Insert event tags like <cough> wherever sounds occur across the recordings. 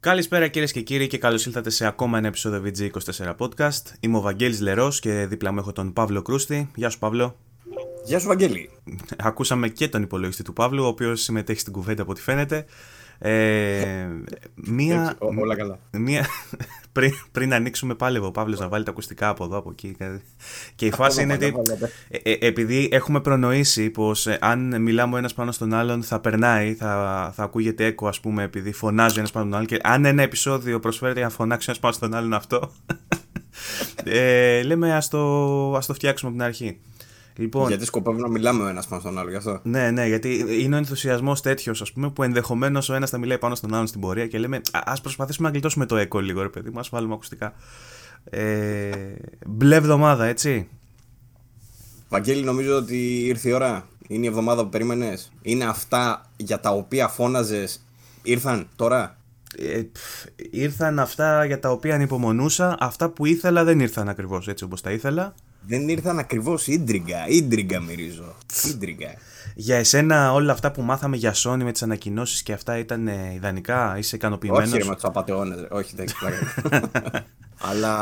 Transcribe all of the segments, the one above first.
Καλησπέρα κυρίες και κύριοι και καλώς ήλθατε σε ακόμα ένα επεισόδιο VG24 Podcast. Είμαι ο Βαγγέλης Λερός και δίπλα μου έχω τον Παύλο Κρούστη. Γεια σου, Παύλο. Γεια σου, Βαγγέλη. Ακούσαμε και τον υπολογιστή του Παύλου, ο οποίος συμμετέχει στην κουβέντα από ό,τι φαίνεται. Ε, μία, Έτσι, ό- όλα καλά. μία, πριν, πριν ανοίξουμε πάλι ο Παύλος να βάλει τα ακουστικά από εδώ, από εκεί. κάτι. Και η φάση είναι ότι ε, ε, επειδή έχουμε προνοήσει πως ε, αν μιλάμε ο ένας πάνω στον άλλον θα περνάει, θα, θα ακούγεται έκο ας πούμε επειδή φωνάζει ο ένας πάνω στον άλλον και αν ένα επεισόδιο προσφέρεται για να φωνάξει ο ένας πάνω στον άλλον αυτό <laughs> ε, λέμε ας το, ας το φτιάξουμε από την αρχή. Λοιπόν, Γιατί σκοπεύουμε να μιλάμε ο ένας πάνω στον άλλο, γι' αυτό. ναι, ναι, γιατί είναι ο ενθουσιασμός τέτοιος, ας πούμε, που ενδεχομένως ο ένας θα μιλάει πάνω στον άλλον στην πορεία και λέμε Α προσπαθήσουμε να γλιτώσουμε το έκο λίγο, ρε παιδί μου, ας βάλουμε ακουστικά. Ε, μπλε εβδομάδα, έτσι. Βαγγέλη, νομίζω ότι ήρθε η ώρα. Είναι η εβδομάδα που περίμενες. Είναι αυτά για τα οποία φώναζες. Ήρθαν τώρα; Ε, πφ, ήρθαν αυτά για τα οποία ανυπομονούσα. Αυτά που ήθελα δεν ήρθαν ακριβώς έτσι όπως τα ήθελα. Δεν ήρθαν ακριβώς ίντριγκα. Ίντριγκα μυρίζω. Ίντριγκα. Για εσένα, όλα αυτά που μάθαμε για Sony με τις ανακοινώσεις και αυτά ήταν ε, ιδανικά, είσαι ικανοποιημένος; Όχι, ρε, με τους απαταιώνες. Όχι, δεν <laughs> Αλλά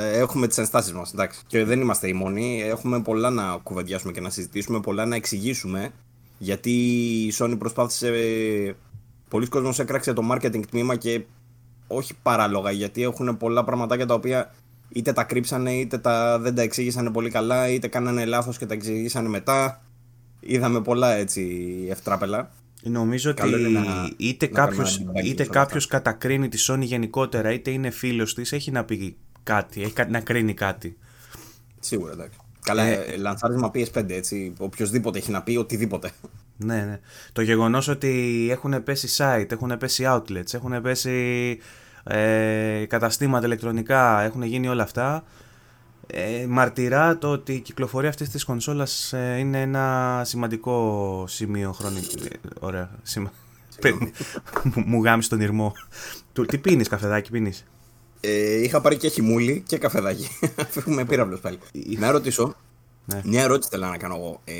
έχουμε τις ενστάσεις μας, εντάξει. Και δεν είμαστε οι μόνοι. Έχουμε πολλά να κουβεντιάσουμε και να συζητήσουμε, πολλά να εξηγήσουμε. Γιατί η Sony προσπάθησε. Πολλοί κόσμος έκραξε το marketing τμήμα και όχι παράλογα, γιατί έχουν πολλά πραγματάκια τα οποία είτε τα κρύψανε, είτε τα, δεν τα εξήγησαν πολύ καλά, είτε κάνανε λάθος και τα εξηγήσανε μετά. Είδαμε πολλά έτσι ευτράπελα. Νομίζω ότι Καλό είναι να- είτε να κάνουμε κάποιος, ένα debunking είτε σε όλα κάποιος κατακρίνει τη Sony γενικότερα, είτε είναι φίλος της, έχει να πει κάτι, έχει κάτι να κρίνει κάτι. Σίγουρα, εντάξει. Καλά, ε... λανσάρισμα PS5, έτσι. Οποιοδήποτε έχει να πει οτιδήποτε. Ναι, ναι. Το γεγονός ότι έχουν πέσει site, έχουν πέσει outlets, έχουν πέσει ε, καταστήματα ηλεκτρονικά, έχουν γίνει όλα αυτά, ε, μαρτυρά το ότι η κυκλοφορία αυτής της κονσόλας ε, είναι ένα σημαντικό σημείο χρονικό. ωραία. Σημα... μου, <laughs> μου γάμισε τον ήρμο. Του, τι πίνεις, καφεδάκι πίνεις; Ε, είχα πάρει και χυμούλη και καφεδάκι. <laughs> Φεύγουμε πύραυλος πάλι. να ρωτήσω. Ναι. Μια ερώτηση θέλω να κάνω εγώ. Ε,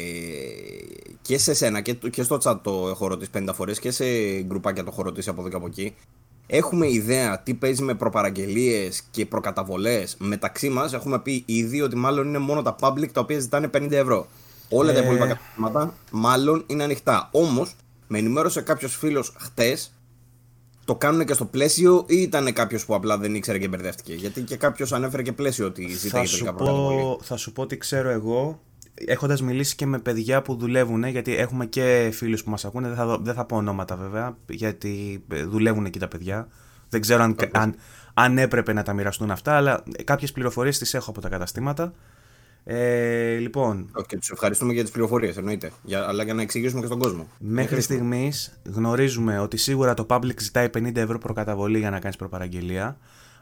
και σε σένα και, και στο chat το έχω ρωτήσει 50 φορές και σε γκρουπάκια το έχω ρωτήσει από εδώ και από εκεί. Έχουμε ιδέα τι παίζει με προπαραγγελίες και προκαταβολές. Μεταξύ μας έχουμε πει ήδη ότι μάλλον είναι μόνο τα public τα οποία ζητάνε 50 ευρώ. Όλα τα Ε. υπόλοιπα καταστήματα μάλλον είναι ανοιχτά. Όμως, με ενημέρωσε κάποιος φίλος χτες το κάνουν και στο πλαίσιο ή ήταν κάποιος που απλά δεν ήξερε και μπερδεύτηκε; Γιατί και κάποιος ανέφερε και πλαίσιο ότι Θα ζητάει σου, τελικά προκαταβολή. πω, θα σου πω τι ξέρω εγώ, έχοντας μιλήσει και με παιδιά που δουλεύουν, γιατί έχουμε και φίλους που μας ακούνε, δεν θα, δω- δεν θα πω ονόματα βέβαια, γιατί ε, δουλεύουν εκεί τα παιδιά. Δεν ξέρω αν, αν, αν έπρεπε να τα μοιραστούν αυτά, αλλά κάποιες πληροφορίες τις έχω από τα καταστήματα. Ε, λοιπόν, Και τους ευχαριστούμε για τις πληροφορίες, εννοείται. Για, αλλά για να εξηγήσουμε και στον κόσμο. Μέχρι στιγμής γνωρίζουμε ότι σίγουρα το public ζητάει 50 ευρώ προκαταβολή για να κάνεις προπαραγγελία.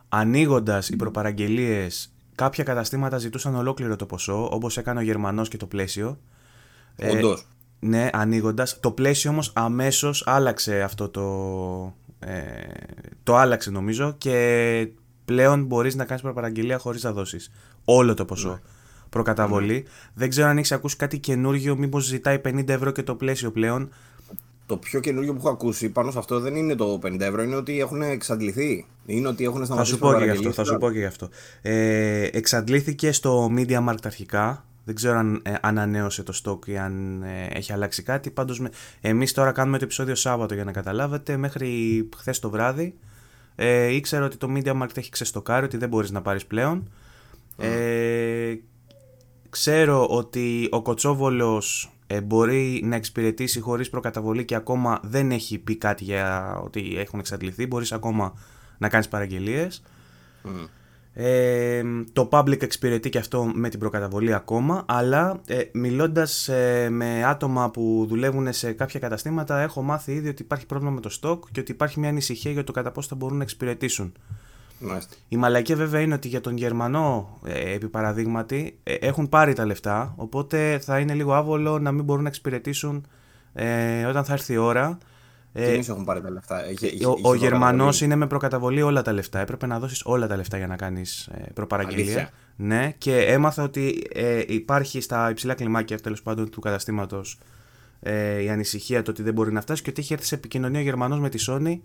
Ανοίγοντας οι προπαραγγελίες, κάποια καταστήματα ζητούσαν ολόκληρο το ποσό, όπως έκανε ο Γερμανός και το πλαίσιο. Ε, Όντως. Ναι, ανοίγοντας. Το πλαίσιο όμως αμέσως άλλαξε αυτό το. Ε, το άλλαξε νομίζω και πλέον μπορείς να κάνεις προπαραγγελία χωρίς να δώσεις όλο το ποσό. Προκαταβολή. Δεν ξέρω αν έχεις ακούσει κάτι καινούργιο, μήπως ζητάει 50 ευρώ και το πλαίσιο πλέον. Το πιο καινούργιο που έχω ακούσει πάνω σε αυτό δεν είναι το 50 ευρώ, είναι ότι έχουν εξαντληθεί. Είναι ότι έχουν Θα σταματήσει σου πω και γι' αυτό. προπαραγγελίες. Θα σου πω και γι' αυτό. Ε, εξαντλήθηκε στο Media Markt αρχικά. Δεν ξέρω αν ε, ανανέωσε το stock ή αν ε, έχει αλλάξει κάτι. Πάντως με, εμείς τώρα κάνουμε το επεισόδιο Σάββατο για να καταλάβετε. Μέχρι χθες το βράδυ ε, ήξερα ότι το Media Markt έχει ξεστοκάρει, ότι δεν μπορείς να πάρεις πλέον. Ε, ξέρω ότι ο Κοτσόβολος ε, μπορεί να εξυπηρετήσει χωρίς προκαταβολή και ακόμα δεν έχει πει κάτι για ότι έχουν εξαντληθεί. Μπορείς ακόμα να κάνεις παραγγελίες. Μμ. Ε, το public εξυπηρετεί και αυτό με την προκαταβολή ακόμα, αλλά ε, μιλώντας ε, με άτομα που δουλεύουν σε κάποια καταστήματα έχω μάθει ήδη ότι υπάρχει πρόβλημα με το stock και ότι υπάρχει μια ανησυχία για το κατά πόσο θα μπορούν να εξυπηρετήσουν. Μάλιστα. Η μαλακία βέβαια είναι ότι για τον Γερμανό, ε, επί παραδείγματι, ε, έχουν πάρει τα λεφτά, οπότε θα είναι λίγο άβολο να μην μπορούν να εξυπηρετήσουν ε, όταν θα έρθει η ώρα. Και Ε, εμείς έχουν πάρει τα λεφτά. Είχε- είχε- ο, είχε ο Γερμανός προκαταβολή. είναι με προκαταβολή όλα τα λεφτά. Έπρεπε να δώσεις όλα τα λεφτά για να κάνεις ε, προπαραγγελία. Αλήθεια; Ναι, και έμαθα ότι ε, υπάρχει στα υψηλά κλιμάκια τέλος πάντων του καταστήματος ε, η ανησυχία το ότι δεν μπορεί να φτάσει και ότι έχει έρθει σε επικοινωνία ο Γερμανός με τη Sony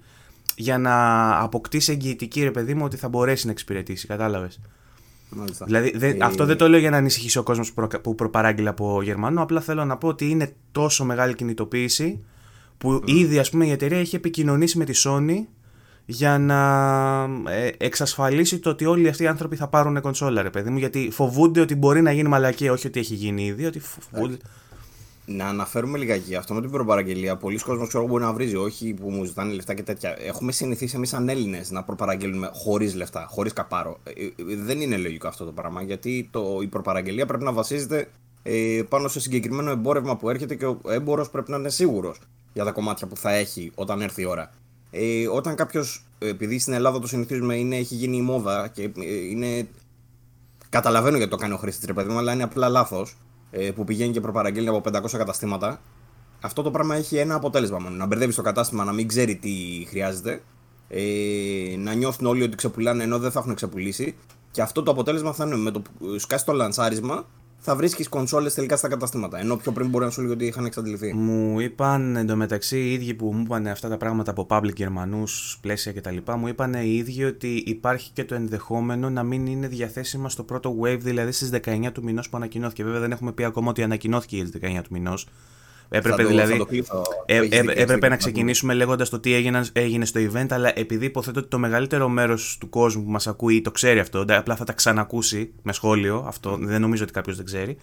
για να αποκτήσει εγγυητική ρε παιδί μου ότι θα μπορέσει να εξυπηρετήσει. Κατάλαβες; Δηλαδή, δε, ε... αυτό δεν το λέω για να ανησυχήσει ο κόσμος που, προ, που προπαράγγειλε από Γερμανό. Απλά θέλω να πω ότι είναι τόσο μεγάλη κινητοποίηση που mm. ήδη ας πούμε, η εταιρεία έχει επικοινωνήσει με τη Sony για να ε, εξασφαλίσει το ότι όλοι αυτοί οι άνθρωποι θα πάρουν κονσόλα, ρε παιδί μου. Γιατί φοβούνται ότι μπορεί να γίνει μαλακία, όχι ότι έχει γίνει ήδη. Ότι φοβούνται. Να αναφέρουμε λιγάκι αυτό με την προπαραγγελία. Πολλοί κόσμοι ξέρω μπορεί να βρίζει, όχι που μου ζητάνε λεφτά και τέτοια. Έχουμε συνηθίσει εμείς σαν Έλληνες να προπαραγγέλνουμε χωρίς λεφτά, χωρίς καπάρο. Ε, ε, δεν είναι λογικό αυτό το πράγμα γιατί το, η προπαραγγελία πρέπει να βασίζεται ε, πάνω σε συγκεκριμένο εμπόρευμα που έρχεται και ο έμπορος πρέπει να είναι σίγουρος για τα κομμάτια που θα έχει όταν έρθει η ώρα. Ε, όταν κάποιος, επειδή στην Ελλάδα το συνηθίζουμε, είναι, έχει γίνει η μόδα και ε, είναι. Καταλαβαίνω γιατί το κάνει ο χρήστης, ρε παιδί μου, αλλά είναι απλά λάθος. Ε, που πηγαίνει και προπαραγγέλνει από 500 καταστήματα. Αυτό το πράγμα έχει ένα αποτέλεσμα μόνο. Να μπερδεύεις το κατάστημα, να μην ξέρει τι χρειάζεται. Ε, να νιώθουν όλοι ότι ξεπουλάνε ενώ δεν θα έχουν ξεπουλήσει. Και αυτό το αποτέλεσμα θα είναι με το που σκάσει το λανσάρισμα, θα βρίσκεις κονσόλες τελικά στα καταστήματα. Ενώ πιο πριν μπορεί να σου λέει ότι είχαν εξαντληθεί. Μου είπαν εντωμεταξύ οι ίδιοι που μου είπαν αυτά τα πράγματα από public Γερμανούς, πλαίσια κτλ. Μου είπαν οι ίδιοι ότι υπάρχει και το ενδεχόμενο να μην είναι διαθέσιμα στο πρώτο wave, δηλαδή στις 19 του μηνός που ανακοινώθηκε. Βέβαια δεν έχουμε πει ακόμα ότι ανακοινώθηκε στι 19 του μηνός. Έπρεπε, δηλαδή, ε, ε, έπρεπε να ξεκινήσουμε λέγοντας το τι έγινε, έγινε στο event, αλλά επειδή υποθέτω ότι το μεγαλύτερο μέρος του κόσμου που μας ακούει το ξέρει αυτό, απλά θα τα ξανακούσει με σχόλιο, αυτό δεν νομίζω ότι κάποιος δεν ξέρει.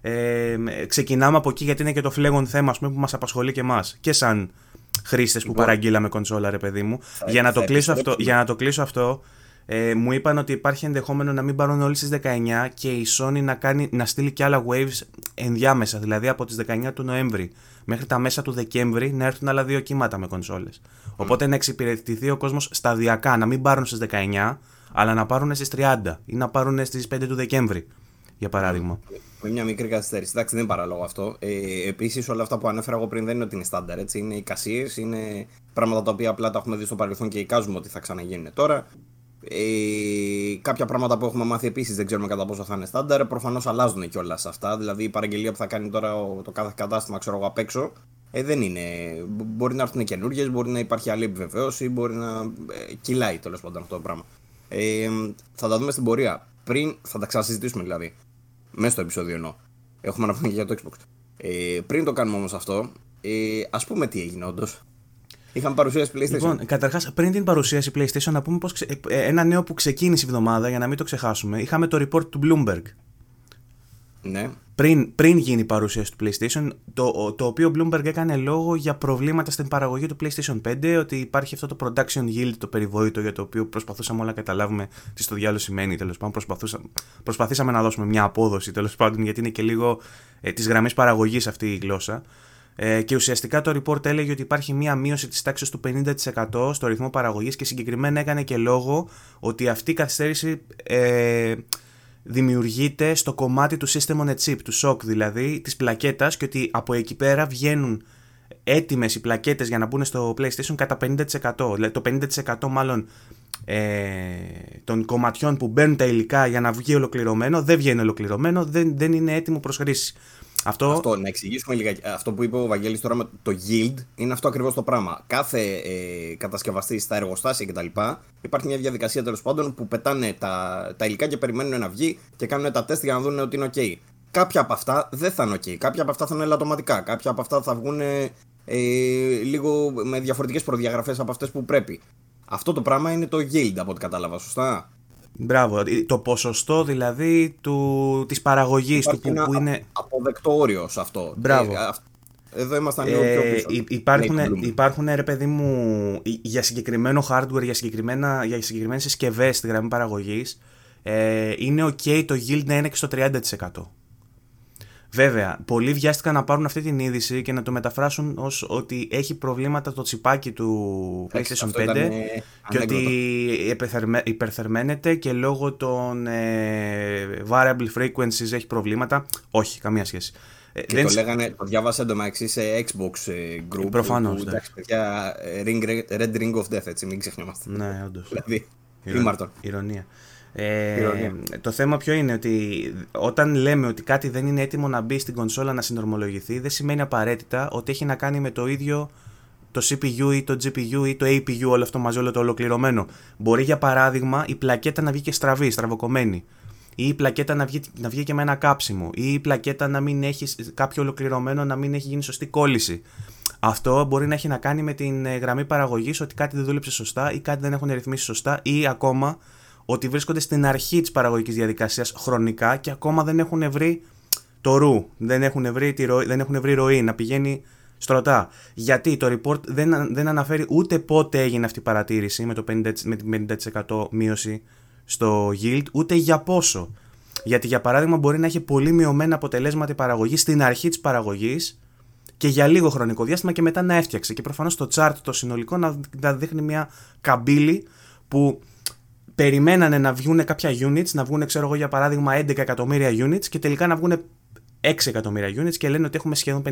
Ε, ξεκινάμε από εκεί γιατί είναι και το φλέγον θέμα πούμε, που μας απασχολεί και εμάς. Και σαν χρήστες που λοιπόν. παραγγείλαμε κονσόλα, ρε παιδί μου. Για να, το κλείσω αυτό, για να το κλείσω αυτό, ε, μου είπαν ότι υπάρχει ενδεχόμενο να μην πάρουν όλοι στις 19 και η Sony να, κάνει, να στείλει και άλλα waves ενδιάμεσα, δηλαδή από τις 19 του Νοέμβρη μέχρι τα μέσα του Δεκέμβρη να έρθουν άλλα δύο κύματα με κονσόλες. Οπότε να εξυπηρετηθεί ο κόσμος σταδιακά, να μην πάρουν στις 19, αλλά να πάρουν στις 30 ή να πάρουν στις 5 του Δεκέμβρη, για παράδειγμα. Με μια μικρή καθυστέρηση. Εντάξει, δεν είναι παράλογο αυτό. Ε, Επίσης, όλα αυτά που ανέφερα εγώ πριν δεν είναι ότι είναι στάνταρ. Έτσι. Είναι εικασίε, είναι πράγματα τα οποία απλά τα έχουμε δει στο παρελθόν και εικάζουμε ότι θα ξαναγίνουν τώρα. Ε, κάποια πράγματα που έχουμε μάθει επίσης δεν ξέρουμε κατά πόσο θα είναι στάνταρ. Προφανώς αλλάζουν κιόλας αυτά. Δηλαδή η παραγγελία που θα κάνει τώρα το κάθε κατάστημα ξέρω εγώ απ' έξω ε, δεν είναι. Μπορεί να έρθουν καινούργιες, μπορεί να υπάρχει άλλη επιβεβαίωση, μπορεί να ε, κυλάει τέλος πάντων αυτό το πράγμα. Ε, θα τα δούμε στην πορεία. Πριν, θα τα ξανασυζητήσουμε δηλαδή. Μέσα στο επεισόδιο εννοώ. Έχουμε να πούμε και για το Xbox. Ε, πριν το κάνουμε όμως αυτό, ε, ας πούμε τι έγινε όντως. Είχαμε παρουσίαση PlayStation. Λοιπόν, καταρχάς, πριν την παρουσίαση PlayStation, να πούμε πως ε, ένα νέο που ξεκίνησε η εβδομάδα, για να μην το ξεχάσουμε. Είχαμε το report του Bloomberg. Ναι. Πριν, πριν γίνει η παρουσίαση του PlayStation, το, το οποίο Bloomberg έκανε λόγο για προβλήματα στην παραγωγή του PlayStation 5, ότι υπάρχει αυτό το production yield, το περιβόητο, για το οποίο προσπαθούσαμε όλα να καταλάβουμε τι στο διάλογο σημαίνει. Τέλος πάντων, προσπαθήσαμε να δώσουμε μια απόδοση, τέλος πάντων, γιατί είναι και λίγο ε, της γραμμής παραγωγής αυτή η γλώσσα. Ε, και ουσιαστικά το report έλεγε ότι υπάρχει μία μείωση της τάξης του 50% στο ρυθμό παραγωγής και συγκεκριμένα έκανε και λόγο ότι αυτή η καθυστέρηση ε, δημιουργείται στο κομμάτι του system on a chip, του SOC δηλαδή, της πλακέτας και ότι από εκεί πέρα βγαίνουν έτοιμες οι πλακέτες για να μπουν στο PlayStation κατά 50%. Δηλαδή το 50% μάλλον ε, των κομματιών που μπαίνουν τα υλικά για να βγει ολοκληρωμένο δεν βγαίνει ολοκληρωμένο, δεν, δεν είναι έτοιμο προς χρήση. Αυτό... αυτό, να εξηγήσουμε λίγα. Αυτό που είπε ο Βαγγέλης τώρα με το yield είναι αυτό ακριβώς το πράγμα. Κάθε ε, κατασκευαστή στα εργοστάσια κτλ. Υπάρχει μια διαδικασία τέλος πάντων που πετάνε τα, τα υλικά και περιμένουν να βγει και κάνουν τα τεστ για να δουν ότι είναι OK. Κάποια από αυτά δεν θα είναι OK. Κάποια από αυτά θα είναι ελαττωματικά. Κάποια από αυτά θα βγουν ε, λίγο με διαφορετικές προδιαγραφές από αυτές που πρέπει. Αυτό το πράγμα είναι το yield από ό,τι κατάλαβα, σωστά; Μπράβο, το ποσοστό δηλαδή του, της παραγωγής του που, που είναι... αποδεκτό όριο σε αυτό. Μπράβο. Ε, εδώ ήμασταν λίγο πιο πίσω. Ε, υπάρχουν, υπάρχουν ρε παιδί μου για συγκεκριμένο hardware, για, συγκεκριμένα, για συγκεκριμένες συσκευές στη γραμμή παραγωγής ε, είναι ok το yield να είναι και στο 30%. Βέβαια, πολλοί βιάστηκαν να πάρουν αυτή την είδηση και να το μεταφράσουν ως ότι έχει προβλήματα το τσιπάκι του PlayStation 5 και ότι υπερθερμαίνεται και λόγω των ε, variable frequencies έχει προβλήματα. Όχι, καμία σχέση. Ε, και δεν... το λέγανε, το διάβασα εντωμεταξύ σε Xbox ε, group. Προφανώς. Ναι. Red Ring of Death, έτσι, μην ξεχνιόμαστε. Ναι, όντως. Δηλαδή, Ηρωνία. Ε, το θέμα ποιο είναι ότι όταν λέμε ότι κάτι δεν είναι έτοιμο να μπει στην κονσόλα να συνορμολογηθεί, δεν σημαίνει απαραίτητα ότι έχει να κάνει με το ίδιο το CPU ή το GPU ή το APU, όλο αυτό μαζί, όλο το ολοκληρωμένο. Μπορεί για παράδειγμα η πλακέτα να βγει και στραβή, στραβοκομμένη. Ή η πλακέτα να βγει, να βγει και με ένα κάψιμο. Ή η πλακέτα να μην έχει κάποιο ολοκληρωμένο, να μην έχει γίνει σωστή κόλληση. Αυτό μπορεί να έχει να κάνει με την ε, γραμμή παραγωγής, ότι κάτι δεν δούλεψε σωστά ή κάτι δεν έχουν ρυθμίσει σωστά ή ακόμα ότι βρίσκονται στην αρχή της παραγωγικής διαδικασίας χρονικά και ακόμα δεν έχουν βρει το ρου, δεν έχουν βρει, τη ροή, δεν έχουν βρει ροή να πηγαίνει στρωτά. Γιατί το report δεν, δεν αναφέρει ούτε πότε έγινε αυτή η παρατήρηση με, το 50, με την 50% μείωση στο yield, ούτε για πόσο. Γιατί για παράδειγμα μπορεί να έχει πολύ μειωμένα αποτελέσματα η παραγωγή στην αρχή της παραγωγής και για λίγο χρονικό διάστημα και μετά να έφτιαξε. Και προφανώς το chart το συνολικό να, να δείχνει μια καμπύλη που περιμένανε να βγουν κάποια units, να βγουν ξέρω εγώ για παράδειγμα 11 εκατομμύρια units και τελικά να βγουν 6 εκατομμύρια units και λένε ότι έχουμε σχεδόν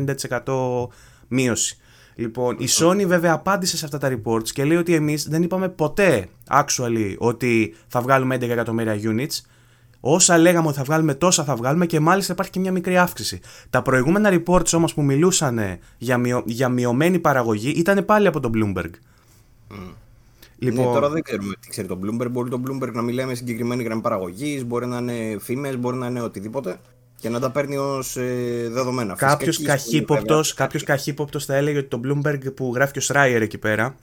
50% μείωση. Λοιπόν, η Sony βέβαια απάντησε σε αυτά τα reports και λέει ότι εμείς δεν είπαμε ποτέ actually ότι θα βγάλουμε 11 εκατομμύρια units. Όσα λέγαμε ότι θα βγάλουμε τόσα θα βγάλουμε και μάλιστα υπάρχει και μια μικρή αύξηση. Τα προηγούμενα reports όμως που μιλούσαν για, μειω... για μειωμένη παραγωγή ήταν πάλι από τον Bloomberg. Mm. Λοιπόν... Ναι, τώρα δεν ξέρουμε τι ξέρει το Bloomberg. Μπορεί το Bloomberg να μιλάει με συγκεκριμένη γραμμή παραγωγής, μπορεί να είναι φήμες, μπορεί να είναι οτιδήποτε και να τα παίρνει ως ε, δεδομένα. Κάποιος καχύποπτο κάποιος καχύποπτος θα έλεγε ότι το Bloomberg που γράφει ο Σράιερ εκεί πέρα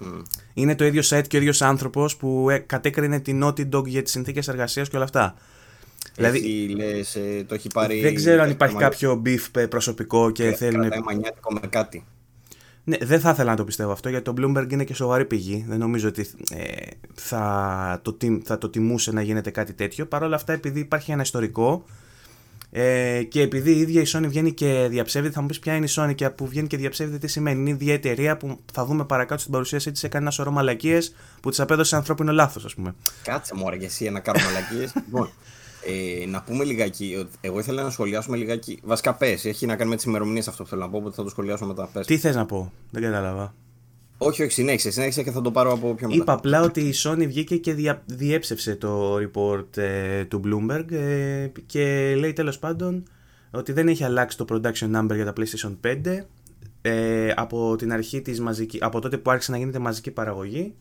mm. είναι το ίδιο site και ο ίδιος άνθρωπος που ε, κατέκρινε την Naughty Dog για τις συνθήκες εργασίας και όλα αυτά. Δηλαδή, έχει, λες, ε, το έχει πάρει δεν ξέρω αν υπάρχει κάποιο beef προσωπικό και, και θέλει. να. μανιάτικο με κάτι. Ναι, δεν θα ήθελα να το πιστεύω αυτό γιατί το Bloomberg είναι και σοβαρή πηγή. Δεν νομίζω ότι ε, θα, το, θα το τιμούσε να γίνεται κάτι τέτοιο. Παρ' όλα αυτά, επειδή υπάρχει ένα ιστορικό ε, και επειδή η ίδια η Sony βγαίνει και διαψεύδεται, θα μου πεις ποια είναι η Sony και που βγαίνει και διαψεύδεται τι σημαίνει. Είναι η ίδια εταιρεία που θα δούμε παρακάτω στην παρουσίασή της έκανε ένα σωρό μαλακίες που τη απέδωσε ανθρώπινο λάθος, ας πούμε. Κάτσε μου, και εσύ να κάνω μαλακίες. <laughs> λοιπόν, ε, να πούμε λιγάκι, εγώ ήθελα να σχολιάσουμε λιγάκι. Βασικά πες, έχει να κάνει με τις ημερομηνίες αυτό που θέλω να πω, οπότε θα το σχολιάσω μετά. Πες. Τι θες να πω, δεν κατάλαβα. Όχι, όχι, συνέχισε, συνέχισε και θα το πάρω από πιο μετά. Είπα απλά ότι η Sony βγήκε και δια, διέψευσε το report ε, του Bloomberg ε, και λέει τέλος πάντων ότι δεν έχει αλλάξει το production number για τα PlayStation 5 ε, από την αρχή της μαζική, από τότε που άρχισε να γίνεται μαζική παραγωγή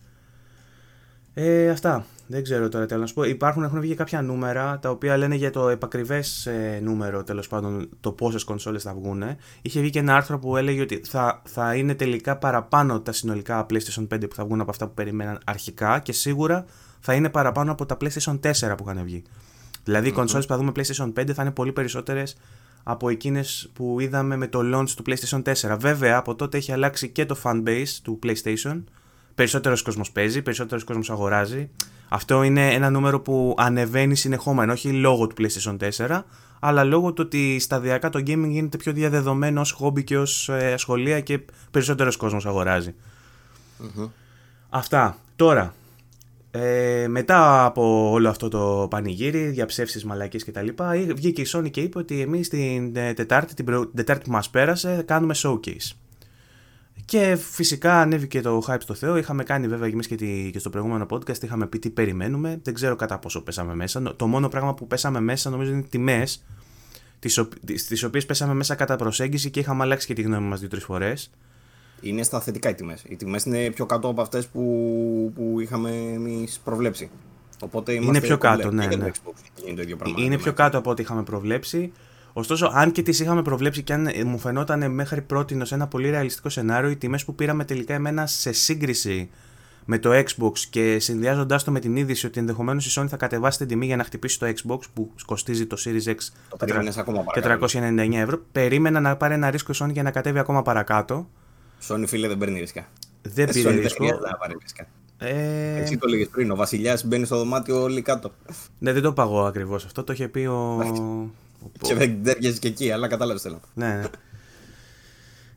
ε, αυτά. Δεν ξέρω τώρα τι να σου πω. Υπάρχουν, έχουν βγει κάποια νούμερα τα οποία λένε για το επακριβές ε, νούμερο τέλος πάντων το πόσες κονσόλες θα βγουν. Είχε βγει και ένα άρθρο που έλεγε ότι θα, θα είναι τελικά παραπάνω τα συνολικά PlayStation 5 που θα βγουν από αυτά που περιμέναν αρχικά και σίγουρα θα είναι παραπάνω από τα PlayStation 4 που είχαν βγει. Δηλαδή οι κονσόλες που θα δούμε PlayStation 5 θα είναι πολύ περισσότερες από εκείνες που είδαμε με το launch του PlayStation 4. Βέβαια από τότε έχει αλλάξει και το fanbase του PlayStation περισσότερος κόσμος παίζει, περισσότερος κόσμος αγοράζει. Αυτό είναι ένα νούμερο που ανεβαίνει συνεχόμενο, όχι λόγω του PlayStation 4, αλλά λόγω του ότι σταδιακά το gaming γίνεται πιο διαδεδομένο ως χόμπι και ως ε, σχολεία και περισσότερος κόσμος Αυτά. Τώρα, ε, μετά από όλο αυτό το πανηγύρι, διαψεύσεις μαλακίες κτλ. Βγήκε η Sony και είπε ότι εμείς την ε, Τετάρτη, την, την Τετάρτη που μας πέρασε, κάνουμε showcase. Και φυσικά ανέβηκε το hype στο Θεό. Είχαμε κάνει βέβαια εμείς και, και στο προηγούμενο podcast. Είχαμε πει τι περιμένουμε. Δεν ξέρω κατά πόσο πέσαμε μέσα. Το μόνο πράγμα που πέσαμε μέσα νομίζω είναι τιμές. Τις οποίες πέσαμε μέσα κατά προσέγγιση και είχαμε αλλάξει και τη γνώμη μας δύο-τρεις φορές. Είναι στα θετικά οι τιμές. Οι τιμές είναι πιο κάτω από αυτές που, που είχαμε εμείς προβλέψει. Οπότε είναι πιο κάτω, ναι. ναι. Είναι, το ίδιο πράγμα, είναι πιο κάτω από ό,τι είχαμε προβλέψει. Ωστόσο, αν και τις είχαμε προβλέψει και αν ε, μου φαινόταν μέχρι πρώτη σε ένα πολύ ρεαλιστικό σενάριο, οι τιμές που πήραμε τελικά εμένα σε σύγκριση με το Xbox και συνδυάζοντάς το με την είδηση ότι ενδεχομένως η Sony θα κατεβάσει την τιμή για να χτυπήσει το Xbox που κοστίζει το Series X το 499 ευρώ, περίμενα να πάρει ένα ρίσκο η Sony για να κατέβει ακόμα παρακάτω. Sony φίλε δεν παίρνει ρίσκα. Δεν πήρε ρίσκο. Ε... Εσύ το λέγε πριν, ο Βασιλιάς μπαίνει στο δωμάτιο όλοι κάτω. Ναι, δεν το είπα εγώ ακριβώς αυτό. Το είχε πει ο, και δεν τέριαζε και εκεί, αλλά κατάλαβες θέλω. Ναι, ναι.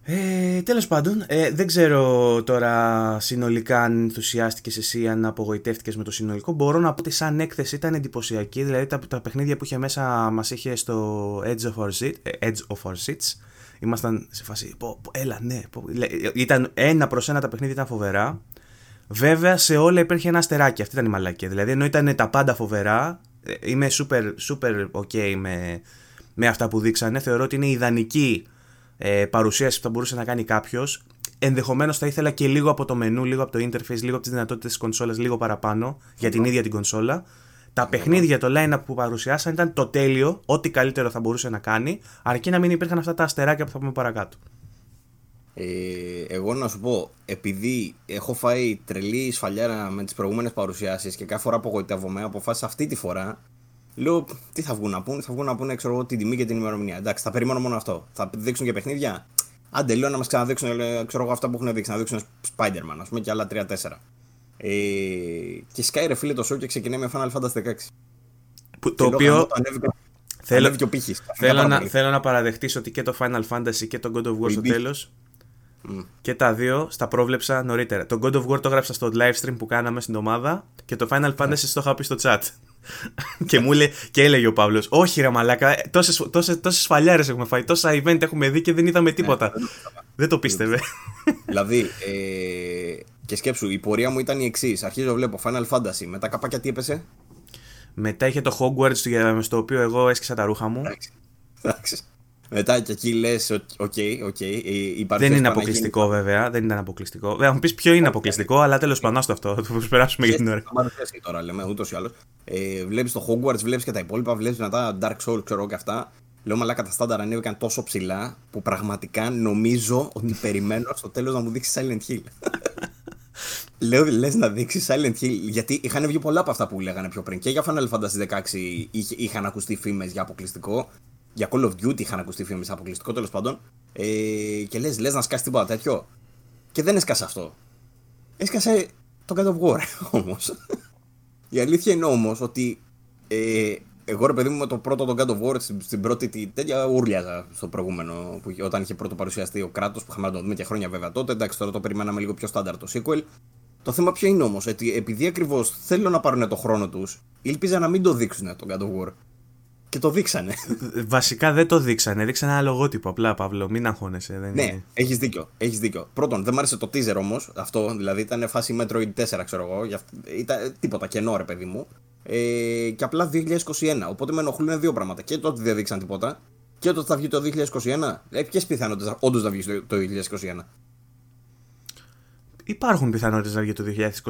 Ε, Τέλος πάντων, ε, δεν ξέρω τώρα συνολικά αν ενθουσιάστηκες εσύ, αν απογοητεύτηκες με το συνολικό. Μπορώ να πω ότι σαν έκθεση ήταν εντυπωσιακή. Δηλαδή τα, τα παιχνίδια που είχε μέσα μας είχε στο Edge of Our, Seat, ε, Edge of Our Seats. Ήμασταν σε φάση. Πω, πω, έλα, ναι. Πω, ήταν ένα προς ένα τα παιχνίδια, ήταν φοβερά. Βέβαια σε όλα υπήρχε ένα αστεράκι. Αυτή ήταν η μαλακία. Δηλαδή ενώ ήταν τα πάντα φοβερά, ε, είμαι super, super ok με, με αυτά που δείξανε. Θεωρώ ότι είναι ιδανική ε, παρουσίαση που θα μπορούσε να κάνει κάποιος. ενδεχομένως θα ήθελα και λίγο από το μενού, λίγο από το interface, λίγο από τις δυνατότητες της κονσόλας, λίγο παραπάνω για την ίδια την κονσόλα. Τα παιχνίδια, το line-up που παρουσιάσαν ήταν το τέλειο, ό,τι καλύτερο θα μπορούσε να κάνει, αρκεί να μην υπήρχαν αυτά τα αστεράκια που θα πούμε παρακάτω. Ε, εγώ να σου πω, επειδή έχω φάει τρελή σφαλιάρα με τις προηγούμενες παρουσιάσεις και κάθε φορά απογοητεύομαι, αποφάσισα αυτή τη φορά. Λέω, τι θα βγουν να πούνε, θα βγουν να πούνε ξέρω, την τιμή και την ημερομηνία. Εντάξει, θα περιμένω μόνο αυτό. Θα δείξουν και παιχνίδια. Άντε, λέω να μας ξαναδείξουν ξέρω, εγώ, αυτά που έχουν δείξει. Να δείξουν Spider-Man, ας πούμε, και άλλα 3-4. Ε, και σκάει ρε φίλε το show και ξεκινάει με Final Fantasy 16. Που, το οποίο. Θέλω, θέλω, να, θέλω να παραδεχτείς ότι και το Final Fantasy και το God of War στο τέλος και τα δύο στα πρόβλεψα νωρίτερα. Το God of War το έγραψα στο live stream που κάναμε στην ομάδα και το Final Fantasy στο είχα πει στο chat. <laughs> και μου λέει, και έλεγε ο Παύλος, Όχι, ρε Μαλάκα, τόσε τόσες, τόσες σφαλιάρε έχουμε φάει, τόσα event έχουμε δει και δεν είδαμε τίποτα. δεν το πίστευε. <laughs> δηλαδή, ε, και σκέψου, η πορεία μου ήταν η εξής. Αρχίζω, βλέπω Final Fantasy, μετά καπάκια τι έπεσε; Μετά είχε το Hogwarts στο οποίο εγώ έσκισα τα ρούχα μου. Εντάξει. Μετά και εκεί λες, οκ, οκ. Δεν είναι αποκλειστικό γίνει... βέβαια. Δεν ήταν αποκλειστικό. Βέβαια, μου πεις ποιο είναι αποκλειστικό, αλλά τέλος πάντων στο αυτό. Θα περάσουμε για την ώρα. Θα τώρα, λέμε, ούτως ή άλλως. Ε, βλέπεις το Hogwarts, βλέπεις και τα υπόλοιπα, βλέπεις μετά Dark Souls, ξέρω και αυτά. Λέω μαλάκα τα στάνταρ ανέβηκαν τόσο ψηλά που πραγματικά νομίζω ότι <laughs> περιμένω στο τέλος να μου δείξει Silent Hill. <laughs> Λέω λες να δείξει Silent Hill, γιατί είχαν βγει πολλά από αυτά που λέγανε πιο πριν. Και για Final Fantasy 16 είχαν ακουστεί φήμες για αποκλειστικό για Call of Duty είχαν ακουστεί φήμε αποκλειστικό τέλος πάντων. Ε, και λες, λες να σκάσει τίποτα τέτοιο. Και δεν έσκασε αυτό. Έσκασε το God of War <laughs> όμως. Η αλήθεια είναι όμως ότι ε, εγώ ρε παιδί μου με το πρώτο τον God of War στην, πρώτη τέτοια ούρλιαζα στο προηγούμενο που, όταν είχε πρώτο παρουσιαστεί ο κράτος που είχαμε να το δούμε και χρόνια βέβαια τότε. Εντάξει, τώρα το περιμέναμε λίγο πιο στάνταρ το sequel. Το θέμα ποιο είναι όμως, ότι επειδή ακριβώς θέλουν να πάρουν το χρόνο τους, ήλπιζα να μην το δείξουν τον God of War. Και το δείξανε. Βασικά δεν το δείξανε. Δείξανε ένα λογότυπο. Απλά, Παύλο, μην αγχώνεσαι. Δεν ναι, είναι... έχεις δίκιο. Έχεις δίκιο. Πρώτον, δεν μου άρεσε το teaser όμως. Αυτό δηλαδή ήταν φάση Metroid 4, ξέρω εγώ. Ήταν τίποτα κενό, ρε παιδί μου. Ε, και απλά 2021. Οπότε με ενοχλούν δύο πράγματα. Και το ότι δεν δείξαν τίποτα. Και το ότι θα βγει το 2021. Ε, Ποιες πιθανότητες όντως θα βγει το 2021. Υπάρχουν πιθανότητες να βγει το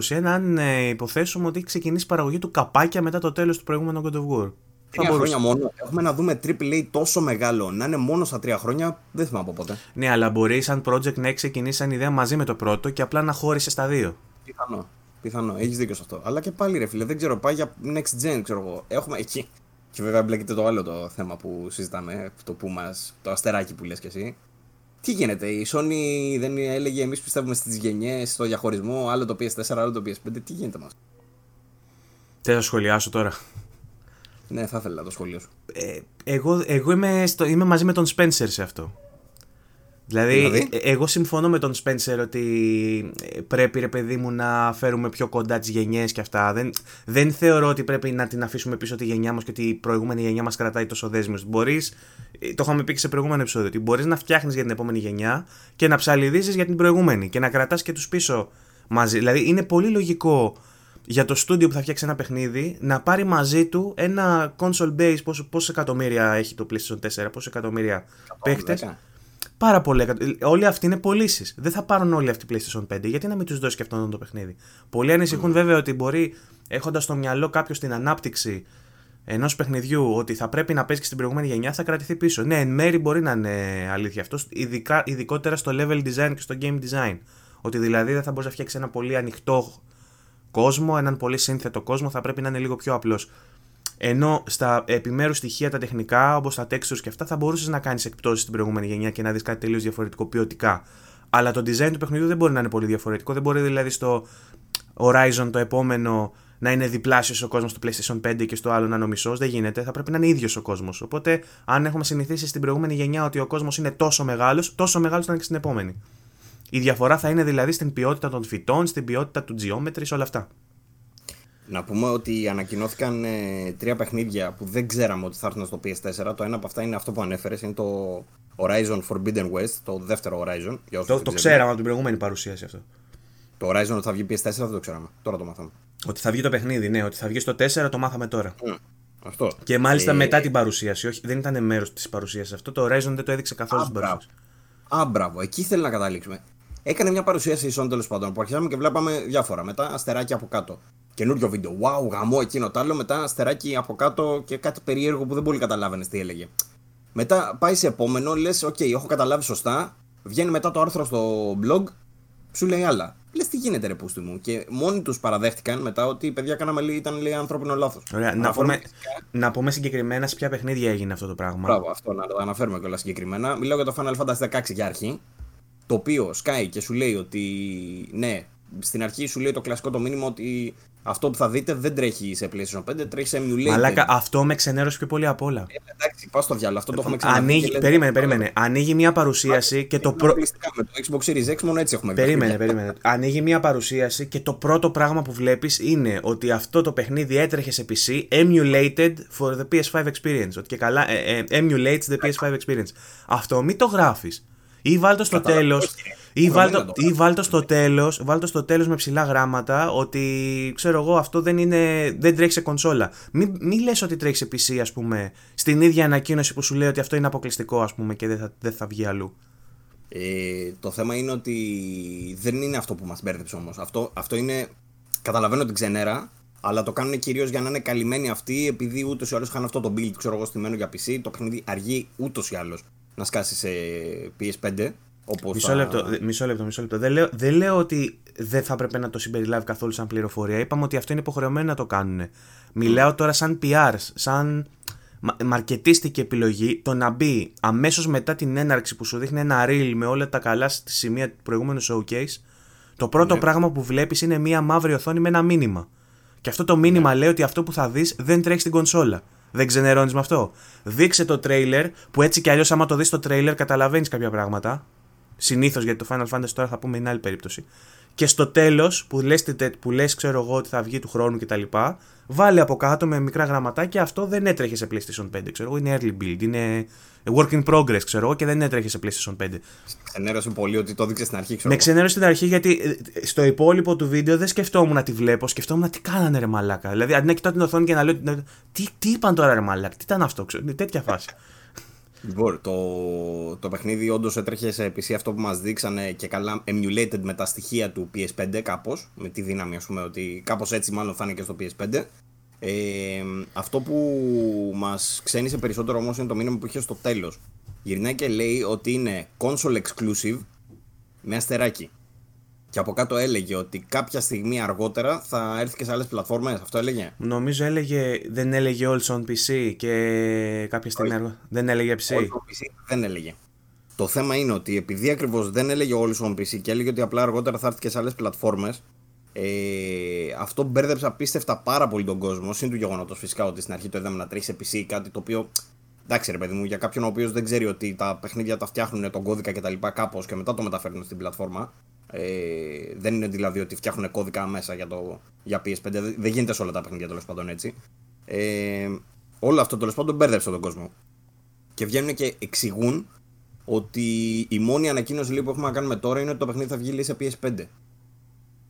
2021 αν ε, υποθέσουμε ότι έχει ξεκινήσει παραγωγή του καπάκια μετά το τέλος του προηγούμενου God of War. Τρία χρόνια μόνο. Έχουμε να δούμε AAA τόσο μεγάλο να είναι μόνο στα τρία χρόνια. Δεν θυμάμαι από πότε. Ναι, αλλά μπορεί σαν project να έχει ξεκινήσει σαν ιδέα μαζί με το πρώτο και απλά να χώρισε στα δύο. Πιθανό. Πιθανό. Έχεις δίκιο σε αυτό. Αλλά και πάλι ρε φίλε, δεν ξέρω. Πάει για next gen, ξέρω εγώ. Έχουμε εκεί. Και βέβαια μπλέκεται το άλλο το θέμα που συζητάμε. Το που μας, Το αστεράκι που λες κι εσύ. Τι γίνεται, η Sony δεν έλεγε εμείς πιστεύουμε στις γενιές, στο διαχωρισμό, άλλο το PS4, άλλο το PS5. Τι γίνεται μα. Τι θα σχολιάσω τώρα. Ναι, θα ήθελα το σχόλιο σου. Ε, εγώ εγώ είμαι, στο, είμαι μαζί με τον Spencer σε αυτό. Δηλαδή, δηλαδή, ε, εγώ συμφωνώ με τον Spencer ότι ε, πρέπει ρε παιδί μου να φέρουμε πιο κοντά τις γενιές και αυτά. Δεν, δεν θεωρώ ότι πρέπει να την αφήσουμε πίσω τη γενιά μας και ότι η προηγούμενη γενιά μας κρατάει τόσο δέσμιο. Μπορείς, ε, το είχαμε πει και σε προηγούμενο επεισόδιο, ότι μπορείς να φτιάχνεις για την επόμενη γενιά και να ψαλιδίζει για την προηγούμενη και να κρατάς και τους πίσω μαζί. Δηλαδή, είναι πολύ λογικό για το στούντιο που θα φτιάξει ένα παιχνίδι να πάρει μαζί του ένα console base πόσο, πόσο εκατομμύρια έχει το PlayStation 4, πόσο εκατομμύρια παίχτες. Πάρα πολλοί. Όλοι αυτοί είναι πωλήσεις. Δεν θα πάρουν όλοι αυτοί PlayStation 5. Γιατί να μην τους δώσει και αυτόν το παιχνίδι. Πολλοί ανησυχούν mm. βέβαια ότι μπορεί έχοντας στο μυαλό κάποιος την ανάπτυξη ενός παιχνιδιού ότι θα πρέπει να παίζει και στην προηγούμενη γενιά θα κρατηθεί πίσω. Ναι, εν μέρη μπορεί να είναι αλήθεια αυτό, ειδικά, ειδικότερα στο level design και στο game design. Ότι δηλαδή δεν θα μπορείς να φτιάξεις ένα πολύ ανοιχτό κόσμο, έναν πολύ σύνθετο κόσμο, θα πρέπει να είναι λίγο πιο απλός. Ενώ στα επιμέρους στοιχεία τα τεχνικά, όπως τα textures και αυτά, θα μπορούσες να κάνεις εκπτώσεις στην προηγούμενη γενιά και να δεις κάτι τελείως διαφορετικό ποιοτικά. Αλλά το design του παιχνιδιού δεν μπορεί να είναι πολύ διαφορετικό. Δεν μπορεί δηλαδή στο Horizon το επόμενο να είναι διπλάσιος ο κόσμος του PlayStation 5 και στο άλλο να είναι ο μισός. Δεν γίνεται. Θα πρέπει να είναι ίδιος ο κόσμος. Οπότε, αν έχουμε συνηθίσει στην προηγούμενη γενιά ότι ο κόσμος είναι τόσο μεγάλος, τόσο μεγάλος θα είναι και στην επόμενη. Η διαφορά θα είναι δηλαδή στην ποιότητα των φυτών, στην ποιότητα του geometry, όλα αυτά. Να πούμε ότι ανακοινώθηκαν ε, τρία παιχνίδια που δεν ξέραμε ότι θα έρθουν στο PS4. Το ένα από αυτά είναι αυτό που ανέφερες, είναι το Horizon Forbidden West, το δεύτερο Horizon. Για το, το ξέραμε από την προηγούμενη παρουσίαση αυτό. Το Horizon ότι θα βγει PS4 δεν το ξέραμε. Τώρα το μάθαμε. Ότι θα βγει το παιχνίδι, ναι. Ότι θα βγει στο 4 το μάθαμε τώρα. Mm, αυτό. Και μάλιστα ε... μετά την παρουσίαση. Όχι, δεν ήταν μέρος της παρουσίασης αυτό. Το Horizon δεν το έδειξε καθόλου στην παρουσίαση. Α, μπράβο. Εκεί θέλει να καταλήξουμε Έκανε μια παρουσίαση η Sony τέλος πάντων που αρχίσαμε και βλέπαμε διάφορα. Μετά αστεράκι από κάτω. Καινούριο βίντεο. Wow, γαμώ εκείνο το άλλο. Μετά αστεράκι από κάτω και κάτι περίεργο που δεν πολύ καταλάβαινες τι έλεγε. Μετά πάει σε επόμενο, λες: Οκ, έχω καταλάβει σωστά. Βγαίνει μετά το άρθρο στο blog, σου λέει άλλα. Λες τι γίνεται, ρε πούστη μου. Και μόνοι τους παραδέχτηκαν μετά ότι η παιδιά κάναμε λέει, ήταν λέει, ανθρώπινο λάθος. Ωραία, να πούμε, να πούμε συγκεκριμένα σε ποια παιχνίδια έγινε αυτό το πράγμα. Μπράβο, αυτό να το αναφέρουμε κιόλας συγκεκριμένα. Μιλάω για το Final Fantasy 16 για αρχή. Το οποίο σκάει και σου λέει ότι ναι, στην αρχή σου λέει το κλασικό το μήνυμα ότι αυτό που θα δείτε δεν τρέχει σε PlayStation 5, τρέχει σε emulator. Μαλάκα, αυτό με ξενέρωσε πιο πολύ απ' όλα. Ε, εντάξει, πας στο διάλογο, αυτό το έχουμε ξαναδεί. Ανοίγει, και περίμενε, λέτε, περίμενε. Ανοίγει μια παρουσίαση και το πρώτο. Με το Xbox Series X μόνο έτσι έχουμε βγει. Περίμενε, περίμενε. Ανοίγει μια παρουσίαση και το πρώτο πράγμα που βλέπεις είναι ότι αυτό το παιχνίδι έτρεχε σε PC emulated for the PS5 experience. Ότι και καλά, ε, ε, emulates the PS5 experience. Αυτό μην το γράφεις. Ή βάλτο στο Κατάλαβα, τέλος. όχι, ρε. Ή Μπορούμε βάλτο, να το ή βάλτο στο τέλος, βάλτο στο τέλος με ψηλά γράμματα ότι ξέρω εγώ αυτό δεν, είναι, δεν τρέχει σε κονσόλα. Μην, μην λες ότι τρέχει σε PC ας πούμε στην ίδια ανακοίνωση που σου λέει ότι αυτό είναι αποκλειστικό ας πούμε και δεν θα, δεν θα βγει αλλού. Ε, το θέμα είναι ότι δεν είναι αυτό που μας μπέρδεψε όμως. Αυτό, αυτό είναι, καταλαβαίνω την ξενέρα, αλλά το κάνουν κυρίως για να είναι καλυμμένοι αυτοί, επειδή ούτως ή άλλως είχαν αυτό το build, ξέρω εγώ, στημένο για PC, το παιχνίδι αργεί ούτως ή άλλως να σκάσει σε PS5. Όπως Μισό θα- λεπτό, δε- μισό λεπτό, μισό λεπτό. Δεν λέω, δεν λέω ότι δεν θα έπρεπε να το συμπεριλάβει καθόλου σαν πληροφορία. Είπαμε ότι αυτό είναι υποχρεωμένο να το κάνουν. Μιλάω τώρα σαν PR, σαν μα- μαρκετίστικη επιλογή, το να μπει αμέσως μετά την έναρξη που σου δείχνει ένα reel με όλα τα καλά στη σημεία του προηγούμενου showcase, το πρώτο Ναι. πράγμα που βλέπεις είναι μία μαύρη οθόνη με ένα μήνυμα. Και αυτό το μήνυμα λέει ότι αυτό που θα δεις δεν τρέχει στην κονσόλα. Δεν ξενερώνει με αυτό. Δείξε το τρέιλερ, που έτσι κι αλλιώς, άμα το δεις το τρέιλερ, καταλαβαίνεις κάποια πράγματα. Συνήθως γιατί το Final Fantasy τώρα θα πούμε είναι άλλη περίπτωση. Και στο τέλος, που λες, που λες, ξέρω εγώ, ότι θα βγει του χρόνου κτλ., βάλε από κάτω με μικρά γραμματάκια αυτό δεν έτρεχε σε PlayStation 5. Ξέρω εγώ, είναι early build, είναι work in progress, ξέρω εγώ, και δεν έτρεχε σε PlayStation 5. Ξενέρωσε πολύ ότι το έδειξε στην αρχή, ξέρω Με εγώ. ξενέρωσε στην αρχή γιατί ε, στο υπόλοιπο του βίντεο δεν σκεφτόμουν να τη βλέπω, σκεφτόμουν τι κάνανε ρε μαλάκα. Δηλαδή αντί να κοιτάω την οθόνη και να λέω. να- Τι, τι είπαν τώρα ρε μαλάκα, τι ήταν αυτό, ξέρω, τέτοια φάση. Λοιπόν, το, το παιχνίδι όντως έτρεχε σε PC αυτό που μας δείξανε και καλά emulated με τα στοιχεία του PS5 κάπως. Με τη δύναμη, ας πούμε, ότι κάπως έτσι μάλλον φάνηκε στο PS5. Ε, αυτό που μας ξένησε περισσότερο όμως είναι το μήνυμα που είχε στο τέλος. Γυρνάει και λέει ότι είναι console exclusive με αστεράκι. Και από κάτω έλεγε ότι κάποια στιγμή αργότερα θα έρθει και σε άλλες πλατφόρμες. Αυτό έλεγε; Νομίζω έλεγε, δεν έλεγε All on PC και κάποια στιγμή Όχι. αργό- δεν έλεγε PC. Όχι, το PC δεν έλεγε. Το θέμα είναι ότι επειδή ακριβώς δεν έλεγε όλου on PC και έλεγε ότι απλά αργότερα θα έρθει και σε άλλες πλατφόρμες, ε, αυτό μπέρδεψε απίστευτα πάρα πολύ τον κόσμο. Συν του γεγονότος φυσικά ότι στην αρχή το είδαμε να τρέχει σε PC κάτι το οποίο. Εντάξει, ρε παιδί μου, για κάποιον ο οποίος δεν ξέρει ότι τα παιχνίδια τα φτιάχνουν τον κώδικα κτλ. κάπως και μετά το μεταφέρουν στην πλατφόρμα. Ε, δεν είναι δηλαδή ότι φτιάχνουν κώδικα μέσα για, το, για PS5. Δεν δεν γίνεται σε όλα τα παιχνίδια τέλος πάντων έτσι. Ε, όλο αυτό τέλος πάντων μπέρδεψε τον κόσμο και βγαίνουν και εξηγούν ότι η μόνη ανακοίνωση λέει, που έχουμε να κάνουμε τώρα είναι ότι το παιχνίδι θα βγει λέει, σε PS5.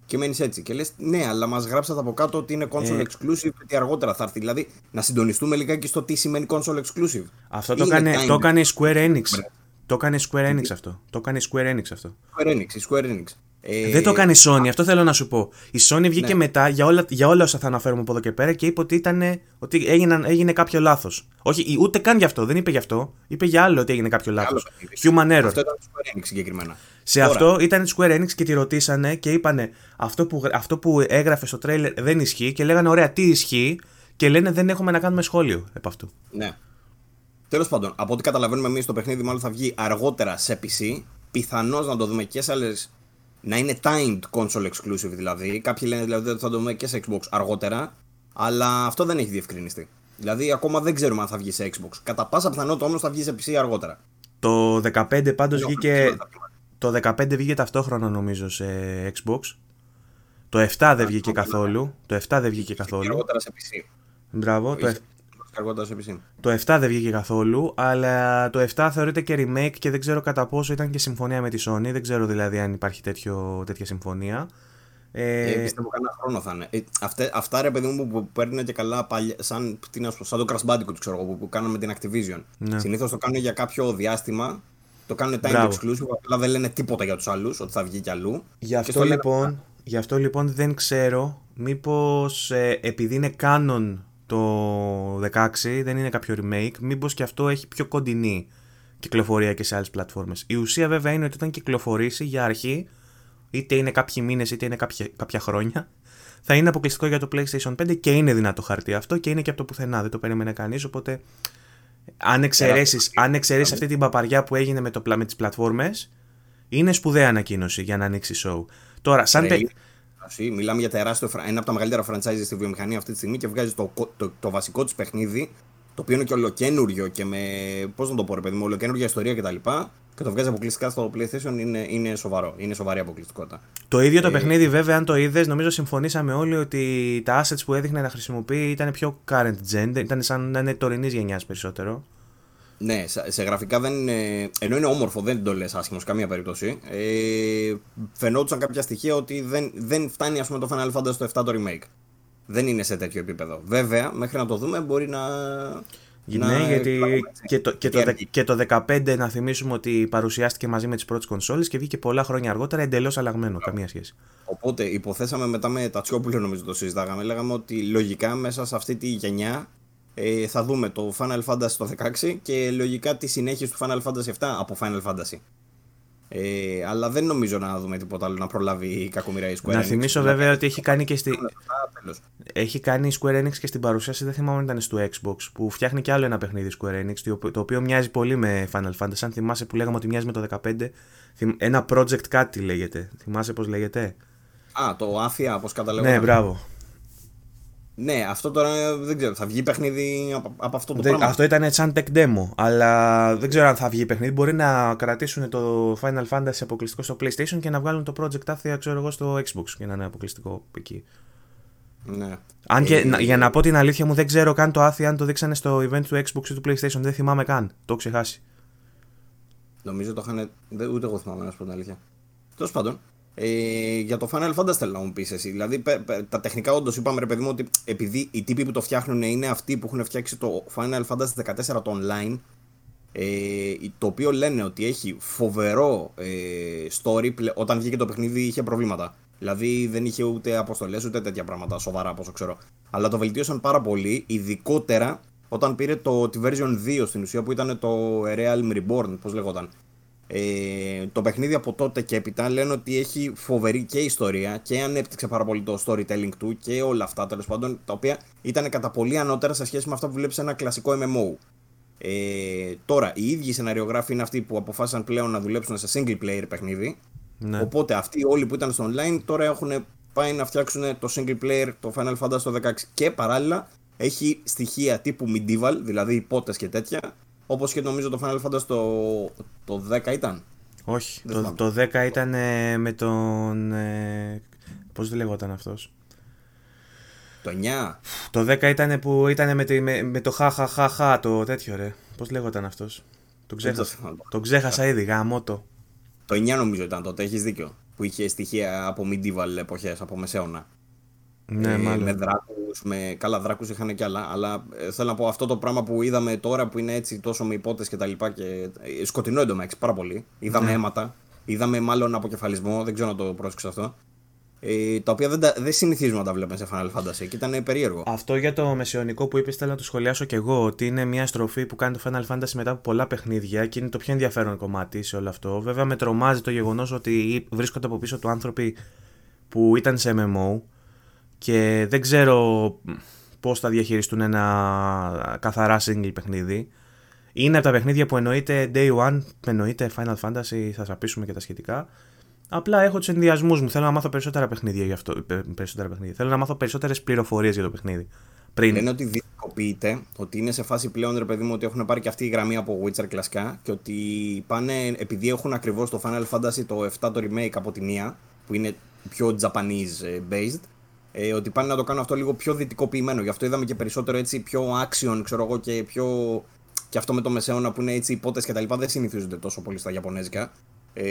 Και μένεις έτσι. Και λες, ναι, αλλά μας γράψατε από κάτω ότι είναι console Ε. exclusive και ότι αργότερα θα έρθει. Δηλαδή, να συντονιστούμε λιγάκι στο τι σημαίνει console exclusive. Αυτό το Είναι έκανε, time. το έκανε η Square Enix. Μπρε. Το έκανε η Square Enix αυτό. Το έκανε η Square Enix αυτό. Square Enix, η Square Enix. Ε, Δεν το έκανε η Sony, αυτό θέλω να σου πω. Η Sony βγήκε Ναι. μετά για όλα, για όλα όσα θα αναφέρουμε από εδώ και πέρα και είπε ότι, ήταν, ότι έγιναν, έγινε κάποιο λάθος. Όχι, ούτε καν γι' αυτό, δεν είπε γι' αυτό. Είπε για άλλο ότι έγινε κάποιο λάθος. άλλο παιχνίδι. Human error. Αυτό ήταν το Square Enix συγκεκριμένα. Σε Τώρα, αυτό ήταν η Square Enix και τη ρωτήσανε και είπανε αυτό που, αυτό που έγραφε στο τρέιλερ δεν ισχύει και λέγανε ωραία τι ισχύει και λένε δεν έχουμε να κάνουμε σχόλιο επ' αυτού. Ναι. Τέλος πάντων, από ό,τι καταλαβαίνουμε εμείς, το παιχνίδι μάλλον θα βγει αργότερα σε PC. Πιθανώς να το δούμε και σε άλλες. να είναι timed console exclusive δηλαδή. Κάποιοι λένε δηλαδή ότι θα το δούμε και σε Xbox αργότερα. Αλλά αυτό δεν έχει διευκρινιστεί. Δηλαδή, ακόμα δεν ξέρουμε αν θα βγει σε Xbox. Κατά πάσα πιθανότητα όμως θα βγει σε PC αργότερα. Το 15 πάντως Ναι, βγήκε, όχι, το 15 βγήκε ταυτόχρονα νομίζω σε Xbox. Το 7 δεν βγήκε καθόλου. Το 7 δεν βγήκε Και καθόλου. αργότερα σε PC. Μπράβο. Το, Είχε- και αργότερα σε PC. το 7 δεν βγήκε καθόλου, αλλά το 7 θεωρείται και remake και δεν ξέρω κατά πόσο ήταν και συμφωνία με τη Sony. Δεν ξέρω δηλαδή αν υπάρχει τέτοιο, τέτοια συμφωνία. Ε, Ε, πιστεύω κανένα χρόνο θα είναι. Ε, αυτά, αυτά ρε παιδί μου που παίρνουν και καλά παλιά, σαν, τι να σου πω, σαν το Crash Bandicoot ξέρω εγώ, που, που κάνουν με την Activision. Ναι. Συνήθως το κάνουν για κάποιο διάστημα Το κάνουν time Μπράβο. exclusive, απλά δεν λένε τίποτα για τους άλλους, ότι θα βγει κι αλλού. Γι' Και αυτό, στο λένε λοιπόν, γι' αυτό λοιπόν δεν ξέρω μήπως ε, επειδή είναι canon το 16, δεν είναι κάποιο remake, μήπως και αυτό έχει πιο κοντινή κυκλοφορία και σε άλλες πλατφόρμες. Η ουσία βέβαια είναι ότι όταν κυκλοφορήσει για αρχή, είτε είναι κάποιοι μήνες είτε είναι κάποια, κάποια χρόνια, θα είναι αποκλειστικό για το PlayStation 5 και είναι δυνατό χαρτί αυτό και είναι και από το πουθενά, δεν το περίμενε κανείς, οπότε αν εξαιρέσεις, αν εξαιρέσεις αυτή την παπαριά που έγινε με, το, πλα- με τις πλατφόρμες, είναι σπουδαία ανακοίνωση για να ανοίξει show. Τώρα, σαν. Τρελή τε- έκδοση. Μιλάμε για τεράστιο, φρα- ένα από τα μεγαλύτερα franchise στη βιομηχανία αυτή τη στιγμή και βγάζει το, κο- το, το βασικό τη παιχνίδι, το οποίο είναι και ολοκένουργιο και με. Πώς να το πω, ρε παιδί μου, ολοκένουργια ιστορία κτλ. Και το βγάζει αποκλειστικά στο PlayStation είναι, είναι σοβαρό. Είναι σοβαρή αποκλειστικότητα. Το ίδιο Ε, το παιχνίδι, βέβαια, αν το είδες, νομίζω συμφωνήσαμε όλοι ότι τα assets που έδειχνε να χρησιμοποιεί ήταν πιο current gen, ήταν σαν να είναι τωρινής γενιάς περισσότερο. Ναι, σε, σε γραφικά δεν είναι. ενώ είναι όμορφο, δεν το λες άσχημος σε καμία περίπτωση. Ε, φαινόντουσαν κάποια στοιχεία ότι δεν, δεν φτάνει ας πούμε, το Final Fantasy το 7 το remake. Δεν είναι σε τέτοιο επίπεδο. Βέβαια, μέχρι να το δούμε μπορεί να. να ναι, γιατί εκπλαγούμε, έτσι. και το, και, Γιατί το, δε- αρκεί. και το 15 να θυμίσουμε ότι παρουσιάστηκε μαζί με τις πρώτες κονσόλες και βγήκε πολλά χρόνια αργότερα εντελώς αλλαγμένο, καμία σχέση. Οπότε υποθέσαμε μετά με τα Τσιόπουλο νομίζω το συζητάγαμε. Λέγαμε ότι λογικά μέσα σε αυτή τη γενιά ε, θα δούμε το Final Fantasy το 16 και λογικά τη συνέχιση του Final Fantasy 7 από Final Fantasy. Ε, αλλά δεν νομίζω να δούμε τίποτα άλλο να προλάβει η κακομοιρά η Square να Enix. θυμίσω Δηλαδή, βέβαια ότι έχει κάνει και στη, Α, τέλος. Έχει κάνει η Square Enix και στην παρουσίαση, δεν θυμάμαι αν ήταν στο Xbox, που φτιάχνει και άλλο ένα παιχνίδι Square Enix, το οποίο- το οποίο μοιάζει πολύ με Final Fantasy. Αν θυμάσαι που λέγαμε ότι μοιάζει με το 15, θυμ- ένα project κάτι λέγεται. Θυμάσαι πώς λέγεται; Α, το Άφια, όπως καταλαβαίνω. Ναι, μπράβο. Ναι, αυτό τώρα δεν ξέρω. Θα βγει παιχνίδι από, από αυτό το Δεν- πράγμα. αυτό ήταν σαν tech demo, αλλά δεν ξέρω αν θα βγει παιχνίδι. Μπορεί να κρατήσουν το Final Fantasy αποκλειστικό στο PlayStation και να βγάλουν το project Athia, ξέρω εγώ, στο Xbox και να είναι αποκλειστικό εκεί. Ναι. Αν και, Ε, να- για να πω την αλήθεια μου, δεν ξέρω καν το Athia αν το δείξανε στο event του Xbox ή του PlayStation. Δεν θυμάμαι καν. Το έχω ξεχάσει. Νομίζω το είχαν. δεν- Ούτε εγώ θυμάμαι να σου πω την αλήθεια. Τέλος πάντων, ε, για το Final Fantasy θέλω να μου πεις εσύ. Δηλαδή, πε- πε- τα τεχνικά, όντως είπαμε ρε παιδί μου ότι επειδή οι τύποι που το φτιάχνουν είναι αυτοί που έχουν φτιάξει το Final Fantasy 14 το online. Ε, το οποίο λένε ότι έχει φοβερό ε, story. πλε- Όταν βγήκε το παιχνίδι είχε προβλήματα. Δηλαδή δεν είχε ούτε αποστολές ούτε τέτοια πράγματα σοβαρά, όπω ξέρω. Αλλά το βελτίωσαν πάρα πολύ, ειδικότερα όταν πήρε το, τη version 2 στην ουσία που ήταν το Realm Reborn, πώς λεγόταν. Ε, το παιχνίδι από τότε και έπειτα λένε ότι έχει φοβερή και ιστορία και ανέπτυξε πάρα πολύ το storytelling του και όλα αυτά τέλος πάντων, τα οποία ήταν κατά πολύ ανώτερα σε σχέση με αυτά που βλέπεις σε ένα κλασικό MMO. Ε, τώρα, οι ίδιοι σεναριογράφοι είναι αυτοί που αποφάσισαν πλέον να δουλέψουν σε single player παιχνίδι. Ναι. Οπότε αυτοί όλοι που ήταν στο online τώρα έχουν πάει να φτιάξουν το single player, το Final Fantasy το 16 και παράλληλα έχει στοιχεία τύπου medieval, δηλαδή υπότες και τέτοια, όπως και νομίζω το Final Fantasy το, το 10 ήταν. Όχι. Δεν Το, θυμάμαι. το 10 ήταν ε, με τον. Ε, Πώς δεν λεγόταν αυτός; Το 9. Το 10 ήταν που ήταν με, τη- με, με το χαχαχαχα το τέτοιο ρε. Πώς λέγονταν αυτός; Τον Δεν το ξέχασα. θυμάμαι. Τον ξέχασα ήδη, γάμο το. Το 9 νομίζω ήταν τότε, έχεις δίκιο. Που είχε στοιχεία από medieval εποχές, από μεσαίωνα. Ναι, Ε, μάλλον. Με δράκους, με... καλά δράκους είχαν και άλλα, αλλά ε, θέλω να πω αυτό το πράγμα που είδαμε τώρα που είναι έτσι τόσο με υπότες και τα λοιπά και ε, σκοτεινό εντωμεταξύ πάρα πολύ. Είδαμε Ναι. αίματα, είδαμε μάλλον αποκεφαλισμό, δεν ξέρω να το πρόσεξα αυτό. Ε, τα οποία δεν, τα- δεν συνηθίζουμε να τα βλέπουμε σε Final Fantasy και ήταν περίεργο. Αυτό για το μεσαιωνικό που είπες, θέλω να το σχολιάσω κι εγώ. Ότι είναι μια στροφή που κάνει το Final Fantasy μετά από πολλά παιχνίδια και είναι το πιο ενδιαφέρον κομμάτι σε όλο αυτό. Βέβαια, με τρομάζει το γεγονός ότι βρίσκονται από πίσω του άνθρωποι που ήταν σε MMO και δεν ξέρω πώς θα διαχειριστούν ένα καθαρά single παιχνίδι. Είναι από τα παιχνίδια που εννοείται Day One, εννοείται Final Fantasy, θα σαπίσουμε και τα σχετικά. Απλά έχω τους ενδιασμούς μου. Θέλω να μάθω περισσότερα παιχνίδια γι' αυτό. πε- Περισσότερα παιχνίδια. Θέλω να μάθω περισσότερες πληροφορίες για το παιχνίδι. Πριν. Λένε ότι διδικοποιείται, ότι είναι σε φάση πλέον ρε παιδί μου ότι έχουν πάρει και αυτή η γραμμή από Witcher κλασικά και ότι πάνε, επειδή έχουν ακριβώς το Final Fantasy το 7 το remake από τη μία, που είναι πιο Japanese ε, based, ε, ότι πάνε να το κάνουν αυτό λίγο πιο δυτικοποιημένο. Γι' αυτό είδαμε και περισσότερο έτσι πιο action, ξέρω εγώ, και πιο. και αυτό με το μεσαίωνα που είναι έτσι υπότες και τα λοιπά δεν συνηθίζονται τόσο πολύ στα Ιαπωνέζικα. Ε,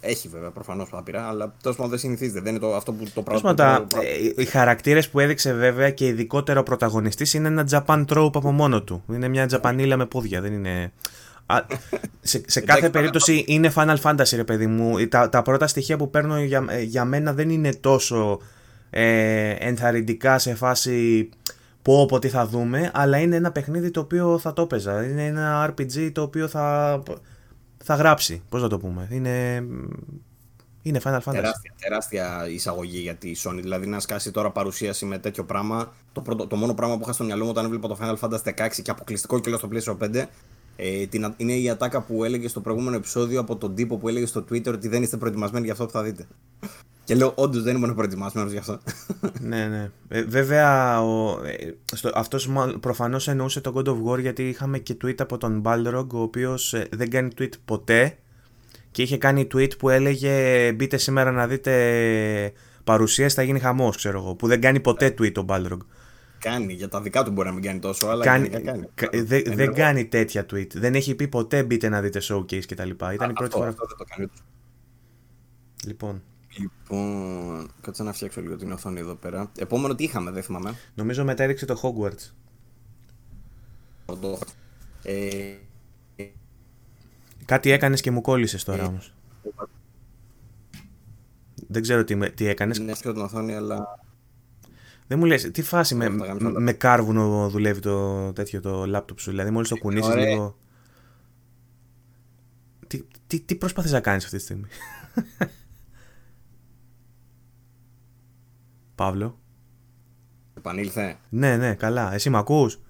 έχει βέβαια προφανώς άπειρα, αλλά τέλος πάντων δεν συνηθίζεται. Δεν είναι το, αυτό που το Τέλος πράγμα. πάντων, το- τα- ε, οι χαρακτήρες που έδειξε βέβαια και ειδικότερα ο πρωταγωνιστής είναι ένα Japan trope από μόνο του. Είναι μια Τζαπανίλα με πόδια. Δεν είναι. σε, σε κάθε περίπτωση είναι Final Fantasy, ρε παιδί μου. Τα, τα πρώτα στοιχεία που παίρνω για, για μένα δεν είναι τόσο ε, ενθαρρυντικά σε φάση πω από τι θα δούμε, αλλά είναι ένα παιχνίδι το οποίο θα το έπαιζα. Είναι ένα RPG το οποίο θα, θα γράψει. Πώς να το πούμε. Είναι, είναι Final Fantasy. Τεράστια, τεράστια εισαγωγή για τη Sony. Δηλαδή να σκάσει τώρα παρουσίαση με τέτοιο πράγμα. Το, πρώτο, το μόνο πράγμα που είχα στο μυαλό μου όταν έβλεπα το Final Fantasy 16 και αποκλειστικό και στο PlayStation 5 ε, την, είναι η ατάκα που έλεγε στο προηγούμενο επεισόδιο από τον τύπο που έλεγε στο Twitter ότι δεν είστε προετοιμασμένοι για αυτό που θα δείτε. Και λέω, όντως δεν ήμουν προετοιμασμένος γι' αυτό. ναι, ναι. Ε, βέβαια, ο, ε, αυτός προφανώς εννοούσε τον God of War γιατί είχαμε και tweet από τον Balrog, ο οποίος ε, δεν κάνει tweet ποτέ. Και είχε κάνει tweet που έλεγε Μπείτε σήμερα να δείτε παρουσίαση, θα γίνει χαμός, ξέρω εγώ. Που δεν κάνει ποτέ tweet ο Balrog. Κάνει, για τα δικά του μπορεί να μην κάνει τόσο, αλλά κάνει, κάνει. δεν δε κάνει τέτοια tweet. Δεν έχει πει ποτέ μπείτε να δείτε showcase κτλ. Ήταν η πρώτη αυτό, φορά. Αυτό δεν το κάνει. Λοιπόν. Λοιπόν, κάτσε να φτιάξω λίγο την οθόνη εδώ πέρα. Επόμενο τι είχαμε, δεν θυμάμαι. Νομίζω μετά έριξε το Hogwarts. Ε... Κάτι έκανες και μου κόλλησες τώρα ε... όμως. Δεν ξέρω τι, τι έκανες. Ναι, την οθόνη, αλλά... Δεν μου λες, τι φάση με, με κάρβουνο δουλεύει το τέτοιο το λάπτοπ σου, δηλαδή μόλις το κουνήσεις λίγο... Τι, τι, τι προσπαθείς να κάνεις αυτή τη στιγμή; <laughs> Παύλο. Επανήλθε. Ναι, ναι, καλά. Εσύ με ακούς;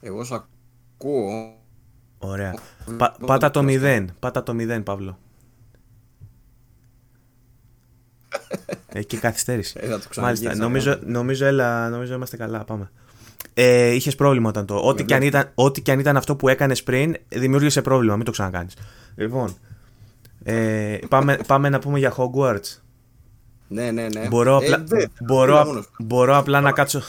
Εγώ σε ακούω. Ωραία. Πα, πάτα το μηδέν. Πάτα το μηδέν, Παύλο. Έχει και καθυστέρηση. Ε, Μάλιστα. Νομίζω, νομίζω, έλα, νομίζω είμαστε καλά. Πάμε. Ε, Είχες πρόβλημα όταν το. Ό,τι και, αν ήταν, ό,τι και αν ήταν αυτό που έκανες πριν, δημιούργησε πρόβλημα. Μην το ξανακάνεις. Λοιπόν. Ε, πάμε, πάμε να πούμε για Hogwarts. Ναι, ναι, ναι. Μπορώ, απλά, ε, δε, μπορώ, μπορώ, απλά να κάτσω,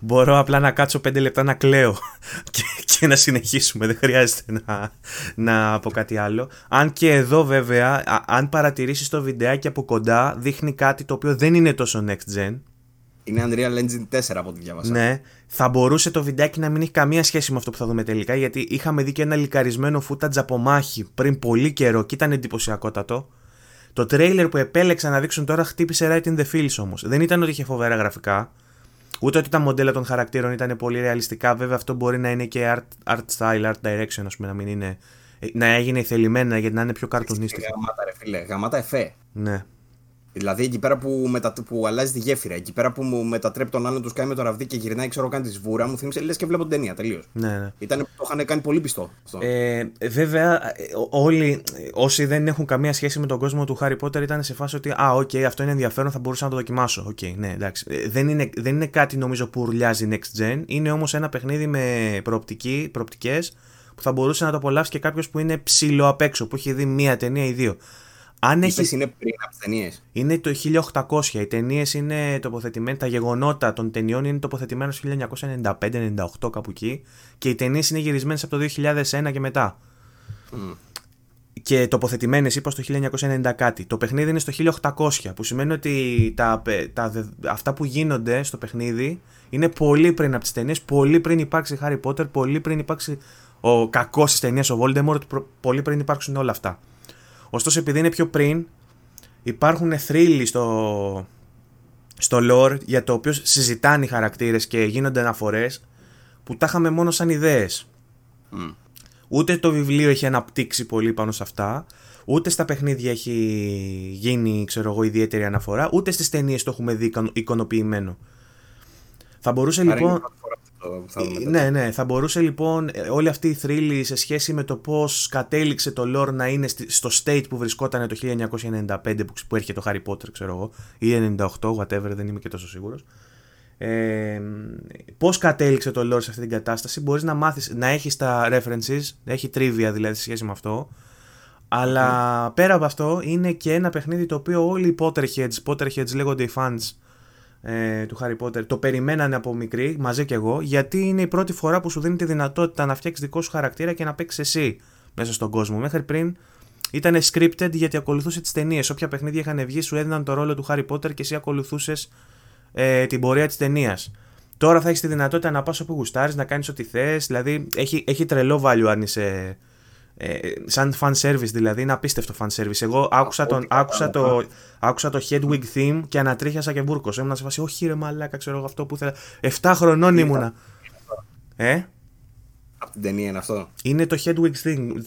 μπορώ απλά να κάτσω πέντε λεπτά να κλαίω <laughs> και, και να συνεχίσουμε. Δεν χρειάζεται να, να πω κάτι άλλο. Αν και εδώ βέβαια, αν παρατηρήσεις το βιντεάκι από κοντά, δείχνει κάτι το οποίο δεν είναι τόσο next gen. Είναι Unreal Engine 4 από ό,τι διάβασα. Ναι. Θα μπορούσε το βιντεάκι να μην έχει καμία σχέση με αυτό που θα δούμε τελικά, γιατί είχαμε δει και ένα λικαρισμένο footage από μάχη πριν πολύ καιρό και ήταν εντυπωσιακότατο. Το τρέιλερ που επέλεξαν να δείξουν τώρα χτύπησε right in the feels όμως. Δεν ήταν ότι είχε φοβερά γραφικά, ούτε ότι τα μοντέλα των χαρακτήρων ήταν πολύ ρεαλιστικά. Βέβαια, αυτό μπορεί να είναι και art, art style, art direction, ας πούμε, να μην είναι. να έγινε θελημένα γιατί να είναι πιο καρτουνίστικο. Γαμάτα, ρε φίλε. Γαμάτα εφέ. Ναι. Δηλαδή εκεί πέρα που, μετα... που αλλάζει τη γέφυρα, εκεί πέρα που μου μετατρέπει τον άλλον τους κάνει με το ραβδί και γυρνάει, ξέρω κάνει τη σβούρα, μου θύμισε λες και βλέπω την ταινία τελείως. Ναι, ναι. Ήταν που το είχαν κάνει πολύ πιστό. Ε, βέβαια, όλοι όσοι δεν έχουν καμία σχέση με τον κόσμο του Harry Potter ήταν σε φάση ότι Α, OK, okay, αυτό είναι ενδιαφέρον, θα μπορούσα να το δοκιμάσω. OK, okay, ναι, εντάξει. Ε, δεν είναι, δεν είναι κάτι νομίζω που ουρλιάζει next gen, είναι όμως ένα παιχνίδι με προοπτικές που θα μπορούσε να το απολαύσει και κάποιος που είναι ψιλοαπέξω, που έχει δει μία ταινία ή δύο. Αν έχει... είναι πριν από τις ταινίες. Είναι το 1800. Οι ταινίες είναι τοποθετημένες, τα γεγονότα των ταινιών είναι τοποθετημένα στο 1995-98 κάπου εκεί. Και οι ταινίες είναι γυρισμένες από το 2001 και μετά. Mm. Και τοποθετημένες, είπα, στο 1990 κάτι. Το παιχνίδι είναι στο 1800, που σημαίνει ότι τα, τα, αυτά που γίνονται στο παιχνίδι είναι πολύ πριν από τις ταινίες, πολύ πριν υπάρξει Harry Potter, πολύ πριν υπάρξει ο κακός της ταινίας, ο Voldemort, πολύ πριν υπάρξουν όλα αυτά. Ωστόσο, επειδή είναι πιο πριν, υπάρχουν θρύλοι στο, στο lore για το οποίο συζητάνε οι χαρακτήρες και γίνονται αναφορές που τα είχαμε μόνο σαν ιδέες. Ούτε το βιβλίο έχει αναπτύξει πολύ πάνω σε αυτά, ούτε στα παιχνίδια έχει γίνει ξέρω εγώ, ιδιαίτερη αναφορά, ούτε στις ταινίες το έχουμε δει εικονοποιημένο. Θα μπορούσε λοιπόν θα δούμε. Ναι, ναι, θα μπορούσε λοιπόν ε, όλη αυτή η θρύλη σε σχέση με το πώς κατέληξε το lore να είναι στο state που βρισκόταν το 1995 που έρχεται το Harry Potter, ξέρω εγώ, ή 98, whatever, δεν είμαι και τόσο σίγουρος. Ε, πώς κατέληξε το lore σε αυτή την κατάσταση μπορείς να μάθεις, να έχεις τα references έχει trivia δηλαδή σε σχέση με αυτό αλλά πέρα από αυτό είναι και ένα παιχνίδι το οποίο όλοι οι Potterheads, Potterheads λέγονται οι fans ε, του Harry Potter το περιμένανε από μικρή, μαζί και εγώ, γιατί είναι η πρώτη φορά που σου δίνει τη δυνατότητα να φτιάξεις δικό σου χαρακτήρα και να παίξεις εσύ μέσα στον κόσμο. Μέχρι πριν ήταν scripted γιατί ακολουθούσε τις ταινίες. Όποια παιχνίδια είχαν βγει, σου έδιναν το ρόλο του Harry Potter και εσύ ακολουθούσες ε, την πορεία της ταινίας. Τώρα θα έχεις τη δυνατότητα να πας όπου γουστάρεις, να κάνεις ό,τι θες. Δηλαδή έχει, έχει τρελό value αν είσαι Ε, σαν fan service δηλαδή, είναι απίστευτο fan service. Εγώ άκουσα, τον, άκουσα, το, άκουσα το Hedwig theme και ανατρίχιασα και βούρκος. Ήμουν σε φάση, όχι ρε μαλάκα, ξέρω εγώ αυτό που ήθελα. 7 χρονών ήμουνα. Ε; Από την ταινία είναι αυτό; Είναι το Hedwig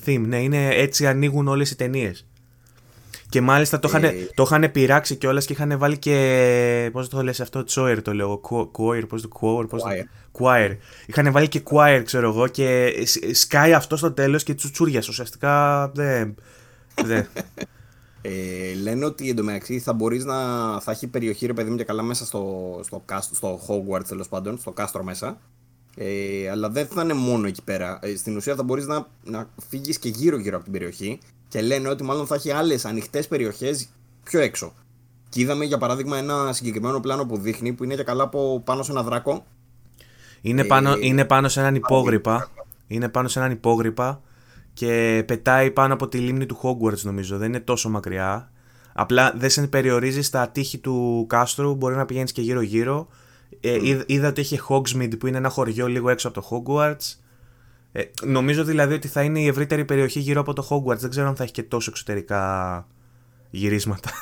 theme, ναι, είναι έτσι ανοίγουν όλες οι ταινίες. Και μάλιστα το είχαν, ε... το είχαν πειράξει κιόλας και είχαν βάλει και. Πώς το λες αυτό, Τσόερ το λέω. Choir, πώς το Choir. Πώς Choir. Choir. Είχαν βάλει και Choir, ξέρω εγώ, και σκάει αυτό στο τέλος και τσουτσούριας. Ουσιαστικά δεν. Δε. <laughs> Ε, λένε ότι εντωμεταξύ θα μπορείς να. θα έχει περιοχή ρε παιδί μου και καλά μέσα στο, στο, στο Hogwarts τέλος πάντων, στο κάστρο μέσα. Ε, αλλά δεν θα είναι μόνο εκεί πέρα. Ε, στην ουσία θα μπορείς να, να φύγεις και γύρω-γύρω από την περιοχή και λένε ότι μάλλον θα έχει άλλες ανοιχτές περιοχές πιο έξω. Και είδαμε για παράδειγμα ένα συγκεκριμένο πλάνο που δείχνει που είναι και καλά από πάνω σε ένα δράκο. Είναι πάνω, ε, είναι πάνω σε έναν υπόγρυπα. Είναι πάνω σε έναν υπόγρυπα και πετάει πάνω από τη λίμνη του Hogwarts νομίζω. Δεν είναι τόσο μακριά. Απλά δεν σε περιορίζει στα τείχη του κάστρου. Μπορεί να πηγαίνεις και γύρω-γύρω. Ε, είδα ότι έχει Hogsmeade που είναι ένα χωριό λίγο έξω από το Hogwarts. Ε, νομίζω δηλαδή ότι θα είναι η ευρύτερη περιοχή γύρω από το Hogwarts. Δεν ξέρω αν θα έχει και τόσο εξωτερικά γυρίσματα. <laughs>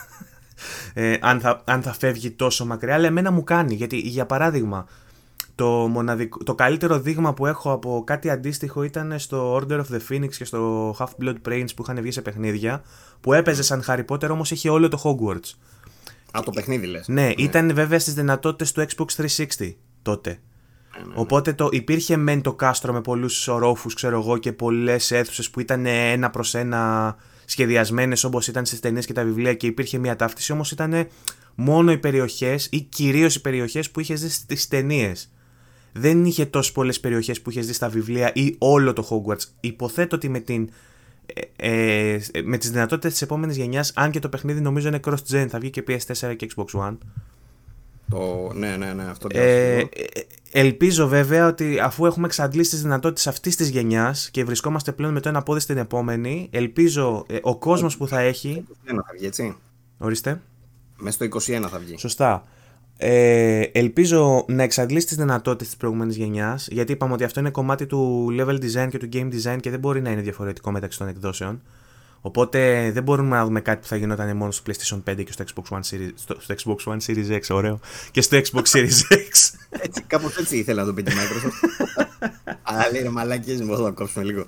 Ε, αν, θα, αν θα φεύγει τόσο μακριά. Αλλά εμένα μου κάνει. Γιατί για παράδειγμα, το, μοναδικό, το καλύτερο δείγμα που έχω από κάτι αντίστοιχο ήταν στο Order of the Phoenix και στο Half-Blood Prince που είχαν βγει σε παιχνίδια. Που έπαιζε σαν Harry Potter όμως είχε όλο το Hogwarts. Α, το παιχνίδι λες. Ναι, ναι. ήταν βέβαια στις δυνατότητες του Xbox 360 τότε. Οπότε το, υπήρχε μεν το κάστρο με πολλούς ορόφους, ξέρω εγώ, και πολλές αίθουσες που ήταν ένα προς ένα σχεδιασμένες όπως ήταν στις ταινίες και τα βιβλία και υπήρχε μια ταύτιση. Όμως ήταν μόνο οι περιοχές ή κυρίως οι περιοχές που είχες δει στις ταινίες. Δεν είχε τόσες πολλές περιοχές που είχες δει στα βιβλία ή όλο το Hogwarts. Υποθέτω ότι με, την, ε, ε με τις δυνατότητες της επόμενης γενιάς, αν και το παιχνίδι νομίζω είναι cross-gen, θα βγει και PS4 και Xbox One, το... Ναι, ναι, ναι, αυτό ε, ε, Ελπίζω βέβαια ότι αφού έχουμε εξαντλήσει τις δυνατότητες αυτής της γενιάς και βρισκόμαστε πλέον με το ένα πόδι στην επόμενη, ελπίζω ε, ο κόσμος που θα έχει. Στο 21 θα βγει, έτσι. Ορίστε. Μέσα στο 21 θα βγει. Σωστά. Ε, ελπίζω να εξαντλήσει τις δυνατότητες της προηγούμενης γενιάς, γιατί είπαμε ότι αυτό είναι κομμάτι του level design και του game design και δεν μπορεί να είναι διαφορετικό μεταξύ των εκδόσεων. Οπότε δεν μπορούμε να δούμε κάτι που θα γινόταν μόνο στο PlayStation 5 και στο Xbox One Series, στο, στο Xbox One Series X, ωραίο, και στο Xbox Series X. Έτσι, κάπως έτσι ήθελα να το πει και Microsoft. Αλλά λέει ρε μαλακίες μου, θα το κόψουμε λίγο.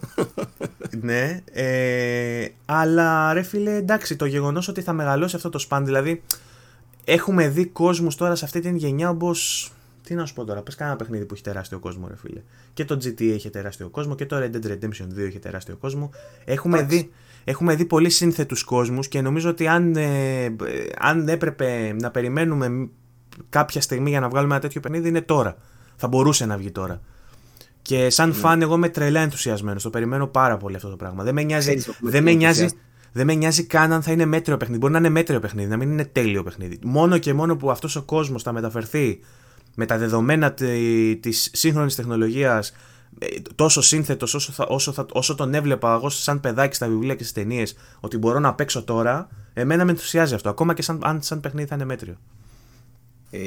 ναι, ε, αλλά ρε φίλε, εντάξει, το γεγονός ότι θα μεγαλώσει αυτό το span, δηλαδή έχουμε δει κόσμους τώρα σε αυτή την γενιά όπως τι να σου πω τώρα, πες κανένα παιχνίδι που έχει τεράστιο κόσμο, ρε φίλε. Και το GTA έχει τεράστιο κόσμο και το Red Dead Redemption 2 έχει τεράστιο κόσμο. Έχουμε δει, έχουμε δει πολύ σύνθετους κόσμους και νομίζω ότι αν, ε, αν έπρεπε να περιμένουμε κάποια στιγμή για να βγάλουμε ένα τέτοιο παιχνίδι είναι τώρα. Θα μπορούσε να βγει τώρα. Και σαν mm. φαν, εγώ είμαι τρελά ενθουσιασμένος. Το περιμένω πάρα πολύ αυτό το πράγμα. Δεν με νοιάζει, δεν με νοιάζει, δεν με νοιάζει καν αν θα είναι μέτριο παιχνίδι. Μπορεί να είναι μέτριο παιχνίδι, να μην είναι τέλειο παιχνίδι. Μόνο και μόνο που αυτός ο κόσμος θα μεταφερθεί με τα δεδομένα τη σύγχρονης τεχνολογίας ε, τόσο σύνθετος όσο, θα, όσο, θα, όσο τον έβλεπα εγώ σαν παιδάκι στα βιβλία και στις ταινίες, ότι μπορώ να παίξω τώρα, εμένα με ενθουσιάζει αυτό. Ακόμα και σαν, αν σαν παιχνίδι θα είναι μέτριο. Ε,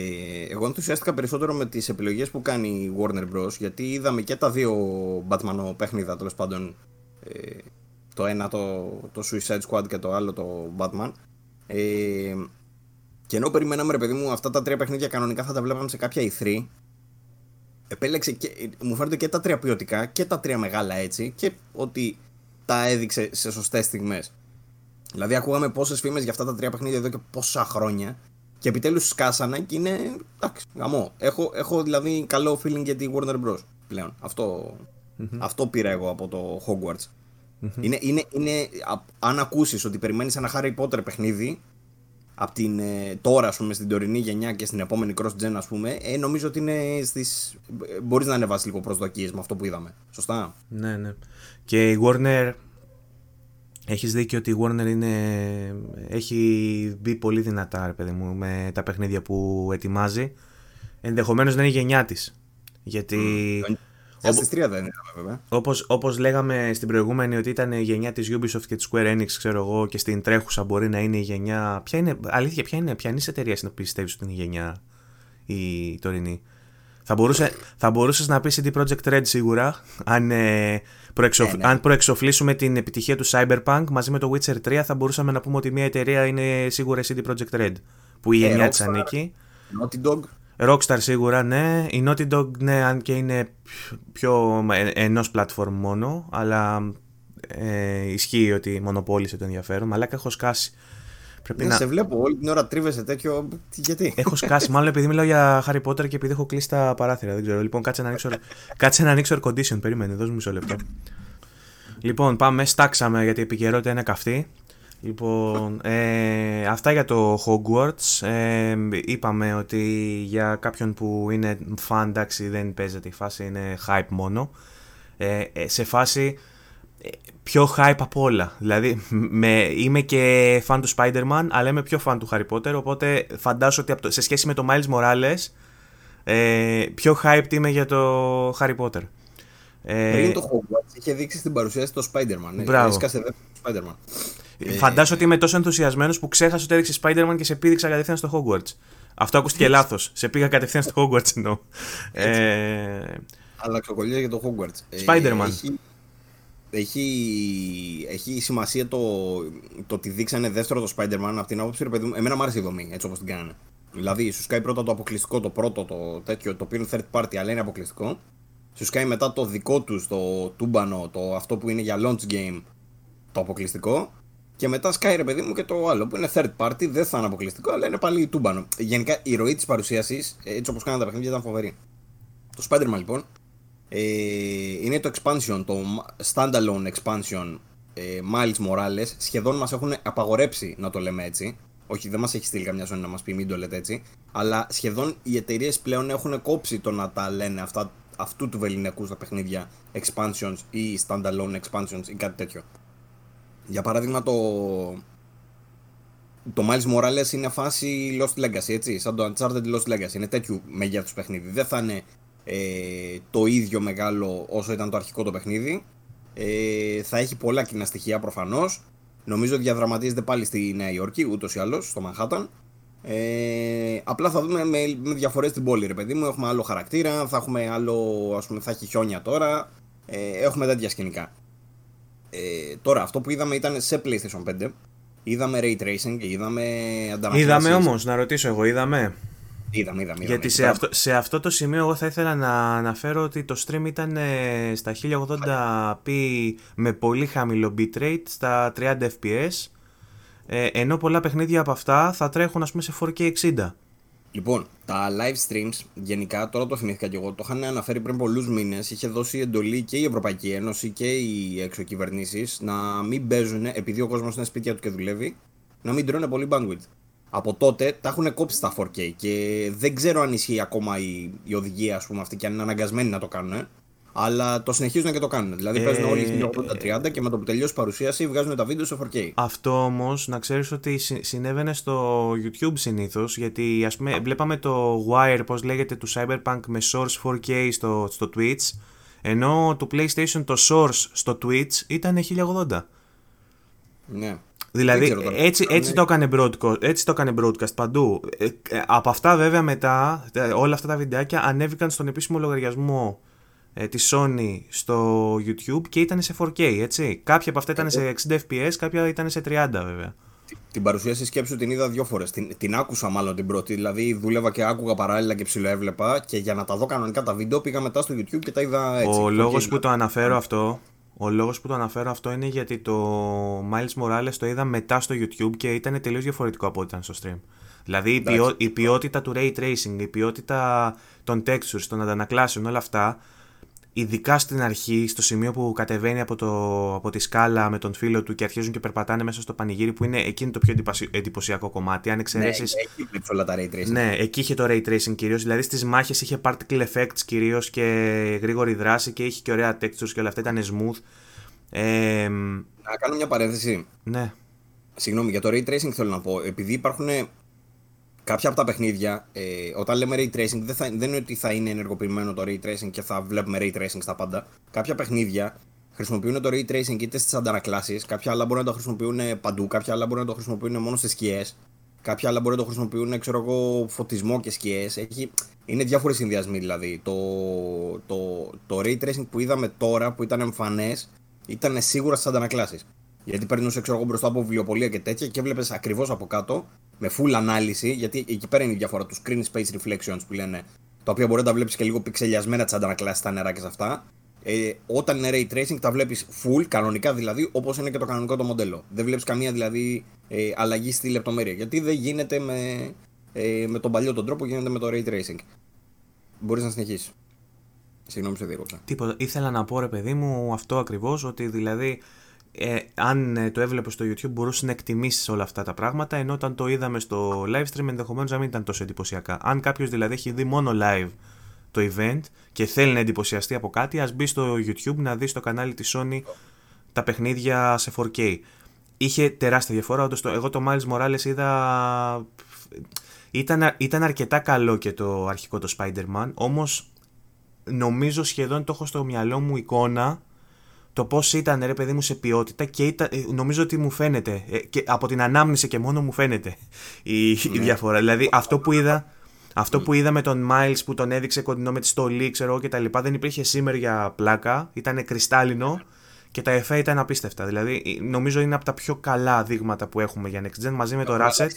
εγώ ενθουσιάστηκα περισσότερο με τις επιλογές που κάνει η Warner Bros. Γιατί είδαμε και τα δύο Batman παιχνίδια τέλος πάντων. Ε, το ένα το, το Suicide Squad και το άλλο το Batman. Ε, και ενώ περιμέναμε ρε παιδί μου αυτά τα τρία παιχνίδια κανονικά θα τα βλέπαμε σε κάποια E3 επέλεξε και, μου φαίνεται και τα τρία ποιοτικά και τα τρία μεγάλα έτσι και ότι τα έδειξε σε σωστές στιγμές. Δηλαδή, ακούγαμε πόσες φήμες για αυτά τα τρία παιχνίδια εδώ και πόσα χρόνια και επιτέλους σκάσανε και είναι. Εντάξει, γαμό. Έχω, έχω δηλαδή καλό feeling για τη Warner Bros. πλέον. Αυτό, αυτό πήρα εγώ από το Hogwarts. Είναι, είναι, είναι, αν ακούσεις ότι περιμένεις ένα Harry Potter παιχνίδι, από την ε, τώρα, ας πούμε, στην τωρινή γενιά και στην επόμενη cross-gen, ας πούμε, ε, νομίζω ότι είναι στις... μπορείς να ανεβάσεις λίγο προσδοκίες με αυτό που είδαμε. Σωστά; Ναι, ναι. Και η Warner... Έχεις δίκιο ότι η Warner είναι... έχει μπει πολύ δυνατά, ρε παιδί μου, με τα παιχνίδια που ετοιμάζει. Ενδεχομένως να είναι η γενιά της. Γιατί... Στις τρία δεν είναι βέβαια. Όπως, όπως λέγαμε στην προηγούμενη ότι ήταν η γενιά της Ubisoft και της Square Enix ξέρω εγώ και στην τρέχουσα μπορεί να είναι η γενιά... Ποια είναι, αλήθεια, ποια είναι, ποια είναι εταιρεία να πιστεύεις ότι είναι η γενιά η τωρινή; Θα, μπορούσε, θα μπορούσες να πεις CD Projekt Red σίγουρα, αν, ε, προεξοφ... Ναι, ναι. αν προεξοφλήσουμε την επιτυχία του Cyberpunk μαζί με το Witcher 3 θα μπορούσαμε να πούμε ότι μια εταιρεία είναι σίγουρα CD Projekt Red, που η Ε, εννιά της Rockstar. ανήκει. Naughty Dog. Rockstar σίγουρα, ναι. Η Naughty Dog, ναι, αν και είναι πιο ε, ενός platform μόνο, αλλά ε, ισχύει ότι μονοπόλησε το ενδιαφέρον. Μαλάκα έχω σκάσει. Πρέπει Ναι, να... σε βλέπω όλη την ώρα τρίβεσαι τέτοιο. Τι- Γιατί; Έχω σκάσει, μάλλον επειδή μιλάω για Harry Potter και επειδή έχω κλείσει τα παράθυρα. Δεν ξέρω. Λοιπόν, κάτσε να ανοίξω, κάτσε να ανοίξω air condition. Περίμενε, δώσ' μου μισό λεπτό. Λοιπόν, πάμε, στάξαμε γιατί η επικαιρότητα είναι καυτή. Λοιπόν, ε, αυτά για το Hogwarts. Ε, είπαμε ότι για κάποιον που είναι fan, εντάξει, δεν παίζεται η φάση, είναι hype μόνο. Ε, ε, σε φάση ε, πιο hype από όλα. Δηλαδή, με, είμαι και fan του Spider-Man, αλλά είμαι πιο fan του Harry Potter, οπότε φαντάζομαι ότι από το- σε σχέση με το Miles Morales, ε, πιο hyped είμαι για το Harry Potter. Ε, Πριν το Hogwarts είχε δείξει στην παρουσίαση το Spider-Man. Ναι, Μπράβο. Έσκασε δεύτερο Spider-Man. Φαντάζομαι ότι είμαι τόσο ενθουσιασμένος που ξέχασα ότι έδειξε Spider-Man και σε πήδηξα κατευθείαν στο Hogwarts. Αυτό ακούστηκε λάθος. Σε πήγα κατευθείαν στο Hogwarts εννοώ. Ε, Αλλά ξεκολλία για το Hogwarts. Ε, Spider-Man. Έχει, έχει, έχει σημασία το, το ότι δείξανε δεύτερο το Spider-Man από την άποψη, ρε παιδί μου, εμένα μου άρεσε η δομή έτσι όπως την κάνανε. Δηλαδή, σου σκάει πρώτα το αποκλειστικό, το πρώτο, το τέτοιο, το οποίο είναι third party, αλλά είναι αποκλειστικό. Σου σκάει μετά το δικό τους, το τούμπανο, το αυτό που είναι για launch game, το αποκλειστικό. Και μετά σκάει ρε παιδί μου και το άλλο που είναι third party, δεν θα είναι αποκλειστικό, αλλά είναι πάλι τούμπανο. Γενικά η ροή της παρουσίασης, έτσι όπως κάνανε τα παιχνίδια, ήταν φοβερή. Το Spider-Man λοιπόν ε, είναι το expansion, το standalone expansion ε, Miles Morales. Σχεδόν μας έχουν απαγορέψει να το λέμε έτσι. Όχι, δεν μας έχει στείλει καμιά Sony να μας πει μην το λέτε έτσι. Αλλά σχεδόν οι εταιρείες πλέον έχουν κόψει το να τα λένε αυτά, αυτού του βεληνικού στα παιχνίδια expansions ή standalone expansions ή κάτι τέτοιο. Για παράδειγμα το, το Miles Morales είναι φάση Lost Legacy, έτσι, σαν το Uncharted Lost Legacy. Είναι τέτοιου μεγέθους παιχνίδι. Δεν θα είναι ε, το ίδιο μεγάλο όσο ήταν το αρχικό το παιχνίδι. Ε, θα έχει πολλά κοινά στοιχεία προφανώς. Νομίζω διαδραματίζεται πάλι στη Νέα Υόρκη, ούτως ή άλλως, στο Manhattan. Ε, απλά θα δούμε με, με διαφορές στην πόλη, ρε παιδί μου. Έχουμε άλλο χαρακτήρα, θα έχουμε άλλο, ας πούμε, θα έχει χιόνια τώρα. Ε, έχουμε τέτοια σκηνικά. Ε, τώρα, αυτό που είδαμε ήταν σε PlayStation 5. Είδαμε Ray Tracing και είδαμε αντανακλάσεις. είδαμε όμως, να ρωτήσω εγώ, είδαμε; Είδαμε, είδαμε. είδαμε. Γιατί σε Μπράβο. αυτό, σε αυτό το σημείο εγώ θα ήθελα να αναφέρω ότι το stream ήταν ε, στα 1080p με πολύ χαμηλό bitrate στα 30 fps ε, ενώ πολλά παιχνίδια από αυτά θα τρέχουν ας πούμε σε 4K 60. Λοιπόν, τα live streams γενικά, τώρα το θυμήθηκα και εγώ, το είχαν αναφέρει πριν πολλούς μήνες. Είχε δώσει εντολή και η Ευρωπαϊκή Ένωση και οι εξωκυβερνήσεις να μην παίζουν, επειδή ο κόσμος είναι σπίτια του και δουλεύει, να μην τρώνε πολύ bandwidth. Από τότε τα έχουν κόψει στα 4K και δεν ξέρω αν ισχύει ακόμα η, η οδηγία, ας πούμε, αυτή και αν είναι αναγκασμένοι να το κάνουν. Αλλά το συνεχίζουν και το κάνουν. Δηλαδή Ε, παίζουν όλοι 1080-30 και με το που τελειώσει η παρουσίαση βγάζουν τα βίντεο σε 4K. Αυτό όμως να ξέρεις ότι συ- συνέβαινε στο YouTube συνήθως γιατί ας πούμε βλέπαμε το Wire πώς λέγεται του Cyberpunk με source 4K στο, στο Twitch ενώ το PlayStation το source στο Twitch ήταν 1080. Ναι. Δηλαδή Δεν ξέρω τώρα. έτσι, έτσι, Ναι. το έκανε broadcast, έτσι το έκανε broadcast παντού. Ε, ε, από αυτά βέβαια μετά ε, όλα αυτά τα βιντεάκια ανέβηκαν στον επίσημο λογαριασμό ε, της Sony στο YouTube και ήταν σε 4K έτσι. Κάποια από αυτά ήταν σε 60 fps, κάποια ήταν σε 30 βέβαια. Την παρουσίαση σκέψου την είδα δύο φορές. Την, την άκουσα μάλλον την πρώτη. Δηλαδή δούλευα και άκουγα παράλληλα και ψιλοέβλεπα. Και για να τα δω κανονικά τα βίντεο πήγα μετά στο YouTube και τα είδα έτσι. Ο Και λόγος εκεί- που το αναφέρω αυτό ο λόγος που το αναφέρω αυτό είναι γιατί το Miles Morales το είδα μετά στο YouTube και ήταν τελείως διαφορετικό από ό,τι ήταν στο stream. Δηλαδή η, Εντάξει. ποιό- η ποιότητα του ray tracing, η ποιότητα των textures, των αντανακλάσεων, όλα αυτά, ειδικά στην αρχή, στο σημείο που κατεβαίνει από, το, από τη σκάλα με τον φίλο του και αρχίζουν και περπατάνε μέσα στο πανηγύρι που είναι εκείνο το πιο εντυπωσι- εντυπωσιακό κομμάτι. Αν Ναι, εξαιρέσεις έχει βλέπεις όλα τα ray tracing. ναι, εκεί είχε το ray tracing κυρίως. Δηλαδή στις μάχες είχε particle effects κυρίως και γρήγορη δράση και είχε και ωραία textures και όλα αυτά ήταν smooth. Ε, Να κάνω μια παρένθεση. ναι. Συγγνώμη, για το ray tracing θέλω να πω. Επειδή υπάρχουν κάποια από τα παιχνίδια, ε, όταν λέμε ray tracing, δεν, θα, δεν είναι ότι θα είναι ενεργοποιημένο το ray tracing και θα βλέπουμε ray tracing στα πάντα. Κάποια παιχνίδια χρησιμοποιούν το ray tracing είτε στις αντανακλάσεις, κάποια άλλα μπορούν να το χρησιμοποιούν παντού, κάποια άλλα μπορούν να το χρησιμοποιούν μόνο στι σκιές. Κάποια άλλα μπορεί να το χρησιμοποιούν, ξέρω εγώ, φωτισμό και σκιές. Είναι διάφορε συνδυασμοί δηλαδή. Το, το, το ray tracing που είδαμε τώρα, που ήταν εμφανές, ήταν σίγουρα στις αντανακλάσεις. Γιατί περνούσε ξέρω εγώ, μπροστά από βιβλιοπολία και τέτοια και έβλεπε ακριβώς από κάτω με full ανάλυση. Γιατί εκεί πέρα είναι η διαφορά του screen space reflections που λένε. Τα οποία μπορεί να τα βλέπεις και λίγο πιξελιασμένα τις αντανακλάσεις στα νερά και σε αυτά. Ε, όταν είναι ray tracing τα βλέπεις full, κανονικά δηλαδή, όπως είναι και το κανονικό το μοντέλο. Δεν βλέπεις καμία δηλαδή ε, αλλαγή στη λεπτομέρεια. Γιατί δεν γίνεται με, ε, με τον παλιό τον τρόπο, γίνεται με το ray tracing. Μπορείς να συνεχίσεις. Συγγνώμη, σε διέκοψα. Τίποτα. Ήθελα να πω ρε παιδί μου αυτό ακριβώς, ότι δηλαδή ε, αν ε, το έβλεπες στο YouTube μπορούσες να εκτιμήσεις όλα αυτά τα πράγματα, ενώ όταν το είδαμε στο live stream ενδεχομένως να μην ήταν τόσο εντυπωσιακά. Αν κάποιος δηλαδή έχει δει μόνο live το event και θέλει να εντυπωσιαστεί από κάτι, ας μπει στο YouTube να δει στο κανάλι της Sony τα παιχνίδια σε 4K. Είχε τεράστια διαφορά. Όντως, το, εγώ το Miles Morales είδα. Ήταν, ήταν αρκετά καλό και το αρχικό το Spider-Man, όμως νομίζω σχεδόν το έχω στο μυαλό μου εικόνα το πώς ήταν ρε παιδί μου σε ποιότητα και ήταν, ε, νομίζω ότι μου φαίνεται ε, και από την ανάμνηση και μόνο μου φαίνεται η, η ναι. διαφορά. Δηλαδή αυτό που είδα αυτό που είδα με τον Miles που τον έδειξε κοντινό με τη στολή, ξέρω και τα λοιπά, δεν υπήρχε σήμερα για πλάκα, ήταν κρυστάλλινο και τα εφέ ήταν απίστευτα. Δηλαδή, νομίζω είναι από τα πιο καλά δείγματα που έχουμε για Next Gen μαζί με το Ratchet.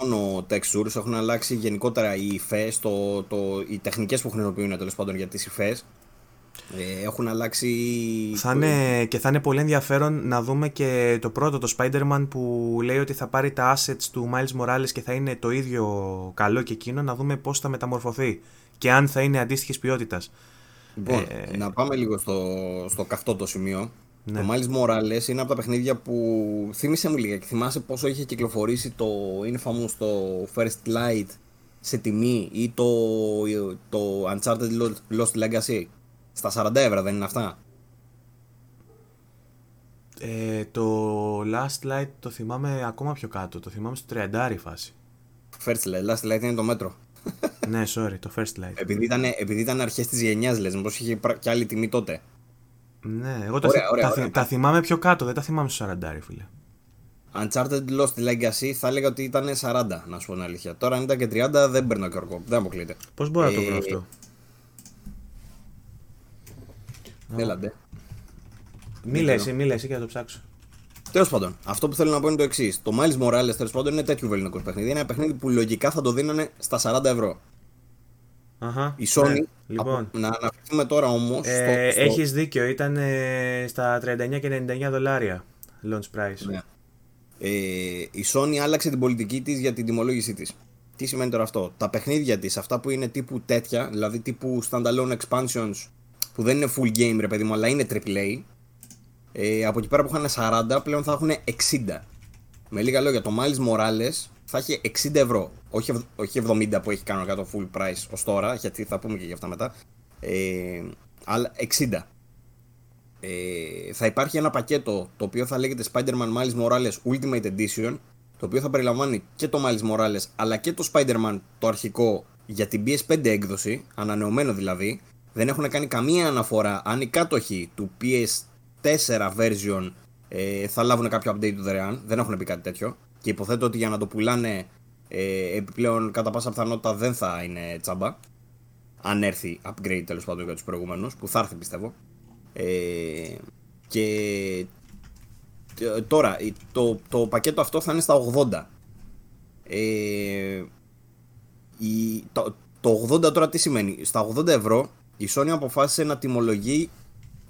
Μόνο textures, έχουν αλλάξει γενικότερα οι υφέ, το, το, οι τεχνικές που χρησιμοποιούν τέλος πάντων για τις υφέ. Ε, έχουν αλλάξει. Θα είναι, και θα είναι πολύ ενδιαφέρον να δούμε και το πρώτο, το Spider-Man, που λέει ότι θα πάρει τα assets του Miles Morales και θα είναι το ίδιο καλό και εκείνο, να δούμε πώς θα μεταμορφωθεί και αν θα είναι αντίστοιχης ποιότητας. Λοιπόν, ε, να πάμε λίγο στο, στο καυτό το σημείο. Ναι. Το Miles Morales είναι από τα παιχνίδια που θύμισε μου λίγα και θυμάσαι πόσο είχε κυκλοφορήσει το Infamous το First Light σε τιμή ή το, το Uncharted Lost Legacy; Στα 40 ευρώ δεν είναι αυτά; Ε, το Last Light το θυμάμαι ακόμα πιο κάτω. Το θυμάμαι στο 30 φάση. First Light. Last Light είναι το μέτρο. <laughs> ναι, sorry, το First Light. Επειδή ήταν, επειδή ήταν αρχές της γενιάς λες, μήπως είχε και άλλη τιμή τότε. Ναι, εγώ ωραία, τα, ωραία, τα, ωραία. τα, θυμάμαι πιο κάτω, δεν τα θυμάμαι στο 40 φίλε. Uncharted Lost Legacy θα έλεγα ότι ήταν 40, να σου πω την αλήθεια. Τώρα αν ήταν και 30 δεν παίρνω και ορκό, δεν αποκλείται. Πώς μπορώ να το βρω ε, αυτό; Έλαντε. Μίλα εσύ, μίλα εσύ και να το ψάξω. Τέλος πάντων, αυτό που θέλω να πω είναι το εξής. Το Miles Morales τέλος πάντων είναι τέτοιο βεληνικό παιχνίδι. Είναι ένα παιχνίδι που λογικά θα το δίνανε στα 40 ευρώ. Αχα, η Sony. Ναι, λοιπόν. Να αναφερθούμε τώρα όμως. Ε, στο... Έχεις δίκιο, ήταν ε, στα 39 και 99 δολάρια launch price. Ναι. Ε, η Sony άλλαξε την πολιτική της για την τιμολόγησή της. Τι σημαίνει τώρα αυτό; Τα παιχνίδια της, αυτά που είναι τύπου τέτοια, δηλαδή τύπου standalone expansions που δεν είναι full game ρε παιδί μου, αλλά είναι AAA. Ε, από εκεί πέρα που είχαν 40, πλέον θα έχουν 60. Με λίγα λόγια, το Miles Morales θα έχει 60 ευρώ. Όχι, όχι 70 που έχει κανονικά το full price ως τώρα, γιατί θα πούμε και για αυτά μετά. Ε, αλλά 60. Ε, θα υπάρχει ένα πακέτο το οποίο θα λέγεται Spider-Man Miles Morales Ultimate Edition το οποίο θα περιλαμβάνει και το Miles Morales αλλά και το Spider-Man το αρχικό για την PS5 έκδοση, ανανεωμένο δηλαδή δεν έχουν κάνει καμία αναφορά αν οι κάτοχοι του PS4 version ε, θα λάβουν κάποιο update του δωρεάν. Δεν έχουν πει κάτι τέτοιο. Και υποθέτω ότι για να το πουλάνε ε, επιπλέον κατά πάσα πιθανότητα δεν θα είναι τσάμπα. Αν έρθει upgrade τέλος πάντων για τους προηγούμενου, που θα έρθει πιστεύω. Ε, και τώρα το, το πακέτο αυτό θα είναι στα 80. Ε, η, το, το 80 τώρα τι σημαίνει; Στα 80 ευρώ η Sony αποφάσισε να τιμολογεί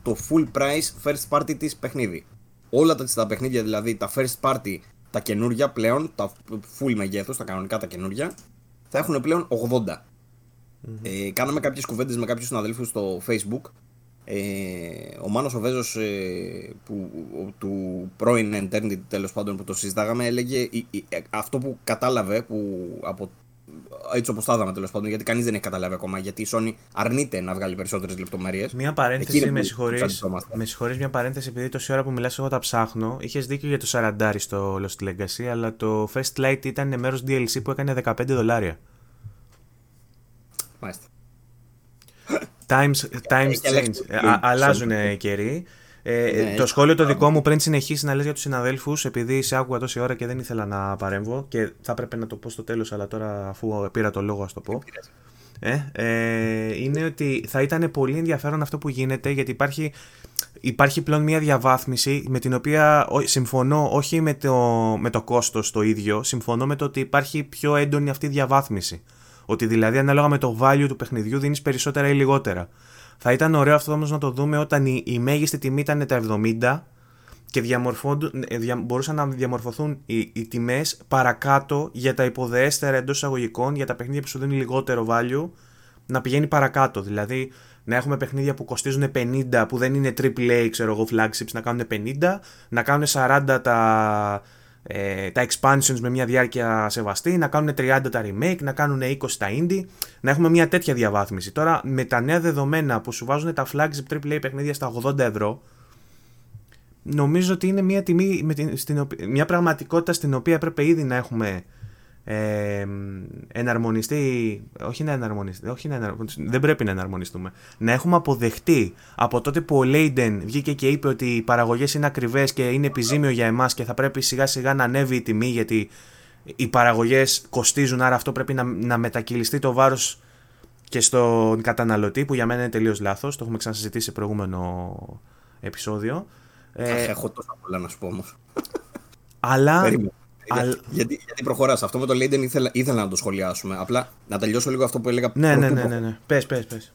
το full price first party της παιχνίδι. Όλα τα, τα παιχνίδια δηλαδή, τα first party, τα καινούργια πλέον, τα full μεγέθους, τα κανονικά τα καινούργια, θα έχουν πλέον 80. Ε, κάναμε κάποιες κουβέντες με κάποιους συναδέλφους στο facebook ε, ο Μάνος ο Βέζος ε, που, του πρώην Eternity τέλος πάντων που το συζητάγαμε έλεγε ε, αυτό που κατάλαβε που από έτσι όπως τα είδαμε τέλος πάντων, γιατί κανείς δεν έχει καταλάβει ακόμα. Γιατί η Sony αρνείται να βγάλει περισσότερες λεπτομέρειες. Μία παρένθεση, με συγχωρείς. Με συγχωρείς, μια παρένθεση, επειδή τόση ώρα που μιλάς, εγώ τα ψάχνω. Είχες δίκιο για το 40 στο Lost Legacy, αλλά το First Light ήταν μέρος DLC που έκανε 15 δολάρια. Μάλιστα. Times, times change. αλλάζουν οι καιροί. Ε, Ναι, το σχόλιο το δικό μου πριν συνεχίσει να λες για τους συναδέλφους επειδή σε άκουγα τόση ώρα και δεν ήθελα να παρέμβω και θα έπρεπε να το πω στο τέλος αλλά τώρα αφού πήρα το λόγο ας το πω ε, ε, είναι ότι θα ήταν πολύ ενδιαφέρον αυτό που γίνεται γιατί υπάρχει, υπάρχει πλέον μια διαβάθμιση με την οποία ό, συμφωνώ όχι με το, με το κόστος το ίδιο, συμφωνώ με το ότι υπάρχει πιο έντονη αυτή η διαβάθμιση. Ότι δηλαδή ανάλογα με το value του παιχνιδιού δίνεις περισσότερα ή λιγότερα. Θα ήταν ωραίο αυτό όμως να το δούμε όταν η, η μέγιστη τιμή ήταν τα 70 και διαμορφώνουν- ε, δια, μπορούσαν να διαμορφωθούν οι, οι τιμές παρακάτω για τα υποδεέστερα εντός εισαγωγικών, για τα παιχνίδια που σου δίνουν λιγότερο value, να πηγαίνει παρακάτω. Δηλαδή να έχουμε παιχνίδια που κοστίζουν 50, που δεν είναι AAA, ξέρω εγώ, flagships, να κάνουν 50, να κάνουν 40 τα, ε, τα expansions με μια διάρκεια σεβαστή, να κάνουν 30 τα remake, να κάνουν 20 τα indie, να έχουμε μια τέτοια διαβάθμιση. Τώρα με τα νέα δεδομένα που σου βάζουν τα flagship AAA παιχνίδια στα 80 ευρώ, νομίζω ότι είναι μια τιμή, με την, στην οποία- μια πραγματικότητα στην οποία έπρεπε ήδη να έχουμε ε, εναρμονιστεί, όχι να εναρμονιστεί, όχι να εναρμονιστεί, δεν πρέπει να εναρμονιστούμε, να έχουμε αποδεχτεί από τότε που ο Λέιντεν βγήκε και είπε ότι οι παραγωγές είναι ακριβές και είναι επιζήμιο για εμάς και θα πρέπει σιγά σιγά να ανέβει η τιμή γιατί οι παραγωγές κοστίζουν άρα αυτό πρέπει να, να μετακυλιστεί το βάρος και στον καταναλωτή που για μένα είναι τελείως λάθος, το έχουμε ξανασυζητήσει σε προηγούμενο επεισόδιο. Ε, Αχ, έχω τόσα πολλά να σου πω όμως. αλλά Περίμενε. Αλ- Γιατί, γιατί προχωρά. Αυτό με το Leiden ήθελα, ήθελα να το σχολιάσουμε. Απλά να τελειώσω λίγο αυτό που έλεγα ναι, ναι, πρωτού ναι, προ- ναι, ναι. Πες, πες, πες.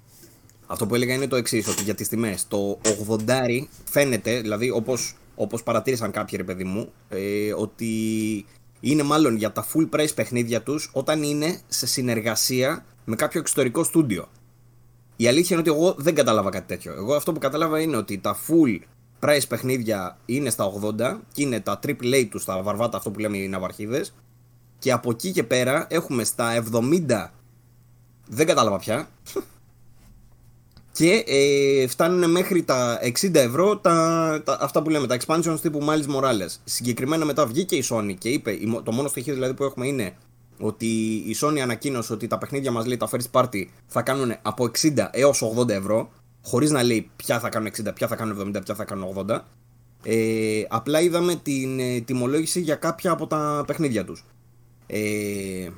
Αυτό που έλεγα είναι το εξής, ότι για τις τιμές. Το 80 φαίνεται, δηλαδή όπως όπως παρατήρησαν κάποιοι ρε παιδί μου, ε, ότι είναι μάλλον για τα full price παιχνίδια τους όταν είναι σε συνεργασία με κάποιο εξωτερικό στούντιο. Η αλήθεια είναι ότι εγώ δεν κατάλαβα κάτι τέτοιο. Εγώ αυτό που κατάλαβα είναι ότι τα full price παιχνίδια είναι στα 80 και είναι τα AAA τους, τα βαρβάτα, αυτό που λέμε οι ναυαρχίδες. Και από εκεί και πέρα έχουμε στα 70, δεν κατάλαβα πια, και ε, φτάνουν μέχρι τα 60 ευρώ τα, τα, αυτά που λέμε, τα expansions τύπου Miles Morales. Συγκεκριμένα μετά βγήκε η Sony και είπε, η μο- το μόνο στοιχείο δηλαδή που έχουμε είναι ότι η Sony ανακοίνωσε ότι τα παιχνίδια μας λέει τα first party θα κάνουν από 60 έως 80 ευρώ, χωρίς να λέει ποια θα κάνουν 60, ποια θα κάνουν 70, ποια θα κάνουν 80. Ε, απλά είδαμε την ε, τιμολόγηση για κάποια από τα παιχνίδια τους. Ε,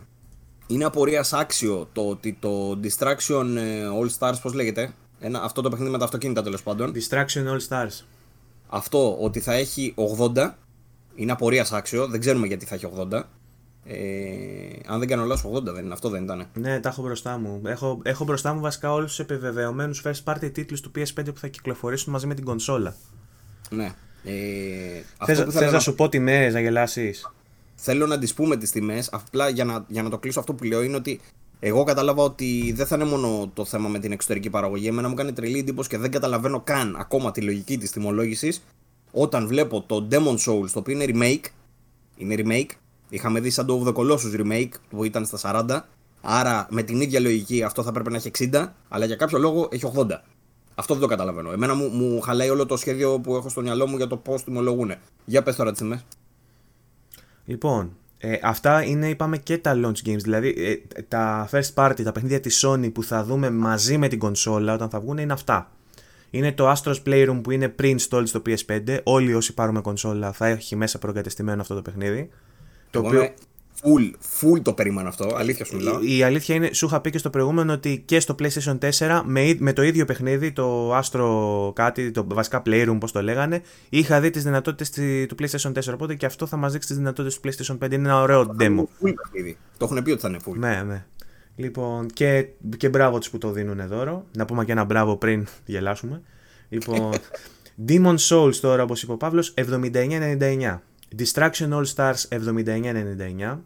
είναι απορίας άξιο το ότι το Distraction ε, All Stars, πώς λέγεται, ένα, αυτό το παιχνίδι με τα αυτοκίνητα τέλος πάντων, Distraction All Stars. αυτό ότι θα έχει 80 είναι απορίας άξιο, δεν ξέρουμε γιατί θα έχει 80. Ε, αν δεν κάνω λάθος 80 δεν είναι, αυτό δεν ήταν. Ναι, τα έχω μπροστά μου. Έχω, έχω μπροστά μου βασικά όλους τους επιβεβαιωμένους first party τίτλους του PS5 που θα κυκλοφορήσουν μαζί με την κονσόλα. Ναι. Ε, Θες αυτό που θέλω να να, σου πω τιμές, να γελάσεις; θέλω να τις πούμε τις τιμές, απλά για να, για να το κλείσω αυτό που λέω είναι ότι εγώ κατάλαβα ότι δεν θα είναι μόνο το θέμα με την εξωτερική παραγωγή. Εμένα μου κάνει τρελή εντύπωση και δεν καταλαβαίνω καν ακόμα τη λογική της τιμολόγησης όταν βλέπω το Demon Souls το οποίο είναι remake. Είναι remake. Είχαμε δει σαν το Of the Colossus remake που ήταν στα 40. Άρα με την ίδια λογική αυτό θα πρέπει να έχει 60, αλλά για κάποιο λόγο έχει 80. Αυτό δεν το καταλαβαίνω. Εμένα μου, μου χαλάει όλο το σχέδιο που έχω στο μυαλό μου για το πώς τιμολογούν. Για πες τώρα τι τιμέ. Λοιπόν, ε, αυτά είναι είπαμε και τα launch games. Δηλαδή ε, τα first party, τα παιχνίδια της Sony που θα δούμε μαζί με την κονσόλα όταν θα βγουν είναι αυτά. Είναι το Astros Playroom που είναι pre-installed στο PS5. Όλοι όσοι πάρουμε κονσόλα θα έχει μέσα προεγκατεστημένο αυτό το παιχνίδι. Το Εγώ οποίο είμαι full, full το περίμενα αυτό. Αλήθεια σου μιλάω. η, η αλήθεια είναι, σου είχα πει και στο προηγούμενο ότι και στο PlayStation 4 με, με το ίδιο παιχνίδι, το Astro κάτι, το βασικά Playroom πώς το λέγανε, είχα δει τις δυνατότητες τη- του PlayStation 4. Οπότε και αυτό θα μας δείξει τις δυνατότητες του PlayStation 5. Είναι ένα ωραίο demo. Full παιχνίδι. Το έχουν πει ότι θα είναι full. Ναι, ναι. Λοιπόν, και, και μπράβο τους που το δίνουν δώρο. Να πούμε και ένα μπράβο πριν <laughs> γελάσουμε. Λοιπόν, <laughs> Demon Souls τώρα, όπως είπε ο Παύλος, 79,99. Distraction All Stars 79,99.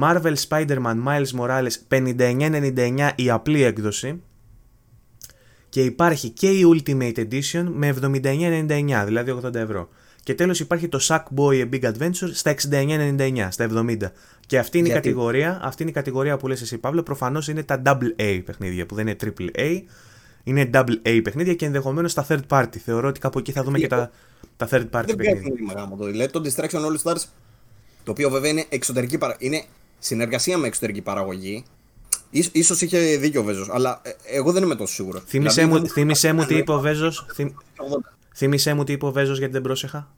Marvel Spider-Man Miles Morales 59,99 η απλή έκδοση. Και υπάρχει και η Ultimate Edition με 79,99, δηλαδή 80 ευρώ. Και τέλος υπάρχει το Sackboy A Big Adventure στα 69,99, στα 70. Και αυτή είναι, η Γιατί; κατηγορία, αυτή είναι η κατηγορία που λες εσύ Παύλο, προφανώς είναι τα double A παιχνίδια που δεν είναι triple A. Είναι double A παιχνίδια και ενδεχομένως τα third party. Θεωρώ ότι κάπου εκεί θα δούμε και τα, τα third party Δεν παιχνίδια. πέφτουν γάμο το. Δηλαδή το Distraction All Stars, το οποίο βέβαια είναι εξωτερική παρα... είναι συνεργασία με εξωτερική παραγωγή. Ίσ- ίσως είχε δίκιο ο Βέζος, αλλά ε, εγώ δεν είμαι τόσο σίγουρος. Θύμησέ Δηλαδή, μου, δεν- θύμισέ μου τι είπε ο Βέζος; θύμ- Θύμησέ μου τι είπε ο Βέζος γιατί δεν πρόσεχα;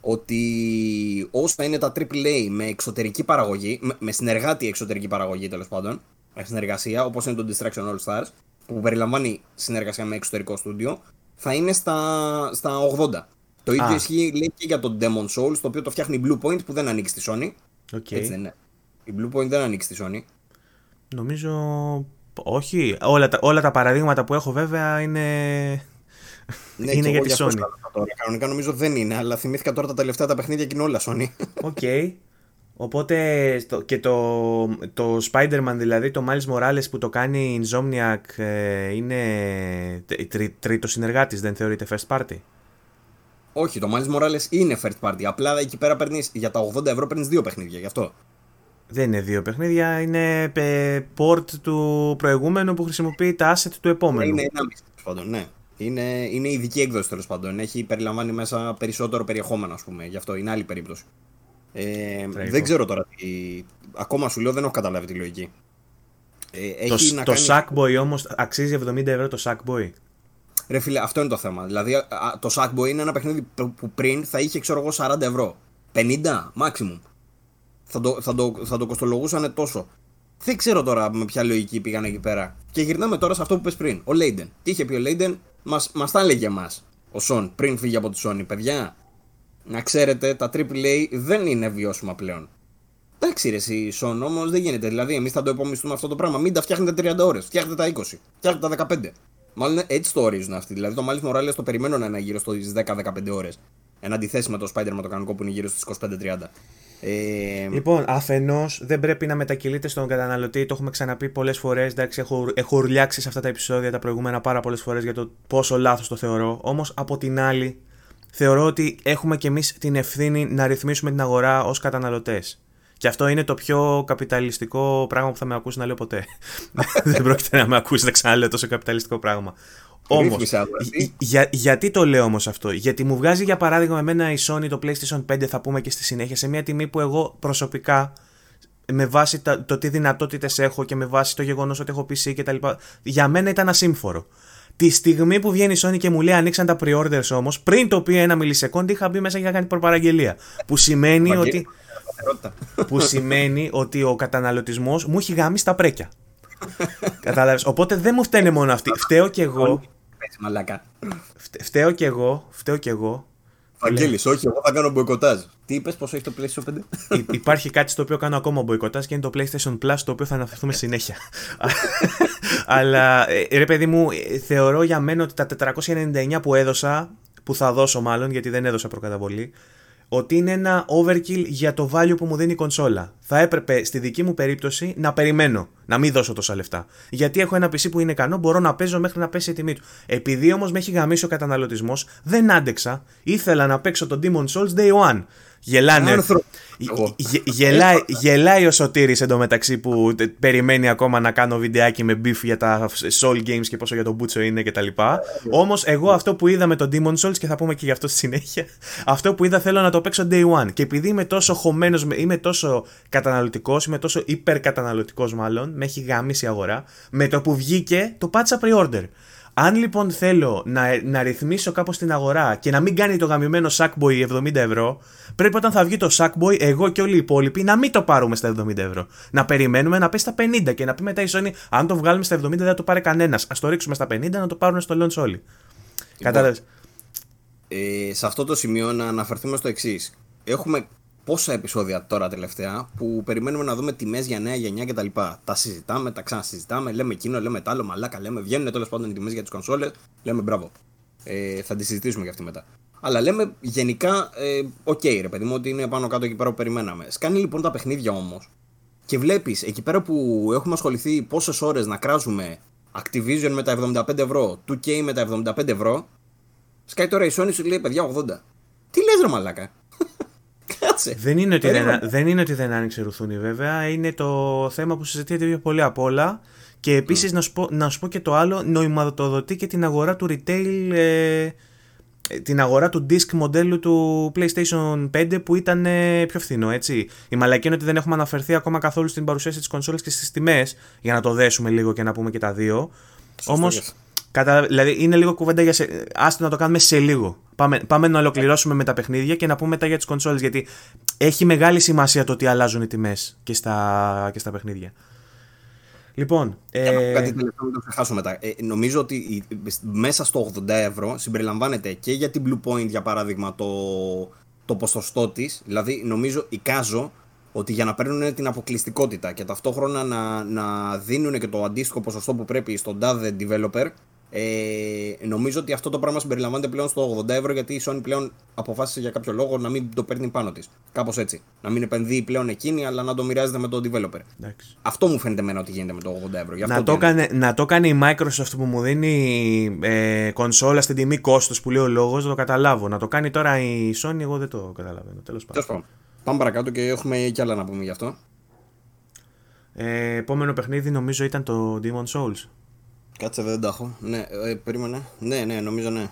Ότι όσα είναι τα AAA με εξωτερική παραγωγή, με, με συνεργάτη εξωτερική παραγωγή τέλος πάντων, με συνεργασία, όπως είναι το Destruction AllStars, που περιλαμβάνει συνεργασία με εξωτερικό στούντιο, θα είναι στα, στα 80. Το ίδιο Α. ισχύει λέει, και για το Demon's Souls, το οποίο το φτιάχνει η Bluepoint που δεν ανήκει στη Sony. OK. Έτσι δεν είναι. Η Bluepoint δεν ανήκει στη Sony. Νομίζω. Όχι. Όλα τα, όλα τα παραδείγματα που έχω βέβαια είναι. Ναι, Είναι και για εγώ τη γι' αυτό Sony. σκάλωσα Τώρα. Κανονικά νομίζω δεν είναι, αλλά θυμήθηκα τώρα τα τελευταία τα παιχνίδια και είναι όλα Sony. OK. Οπότε στο- και το, το Spider-Man δηλαδή, το Miles Morales που το κάνει η Insomniac ε, είναι τρί, τρί- τρίτος συνεργάτης, δεν θεωρείται first party; Όχι, το Miles Morales είναι first party. Απλά εκεί πέρα παίρνεις για τα 80 ευρώ παίρνεις δύο παιχνίδια γι' αυτό. Δεν είναι δύο παιχνίδια, είναι ε, port του προηγούμενου που χρησιμοποιεί τα asset του επόμενου. Είναι ένα μισή τέλος πάντων, ναι. Είναι, είναι ειδική έκδοση τέλος πάντων. Έχει περιλαμβάνει μέσα περισσότερο περιεχόμενο, ας πούμε. Γι' αυτό είναι άλλη περίπτωση. Ε, Τραγικό. δεν ξέρω τώρα τι. Ακόμα σου λέω δεν έχω καταλάβει τη λογική. Ε, Το, έχει να το κάνει... Sackboy όμως αξίζει 70 ευρώ το Sackboy. Ρε φίλε, αυτό είναι το θέμα. Δηλαδή, α, το Sackboy είναι ένα παιχνίδι που που πριν θα είχε, ξέρω εγώ, 40 ευρώ. 50 maximum. Θα το, θα το, θα το κοστολογούσαν τόσο. Δεν ξέρω τώρα με ποια λογική πήγαν εκεί πέρα. Και γυρνάμε τώρα σε αυτό που πες πριν. Ο Λέιντεν. Τι είχε πει ο Λέιντεν, μας, μας τα έλεγε εμάς. Ο Σον, πριν φύγει από τη Sony. Παιδιά, να ξέρετε, τα AAA δεν είναι βιώσιμα πλέον. Εντάξει, ρε, εσύ, Σον, όμως δεν γίνεται. Δηλαδή, εμείς θα το επομιστούμε αυτό το πράγμα. Μην τα φτιάχνετε 30 ώρες, φτιάχνετε τα 20, φτιάχνετε τα 15. Μάλλον έτσι το ορίζουν αυτοί. Δηλαδή, το Miles Morales το περιμένω να είναι γύρω στι 10-15 ώρες. Εν αντιθέσει με το Spider-Man το κανονικό που είναι γύρω στις 25-30. Ε, Λοιπόν, αφενός δεν πρέπει να μετακυλείται στον καταναλωτή. Το έχουμε ξαναπεί πολλές φορές. Εντάξει, έχω, έχω ουρλιάξει σε αυτά τα επεισόδια τα προηγούμενα πάρα πολλές φορές για το πόσο λάθος το θεωρώ. Όμως από την άλλη, θεωρώ ότι έχουμε κι εμείς την ευθύνη να ρυθμίσουμε την αγορά ως καταναλωτές. Και αυτό είναι το πιο καπιταλιστικό πράγμα που θα με ακούσει να λέω ποτέ. <laughs> <laughs> δεν πρόκειται να με ακούσει να ξαναλέω τόσο καπιταλιστικό πράγμα. Όμως, Ρύθμισε, αγοραστή. για, γιατί το λέω όμως αυτό, Γιατί μου βγάζει για παράδειγμα εμένα η Sony το PlayStation 5, θα πούμε και στη συνέχεια, σε μια τιμή που εγώ προσωπικά με βάση τα, το τι δυνατότητες έχω και με βάση το γεγονός ότι έχω PC και τα λοιπά, για μένα ήταν ασύμφορο. Τη στιγμή που βγαίνει η Sony και μου λέει ανοίξαν τα pre-orders όμως, πριν το πει ένα μιλισεκόντ, είχα μπει μέσα για να κάνει προπαραγγελία. Που σημαίνει ότι, σταθερότητα. που σημαίνει ότι ο καταναλωτισμός μου έχει γάμει στα πρέκια. Κατάλαβες; Οπότε δεν μου φταίνε μόνο αυτοί. Φταίω κι εγώ. Πες, μαλάκα. φτε- Φταίω κι εγώ. Φταίω κι εγώ. Βαγγέλης, όχι, εγώ θα κάνω μποϊκοτάζ. Τι είπες, πόσο έχει το PlayStation 5. Υ- υπάρχει κάτι στο οποίο κάνω ακόμα μποϊκοτάζ και είναι το PlayStation Plus, το οποίο θα αναφερθούμε συνέχεια. <laughs> Αλλά ε, ρε παιδί μου, ε, θεωρώ για μένα ότι τα 499 που έδωσα, που θα δώσω μάλλον, γιατί δεν έδωσα προκαταβολή, ότι είναι ένα overkill για το value που μου δίνει η κονσόλα. Θα έπρεπε στη δική μου περίπτωση να περιμένω, να μην δώσω τόσα λεφτά. Γιατί έχω ένα PC που είναι ικανό, μπορώ να παίζω μέχρι να πέσει η τιμή του. Επειδή όμως με έχει γαμίσει ο καταναλωτισμός, δεν άντεξα. Ήθελα να παίξω το Demon Souls Day One. Γελάνε. Άνθρωπο. Γε- Εγώ. γε- γελάει, γελάει ο Σωτήρης εντωμεταξύ που τε- περιμένει ακόμα να κάνω βιντεάκι με beef για τα Soul Games και πόσο για τον Μπούτσο είναι κτλ. Όμως εγώ αυτό που είδα με τον Demon Souls και θα πούμε και γι' αυτό στη συνέχεια, αυτό που είδα θέλω να το παίξω day one. Και επειδή είμαι τόσο χωμένος, είμαι τόσο καταναλωτικός, είμαι τόσο υπερκαταναλωτικός μάλλον, με έχει γαμίσει η αγορά, με το που βγήκε το πάτσα pre-order. Αν λοιπόν θέλω να, να ρυθμίσω κάπως την αγορά και να μην κάνει το γαμημένο Sackboy 70 ευρώ, πρέπει όταν θα βγει το Sackboy, εγώ και όλοι οι υπόλοιποι, να μην το πάρουμε στα 70 ευρώ. Να περιμένουμε να πέσει στα 50 και να πει μετά η Sony, αν το βγάλουμε στα 70 δεν θα το πάρει κανένας. Α το ρίξουμε στα 50 να το πάρουν στο launch όλοι. Κατάλαβες; Ε, σε αυτό το σημείο να αναφερθούμε στο εξής. Έχουμε πόσα επεισόδια τώρα τελευταία που περιμένουμε να δούμε τιμές για νέα γενιά κτλ. Τα συζητάμε, τα ξανασυζητάμε, λέμε εκείνο, λέμε τ' άλλο, μαλάκα, λέμε. Βγαίνουν τέλος πάντων οι τιμές για τις κονσόλες, λέμε μπράβο. Ε, θα τη συζητήσουμε για αυτή μετά. Αλλά λέμε γενικά, ε, οκ, ρε παιδί μου, ότι είναι πάνω κάτω εκεί πέρα που περιμέναμε. Σκάνει λοιπόν τα παιχνίδια όμως και βλέπεις εκεί πέρα που έχουμε ασχοληθεί πόσες ώρες να κράζουμε Activision με τα 75 ευρώ, 2K με τα 75 ευρώ, σκάει τώρα η Sony σου λέει παιδιά 80. Τι λες ρε μαλάκα. Κάτσε. Δεν είναι, ότι δεν, Περίμενε. δεν είναι ότι δεν άνοιξε ρουθούνι βέβαια, είναι το θέμα που συζητιέται πιο πολύ απ' όλα. Και επίσης να, σου πω, να σου πω και το άλλο, νοηματοδοτεί και την αγορά του retail, ε, ε, την αγορά του disc μοντέλου του PlayStation 5 που ήταν ε, πιο φθηνό, έτσι. Η μαλακή είναι ότι δεν έχουμε αναφερθεί ακόμα καθόλου στην παρουσίαση της κονσόλας και στις τιμές, για να το δέσουμε λίγο και να πούμε και τα δύο. Όμως, yes. Κατα... Δηλαδή είναι λίγο κουβέντα για. Σε... Άστο να το κάνουμε σε λίγο. Πάμε, πάμε να ολοκληρώσουμε με τα παιχνίδια και να πούμε μετά για τις κονσόλες. Γιατί έχει μεγάλη σημασία το ότι αλλάζουν οι τιμές και στα, και στα παιχνίδια. Λοιπόν. Ε... Κάτι τελευταίο να το ξεχάσω μετά. Ε, νομίζω ότι μέσα στο 80 ευρώ συμπεριλαμβάνεται και για την Blue Point για παράδειγμα το, το ποσοστό της. Δηλαδή νομίζω εικάζω ότι για να παίρνουν την αποκλειστικότητα και ταυτόχρονα να, να δίνουν και το αντίστοιχο ποσοστό που πρέπει στον τάδε developer ε, νομίζω ότι αυτό το πράγμα συμπεριλαμβάνεται πλέον στο 80 ευρώ γιατί η Sony πλέον αποφάσισε για κάποιο λόγο να μην το παίρνει πάνω της. Κάπως έτσι. Να μην επενδύει πλέον εκείνη, αλλά να το μοιράζεται με τον developer. Εντάξει. Αυτό μου φαίνεται εμένα ότι γίνεται με το 80 ευρώ. Γι να, το κάνε, να το κάνει η Microsoft που μου δίνει ε, κονσόλα στην τιμή κόστος που λέει ο λόγος, να το καταλάβω. Να το κάνει τώρα η Sony, εγώ δεν το καταλαβαίνω. Τέλος πάντων. Πάμε παρακάτω και έχουμε κι άλλα να πούμε γι' αυτό. Ε, επόμενο παιχνίδι νομίζω ήταν το Demon Souls. Κάτσε δεν τα έχω. Ναι, ε, περίμενε. Ναι, ναι, νομίζω ναι.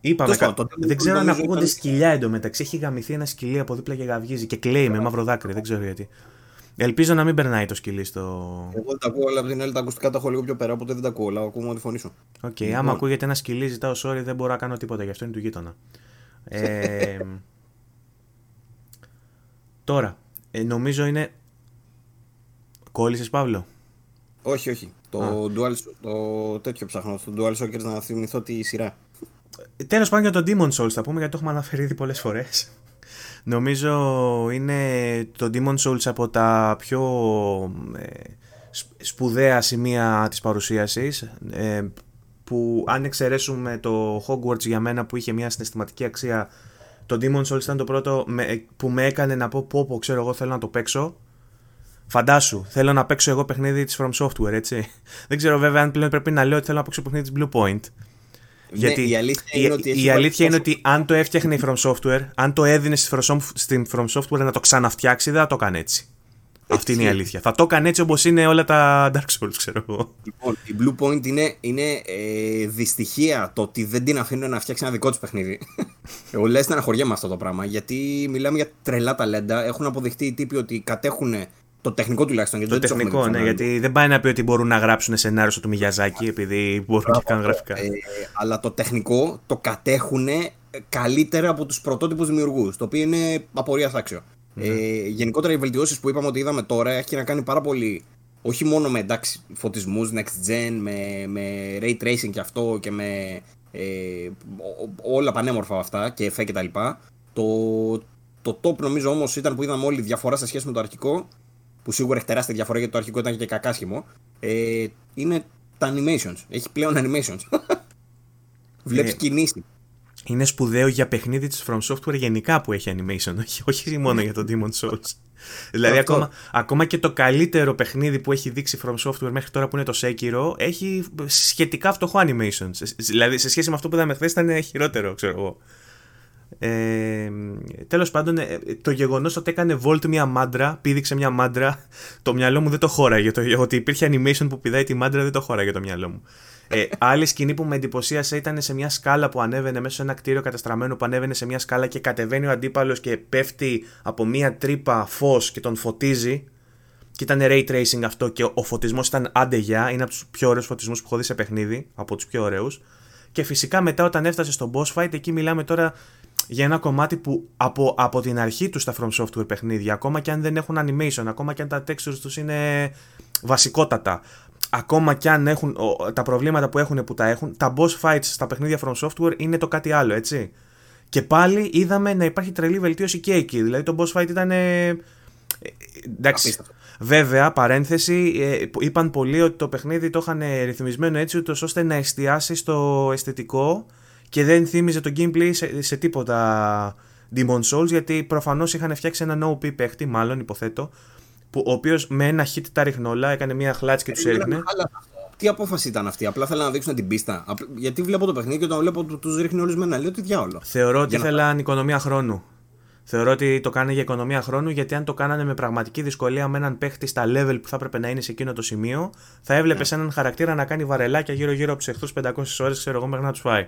Είπαμε, κα... δεν ξέρω αν ακούγονται ήταν... σκυλιά εντωμεταξύ. Έχει γαμηθεί ένα σκυλί από δίπλα και γαυγίζει και κλαίει με μαύρο δάκρυ. Δεν ξέρω γιατί. Ελπίζω να μην περνάει το σκυλί στο. Εγώ δεν τα ακούω, αλλά από την άλλη τα ακουστικά τα έχω λίγο πιο πέρα, οπότε δεν τα ακούω. Αλλά ακούω τη φωνή σου. OK, okay, άμα ακούγεται ένα σκυλί, ζητάω sorry, δεν μπορώ να κάνω τίποτα, γι' αυτό είναι του γείτονα. ε, τώρα, ε, νομίζω είναι. Κόλλησες, Παύλο; Όχι, όχι. Το, dual, το τέτοιο ψάχνω. Στο DualShockers να θυμηθώ τη σειρά. Τέλος πάντων για το Demon's Souls θα πούμε γιατί το έχουμε αναφέρει ήδη πολλές φορές. <laughs> Νομίζω είναι το Demon Souls από τα πιο ε, σπουδαία σημεία της παρουσίασης ε, που αν εξαιρέσουμε το Hogwarts για μένα που είχε μια συναισθηματική αξία το Demon Souls ήταν το πρώτο που με έκανε να πω πω πω ξέρω εγώ θέλω να το παίξω Φαντάσου, θέλω να παίξω εγώ παιχνίδι της From Software, έτσι. Δεν ξέρω βέβαια αν πλέον πρέπει να λέω ότι θέλω να παίξω παιχνίδι της Blue Point. Ναι, Γιατί η αλήθεια, είναι, ότι, η αλήθεια είναι ότι αν το έφτιαχνε η From Software, αν το έδινε στην From Software να το ξαναφτιάξει, δεν θα το έκανε έτσι. Αυτή είναι η αλήθεια. Θα το έκανε έτσι όπως είναι όλα τα Dark Souls, ξέρω εγώ. Λοιπόν, η Blue Point είναι, είναι ε, δυστυχία το ότι δεν την αφήνουν να φτιάξει ένα δικό της παιχνίδι. <laughs> Εγώ λες με αυτό το πράγμα. Γιατί μιλάμε για τρελά ταλέντα. Έχουν αποδειχτεί οι τύποι ότι κατέχουν το τεχνικό τουλάχιστον. Γιατί το τεχνικό, ναι, γιατί δεν πάει να πει ότι μπορούν να γράψουν σενάριο στο του Μιγιαζάκη, επειδή μπορούν και κάνουν γραφικά. Ε, αλλά το τεχνικό το κατέχουν καλύτερα από τους πρωτότυπους δημιουργούς, το οποίο είναι απορία άξιο. Ναι. Ε, γενικότερα οι βελτιώσεις που είπαμε ότι είδαμε τώρα έχει να κάνει πάρα πολύ όχι μόνο με εντάξει, φωτισμούς next gen, με, με ray tracing και αυτό και με ε, όλα πανέμορφα αυτά και εφέ και τα λοιπά. Το, το top νομίζω όμως ήταν που είδαμε όλη διαφορά σε σχέση με το αρχικό που σίγουρα έχει τεράστια διαφορά γιατί το αρχικό ήταν και κακάσχημο, ε, είναι τα animations. Έχει πλέον animations. <laughs> Βλέπεις κινήσεις. Είναι σπουδαίο για παιχνίδι της From Software γενικά που έχει animation, όχι, όχι μόνο για το Demon Souls. δηλαδή, ακόμα, ακόμα και το καλύτερο παιχνίδι που έχει δείξει From Software μέχρι τώρα που είναι το Sekiro έχει σχετικά φτωχό animation. Δηλαδή, σε σχέση με αυτό που είδαμε χθες ήταν χειρότερο, ξέρω εγώ. Ε, Τέλος πάντων, ε, το γεγονός ότι έκανε Volt μια μάντρα, πήδηξε μια μάντρα, το μυαλό μου δεν το χώραγε. Το, ότι υπήρχε animation που πηδάει τη μάντρα δεν το χώραγε το μυαλό μου. Ε, άλλη σκηνή που με εντυπωσίασε ήταν σε μια σκάλα που ανέβαινε μέσα σε ένα κτίριο καταστραμμένο που ανέβαινε σε μια σκάλα και κατεβαίνει ο αντίπαλος και πέφτει από μια τρύπα φως και τον φωτίζει. Και ήταν ray tracing αυτό και ο φωτισμός ήταν αντεγιά. Είναι από τους πιο ωραίους φωτισμούς που έχω δει σε παιχνίδι. Από τους πιο ωραίους. Και φυσικά μετά όταν έφτασε στο boss fight, εκεί μιλάμε τώρα για ένα κομμάτι που από, από την αρχή τους στα From Software παιχνίδια, ακόμα και αν δεν έχουν animation, ακόμα και αν τα textures τους είναι βασικότατα, ακόμα και αν έχουν τα προβλήματα που έχουν που τα έχουν, τα boss fights στα παιχνίδια From Software είναι το κάτι άλλο, έτσι. Και πάλι είδαμε να υπάρχει τρελή βελτίωση και εκεί. Δηλαδή το boss fight ήταν. Ε, εντάξει. Βέβαια, παρένθεση, ε, είπαν πολλοί ότι το παιχνίδι το είχαν ρυθμισμένο έτσι, ώστε να εστιάσει στο αισθητικό και δεν θύμιζε το gameplay σε, σε τίποτα Demon Souls γιατί προφανώς είχαν φτιάξει έναν OP παίχτη, μάλλον υποθέτω, που, ο οποίος με ένα hit τα ρίχνε όλα, έκανε μια χλάτση και τους έριχνε. Τι απόφαση ήταν αυτή, απλά θέλανε να δείξουν την πίστα. Γιατί βλέπω το παιχνίδι και όταν βλέπω τους ρίχνει όλου με ένα λέω τι διάολο. Θεωρώ ότι ήθελαν να... οικονομία χρόνου. Θεωρώ ότι το κάνανε για οικονομία χρόνου γιατί αν το κάνανε με πραγματική δυσκολία με έναν παίχτη στα level που θα έπρεπε να είναι σε εκείνο το σημείο, θα έβλεπες yeah. Ναι. έναν χαρακτήρα να κάνει βαρελάκια γύρω-γύρω από τους εχθρούς 500 ώρες, ξέρω εγώ, μέχρι να τους φάει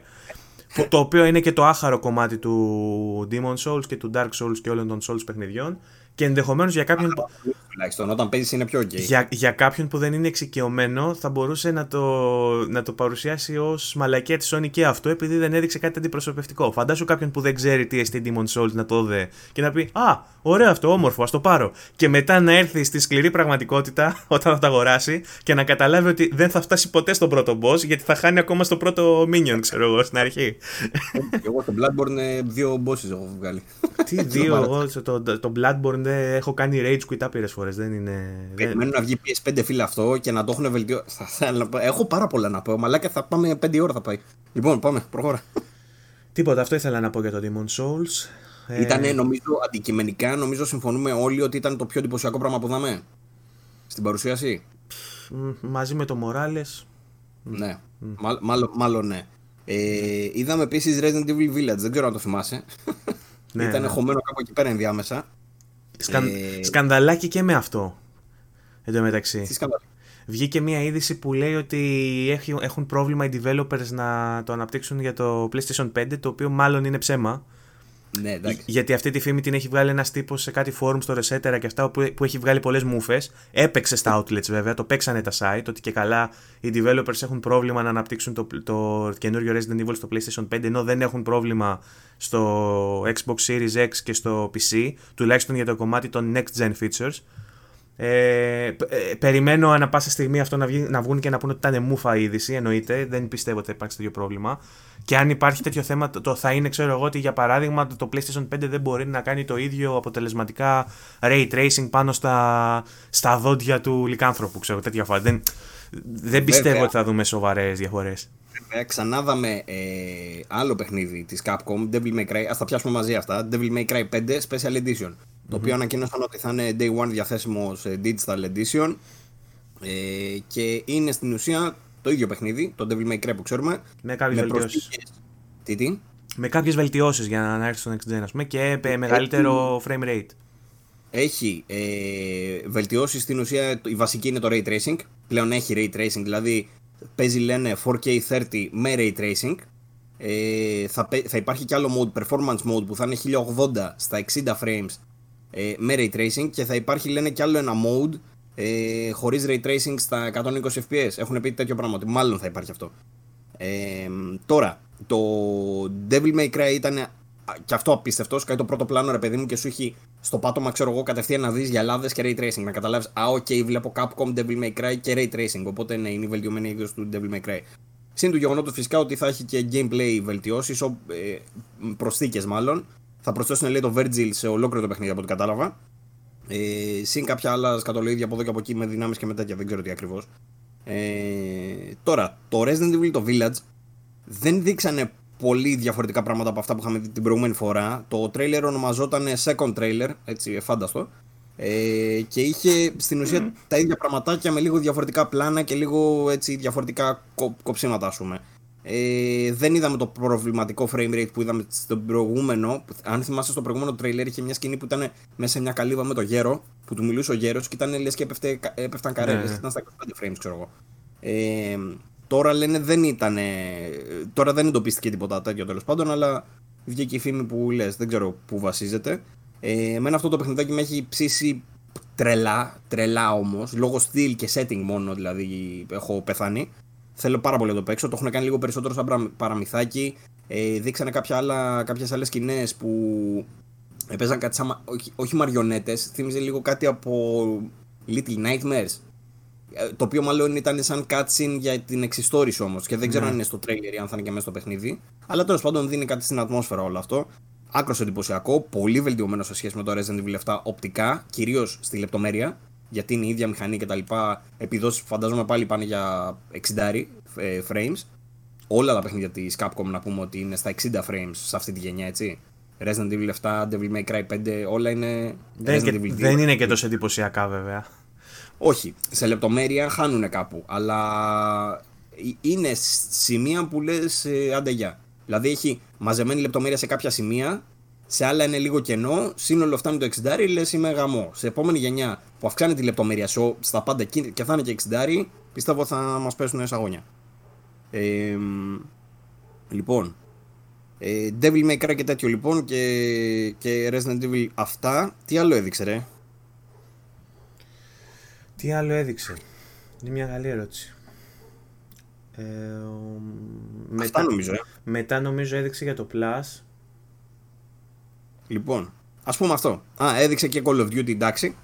το οποίο είναι και το άχαρο κομμάτι του Demon Souls και του Dark Souls και όλων των Souls παιχνιδιών. Και ενδεχομένως για κάποιον. τουλάχιστον. Όταν παίζεις είναι πιο ok. Για, για κάποιον που δεν είναι εξοικειωμένο, θα μπορούσε να το, να το παρουσιάσει ως μαλακία της Sony και αυτό, επειδή δεν έδειξε κάτι αντιπροσωπευτικό. Φαντάσου κάποιον που δεν ξέρει τι εστί Demon Souls να το δει και να πει Α, ωραίο αυτό, όμορφο, ας το πάρω. Και μετά να έρθει στη σκληρή πραγματικότητα <laughs> όταν θα το αγοράσει και να καταλάβει ότι δεν θα φτάσει ποτέ στον πρώτο boss, γιατί θα χάνει ακόμα στο πρώτο minion, ξέρω εγώ, στην αρχή. εγώ στο Bloodborne ε, δύο bosses έχω βγάλει. Τι <laughs> δύο, εγώ το, το Bloodborne έχω κάνει rage quit άπειρες φορές. Δεν είναι. Περιμένω να βγει PS5 φίλε αυτό και να το έχουν βελτιώσει. Έχω πάρα πολλά να πω. Μαλάκα θα πάμε 5 ώρα θα πάει. Λοιπόν, πάμε, προχώρα. Τίποτα, αυτό ήθελα να πω για το Demon Souls. Ήτανε, νομίζω, αντικειμενικά, νομίζω συμφωνούμε όλοι ότι ήταν το πιο εντυπωσιακό πράγμα που είδαμε στην παρουσίαση. Μαζί με το Morales. Ναι, mm. μάλλον, μάλλον ναι. Ε, είδαμε επίσης Resident Evil Village, δεν ξέρω αν το θυμάσαι. Ναι, Ήταν ναι. χωμένο κάπου εκεί πέρα ενδιάμεσα. Σκαν... Ε... Σκανδαλάκι και με αυτό. Εν τω μεταξύ. Τι σκανδαλάκι; Βγήκε μια είδηση που λέει ότι έχουν πρόβλημα οι developers να το αναπτύξουν για το PlayStation 5, το οποίο μάλλον είναι ψέμα. Ναι, εντάξει. Γιατί αυτή τη φήμη την έχει βγάλει ένας τύπος σε κάτι forum στο Resetera και αυτά που, που έχει βγάλει πολλές μούφε. Έπαιξε στα outlets βέβαια, το παίξανε τα site. Ότι και καλά οι developers έχουν πρόβλημα να αναπτύξουν το, το καινούριο Resident Evil στο PlayStation 5, ενώ δεν έχουν πρόβλημα στο Xbox Series X και στο PC, τουλάχιστον για το κομμάτι των next gen features. Ε, ε, περιμένω ανα πάσα στιγμή αυτό να, βγει, να βγουν και να πούνε ότι ήταν μούφα είδηση. Εννοείται, δεν πιστεύω ότι θα υπάρξει τέτοιο πρόβλημα. Και αν υπάρχει τέτοιο θέμα, το, θα είναι, ξέρω εγώ, ότι για παράδειγμα το PlayStation 5 δεν μπορεί να κάνει το ίδιο αποτελεσματικά ray tracing πάνω στα, στα δόντια του λικάνθρωπου, ξέρω τέτοια φορά. Δεν, δεν πιστεύω ότι θα δούμε σοβαρές διαφορές. Βέβαια, ξανά δάμε ε, άλλο παιχνίδι της Capcom, Devil May Cry. Α τα πιάσουμε μαζί αυτά. Devil May Cry 5 Special Edition. Το οποίο ανακοίνωσαν ότι θα είναι day one διαθέσιμο σε digital edition. Ε, και είναι στην ουσία το ίδιο παιχνίδι, το Devil May Cry που ξέρουμε. Με κάποιες βελτιώσεις. Τι, τι; Με κάποιες βελτιώσεις για να έρθει στο next gen, πούμε, και ε, μεγαλύτερο frame rate. Έχει ε, βελτιώσεις στην ουσία. Η βασική είναι το ray tracing. Πλέον έχει ray tracing, δηλαδή παίζει λένε 4K30 με ray tracing. Ε, θα, θα υπάρχει και άλλο mode, performance mode που θα είναι 1080 στα 60 frames ε, με ray tracing και θα υπάρχει λένε και άλλο ένα mode ε, χωρίς ray tracing στα 120 fps. Έχουν πει τέτοιο πράγμα, ότι μάλλον θα υπάρχει αυτό. Ε, τώρα, το Devil May Cry ήταν και αυτό απίστευτος. Κάνει το πρώτο πλάνο, ρε παιδί μου, και σου έχει στο πάτωμα, ξέρω εγώ, κατευθείαν να δεις γυαλάδες και ray tracing. Να καταλάβεις, Α, OK, okay, βλέπω Capcom Devil May Cry και ray tracing. Οπότε ναι, είναι η βελτιωμένη έκδοση του Devil May Cry. Συν του γεγονότος φυσικά ότι θα έχει και gameplay βελτιώσεις, ε, προσθήκες μάλλον. Θα προσθέσουν λέει το Virgil σε ολόκληρο το παιχνίδι από ό,τι κατάλαβα. Ε, συν κάποια άλλα σκατολοΐδια από εδώ και από εκεί με δυνάμεις και με τέτοια, δεν ξέρω τι ακριβώς. Ε, τώρα, το Resident Evil το Village δεν δείξανε πολύ διαφορετικά πράγματα από αυτά που είχαμε δει την προηγούμενη φορά. Το τρέιλερ ονομαζόταν Second Trailer, έτσι φάνταστο. Ε, και είχε στην ουσία τα ίδια πραγματάκια με λίγο διαφορετικά πλάνα και λίγο έτσι διαφορετικά κο, κοψίματα, ας πούμε. Ε, δεν είδαμε το προβληματικό frame rate που είδαμε στο προηγούμενο. Αν θυμάσαι, στο προηγούμενο τρέιλερ είχε μια σκηνή που ήταν μέσα σε μια καλύβα με το γέρο, που του μιλούσε ο γέρος και ήταν λες και έπεφτε, έπεφταν καρέλε. Ναι. Ήταν στα 25 frames, ξέρω εγώ. Ε, τώρα λένε δεν ήταν. Τώρα δεν εντοπίστηκε τίποτα τέτοιο τέλος πάντων, αλλά βγήκε η φήμη που λες. Δεν ξέρω πού βασίζεται. Ε, εμένα αυτό το παιχνιδάκι με έχει ψήσει τρελά, τρελά όμως, λόγω στυλ και setting μόνο δηλαδή έχω πεθάνει. Θέλω πάρα πολύ να το παίξω. Το έχουν κάνει λίγο περισσότερο σαν παραμυθάκι. Ε, δείξανε κάποια άλλα, κάποιες άλλες σκηνές που έπαιζαν κάτι σαν, όχι, όχι μαριονέτες, θύμιζε λίγο κάτι από Little Nightmares. Ε, το οποίο μάλλον ήταν σαν cutscene για την εξιστόρηση όμως. Και δεν ξέρω ναι. αν είναι στο trailer ή αν θα είναι και μέσα στο παιχνίδι. Αλλά τέλος πάντων δίνει κάτι στην ατμόσφαιρα όλο αυτό. Άκρος εντυπωσιακό, πολύ βελτιωμένο σε σχέση με το Resident Evil 7 οπτικά, κυρίως στη λεπτομέρεια γιατί είναι η ίδια μηχανή και τα λοιπά. Επιδόσεις φαντάζομαι πάλι πάνε για 60 ε, frames. Όλα τα παιχνίδια της Capcom να πούμε ότι είναι στα 60 frames σε αυτή τη γενιά, έτσι. Resident Evil 7, Devil May Cry 5, όλα είναι. Δεν, και, δεν είναι και τόσο εντυπωσιακά βέβαια. Όχι, σε λεπτομέρεια χάνουν κάπου, αλλά είναι σημεία που λες ε, άντε γεια. Δηλαδή έχει μαζεμένη λεπτομέρεια σε κάποια σημεία σε άλλα είναι λίγο κενό, σύνολο φτάνει το 60, λες είμαι γαμό. Σε επόμενη γενιά που αυξάνει τη λεπτομέρεια σου στα πάντα και θα είναι και 60, πιστεύω θα μας πέσουν αγώνια. Ε, λοιπόν, ε, Devil May Cry και τέτοιο λοιπόν και, και Resident Evil αυτά. Τι άλλο έδειξε ρε; Τι άλλο έδειξε; Είναι μια καλή ερώτηση. Ε, ο, Αυτά νομίζω, ε. μετά νομίζω έδειξε για το Plus. Λοιπόν, ας πούμε αυτό. Α, έδειξε και Call of Duty, εντάξει.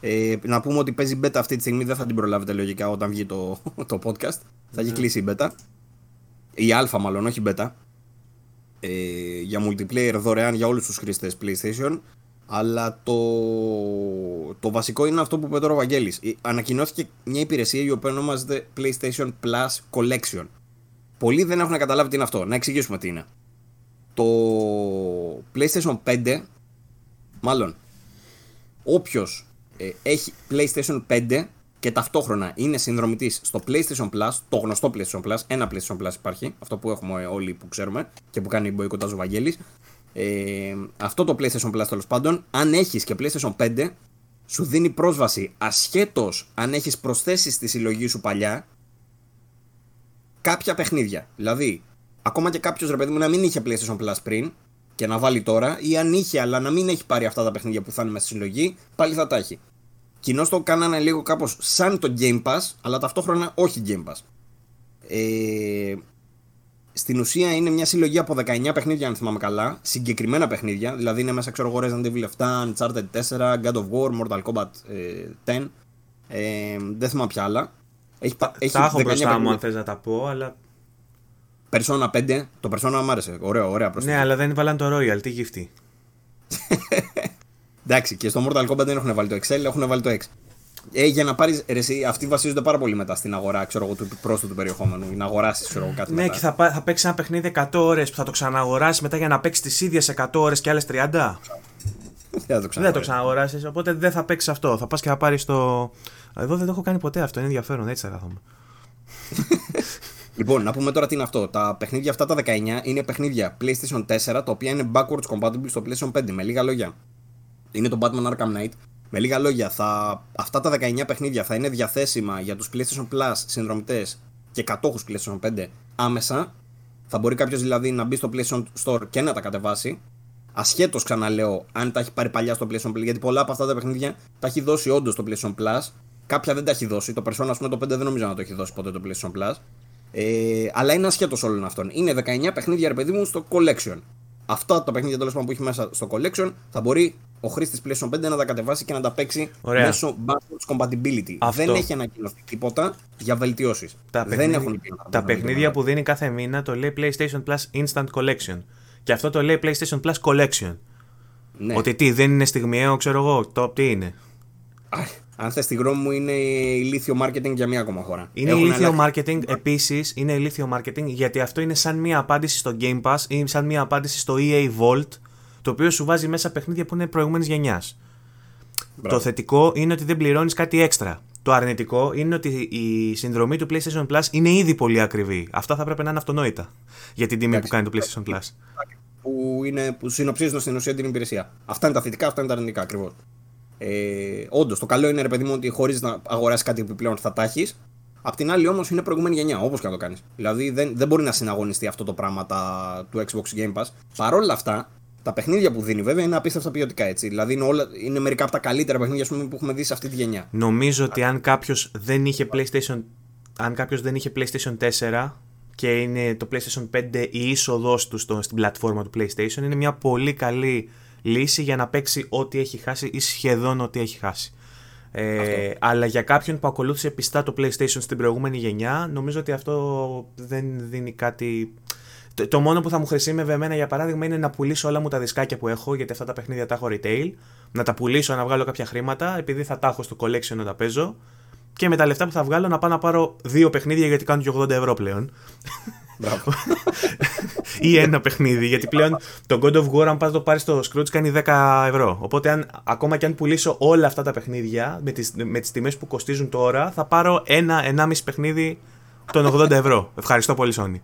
Ε, να πούμε ότι παίζει beta αυτή τη στιγμή, δεν θα την προλάβετε λογικά όταν βγει το, <laughs> το podcast. Θα έχει κλείσει η beta. Η alpha μάλλον, όχι beta. Ε, για multiplayer δωρεάν για όλους τους χρήστες PlayStation. Αλλά το, το βασικό είναι αυτό που είπε τώρα ο Βαγγέλης. Ε, Ανακοινώθηκε μια υπηρεσία η οποία ονομάζεται PlayStation Plus Collection. Πολλοί δεν έχουν καταλάβει τι είναι αυτό. Να εξηγήσουμε τι είναι. Το PlayStation 5, μάλλον, όποιος ε, έχει PlayStation 5 και ταυτόχρονα είναι συνδρομητής στο PlayStation Plus, το γνωστό PlayStation Plus, ένα PlayStation Plus υπάρχει, αυτό που έχουμε όλοι που ξέρουμε και που κάνει μποϊκοτάζ ο Βαγγέλης. Ε, αυτό το PlayStation Plus τέλος πάντων, αν έχεις και PlayStation 5, σου δίνει πρόσβαση ασχέτως αν έχεις προσθέσει στη συλλογή σου παλιά κάποια παιχνίδια. Δηλαδή, ακόμα και κάποιος ρε παιδί μου να μην είχε PlayStation Plus πριν και να βάλει τώρα, ή αν είχε αλλά να μην έχει πάρει αυτά τα παιχνίδια που θα είναι μέσα στη συλλογή, πάλι θα τα έχει. Κοινώ το κάνανε λίγο κάπως σαν το Game Pass, αλλά ταυτόχρονα όχι Game Pass. Ε, στην ουσία είναι μια συλλογή από 19 παιχνίδια, αν θυμάμαι καλά. Συγκεκριμένα παιχνίδια. Δηλαδή είναι μέσα, ξέρω εγώ, Resident Evil 7, Uncharted 4, God of War, Mortal Kombat ε, 10. Ε, δεν θυμάμαι ποια άλλα. Έχει, τα, έχει τα έχω μπροστά μου, αν θες να τα πω, αλλά. Persona 5. Το Persona μου άρεσε. Ωραίο, ωραία προσθέτω. Ναι, αλλά δεν βάλαν το Royal. Τι γυφτή. <laughs> Εντάξει, και στο Mortal Kombat δεν έχουν βάλει το Excel, έχουν βάλει το X. Ε, για να πάρεις. Αυτοί βασίζονται πάρα πολύ μετά στην αγορά ξέρω εγώ, του πρόσθετου περιεχόμενου. Για να αγοράσεις κάτι Ναι, μετά. και θα, θα παίξει ένα παιχνίδι 100 ώρες που θα το ξαναγοράσεις μετά για να παίξεις τις ίδιες 100 ώρες και άλλες 30. <laughs> Δεν θα το, δεν το ξαναγοράσεις. Οπότε δεν θα παίξεις αυτό. Θα πας και θα πάρεις το. Εδώ δεν το έχω κάνει ποτέ αυτό. Είναι ενδιαφέρον. Έτσι θα κάθομαι. <laughs> λοιπόν, να πούμε τώρα τι είναι αυτό. Τα παιχνίδια αυτά τα 19 είναι παιχνίδια PlayStation 4 τα οποία είναι backwards compatible στο PlayStation 5. Με λίγα λόγια. Είναι το Batman Arkham Knight με λίγα λόγια, θα, αυτά τα 19 παιχνίδια θα είναι διαθέσιμα για τους PlayStation Plus συνδρομητές και κατόχους PlayStation 5 άμεσα. Θα μπορεί κάποιος δηλαδή να μπει στο PlayStation Store και να τα κατεβάσει. Ασχέτως, ξαναλέω, αν τα έχει πάρει παλιά στο PlayStation Plus, γιατί πολλά από αυτά τα παιχνίδια τα έχει δώσει όντως το PlayStation Plus. Κάποια δεν τα έχει δώσει. Το Persona, ας πούμε, το 5 δεν νομίζω να το έχει δώσει ποτέ το PlayStation Plus. Ε, αλλά είναι ασχέτως όλων αυτών. Είναι 19 παιχνίδια, ρε παιδί μου, στο Collection. Αυτά τα παιχνίδια τέλος πάντων που έχει μέσα στο Collection θα μπορεί ο χρήστης PlayStation 5 να τα κατεβάσει και να τα παίξει Ωραία. μέσω backwards compatibility. Αυτό. Δεν έχει ανακοινωθεί τίποτα για βελτιώσεις. Τα, Δεν παιχνίδια, έχουν τα παιχνίδια που δίνει κάθε μήνα το λέει PlayStation Plus Instant Collection. Και αυτό το λέει PlayStation Plus Collection. Ναι. Ότι τι, δεν είναι στιγμιαίο, ξέρω εγώ, το τι είναι. Αν θες τη γνώμη μου, είναι ηλίθιο marketing για μία ακόμα χώρα. Είναι Έχουν ηλίθιο marketing, επίσης είναι ηλίθιο marketing γιατί αυτό είναι σαν μία απάντηση στο Game Pass ή σαν μία απάντηση στο EA Vault το οποίο σου βάζει μέσα παιχνίδια που είναι προηγούμενης γενιάς. Το θετικό είναι ότι δεν πληρώνεις κάτι έξτρα. Το αρνητικό είναι ότι η συνδρομή του PlayStation Plus είναι ήδη πολύ ακριβή. Αυτά θα πρέπει να είναι αυτονόητα για την τιμή που κάνει το PlayStation Plus. Που, είναι, που συνοψίζουν στην ουσία την υπηρεσία. Αυτά είναι τα θετικά, αυτά είναι τα αρνητικά ακριβώς. Ε, Όντως, το καλό είναι ρε παιδί μου ότι χωρίς να αγοράσεις κάτι επιπλέον θα τα έχεις. Απ' την άλλη όμως είναι προηγούμενη γενιά, όπως και να το κάνεις. Δηλαδή δεν, δεν μπορεί να συναγωνιστεί αυτό το πράγμα τα, του Xbox Game Pass. Παρ' όλα αυτά, τα παιχνίδια που δίνει βέβαια είναι απίστευτα ποιοτικά έτσι. Δηλαδή είναι, όλα, είναι μερικά από τα καλύτερα παιχνίδια πούμε, που έχουμε δει σε αυτή τη γενιά. Νομίζω ότι αν κάποιος δεν είχε PlayStation, αν κάποιος δεν είχε PlayStation 4 και είναι το PlayStation 5 η είσοδός του στο, στην πλατφόρμα του PlayStation, είναι μια πολύ καλή λύση για να παίξει ό,τι έχει χάσει ή σχεδόν ό,τι έχει χάσει. Ε, αλλά για κάποιον που ακολούθησε πιστά το PlayStation στην προηγούμενη γενιά, νομίζω ότι αυτό δεν δίνει κάτι το, το μόνο που θα μου χρησιμεύε εμένα για παράδειγμα είναι να πουλήσω όλα μου τα δισκάκια που έχω, γιατί αυτά τα παιχνίδια τα έχω retail. Να τα πουλήσω, να βγάλω κάποια χρήματα, επειδή θα τα έχω στο collection να τα παίζω. Και με τα λεφτά που θα βγάλω να πάω να πάρω δύο παιχνίδια γιατί κάνουν και 80 ευρώ πλέον. Μπράβο. ή ένα παιχνίδι, γιατί πλέον το God of War, αν πας το πάρεις στο Scrooge, κάνει 10 ευρώ. Οπότε, αν, ακόμα και αν πουλήσω όλα αυτά τα παιχνίδια με τις με τις τιμές που κοστίζουν τώρα, θα πάρω ένα, ενάμιση παιχνίδι των 80 ευρώ. Ευχαριστώ πολύ, Sony.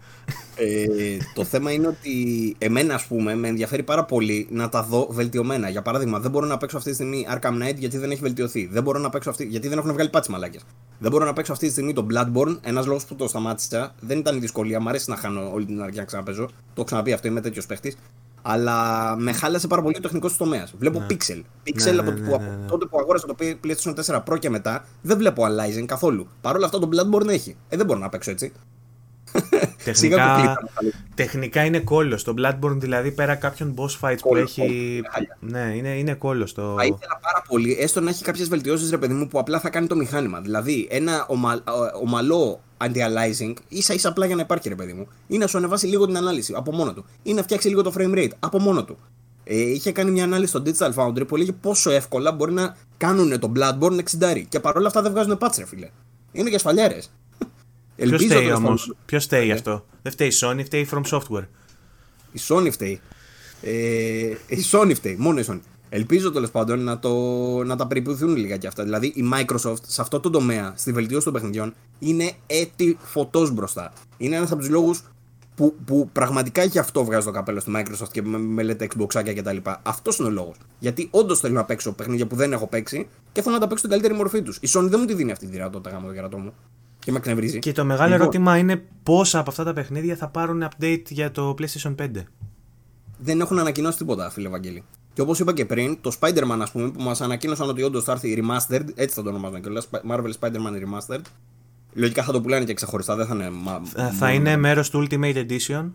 Ε, το θέμα είναι ότι εμένα, ας πούμε, με ενδιαφέρει πάρα πολύ να τα δω βελτιωμένα. Για παράδειγμα, δεν μπορώ να παίξω αυτή τη στιγμή Arkham Knight γιατί δεν έχει βελτιωθεί. Δεν μπορώ να παίξω αυτή... γιατί δεν έχουν βγάλει πάτσι μαλάκια. Δεν μπορώ να παίξω αυτή τη στιγμή το Bloodborne. Ένας λόγος που το σταμάτησα δεν ήταν η δυσκολία. Μ' αρέσει να χάνω όλη την αρχή να ξαναπέζω. Το έχω ξαναπεί αυτό, είμαι τέτοιος παίχτης. αλλά με χάλασε πάρα πολύ ο τεχνικό του τομέας. Βλέπω Ναι. Pixel. Pixel Ναι, από, ναι, που- ναι, από ναι, ναι. τότε που αγόρασα το PlayStation 4 Pro και μετά, δεν βλέπω Alizen καθόλου. Παρ' όλα αυτά το Bloodborne έχει. Ε, δεν μπορώ να παίξω έτσι. Σιγά που Τεχνικά, κλείσαμε. τεχνικά είναι κόλλος. Το Bloodborne δηλαδή πέρα κάποιων boss fights που Κόλλος, έχει. κόλλος, χάλια. Ναι, είναι, είναι κόλλος. Το... Θα ήθελα πάρα πολύ, έστω να έχει κάποιες βελτιώσεις, ρε παιδί μου, που απλά θα κάνει το μηχάνημα. Δηλαδή, ένα ομα, ε, ομαλό anti-aliasing, ίσα ίσα απλά για να υπάρχει, ρε παιδί μου, ή να σου ανεβάσει λίγο την ανάλυση από μόνο του, ή να φτιάξει λίγο το frame rate από μόνο του. Ε, είχε κάνει μια ανάλυση στο Digital Foundry που έλεγε πόσο εύκολα μπορεί να κάνουν το Bloodborne 60. Και παρόλα αυτά δεν βγάζουν patch, ρε φίλε. Είναι για σφαλιάρες. Ποιος φταίει τέλος όμως, πάντων- ποιος φταίει Ε. αυτό; Δεν φταίει η Sony, φταίει η From Software. Η Sony φταίει. Ε, η Sony φταίει, μόνο η Sony. Ελπίζω τέλος πάντων να, το, να τα περιποιηθούν λίγα και αυτά. Δηλαδή η Microsoft σε αυτό το τομέα, στη βελτίωση των παιχνιδιών, είναι έτη φωτός μπροστά. Είναι ένας από τους λόγους που, που πραγματικά γι' αυτό βγάζει το καπέλο στη Microsoft και με, με λέτε Xbox κτλ. Αυτός είναι ο λόγος. Γιατί όντως θέλω να παίξω παιχνίδια που δεν έχω παίξει και θέλω να τα παίξω στην καλύτερη μορφή τους. Η Sony δεν μου τη δίνει αυτή τη δυνατότητα γάμο το κερατό μου. Και με εκνευρίζει. Και το μεγάλο Λοιπόν, ερώτημα είναι πόσα από αυτά τα παιχνίδια θα πάρουν update για το PlayStation 5. δεν έχουν ανακοινώσει τίποτα, φίλε Βαγγέλη. Και όπως είπα και πριν, το Spider-Man, ας πούμε, που μας ανακοίνωσαν ότι όντως θα έρθει remastered, έτσι θα το ονομάζουν κιόλας, Marvel Spider-Man Remastered. Λογικά θα το πουλάνε και ξεχωριστά, δεν θα είναι. Μα, Θα, θα είναι μέρος του Ultimate Edition.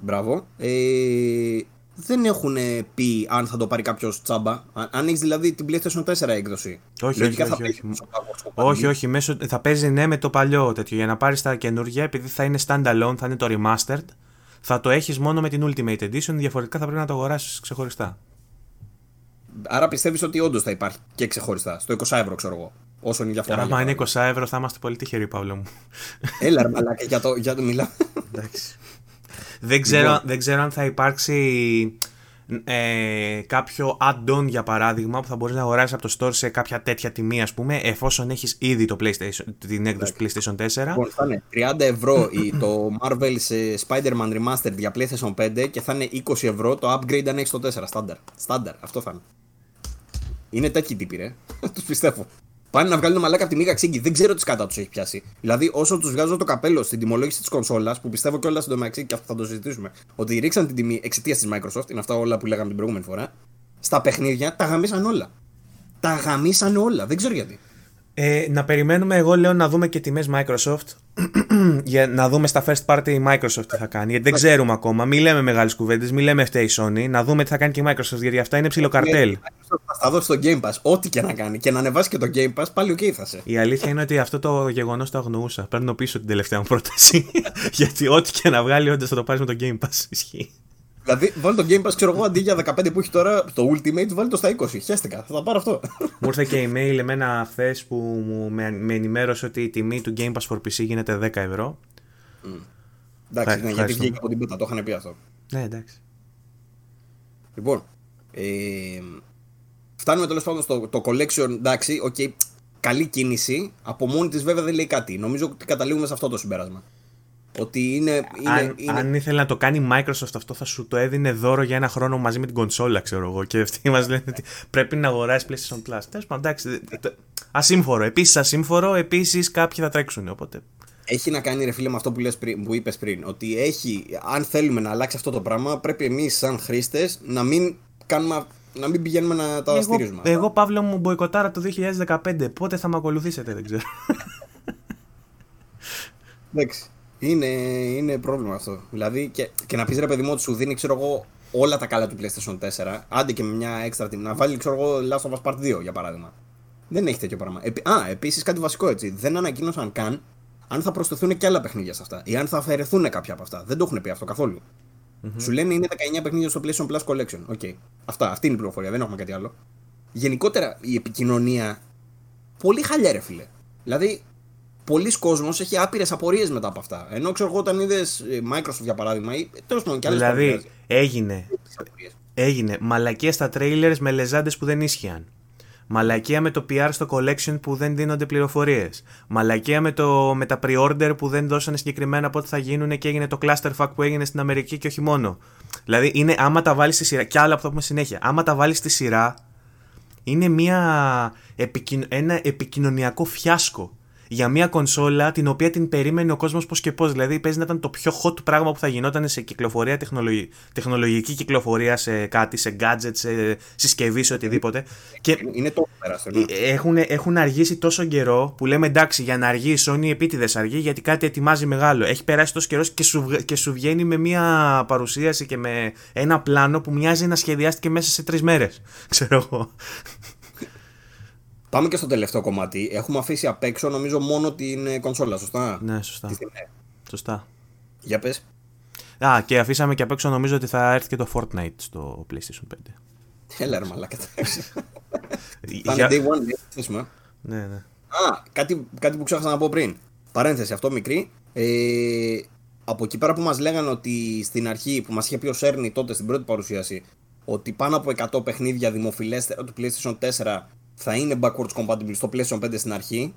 Μπράβο. Ε, δεν έχουν πει αν θα το πάρει κάποιος τσάμπα. Αν, αν έχεις δηλαδή την PlayStation 4 έκδοση. Όχι, λογικά όχι, θα όχι, παίξει όχι. στο backwards compatibility. Όχι, όχι, μέσω, θα παίζει ναι με το παλιό τέτοιο. Για να πάρεις τα καινούργια, επειδή θα είναι standalone, θα είναι το remastered, θα το έχεις μόνο με την Ultimate Edition. Διαφορετικά θα πρέπει να το αγοράσεις ξεχωριστά. Άρα πιστεύεις ότι όντως θα υπάρχει και ξεχωριστά. Στο 20 ευρώ, ξέρω εγώ. Όσο είναι η διαφορά. Άμα για είναι παράδειγμα. 20 ευρώ, θα είμαστε πολύ τυχεροί, Παύλο μου. Έλα, ρε μαλάκα, για το, για το μιλάω. Εντάξει. Δεν ξέρω, Λοιπόν. δεν ξέρω αν θα υπάρξει ε, κάποιο add-on για παράδειγμα που θα μπορείς να αγοράσεις από το store σε κάποια τέτοια τιμή ας πούμε εφόσον έχεις ήδη το PlayStation, την έκδοση PlayStation 4 Λοιπόν, θα είναι 30 ευρώ η- το Marvel σε Spider-Man Remastered για PlayStation 5 και θα είναι 20 ευρώ το upgrade αν έχεις το 4. Στάνταρ. Στάνταρ, αυτό θα είναι. Είναι τέτοιοι τύποι, ρε. <laughs> τους πιστεύω. Πάνε να βγάλουν μαλάκα από τη μίγα ξύγκη. Δεν ξέρω τι κατά τους έχει πιάσει. Δηλαδή, όσο τους βγάζω το καπέλο στην τιμολόγηση της κονσόλας, που πιστεύω κιόλας στην μεταξύ και αυτό θα το συζητήσουμε, ότι ρίξαν την τιμή εξαιτίας της Microsoft, είναι αυτά όλα που λέγαμε την προηγούμενη φορά, στα παιχνίδια τα γαμίσαν όλα. Τα γαμίσαν όλα. Δεν ξέρω γιατί. Ε, να περιμένουμε, εγώ λέω να δούμε και τιμές Microsoft <clears throat> για να δούμε στα first party Microsoft τι θα κάνει. Γιατί δεν ξέρουμε ακόμα. Μην λέμε μεγάλες κουβέντες, μην λέμε φταίει η Sony. Να δούμε τι θα κάνει και η Microsoft γιατί αυτά είναι ψιλοκαρτέλ. Θα δώσει το Game Pass, ό,τι και να κάνει. Και να ανεβάσει και το Game Pass, πάλι οκ θα σε. Η αλήθεια είναι ότι αυτό το γεγονός το αγνοούσα. Παίρνω πίσω την τελευταία μου πρόταση. <laughs> γιατί ό,τι και να βγάλει, όντως θα το πάρεις με το Game Pass. <laughs> Ισχύει. Δηλαδή, βάλει το Game Pass, ξέρω εγώ, αντί για 15 που έχει τώρα το Ultimate, βάλει το στα 20. Χέστηκα, θα τα πάρω αυτό. Μου ήρθε και email εμένα χθες που μου με, με ενημέρωσε ότι η τιμή του Game Pass for PC γίνεται 10 ευρώ. Εντάξει, ναι, γιατί ευχαριστώ. βγήκε από την πίτα, το είχαν πει αυτό. Ναι, εντάξει. Λοιπόν, ε, φτάνουμε τέλος πάντων στο το collection. Εντάξει, οκ, καλή κίνηση. Από μόνη της βέβαια δεν λέει κάτι. Νομίζω ότι καταλήγουμε σε αυτό το συμπέρασμα. Ότι είναι. είναι, αν, είναι... αν ήθελε να το κάνει η Microsoft αυτό, θα σου το έδινε δώρο για ένα χρόνο μαζί με την κονσόλα, ξέρω εγώ. Και αυτοί μας λένε ότι πρέπει να αγοράσεις PlayStation Plus. Τέλος πάντων, εντάξει. δε- το- Ασύμφορο. Επίσης ασύμφορο, επίσης κάποιοι θα τρέξουν. Οπότε. Έχει να κάνει ρε φίλε με αυτό που, λες πριν, που είπες πριν. Ότι έχει, αν θέλουμε να αλλάξει αυτό το πράγμα, πρέπει εμείς σαν χρήστες να μην, κάνουμε, να μην πηγαίνουμε να τα Εγώ, στηρίζουμε. εγώ, Παύλο μου, μποϊκοτάρα το 2015. Πότε θα με ακολουθήσετε, δεν ξέρω. Εντάξει. Είναι, είναι πρόβλημα αυτό. Δηλαδή και, και να πεις ρε παιδί μου ότι σου δίνει ξέρω εγώ, όλα τα καλά του PlayStation 4, άντε και με μια έξτρα τιμή. Να βάλει ξέρω εγώ Last of Us Part 2 για παράδειγμα. Δεν έχει τέτοιο πράγμα. Επί, α, επίσης κάτι βασικό έτσι. Δεν ανακοίνωσαν καν αν θα προσθεθούν και άλλα παιχνίδια σε αυτά ή αν θα αφαιρεθούν κάποια από αυτά. Δεν το έχουν πει αυτό καθόλου. Σου λένε είναι 19 παιχνίδια στο PlayStation Plus Collection. OK. Αυτά, αυτή είναι η πληροφορία, δεν έχουμε κάτι άλλο. Γενικότερα η επικοινωνία. Πολύ χαλιά, ρε φίλε. Δηλαδή, πολλοί κόσμος έχει άπειρες απορίες μετά από αυτά. Ενώ ξέρω εγώ όταν είδες Microsoft για παράδειγμα ή τέλος πάντων και άλλες δηλαδή, έγινε Έγινε μαλακία στα trailers με λεζάντες που δεν ίσχυαν. Μαλακία με το PR στο collection που δεν δίνονται πληροφορίες. Μαλακία με, το, με τα pre-order που δεν δώσανε συγκεκριμένα πότε θα γίνουν και έγινε το clusterfuck που έγινε στην Αμερική και όχι μόνο. Δηλαδή, είναι άμα τα βάλεις στη σειρά. Και άλλα που θα πούμε συνέχεια. Άμα τα βάλεις στη σειρά, είναι μια, επικοιν- ένα επικοινωνιακό φιάσκο. Για μια κονσόλα την οποία την περίμενε ο κόσμος πώς και πώς. Δηλαδή παίζει να ήταν το πιο hot πράγμα που θα γινόταν σε κυκλοφορία, τεχνολογική, τεχνολογική κυκλοφορία σε κάτι, σε gadget, σε συσκευή, σε οτιδήποτε. Και είναι το περαστό. Έχουν, έχουν αργήσει τόσο καιρό που λέμε εντάξει, για να αργεί η Sony επίτηδες αργεί γιατί κάτι ετοιμάζει μεγάλο. Έχει περάσει τόσο καιρός και, σου, και σου βγαίνει με μια παρουσίαση και με ένα πλάνο που μοιάζει να σχεδιάστηκε μέσα σε τρεις μέρες. <laughs> Ξέρω εγώ. Πάμε και στο τελευταίο κομμάτι. Έχουμε αφήσει απ' έξω νομίζω μόνο την ε, κονσόλα, σωστά; Ναι, σωστά. Σωστά. Για πες. Α, και αφήσαμε και απ' έξω νομίζω ότι θα έρθει και το Fortnite στο PlayStation 5. Έλα ρε μαλάκα. Θα είναι <laughs> day one, ναι, ναι. Α, κάτι, κάτι που ξέχασα να πω πριν. Παρένθεση, αυτό μικρή. Ε, από εκεί πέρα που μας λέγανε ότι στην αρχή που μας είχε πει ο Σέρνη τότε στην πρώτη παρουσίαση ότι πάνω από 100 παιχνίδια δημοφιλέστερα του PlayStation 4 θα είναι backwards compatible στο PlayStation 5 στην αρχή.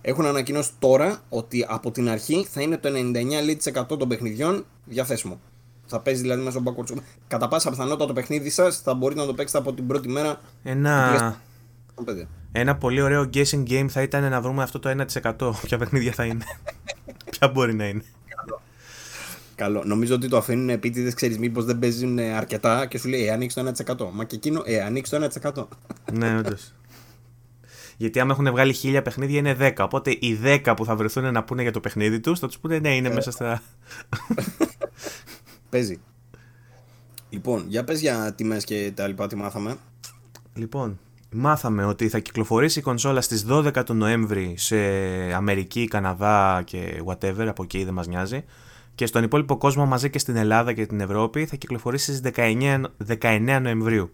Έχουν ανακοινώσει τώρα ότι από την αρχή θα είναι το 99% των παιχνιδιών διαθέσιμο. Θα παίζει δηλαδή μέσα στο backwards Κατά πάσα πιθανότητα το παιχνίδι σας θα μπορείτε να το παίξετε από την πρώτη μέρα. Ένα, ένα πολύ ωραίο guessing game θα ήταν να βρούμε αυτό το 1%. <laughs> Ποια παιχνίδια θα είναι. <laughs> Ποια μπορεί να είναι. Καλό. Νομίζω ότι το αφήνουν επίτηδες, ξέρεις, μήπως δεν παίζουν αρκετά και σου λέει Ε, ανοίξει το 1%. Μα και εκείνο, Ε, ανοίξει το 1%. ναι, όντως. Γιατί άμα έχουν βγάλει χίλια παιχνίδια είναι 10. Οπότε οι 10 που θα βρεθούν να πούνε για το παιχνίδι τους θα τους πούνε ναι, είναι ε. μέσα στα. <laughs> Παίζει. Λοιπόν, για πες για τιμές και τα λοιπά, τι μάθαμε. Λοιπόν, μάθαμε ότι θα κυκλοφορήσει η κονσόλα στις 12 του Νοέμβρη σε Αμερική, Καναδά και whatever, από εκεί δεν μας νοιάζει. Και στον υπόλοιπο κόσμο μαζί και στην Ελλάδα και την Ευρώπη θα κυκλοφορήσει στις 19, 19 Νοεμβρίου.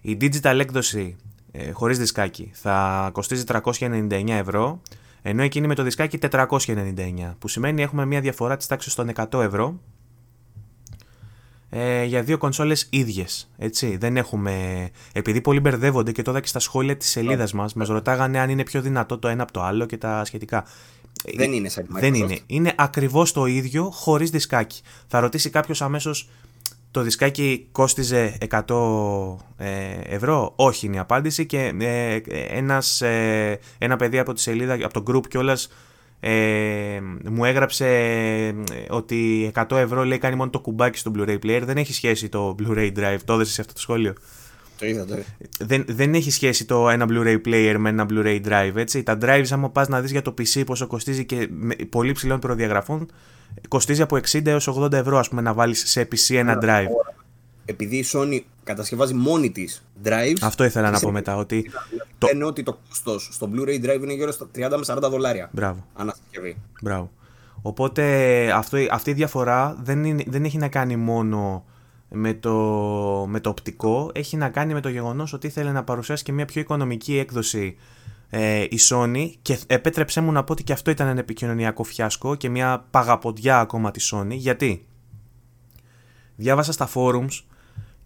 Η digital έκδοση ε, χωρίς δισκάκι θα κοστίζει 399 ευρώ, ενώ εκείνη με το δισκάκι 499, που σημαίνει έχουμε μια διαφορά της τάξης των 100 ευρώ ε, για δύο κονσόλες ίδιες, έτσι. Δεν έχουμε... Επειδή πολλοί μπερδεύονται και τώρα και στα σχόλια της σελίδας μας, μας ρωτάγανε αν είναι πιο δυνατό το ένα από το άλλο και τα σχετικά. Δεν είναι σαν Δεν είναι. Είναι ακριβώς το ίδιο χωρίς δισκάκι. Θα ρωτήσει κάποιος αμέσως το δισκάκι κόστιζε 100 ε, ευρώ; Όχι είναι η απάντηση και ε, ένας, ε, ένα παιδί από τη σελίδα, από το group κιόλας ε, μου έγραψε ότι 100 ευρώ λέει κάνει μόνο το κουμπάκι στο Blu-ray player. Δεν έχει σχέση το Blu-ray drive. Το έδωσε σε αυτό το σχόλιο; Το είδα, το Δεν, δεν έχει σχέση το ένα Blu-ray player με ένα Blu-ray drive. Έτσι; Τα drives, άμα πας να δεις για το PC πόσο κοστίζει και με πολύ ψηλών προδιαγραφών, κοστίζει από 60 έως 80 ευρώ ας πούμε, να βάλεις σε PC ένα drive. Επειδή η Sony κατασκευάζει μόνη της drives. Αυτό ήθελα να πω μετά. Ότι το... Λένε ότι το κόστος στο Blu-ray drive είναι γύρω στα 30 με 40 δολάρια. Μπράβο. Ανασκευή. Μπράβο. Οπότε αυτό, αυτή η διαφορά δεν, είναι, δεν έχει να κάνει μόνο με το, με το οπτικό, έχει να κάνει με το γεγονός ότι ήθελε να παρουσιάσει και μια πιο οικονομική έκδοση ε, η Sony και επέτρεψέ μου να πω ότι και αυτό ήταν ένα επικοινωνιακό φιάσκο και μια παγαποντιά ακόμα της Sony. Γιατί διάβασα στα forums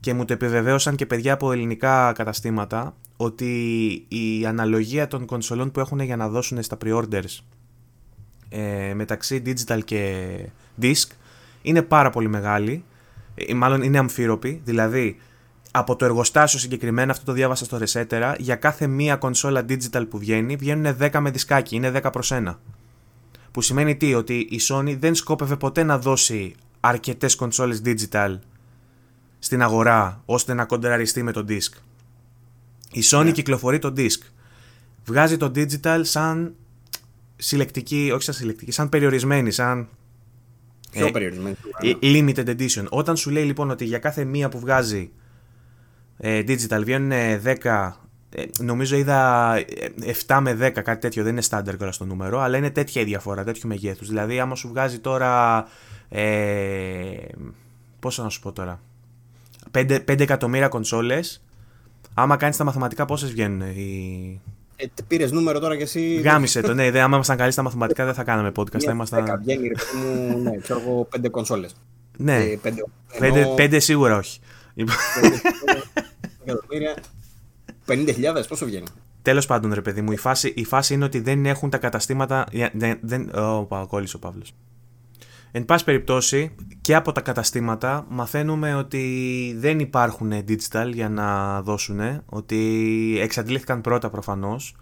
και μου το επιβεβαίωσαν και παιδιά από ελληνικά καταστήματα ότι η αναλογία των κονσολών που έχουν για να δώσουν στα pre-orders ε, μεταξύ digital και disc είναι πάρα πολύ μεγάλη, ε, μάλλον είναι αμφίροπη, δηλαδή από το εργοστάσιο συγκεκριμένα, αυτό το διάβασα στο Resetera, για κάθε μία κονσόλα digital που βγαίνει, βγαίνουν 10 με δισκάκι, είναι 10 προς 1. Που σημαίνει τι, ότι η Sony δεν σκόπευε ποτέ να δώσει αρκετές κονσόλες digital στην αγορά, ώστε να κοντεραριστεί με το disc. Η Sony yeah. κυκλοφορεί το disc. Βγάζει το digital σαν συλλεκτική, όχι σαν συλλεκτική, σαν περιορισμένη, σαν Πιο ε, περιορισμένη. Limited edition. Όταν σου λέει λοιπόν ότι για κάθε μία που βγάζει ε, digital βγαίνουν 10 ε, νομίζω είδα 7 με 10 κάτι τέτοιο, δεν είναι στάνταρ κιόλας το νούμερο, αλλά είναι τέτοια η διαφορά, τέτοιο μεγέθους. Δηλαδή άμα σου βγάζει τώρα, ε, πόσο να σου πω τώρα, 5, 5 εκατομμύρια κονσόλες, άμα κάνεις τα μαθηματικά πόσες βγαίνουν οι... Ε, Πήρες νούμερο τώρα και εσύ; Γάμισε το, ναι. άμα ήμασταν καλοί στα μαθηματικά δεν θα κάναμε podcast. θα ήμασταν... 10 βγαίνει, ρε μου, ναι, ξέρω εγώ, 5 κονσόλες. Ναι, ε, 5, ενώ... 5, 5 σίγουρα όχι. 50.000, πόσο βγαίνει; Τέλος πάντων, ρε παιδί μου, η φάση, η φάση είναι ότι δεν έχουν τα καταστήματα. Δεν, δεν, ο, κόλλησε ο Παύλος. Εν πάση περιπτώσει, και από τα καταστήματα μαθαίνουμε ότι δεν υπάρχουν digital για να δώσουν, ότι εξαντλήθηκαν πρώτα προφανώς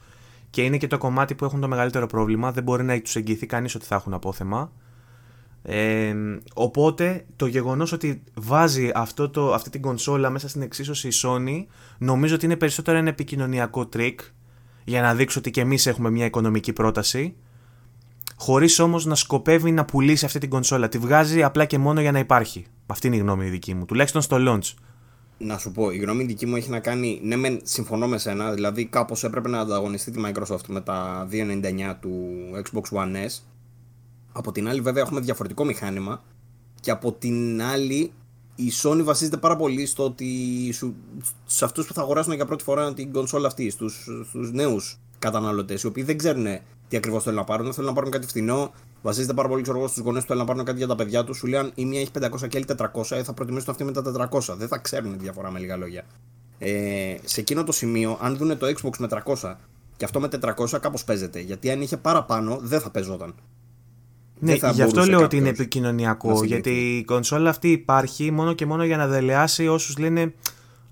και είναι και το κομμάτι που έχουν το μεγαλύτερο πρόβλημα. Δεν μπορεί να τους εγγυηθεί κανείς ότι θα έχουν απόθεμα. Ε, οπότε το γεγονός ότι βάζει αυτό το, αυτή την κονσόλα μέσα στην εξίσωση η Sony νομίζω ότι είναι περισσότερο ένα επικοινωνιακό τρίκ για να δείξει ότι και εμείς έχουμε μια οικονομική πρόταση χωρίς όμως να σκοπεύει να πουλήσει αυτή την κονσόλα. Τη βγάζει απλά και μόνο για να υπάρχει. Αυτή είναι η γνώμη δική μου, τουλάχιστον στο launch. Να σου πω, η γνώμη δική μου έχει να κάνει. Ναι, μεν συμφωνώ με σένα, δηλαδή κάπως έπρεπε να ανταγωνιστεί τη Microsoft με τα 299 του Xbox One S. Από την άλλη, βέβαια, έχουμε διαφορετικό μηχάνημα. Και από την άλλη, η Sony βασίζεται πάρα πολύ στο ότι σου, σε αυτούς που θα αγοράσουν για πρώτη φορά την κονσόλα αυτή, στους στους νέους καταναλωτές, οι οποίοι δεν ξέρουν τι ακριβώς θέλουν να πάρουν. Θέλουν να πάρουν κάτι φθηνό. Βασίζεται πάρα πολύ ξέρω, στους γονείς που θέλουν να πάρουν κάτι για τα παιδιά τους. Σου λέει η μία έχει 500 και άλλη 400, ε, θα προτιμήσουν αυτή με τα 400. Δεν θα ξέρουν τη διαφορά με λίγα λόγια. Ε, σε εκείνο το σημείο, αν δουν το Xbox με 300 και αυτό με 400, κάπως παίζεται. Γιατί αν είχε παραπάνω, δεν θα παίζονταν. Ναι, γι' αυτό λέω ότι είναι επικοινωνιακό. Γιατί η κονσόλα αυτή υπάρχει μόνο και μόνο για να δελεάσει όσους λένε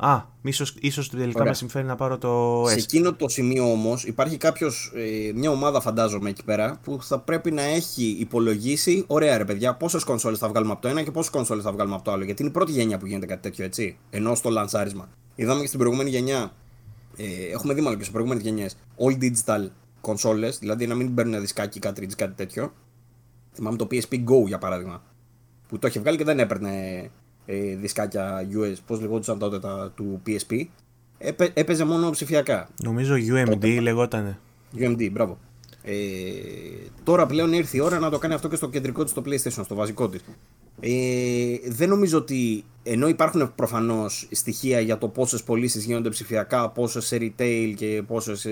Α, ίσως, ίσως τελικά με συμφέρει να πάρω το S. Σε εκείνο το σημείο όμως υπάρχει κάποιος, ε, μια ομάδα φαντάζομαι εκεί πέρα που θα πρέπει να έχει υπολογίσει, ωραία ρε παιδιά, πόσες κονσόλες θα βγάλουμε από το ένα και πόσες κονσόλες θα βγάλουμε από το άλλο. Γιατί είναι η πρώτη γενιά που γίνεται κάτι τέτοιο έτσι, ενώ στο λανσάρισμα. Είδαμε και στην προηγούμενη γενιά, ε, έχουμε δει μάλλον και σε προηγούμενες γενιές, all digital κονσόλες, δηλαδή να μην παίρνουν δισκάκι, cartridge, κάτι τέτοιο. Θυμάμαι το PSP Go για παράδειγμα, που το είχε βγάλει και δεν έπαιρνε ε, δισκάκια US, πώς λεγόντουσαν τότε τα, του PSP, έπαι, έπαιζε μόνο ψηφιακά. Νομίζω UMD τότε, λεγότανε. UMD, μπράβο. Ε, τώρα πλέον ήρθε η ώρα να το κάνει αυτό και στο κεντρικό της, στο PlayStation, στο βασικό της. Ε, δεν νομίζω ότι ενώ υπάρχουν προφανώς στοιχεία για το πόσες πωλήσεις γίνονται ψηφιακά, πόσες σε retail και πόσες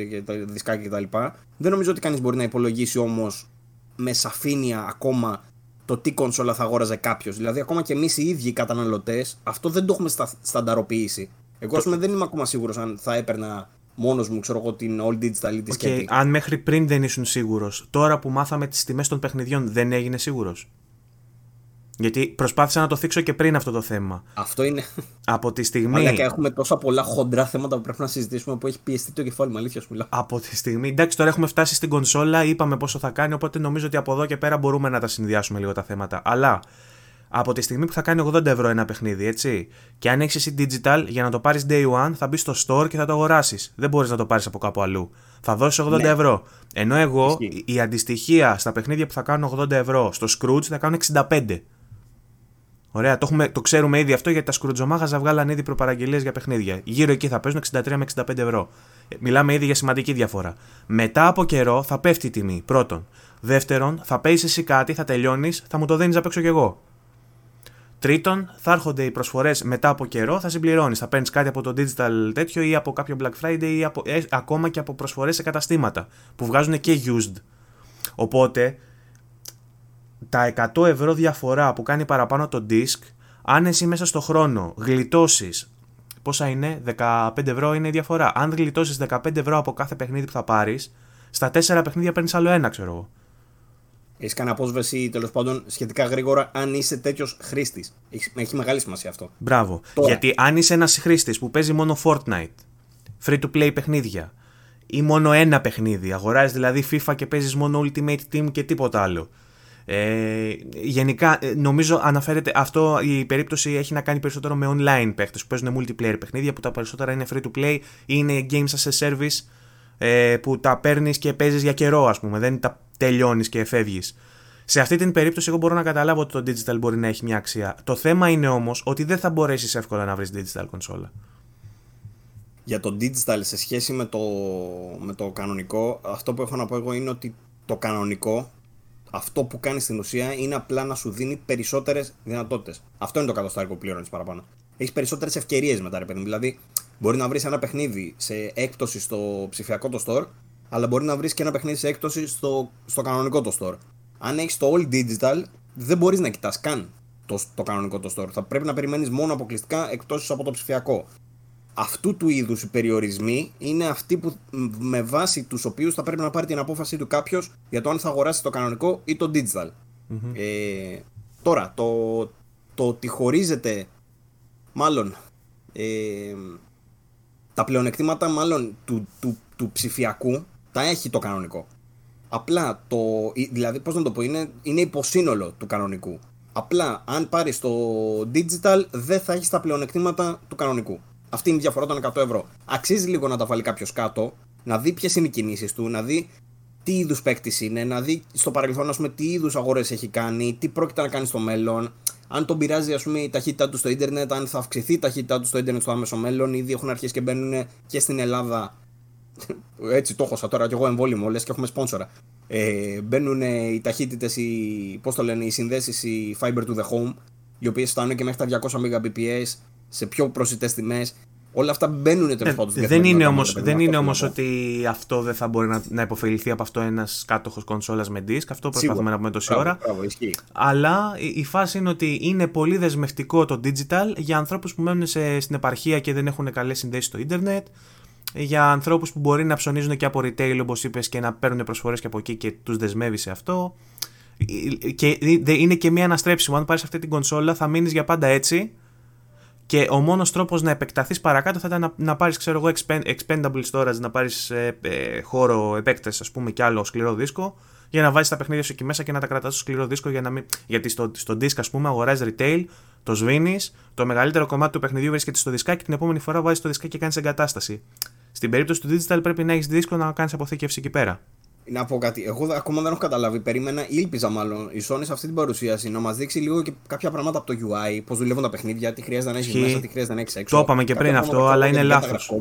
δισκάκια κτλ., δεν νομίζω ότι κανείς μπορεί να υπολογίσει όμως με σαφήνεια ακόμα το τι κονσόλα θα αγόραζε κάποιος. Δηλαδή, ακόμα και εμείς οι ίδιοι οι καταναλωτές, αυτό δεν το έχουμε στα, στανταροποιήσει. Εγώ, το... δεν είμαι ακόμα σίγουρος αν θα έπαιρνα μόνος μου, ξέρω εγώ, την All Digital ή τη okay, Αν μέχρι πριν δεν ήσουν σίγουρος, τώρα που μάθαμε τις τιμές των παιχνιδιών, δεν έγινε σίγουρος; Γιατί προσπάθησα να το θίξω και πριν αυτό το θέμα. Αυτό είναι. Από τη στιγμή. Αλλά και έχουμε τόσα πολλά χοντρά θέματα που πρέπει να συζητήσουμε που έχει πιεστεί το κεφάλι μου, αλήθεια σου μιλάω. Από τη στιγμή. Εντάξει, τώρα έχουμε φτάσει στην κονσόλα, είπαμε πόσο θα κάνει, οπότε νομίζω ότι από εδώ και πέρα μπορούμε να τα συνδυάσουμε λίγο τα θέματα. Αλλά από τη στιγμή που θα κάνει 80 ευρώ ένα παιχνίδι, έτσι. Και αν έχεις εσύ digital, για να το πάρεις day one, θα μπεις στο store και θα το αγοράσεις. Δεν μπορείς να το πάρεις από κάπου αλλού. Θα δώσεις 80 ναι. ευρώ. Ενώ εγώ, η αντιστοιχεία στα παιχνίδια που θα κάνουν 80 ευρώ στο Scrooge θα κάνουν 65. Ωραία, το, έχουμε, το ξέρουμε ήδη αυτό γιατί τα σκουρτζομάγαζα βγάλαν ήδη προπαραγγελίες για παιχνίδια. Γύρω εκεί θα παίζουν 63 με 65 ευρώ. Μιλάμε ήδη για σημαντική διαφορά. Μετά από καιρό θα πέφτει η τιμή. Πρώτον. Δεύτερον, θα παίζεις εσύ κάτι, θα τελειώνεις, θα μου το δίνεις απ' έξω κι εγώ. Τρίτον, θα έρχονται οι προσφορές μετά από καιρό, θα συμπληρώνεις. Θα παίρνεις κάτι από το digital τέτοιο ή από κάποιο Black Friday ή από, ε, ακόμα και από προσφορές σε καταστήματα που βγάζουν και used. Οπότε τα 100 ευρώ διαφορά που κάνει παραπάνω το disk, αν εσύ μέσα στο χρόνο γλιτώσεις. Πόσα είναι, 15 ευρώ είναι η διαφορά. Αν γλιτώσεις 15 ευρώ από κάθε παιχνίδι που θα πάρεις, στα 4 παιχνίδια παίρνεις άλλο ένα, ξέρω εγώ. Έχεις κάνει απόσβεση τέλος πάντων σχετικά γρήγορα αν είσαι τέτοιος χρήστης. Έχει, έχει μεγάλη σημασία αυτό. Μπράβο. Γιατί αν είσαι ένας χρήστης που παίζει μόνο Fortnite, free to play παιχνίδια, ή μόνο ένα παιχνίδι, αγοράζεις δηλαδή FIFA και παίζεις μόνο Ultimate Team και τίποτα άλλο ε, γενικά, ε, νομίζω αναφέρεται αυτό η περίπτωση έχει να κάνει περισσότερο με online παίχτες που παίζουν multiplayer παιχνίδια που τα περισσότερα είναι free to play ή είναι games as a service ε, που τα παίρνεις και παίζεις για καιρό, ας πούμε. Δεν τα τελειώνεις και φεύγεις. Σε αυτή την περίπτωση, εγώ μπορώ να καταλάβω ότι το digital μπορεί να έχει μια αξία. Το θέμα είναι όμως ότι δεν θα μπορέσεις εύκολα να βρεις digital κονσόλα. Για το digital σε σχέση με το, με το κανονικό, αυτό που έχω να πω εγώ είναι ότι το κανονικό αυτό που κάνει στην ουσία είναι απλά να σου δίνει περισσότερες δυνατότητες. Αυτό είναι το κατοστάρικο που πληρώνεις παραπάνω. Έχεις περισσότερες ευκαιρίες μετά, ρε παιδί Δηλαδή, μπορεί να βρεις ένα παιχνίδι σε έκπτωση στο ψηφιακό το store, αλλά μπορεί να βρεις και ένα παιχνίδι σε έκπτωση στο, στο κανονικό το store. Αν έχεις το all digital, δεν μπορείς να κοιτάς καν το, το κανονικό το store. Θα πρέπει να περιμένεις μόνο αποκλειστικά εκτόσει από το ψηφιακό αυτού του είδους οι περιορισμοί είναι αυτοί που με βάση τους οποίους θα πρέπει να πάρει την απόφαση του κάποιος για το αν θα αγοράσει το κανονικό ή το digital. Ε, τώρα, το, το ότι χωρίζεται μάλλον ε, τα πλεονεκτήματα μάλλον του, του, του ψηφιακού τα έχει το κανονικό. Απλά το. Δηλαδή, πώς να το πω, είναι, είναι υποσύνολο του κανονικού. Απλά αν πάρεις το digital, δεν θα έχεις τα πλεονεκτήματα του κανονικού. Αυτή είναι η διαφορά των 100 ευρώ. Αξίζει λίγο να τα βάλει κάποιος κάτω, να δει ποιες είναι οι κινήσεις του, να δει τι είδους παίκτης είναι, να δει στο παρελθόν πούμε, τι είδους αγορές έχει κάνει, τι πρόκειται να κάνει στο μέλλον. Αν τον πειράζει ας πούμε, η ταχύτητά του στο ίντερνετ, αν θα αυξηθεί η ταχύτητά του στο ίντερνετ στο άμεσο μέλλον, ήδη έχουν αρχίσει και μπαίνουν και στην Ελλάδα. <laughs> Έτσι το έχω τώρα κι εγώ εμβόλυμο, λες και έχουμε σπόνσορα. Ε, μπαίνουν οι ταχύτητες, οι, πώς το λένε, οι συνδέσεις, οι fiber to the home, οι οποίες φτάνουν και μέχρι τα 200 Mbps σε πιο προσιτές τιμές. Όλα αυτά μπαίνουν τέλο ε, πάντων Δεν είναι όμω δεν είναι όμως ότι αυτό δεν θα μπορεί να, να υποφεληθεί από αυτό ένας κάτοχος κονσόλας με disk. Αυτό προσπαθούμε να πούμε τόση ώρα. Αλλά η, φάση είναι ότι είναι πολύ δεσμευτικό το digital για ανθρώπους που μένουν σε, στην επαρχία και δεν έχουν καλές συνδέσεις στο ίντερνετ. Για ανθρώπους που μπορεί να ψωνίζουν και από retail, όπως είπες, και να παίρνουν προσφορές και από εκεί και τους δεσμεύει σε αυτό. Και είναι και μία αναστρέψιμο. Αν πάρεις αυτή την κονσόλα, θα μείνεις για πάντα έτσι και ο μόνος τρόπος να επεκταθείς παρακάτω θα ήταν να, να πάρεις, ξέρω εγώ, expendable storage, να πάρεις ε, ε, χώρο επέκταση, ας πούμε, και άλλο σκληρό δίσκο, για να βάζεις τα παιχνίδια σου εκεί μέσα και να τα κρατάς στο σκληρό δίσκο. Για να μην... Γιατί στο, στο disk, ας πούμε, αγοράζεις retail, το σβήνεις, το μεγαλύτερο κομμάτι του παιχνιδιού βρίσκεται στο δισκάκι και την επόμενη φορά βάζεις το δισκάκι και κάνεις εγκατάσταση. Στην περίπτωση του digital πρέπει να έχεις δίσκο να κάνεις αποθήκευση εκεί πέρα. Να πω κάτι. Εγώ ακόμα δεν έχω καταλάβει. Περίμενα, ήλπιζα μάλλον η Sony σε αυτή την παρουσίαση να μας δείξει λίγο και κάποια πράγματα από το UI, πώς δουλεύουν τα παιχνίδια, τι χρειάζεται να έχει μέσα, τι χρειάζεται να έχει έξω. Το είπαμε και πριν αυτό, αλλά είναι λάθος.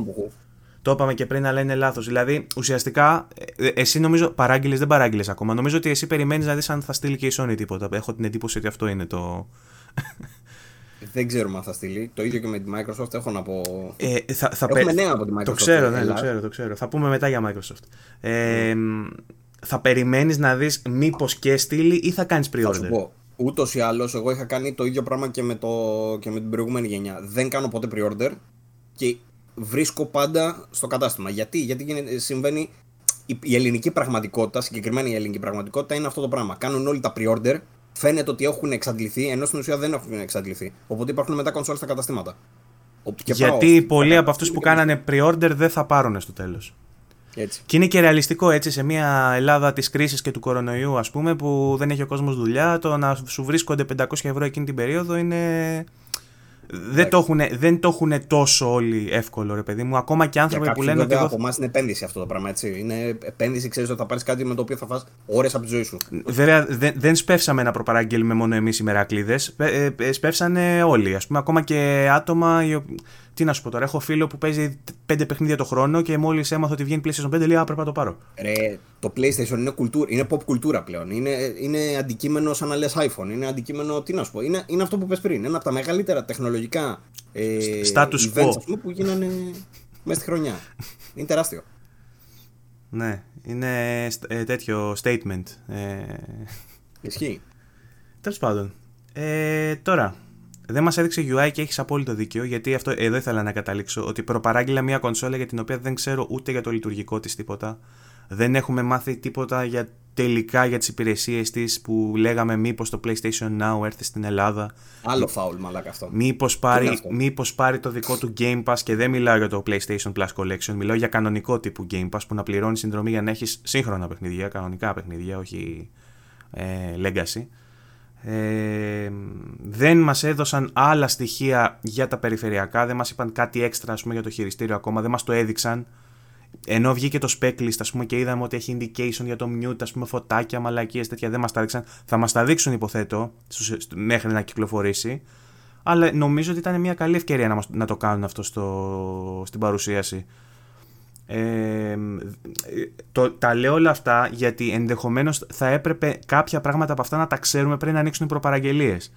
Το είπαμε και πριν, αλλά είναι λάθος. Δηλαδή, ουσιαστικά, ε, εσύ νομίζω παράγγειλες, δεν παράγγειλες ακόμα. Νομίζω ότι εσύ περιμένεις να δεις αν θα στείλει και η Sony τίποτα. Έχω την εντύπωση ότι αυτό είναι το. Δεν ξέρουμε αν θα στείλει. Το ίδιο και με τη Microsoft έχω να πω. Ε, θα, θα Έχουμε νέα από τη Microsoft. Το ξέρω, ναι, το ξέρω, το ξέρω. Θα πούμε μετά για Microsoft. Ε, mm. Θα περιμένεις να δεις μήπως και στείλει ή θα κάνεις pre-order. Θα σου πω. Ούτως ή άλλως, εγώ είχα κάνει το ίδιο πράγμα και με, το, και με την προηγούμενη γενιά. Δεν κάνω ποτέ pre-order και βρίσκω πάντα στο κατάστημα. Γιατί, Γιατί συμβαίνει η, ελληνική πραγματικότητα, συγκεκριμένα η ελληνική πραγματικότητα είναι αυτό το πράγμα. Κάνουν όλοι τα pre-order φαίνεται ότι έχουν εξαντληθεί, ενώ στην ουσία δεν έχουν εξαντληθεί. Οπότε υπάρχουν μετά κονσόλ στα καταστήματα. Γιατί πολλοί από αυτούς που κάνανε pre-order δεν θα πάρουν στο τέλος. Και είναι και ρεαλιστικό έτσι σε μια Ελλάδα της κρίσης και του κορονοϊού, ας πούμε, που δεν έχει ο κόσμος δουλειά, το να σου βρίσκονται 500 ευρώ εκείνη την περίοδο είναι δεν το, έχουν, δεν το έχουν τόσο όλοι εύκολο, ρε παιδί μου. Ακόμα και άνθρωποι που λένε ότι. από εμάς είναι επένδυση αυτό το πράγμα, έτσι. Είναι επένδυση, ξέρεις ότι θα πάρεις κάτι με το οποίο θα φας ώρες από τη ζωή σου. Βέβαια, δεν, δεν σπεύσαμε να προπαραγγέλουμε μόνο εμείς οι μερακλείδες. Ε, ε, σπεύσανε όλοι. Α πούμε, ακόμα και άτομα τι να σου πω τώρα, έχω φίλο που παίζει πέντε παιχνίδια το χρόνο και μόλις έμαθα ότι βγαίνει PlayStation 5, λέει Α, πρέπει να το πάρω. Ρε, το PlayStation είναι, κουλτούρα, είναι pop κουλτούρα πλέον. Είναι, είναι αντικείμενο σαν να λες iPhone. Είναι αντικείμενο, τι να σου πω, είναι, είναι αυτό που πες πριν. Είναι ένα από τα μεγαλύτερα τεχνολογικά ε, Status events πούμε, που γίνανε μέσα στη χρονιά. είναι τεράστιο. Ναι, είναι ε, τέτοιο statement. Ε... Ισχύει. Τέλος πάντων. Ε, τώρα, δεν μας έδειξε UI και έχεις απόλυτο δίκιο, γιατί αυτό εδώ ήθελα να καταλήξω. Ότι προπαράγγειλα μια κονσόλα για την οποία δεν ξέρω ούτε για το λειτουργικό της τίποτα. Δεν έχουμε μάθει τίποτα για τελικά για τις υπηρεσίες της που λέγαμε μήπως το PlayStation Now έρθει στην Ελλάδα. Άλλο φάουλ, μαλάκα αυτό. Μήπως πάρει, μήπως πάρει το δικό του Game Pass και δεν μιλάω για το PlayStation Plus Collection. Μιλάω για κανονικό τύπου Game Pass που να πληρώνει συνδρομή για να έχεις σύγχρονα παιχνίδια, κανονικά παιχνίδια, όχι ε, legacy. Ε, δεν μας έδωσαν άλλα στοιχεία για τα περιφερειακά, δεν μας είπαν κάτι έξτρα ας πούμε, για το χειριστήριο ακόμα, δεν μας το έδειξαν. Ενώ βγήκε το specklist ας πούμε, και είδαμε ότι έχει indication για το mute, ας πούμε, φωτάκια, μαλακίες, τέτοια δεν μας τα έδειξαν. Θα μας τα δείξουν υποθέτω μέχρι να κυκλοφορήσει. Αλλά νομίζω ότι ήταν μια καλή ευκαιρία να, να το κάνουν αυτό στο, στην παρουσίαση. Ε, το, τα λέω όλα αυτά γιατί ενδεχομένως θα έπρεπε κάποια πράγματα από αυτά να τα ξέρουμε πριν να ανοίξουν οι προπαραγγελίες.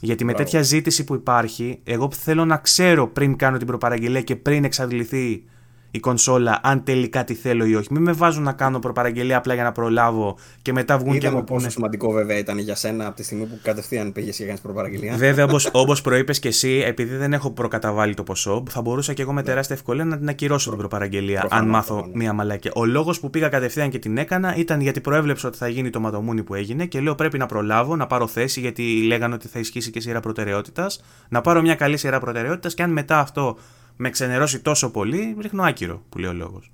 Γιατί με τέτοια ζήτηση που υπάρχει, εγώ θέλω να ξέρω πριν κάνω την προπαραγγελία και πριν εξαντληθεί η κονσόλα αν τελικά τη θέλω ή όχι. Μην με βάζουν να κάνω προπαραγγελία απλά για να προλάβω και μετά βγουν Είδαμε και μου πούνε. Πόσο σημαντικό βέβαια ήταν για σένα από τη στιγμή που κατευθείαν πήγες και έκανες προπαραγγελία. Βέβαια, όπως προείπες και εσύ, επειδή δεν έχω προκαταβάλει το ποσό, θα μπορούσα και εγώ με ναι. τεράστια ευκολία να την ακυρώσω την προπαραγγελία, αν μάθω μία μαλακία. Ο λόγος που πήγα κατευθείαν και την έκανα ήταν γιατί προέβλεψα ότι θα γίνει το ματομούνι που έγινε και λέω πρέπει να προλάβω, να πάρω θέση γιατί λέγανε ότι θα ισχύσει και σειρά προτεραιότητας, να πάρω μια καλή σειρά προτεραιότητας και αν μετά αυτό με ξενερώσει τόσο πολύ, ρίχνω άκυρο, που λέει ο λόγος.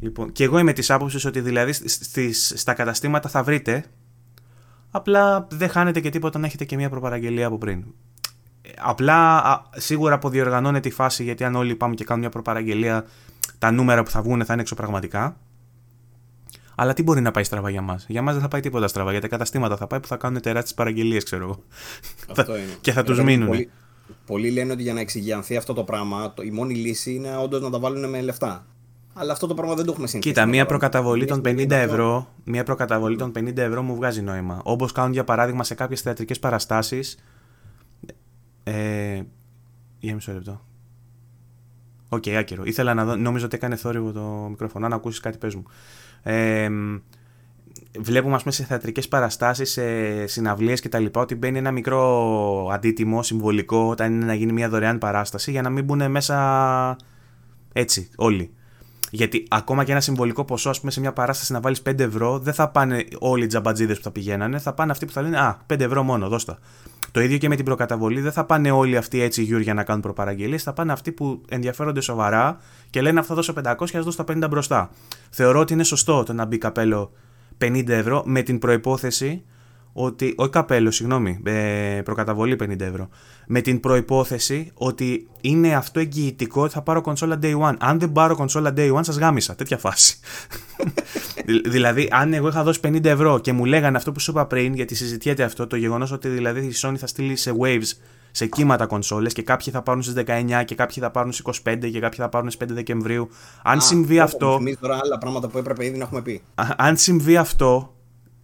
Λοιπόν, και εγώ είμαι της άποψης ότι δηλαδή στις, στα καταστήματα θα βρείτε. Απλά δεν χάνετε και τίποτα να έχετε και μια προπαραγγελία από πριν. Απλά σίγουρα αποδιοργανώνεται η φάση γιατί αν όλοι πάμε και κάνουμε μια προπαραγγελία, τα νούμερα που θα βγουν θα είναι εξωπραγματικά. Αλλά τι μπορεί να πάει στραβά για μας; Για μας δεν θα πάει τίποτα στραβά. Για τα καταστήματα θα πάει που θα κάνουν τεράστιες παραγγελίες, ξέρω εγώ. Αυτό είναι. <laughs> και θα τους μείνουν. Πολλοί, πολλοί λένε ότι για να εξηγιανθεί αυτό το πράγμα, η μόνη λύση είναι όντως να τα βάλουν με λεφτά. Αλλά αυτό το πράγμα δεν το έχουμε συνηθίσει. Κοίτα, μία προκαταβολή, των 50 ευρώ, μία προκαταβολή των 50 ευρώ μου βγάζει νόημα. Όπως κάνουν για παράδειγμα σε κάποιες θεατρικές παραστάσεις. Ε, για μισό λεπτό. OK, okay, άκυρο. Ήθελα να δω, νόμιζα ότι έκανε θόρυβο το μικρόφωνο. Να ακούσεις κάτι, πες μου. Ε, βλέπουμε ας πούμε σε θεατρικές παραστάσεις, σε συναυλίες κτλ. ότι μπαίνει ένα μικρό αντίτιμο συμβολικό όταν είναι να γίνει μια δωρεάν παράσταση για να μην μπουν μέσα έτσι όλοι. Γιατί ακόμα και ένα συμβολικό ποσό, ας πούμε, σε μια παράσταση να βάλεις 5 ευρώ, δεν θα πάνε όλοι οι τζαμπατζίδες που θα πηγαίνανε, θα πάνε αυτοί που θα λένε Α, 5 ευρώ μόνο, δώστα. Το ίδιο και με την προκαταβολή, δεν θα πάνε όλοι αυτοί έτσι γιουρ για να κάνουν προπαραγγελίες, θα πάνε αυτοί που ενδιαφέρονται σοβαρά και λένε Αυτό δώσω 500 ας δώσω τα 50 μπροστά. Θεωρώ ότι είναι σωστό το να μπει καπέλο 50 ευρώ με την προπόθεση ότι. Όχι καπέλος, συγγνώμη, ε, προκαταβολή 50 ευρώ. Με την προπόθεση ότι είναι αυτό εγγυητικό ότι θα πάρω κονσόλα day one. Αν δεν πάρω κονσόλα day one, σας γάμισα. Τέτοια φάση. <laughs> δηλαδή, αν εγώ είχα δώσει 50 ευρώ και μου λέγανε αυτό που σου είπα πριν, γιατί συζητιέται αυτό, το γεγονός ότι δηλαδή η Sony θα στείλει σε waves σε κύματα κονσόλες και κάποιοι θα πάρουν στις 19 και κάποιοι θα πάρουν στις 25 και κάποιοι θα πάρουν στις 5 Δεκεμβρίου. Αν συμβεί αυτό. τώρα άλλα πράγματα που έπρεπε ήδη να έχουμε πει. Αν συμβεί αυτό,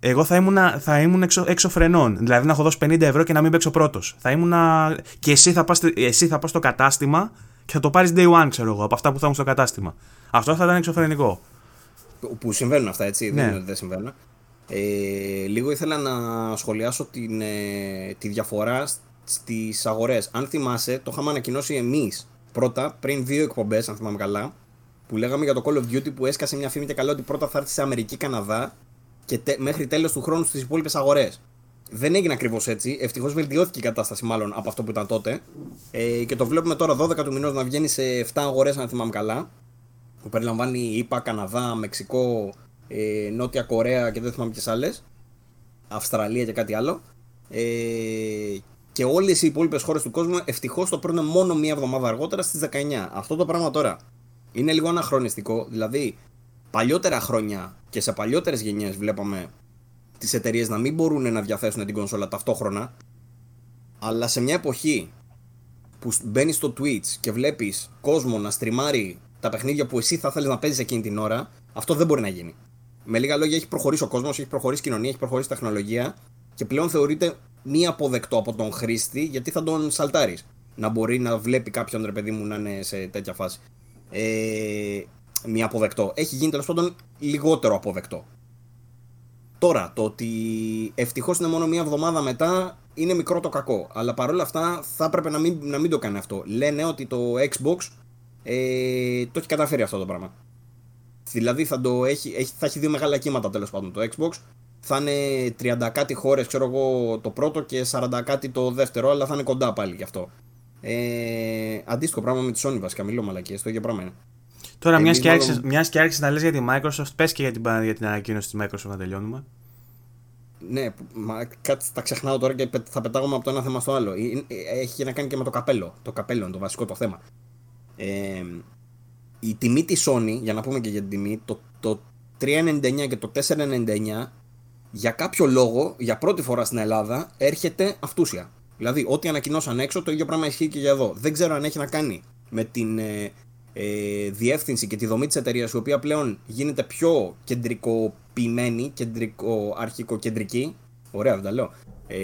εγώ θα ήμουν, θα ήμουν έξω, έξω φρενών. Δηλαδή να έχω δώσει 50 ευρώ και να μην παίξω πρώτος. Θα ήμουν. και εσύ θα πας εσύ θα πας στο κατάστημα και θα το πάρεις day one, ξέρω εγώ, από αυτά που θα έχουν στο κατάστημα. Αυτό θα ήταν εξωφρενικό. Που συμβαίνουν αυτά, έτσι. Ναι. Δεν είναι ότι δεν συμβαίνουν. Ε, λίγο ήθελα να σχολιάσω την, ε, τη διαφορά στις αγορές. Αν θυμάσαι, το είχαμε ανακοινώσει εμείς πρώτα, πριν δύο εκπομπές, αν θυμάμαι καλά, που λέγαμε για το Call of Duty που έσκασε μια φήμη και καλό ότι πρώτα θα έρθει σε Αμερική, Καναδά και τε, μέχρι τέλος του χρόνου στις υπόλοιπες αγορές. Δεν έγινε ακριβώς έτσι. Ευτυχώς βελτιώθηκε η κατάσταση μάλλον από αυτό που ήταν τότε. Ε, και το βλέπουμε τώρα 12 του μηνός να βγαίνει σε 7 αγορές, αν θυμάμαι καλά. Που περιλαμβάνει ΙΠΑ, Καναδά, Μεξικό, ε, Νότια Κορέα και δεν θυμάμαι ποιες άλλες. Αυστραλία και κάτι άλλο. Ε, και όλες οι υπόλοιπες χώρες του κόσμου ευτυχώς το παίρνουν μόνο μία εβδομάδα αργότερα στις 19. Αυτό το πράγμα τώρα είναι λίγο αναχρονιστικό. Δηλαδή, παλιότερα χρόνια και σε παλιότερες γενιές βλέπαμε τις εταιρείες να μην μπορούν να διαθέσουν την κονσόλα ταυτόχρονα. Αλλά σε μια εποχή που μπαίνεις στο Twitch και βλέπεις κόσμο να στριμάρει τα παιχνίδια που εσύ θα θέλεις να παίζεις εκείνη την ώρα, αυτό δεν μπορεί να γίνει. Με λίγα λόγια, έχει προχωρήσει ο κόσμος, έχει προχωρήσει η κοινωνία, έχει προχωρήσει η τεχνολογία και πλέον θεωρείται μη αποδεκτό από τον χρήστη γιατί θα τον σαλτάρεις. Να μπορεί να βλέπει κάποιον ρε παιδί μου να είναι σε τέτοια φάση. Ε, μη αποδεκτό. Έχει γίνει τέλος πάντων λιγότερο αποδεκτό. Τώρα, το ότι ευτυχώς είναι μόνο μία εβδομάδα μετά είναι μικρό το κακό. Αλλά παρόλα αυτά θα έπρεπε να μην, να μην το κάνει αυτό. Λένε ότι το Xbox ε, το έχει καταφέρει αυτό το πράγμα. Δηλαδή θα, το έχει, έχει, θα έχει δύο μεγάλα κύματα τέλος πάντων το Xbox θα είναι 30 κάτι χώρες, ξέρω εγώ, το πρώτο και 40 κάτι το δεύτερο, αλλά θα είναι κοντά πάλι γι' αυτό. Ε, αντίστοιχο πράγμα με τη Sony βασικά, μιλώ μαλακίες, το ίδιο πράγμα είναι. Τώρα, μιας και, άρχισες, μιας και άρχισες να λες για τη Microsoft, πες και για την, για την ανακοίνωση της Microsoft να τελειώνουμε. Ναι, μα, κάτι τα ξεχνάω τώρα και θα πετάγομαι από το ένα θέμα στο άλλο. Έχει να κάνει και με το καπέλο. Το καπέλο είναι το βασικό το θέμα. Ε, η τιμή της Sony, για να πούμε και για την τιμή, το, το 399 και το 499 για κάποιο λόγο, για πρώτη φορά στην Ελλάδα, έρχεται αυτούσια. Δηλαδή, ό,τι ανακοινώσαν έξω, το ίδιο πράγμα ισχύει και για εδώ. Δεν ξέρω αν έχει να κάνει με την ε, ε, διεύθυνση και τη δομή της εταιρείας, η οποία πλέον γίνεται πιο κεντρικοποιημένη, κεντρικό, αρχικοκεντρική. Ωραία, δεν τα λέω. Ε,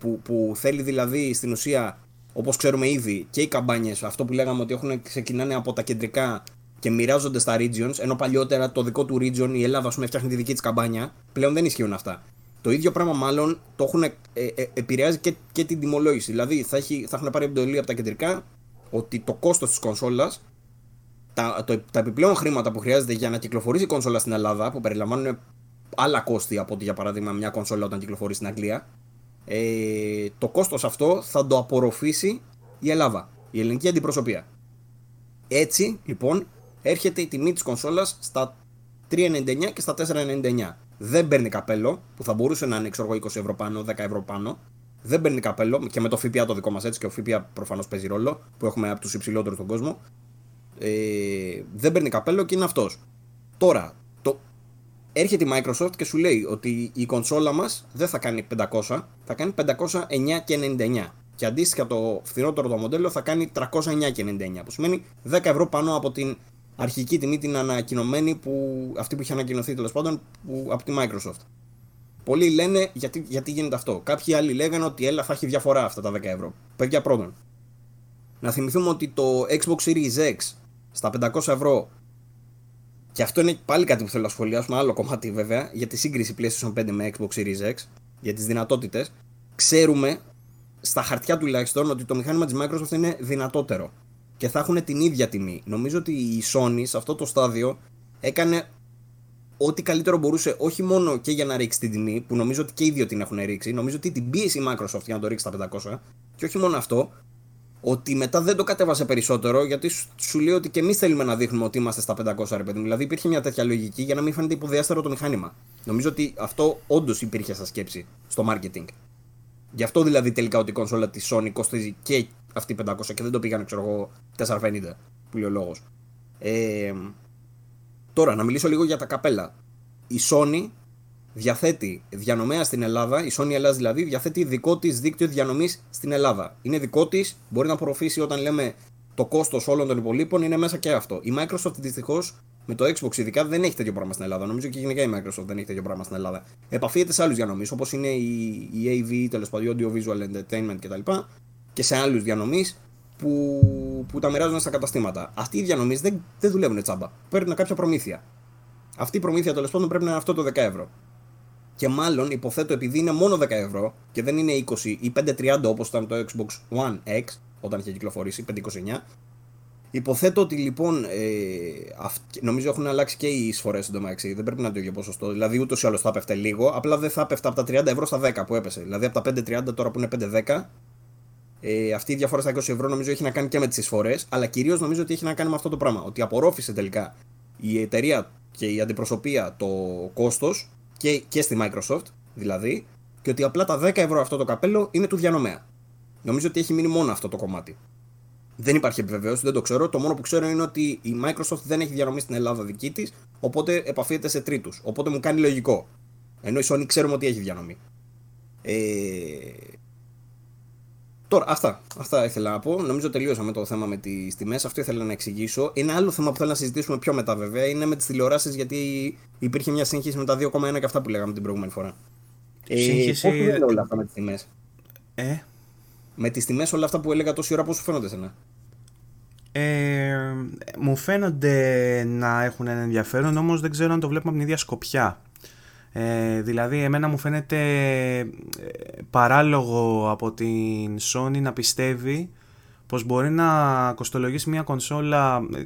που, που θέλει δηλαδή στην ουσία, όπως ξέρουμε ήδη, και οι καμπάνιες, αυτό που λέγαμε ότι έχουν ξεκινάνε από τα κεντρικά και μοιράζονται στα regions, ενώ παλιότερα το δικό του region η Ελλάδα πούμε, φτιάχνει τη δική της καμπάνια, πλέον δεν ισχύουν αυτά. Το ίδιο πράγμα μάλλον το έχουν, ε, ε, επηρεάζει και, και την τιμολόγηση. Δηλαδή θα, έχει, θα έχουν πάρει εντολή από τα κεντρικά ότι το κόστος της κονσόλας, τα, τα επιπλέον χρήματα που χρειάζεται για να κυκλοφορήσει η κονσόλα στην Ελλάδα, που περιλαμβάνουν άλλα κόστη από ότι για παράδειγμα μια κονσόλα όταν κυκλοφορεί στην Αγγλία, ε, το κόστος αυτό θα το απορροφήσει η Ελλάδα, η ελληνική αντιπροσωπεία. Έτσι, λοιπόν, έρχεται η τιμή της κονσόλας στα 3,99 και στα 4,99. Δεν παίρνει καπέλο, που θα μπορούσε να είναι ξέρω, 20 ευρώ πάνω, 10 ευρώ πάνω. Δεν παίρνει καπέλο και με το ΦΠΑ το δικό μας έτσι και ο ΦΠΑ προφανώς παίζει ρόλο, που έχουμε από τους υψηλότερους στον κόσμο. Ε, δεν παίρνει καπέλο και είναι αυτός. Τώρα, το... έρχεται η Microsoft και σου λέει ότι η κονσόλα μας δεν θα κάνει 500, θα κάνει 509 και 99. Και αντίστοιχα το φθηνότερο το μοντέλο θα κάνει 309 και 99, που σημαίνει 10 ευρώ πάνω από την αρχική τιμή την ανακοινωμένη που, αυτή που είχε ανακοινωθεί τέλος πάντων που, από τη Microsoft. Πολλοί λένε γιατί, γιατί γίνεται αυτό. Κάποιοι άλλοι λέγανε ότι έλα θα έχει διαφορά αυτά τα 10 ευρώ. Παιδιά πρώτον. Να θυμηθούμε ότι το Xbox Series X στα 500 ευρώ και αυτό είναι πάλι κάτι που θέλω να σχολιάσουμε, άλλο κομμάτι βέβαια, για τη σύγκριση PlayStation 5 με Xbox Series X, για τις δυνατότητες. Ξέρουμε, στα χαρτιά τουλάχιστον, ότι το μηχάνημα της Microsoft είναι δυνατότερο και θα έχουν την ίδια τιμή. Νομίζω ότι η Sony σε αυτό το στάδιο έκανε ό,τι καλύτερο μπορούσε, όχι μόνο και για να ρίξει την τιμή, που νομίζω ότι και οι δύο την έχουν ρίξει, νομίζω ότι την πίεση η Microsoft για να το ρίξει στα 500, και όχι μόνο αυτό, ότι μετά δεν το κατέβασε περισσότερο, γιατί σου λέει ότι και εμείς θέλουμε να δείχνουμε ότι είμαστε στα 500 ρε παιδί. Δηλαδή υπήρχε μια τέτοια λογική για να μην φαίνεται υποδιάστερο το μηχάνημα. Νομίζω ότι αυτό όντως υπήρχε σαν σκέψη στο marketing. Γι' αυτό δηλαδή τελικά ότι η κονσόλα της Sony κοστίζει και αυτή 500 και δεν το πήγανε, ξέρω εγώ, 450 που λέει ο λόγος. Ε, τώρα, να μιλήσω λίγο για τα καπέλα. Η Sony διαθέτει διανομέα στην Ελλάδα, η Sony Ελλάδα δηλαδή, διαθέτει δικό της δίκτυο διανομής στην Ελλάδα. Είναι δικό της, μπορεί να απορροφήσει όταν λέμε το κόστος όλων των υπολείπων, είναι μέσα και αυτό. Η Microsoft δυστυχώς με το Xbox ειδικά δεν έχει τέτοιο πράγμα στην Ελλάδα. Νομίζω και γενικά η Microsoft δεν έχει τέτοιο πράγμα στην Ελλάδα. Επαφείται σε άλλους διανομής όπως είναι η, η AV, τέλος πάντων, Audio Visual Entertainment κτλ και σε άλλους διανομής που, που τα μοιράζουν στα καταστήματα. Αυτοί οι διανομής δεν, δεν δουλεύουν τσάμπα. Παίρνουν κάποια προμήθεια. Αυτή η προμήθεια τέλος πάντων πρέπει να είναι αυτό το 10 ευρώ. Και μάλλον υποθέτω επειδή είναι μόνο 10 ευρώ και δεν είναι 20 ή 530 όπως ήταν το Xbox One X όταν είχε κυκλοφορήσει, 529. Υποθέτω ότι λοιπόν, ε, αυ, νομίζω έχουν αλλάξει και οι εισφορές εντωμεταξύ. Δεν πρέπει να είναι το ίδιο ποσοστό. Δηλαδή ούτως ή άλλως θα έπεφτε λίγο. Απλά δεν θα έπεφτε από τα 30 ευρώ στα 10 που έπεσε. Δηλαδή από τα 5,30 τώρα που είναι 5,10 ε, αυτή η διαφορά στα 20 ευρώ νομίζω έχει να κάνει και με τις εισφορές, αλλά κυρίως νομίζω ότι έχει να κάνει με αυτό το πράγμα. Ότι απορρόφησε τελικά η εταιρεία και η αντιπροσωπεία το κόστος και, και στη Microsoft δηλαδή, και ότι απλά τα 10 ευρώ αυτό το καπέλο είναι του διανομέα. Νομίζω ότι έχει μείνει μόνο αυτό το κομμάτι. Δεν υπάρχει επιβεβαίωση, δεν το ξέρω. Το μόνο που ξέρω είναι ότι η Microsoft δεν έχει διανομή στην Ελλάδα δική της, οπότε επαφείται σε τρίτους. Οπότε μου κάνει λογικό. Ενώ η Sony ξέρουμε ότι έχει διανομή. Ε, Τώρα, αυτά, αυτά ήθελα να πω. Νομίζω τελείωσαμε το θέμα με τις τιμές. Αυτό ήθελα να εξηγήσω. Ένα άλλο θέμα που θέλω να συζητήσουμε πιο μετά, βέβαια, είναι με τις τηλεοράσεις, γιατί υπήρχε μια σύγχυση με τα 2,1 και αυτά που λέγαμε την προηγούμενη φορά. Ε, σύγχυση... Πώς είναι όλα αυτά με τις τιμές; Ε; Με τις τιμές όλα αυτά που έλεγα τόση ώρα, πώς σου φαίνονται εσένα; Ε, μου φαίνονται να έχουν ένα ενδιαφέρον, όμως δεν ξέρω αν το βλέπουμε από την ίδια σκοπιά. Ε, δηλαδή εμένα μου φαίνεται ε, παράλογο από την Sony να πιστεύει πως μπορεί να κοστολογήσει μια κονσόλα ε,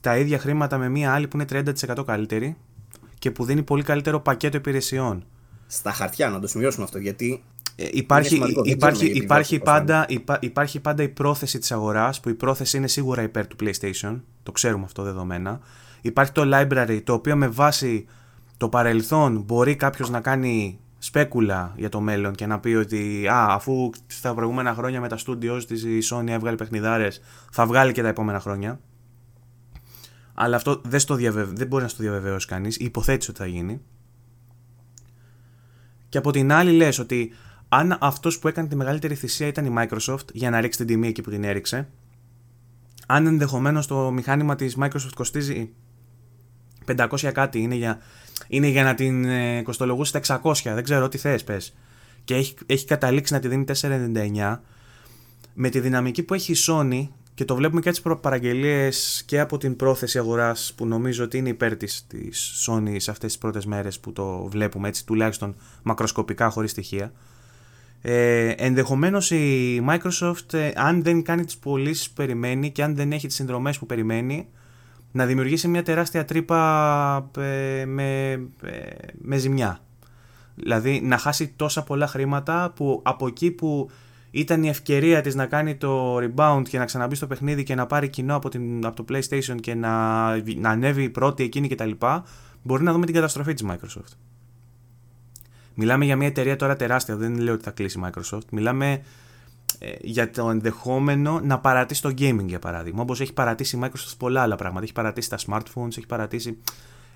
τα ίδια χρήματα με μια άλλη που είναι 30% καλύτερη και που δίνει πολύ καλύτερο πακέτο υπηρεσιών. Στα χαρτιά να το σημειώσουμε αυτό γιατί υπάρχει, υπάρχει, υπάρχει, πάντα, υπάρχει πάντα η πρόθεση της αγοράς που η πρόθεση είναι σίγουρα υπέρ του PlayStation, το ξέρουμε αυτό δεδομένα. Υπάρχει το library το οποίο με βάση το παρελθόν μπορεί κάποιος να κάνει σπέκουλα για το μέλλον και να πει ότι α, αφού στα προηγούμενα χρόνια με τα studios της η Sony έβγαλε παιχνιδάρες θα βγάλει και τα επόμενα χρόνια αλλά αυτό δεν, στο δεν μπορεί να στο διαβεβαιώσει κανείς. Υποθέτει ότι θα γίνει. Και από την άλλη λες ότι αν αυτός που έκανε τη μεγαλύτερη θυσία ήταν η Microsoft για να ρίξει την τιμή εκεί που την έριξε αν ενδεχομένως το μηχάνημα της Microsoft κοστίζει 500 κάτι είναι για είναι για να την ε, κοστολογούσει τα 600, δεν ξέρω τι θες πες. Και έχει, έχει καταλήξει να τη δίνει 4,99. Με τη δυναμική που έχει η Sony και το βλέπουμε και από τις παραγγελίες και από την πρόθεση αγοράς που νομίζω ότι είναι υπέρ της, της Sony σε αυτές τις πρώτες μέρες που το βλέπουμε έτσι τουλάχιστον μακροσκοπικά χωρίς στοιχεία. Ε, ενδεχομένως η Microsoft ε, αν δεν κάνει τις πωλήσεις που περιμένει και αν δεν έχει τις συνδρομές που περιμένει να δημιουργήσει μια τεράστια τρύπα ε, με, ε, με ζημιά. Δηλαδή να χάσει τόσα πολλά χρήματα που από εκεί που ήταν η ευκαιρία της να κάνει το rebound και να ξαναμπεί στο παιχνίδι και να πάρει κοινό από, την, από το PlayStation και να, να ανέβει πρώτη εκείνη κτλ. Μπορεί να δούμε την καταστροφή της Microsoft. Μιλάμε για μια εταιρεία τώρα τεράστια, δεν λέω ότι θα κλείσει η Microsoft. Μιλάμε ε, για το ενδεχόμενο να παρατήσει το gaming για παράδειγμα. Όπως έχει παρατήσει η Microsoft πολλά άλλα πράγματα. Έχει παρατήσει τα smartphones, έχει παρατήσει.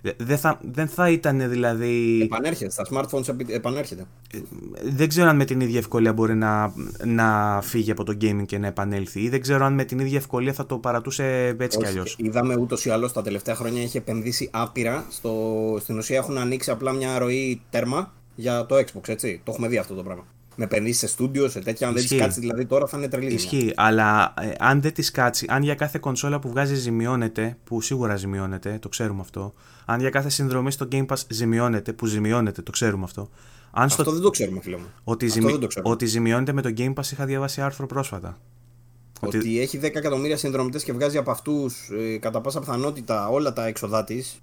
Ε, δεν θα, δεν θα ήταν δηλαδή. Επανέρχεται. Στα smartphones επανέρχεται. Ε, δεν ξέρω αν με την ίδια ευκολία μπορεί να, να φύγει από το gaming και να επανέλθει. Ή δεν ξέρω αν με την ίδια ευκολία θα το παρατούσε έτσι κι αλλιώς. Είδαμε ούτως ή άλλως τα τελευταία χρόνια έχει επενδύσει άπειρα. Στο, στην ουσία έχουν ανοίξει απλά μια ροή τέρμα για το Xbox, έτσι. Το έχουμε δει αυτό το πράγμα με επενδύσεις σε στούντιο, σε τέτοια. Αν δεν τη κάτσεις δηλαδή τώρα θα είναι τρελή. Ισχύει. Αλλά ε, αν δεν τη κάτσεις, αν για κάθε κονσόλα που βγάζει ζημιώνεται, που σίγουρα ζημιώνεται, το ξέρουμε αυτό. Αν για κάθε συνδρομή στο Game Pass ζημιώνεται, που ζημιώνεται, το ξέρουμε αυτό. Αν αυτό στο... δεν το ξέρουμε, φίλε μου. Ότι, ζημι... ότι ζημιώνεται με το Game Pass είχα διαβάσει άρθρο πρόσφατα. Ότι, ότι έχει 10 εκατομμύρια συνδρομητές και βγάζει από αυτούς ε, κατά πάσα πιθανότητα όλα τα έξοδά της.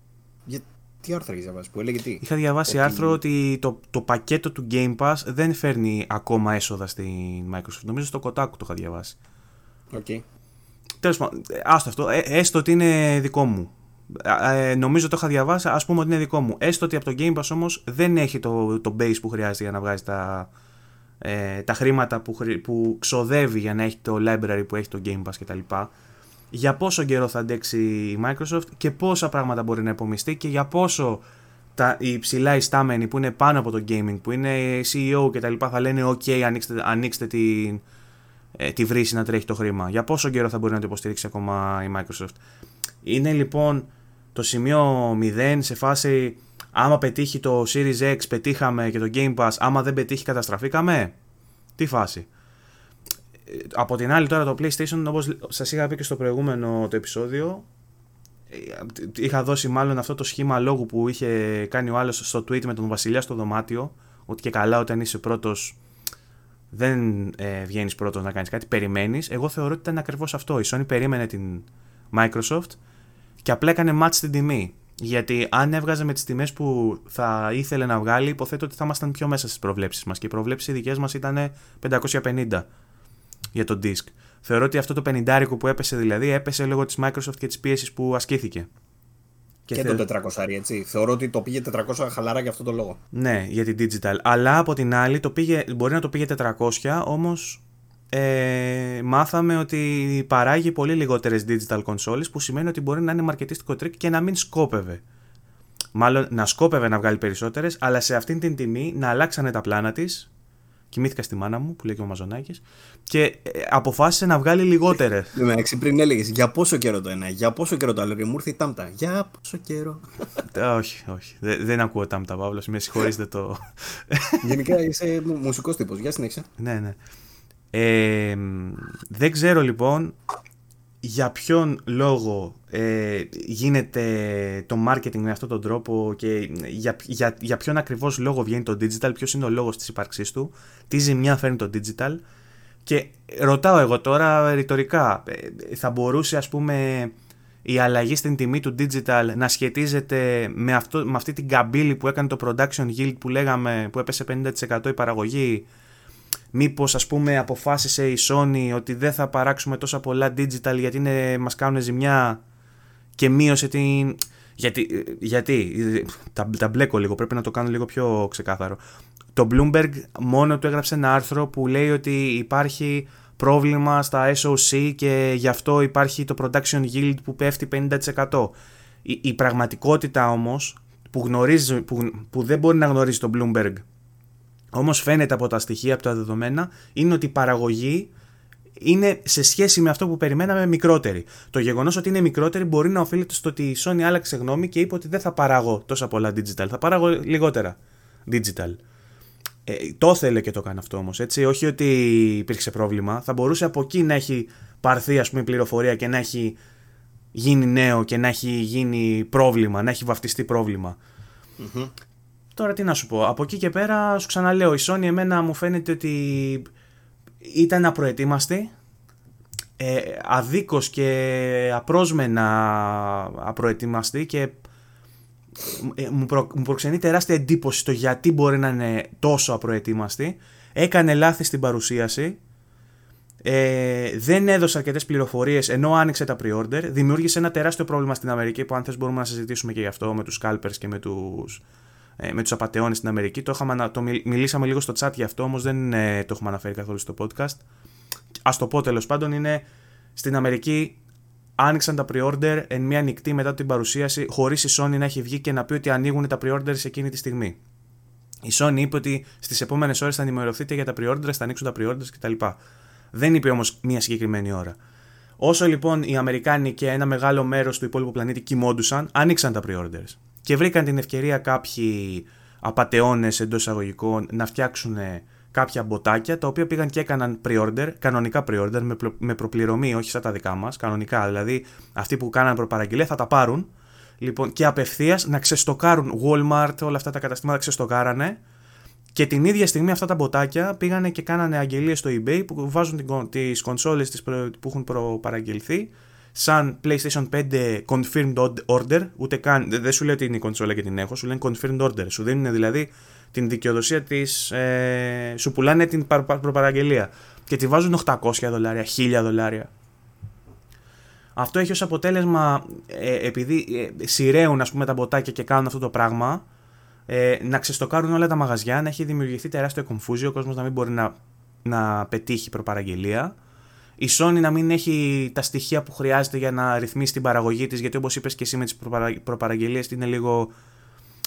Τι άρθρο έχεις διαβάσει, που έλεγε τι; Είχα διαβάσει άρθρο ότι το, το πακέτο του Game Pass δεν φέρνει ακόμα έσοδα στην Microsoft. Νομίζω στο Kotaku το είχα διαβάσει. OK. Okay. Τέλος πάντων, άστο αυτό. Ε, έστω ότι είναι δικό μου. Ε, νομίζω το είχα διαβάσει, ας πούμε ότι είναι δικό μου. Έστω ότι από το Game Pass όμως δεν έχει το, το base που χρειάζεται για να βγάζει τα, ε, τα χρήματα που, που ξοδεύει για να έχει το library που έχει το Game Pass κτλ για πόσο καιρό θα αντέξει η Microsoft και πόσα πράγματα μπορεί να υπομειστεί και για πόσο τα, οι ψηλά ιστάμενοι που είναι πάνω από το gaming, που είναι CEO και τα λοιπά θα λένε ok ανοίξτε, ανοίξτε τη, ε, τη βρύση να τρέχει το χρήμα. Για πόσο καιρό θα μπορεί να το υποστηρίξει ακόμα η Microsoft. Είναι λοιπόν το σημείο 0 σε φάση άμα πετύχει το Series X πετύχαμε και το Game Pass, άμα δεν πετύχει καταστραφήκαμε. Τι φάση από την άλλη τώρα το PlayStation όπως σας είχα πει και στο προηγούμενο το επεισόδιο ε, είχα δώσει μάλλον αυτό το σχήμα λόγου που είχε κάνει ο άλλος στο tweet με τον Βασιλιά στο δωμάτιο ότι και καλά όταν είσαι πρώτος δεν ε, βγαίνεις πρώτος να κάνεις κάτι, περιμένεις. Εγώ θεωρώ ότι ήταν ακριβώς αυτό. Η Sony περίμενε την Microsoft και απλά έκανε match στην τιμή. Γιατί αν έβγαζε με τις τιμές που θα ήθελε να βγάλει υποθέτω ότι θα ήμασταν πιο μέσα στις προβλέψεις μας και οι προβλέψεις οι δικές μας ήταν 550 για το disk. Θεωρώ ότι αυτό το 50 που έπεσε δηλαδή έπεσε λόγω της Microsoft και της πίεσης που ασκήθηκε. Και, και το 400, έτσι. Θεωρώ ότι το πήγε 400 χαλαρά για αυτό το λόγο. Ναι, για την digital. Αλλά από την άλλη το πήγε, μπορεί να το πήγε 400, όμως ε, μάθαμε ότι παράγει πολύ λιγότερες digital consoles που σημαίνει ότι μπορεί να είναι μαρκετίστικο τρίκ και να μην σκόπευε. Μάλλον να σκόπευε να βγάλει περισσότερες, αλλά σε αυτήν την τιμή να αλλάξανε τα πλάνα της Κοιμήθηκα στη μάνα μου, που λέει και ο Μαζονάκης, και ε, αποφάσισε να βγάλει λιγότερες. <laughs> Εντάξει, πριν έλεγες για πόσο καιρό το ένα, για πόσο καιρό το άλλο, και μου ήρθε η τάμπτα. Για πόσο καιρό. Ε, όχι, όχι. Δεν, δεν ακούω τάμπτα, Παύλος. Με συγχωρείτε το. <laughs> Γενικά είσαι μουσικός τύπος. Για συνέχεια. Ναι, ναι. Ε, δεν ξέρω λοιπόν για ποιον λόγο ε, γίνεται το marketing με αυτόν τον τρόπο και για, για, για ποιον ακριβώς λόγο βγαίνει το digital, ποιος είναι ο λόγος της ύπαρξής του, τι ζημιά φέρνει το digital. Και ρωτάω εγώ τώρα ρητορικά, ε, θα μπορούσε ας πούμε η αλλαγή στην τιμή του digital να σχετίζεται με, αυτό, με αυτή την καμπύλη που έκανε το production yield που λέγαμε που έπεσε 50% η παραγωγή μήπως ας πούμε αποφάσισε η Sony ότι δεν θα παράξουμε τόσα πολλά digital γιατί είναι, μας κάνουν ζημιά και μείωσε την... Γιατί, γιατί τα, τα μπλέκω λίγο, πρέπει να το κάνω λίγο πιο ξεκάθαρο. Το Bloomberg μόνο του έγραψε ένα άρθρο που λέει ότι υπάρχει πρόβλημα στα SOC και γι' αυτό υπάρχει το production yield που πέφτει 50%. Η, η πραγματικότητα όμως που, γνωρίζει, που, που δεν μπορεί να γνωρίζει το Bloomberg Όμως φαίνεται από τα στοιχεία, από τα δεδομένα, είναι ότι η παραγωγή είναι σε σχέση με αυτό που περιμέναμε μικρότερη. Το γεγονός ότι είναι μικρότερη μπορεί να οφείλεται στο ότι η Sony άλλαξε γνώμη και είπε ότι δεν θα παράγω τόσα πολλά digital, θα παράγω λιγότερα digital. Ε, το ήθελε και το κάνει αυτό όμως, έτσι. Όχι ότι υπήρξε πρόβλημα. Θα μπορούσε από εκεί να έχει πάρθει, ας πούμε, πληροφορία και να έχει γίνει νέο και να έχει γίνει πρόβλημα, να έχει βαφτιστεί Τώρα τι να σου πω, από εκεί και πέρα σου ξαναλέω, η Sony εμένα μου φαίνεται ότι ήταν απροετοίμαστη, ε, αδίκως και απρόσμενα απροετοίμαστη και ε, μου, προ, μου προξενεί τεράστια εντύπωση το γιατί μπορεί να είναι τόσο απροετοίμαστη. Έκανε λάθη στην παρουσίαση, ε, δεν έδωσε αρκετές πληροφορίες ενώ άνοιξε τα pre-order. Δημιούργησε ένα τεράστιο πρόβλημα στην Αμερική που αν θες μπορούμε να συζητήσουμε και γι' αυτό με τους scalpers και με τους ε, με τους απαταιώνες στην Αμερική. Το, είχαμε, το μιλήσαμε λίγο στο chat γι' αυτό, όμως δεν ε, το έχουμε αναφέρει καθόλου στο podcast. Ας το πω τέλος πάντων, είναι στην Αμερική άνοιξαν τα pre-order εν μία νυχτή μετά την παρουσίαση, χωρίς η Sony να έχει βγει και να πει ότι ανοίγουν τα pre-order σε εκείνη τη στιγμή. Η Sony είπε ότι στις επόμενες ώρες θα ενημερωθείτε για τα pre-orders, θα ανοίξουν τα pre-orders κτλ. Δεν είπε όμως μία συγκεκριμένη ώρα. Όσο λοιπόν οι Αμερικάνοι και ένα μεγάλο μέρος του υπόλοιπου πλανήτη κοιμόντουσαν, άνοιξαν τα pre-orders και βρήκαν την ευκαιρία κάποιοι απαταιώνες εντός εισαγωγικών να φτιάξουν κάποια μποτάκια τα οποία πήγαν και έκαναν pre-order, κανονικά pre-order με, με προπληρωμή, όχι σαν τα δικά μας, κανονικά. Δηλαδή αυτοί που κάναν προπαραγγελία θα τα πάρουν λοιπόν, και απευθείας να ξεστοκάρουν Walmart, όλα αυτά τα καταστήματα ξεστοκάρανε και την ίδια στιγμή αυτά τα μποτάκια πήγανε και κάνανε αγγελίες στο eBay που βάζουν τις κονσόλες που έχουν προπαραγγελθεί σαν PlayStation 5 confirmed order, ούτε καν, δεν σου λέει ότι είναι η κονσόλα και την έχω, σου λένε confirmed order. Σου δίνουν δηλαδή την δικαιοδοσία της. Ε, σου πουλάνε την προπαραγγελία και τη βάζουν 800 δολάρια, 1000 δολάρια. Αυτό έχει ως αποτέλεσμα, ε, επειδή ε, σειραίουν ας πούμε τα μποτάκια και κάνουν αυτό το πράγμα, ε, να ξεστοκάρουν όλα τα μαγαζιά, να έχει δημιουργηθεί τεράστιο confusion, ο κόσμος να μην μπορεί να, να πετύχει προπαραγγελία η Sony να μην έχει τα στοιχεία που χρειάζεται για να ρυθμίσει την παραγωγή της γιατί όπως είπες και εσύ με τις προπαρα... προπαραγγελίες είναι λίγο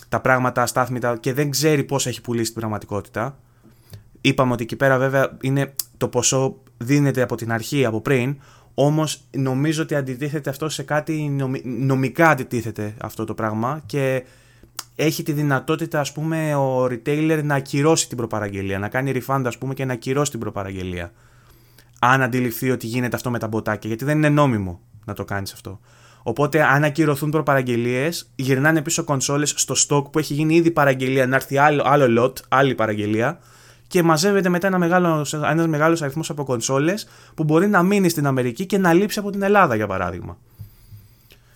τα πράγματα αστάθμητα και δεν ξέρει πώς έχει πουλήσει την πραγματικότητα. Είπαμε ότι εκεί πέρα βέβαια είναι το ποσό δίνεται από την αρχή, από πριν, όμως νομίζω ότι αντιτίθεται αυτό σε κάτι νομικά αντιτίθεται αυτό το πράγμα και έχει τη δυνατότητα ας πούμε ο retailer να ακυρώσει την προπαραγγελία, να κάνει refund ας πούμε και να ακυρώσει την προπαραγγελία αν αντιληφθεί ότι γίνεται αυτό με τα μποτάκια, γιατί δεν είναι νόμιμο να το κάνεις αυτό. Οπότε, αν ακυρωθούν προπαραγγελίες, γυρνάνε πίσω κονσόλες στο stock που έχει γίνει ήδη παραγγελία, να έρθει άλλο, άλλο lot, άλλη παραγγελία, και μαζεύεται μετά ένα μεγάλο ένας μεγάλος αριθμός από κονσόλες που μπορεί να μείνει στην Αμερική και να λείψει από την Ελλάδα, για παράδειγμα.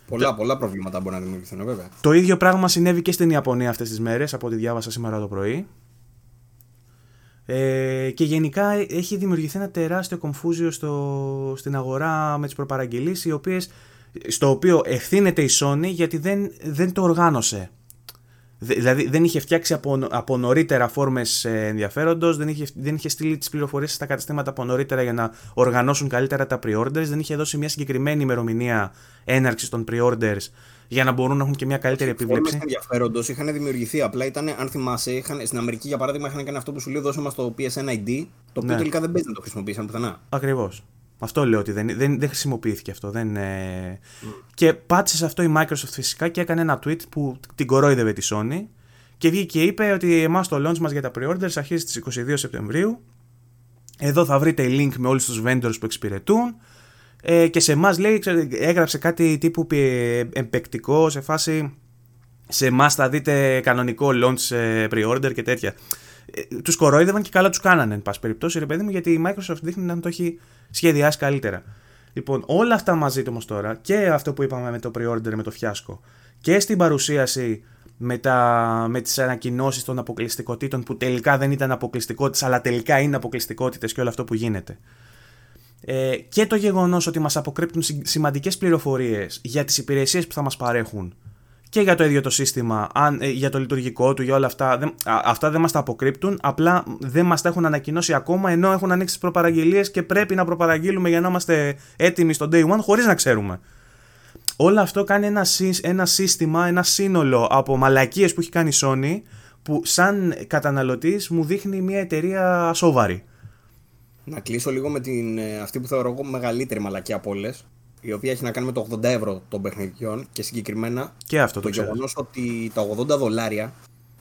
Πολλά, πολλά προβλήματα μπορεί να δημιουργηθούν, βέβαια. Το ίδιο πράγμα συνέβη και στην Ιαπωνία αυτές τις μέρες, από ό,τι διάβασα σήμερα το πρωί. Ε, και γενικά έχει δημιουργηθεί ένα τεράστιο κομφούζιο στο, στην αγορά με τις προπαραγγελίες οι οποίες, στο οποίο ευθύνεται η Sony γιατί δεν, δεν το οργάνωσε. Δηλαδή δεν είχε φτιάξει από, από νωρίτερα φόρμες ε, ενδιαφέροντος, δεν είχε, δεν είχε στείλει τις πληροφορίες στα καταστήματα από νωρίτερα για να οργανώσουν καλύτερα τα pre-orders, δεν είχε δώσει μια συγκεκριμένη ημερομηνία έναρξης των pre-orders για να μπορούν να έχουν και μια καλύτερη επίβλεψη. Οι ενδιαφέροντος είχαν δημιουργηθεί. Απλά ήταν, αν θυμάσαι, είχαν, στην Αμερική για παράδειγμα είχαν κάνει αυτό που σου λέει: Δώσε μα το PSN ID, το οποίο ναι. τελικά δεν παίζει να το χρησιμοποιήσαν πουθενά. Ακριβώς. Αυτό λέω ότι δεν, δεν, δεν χρησιμοποιήθηκε αυτό. Δεν, ε... mm. Και πάτησε σε αυτό η Microsoft φυσικά και έκανε ένα tweet που την κορόιδευε τη Sony και βγήκε και είπε ότι εμάς το launch μας για τα pre-orders αρχίζει στις 22 Σεπτεμβρίου. Εδώ θα βρείτε link με όλους τους vendors που εξυπηρετούν ε, και σε εμάς λέει, έγραψε κάτι τύπου εμπεκτικό σε φάση σε εμάς θα δείτε κανονικό launch ε, pre-order και τέτοια. Ε, τους κορόιδευαν και καλά τους κάνανε, εν πάση περιπτώσει, ρε παιδί μου, γιατί η Microsoft δείχνει να το έχει σχεδιάσει καλύτερα. Λοιπόν, όλα αυτά μαζί όμως τώρα και αυτό που είπαμε με το pre-order, με το φιάσκο και στην παρουσίαση με, τα, με τις ανακοινώσεις των αποκλειστικότητων που τελικά δεν ήταν αποκλειστικότητες αλλά τελικά είναι αποκλειστικότητες και όλο αυτό που γίνεται ε, και το γεγονός ότι μας αποκρύπτουν σημαντικές πληροφορίες για τις υπηρεσίες που θα μας παρέχουν και για το ίδιο το σύστημα, αν, ε, για το λειτουργικό του, για όλα αυτά. Δεν, αυτά δεν μας τα αποκρύπτουν, απλά δεν μας τα έχουν ανακοινώσει ακόμα ενώ έχουν ανοίξει τι προπαραγγελίες και πρέπει να προπαραγγείλουμε για να είμαστε έτοιμοι στο day one χωρίς να ξέρουμε. Όλο αυτό κάνει ένα, ένα σύστημα, ένα σύνολο από μαλακίες που έχει κάνει η Sony που σαν καταναλωτής μου δείχνει μια εταιρεία σοβαρή. Να κλείσω λίγο με την, ε, αυτή που θεωρώ εγώ μεγαλύτερη μαλακία από όλες, η οποία έχει να κάνει με το 80 ευρώ των παιχνιδιών και συγκεκριμένα και αυτό το, το γεγονός ότι τα 80 δολάρια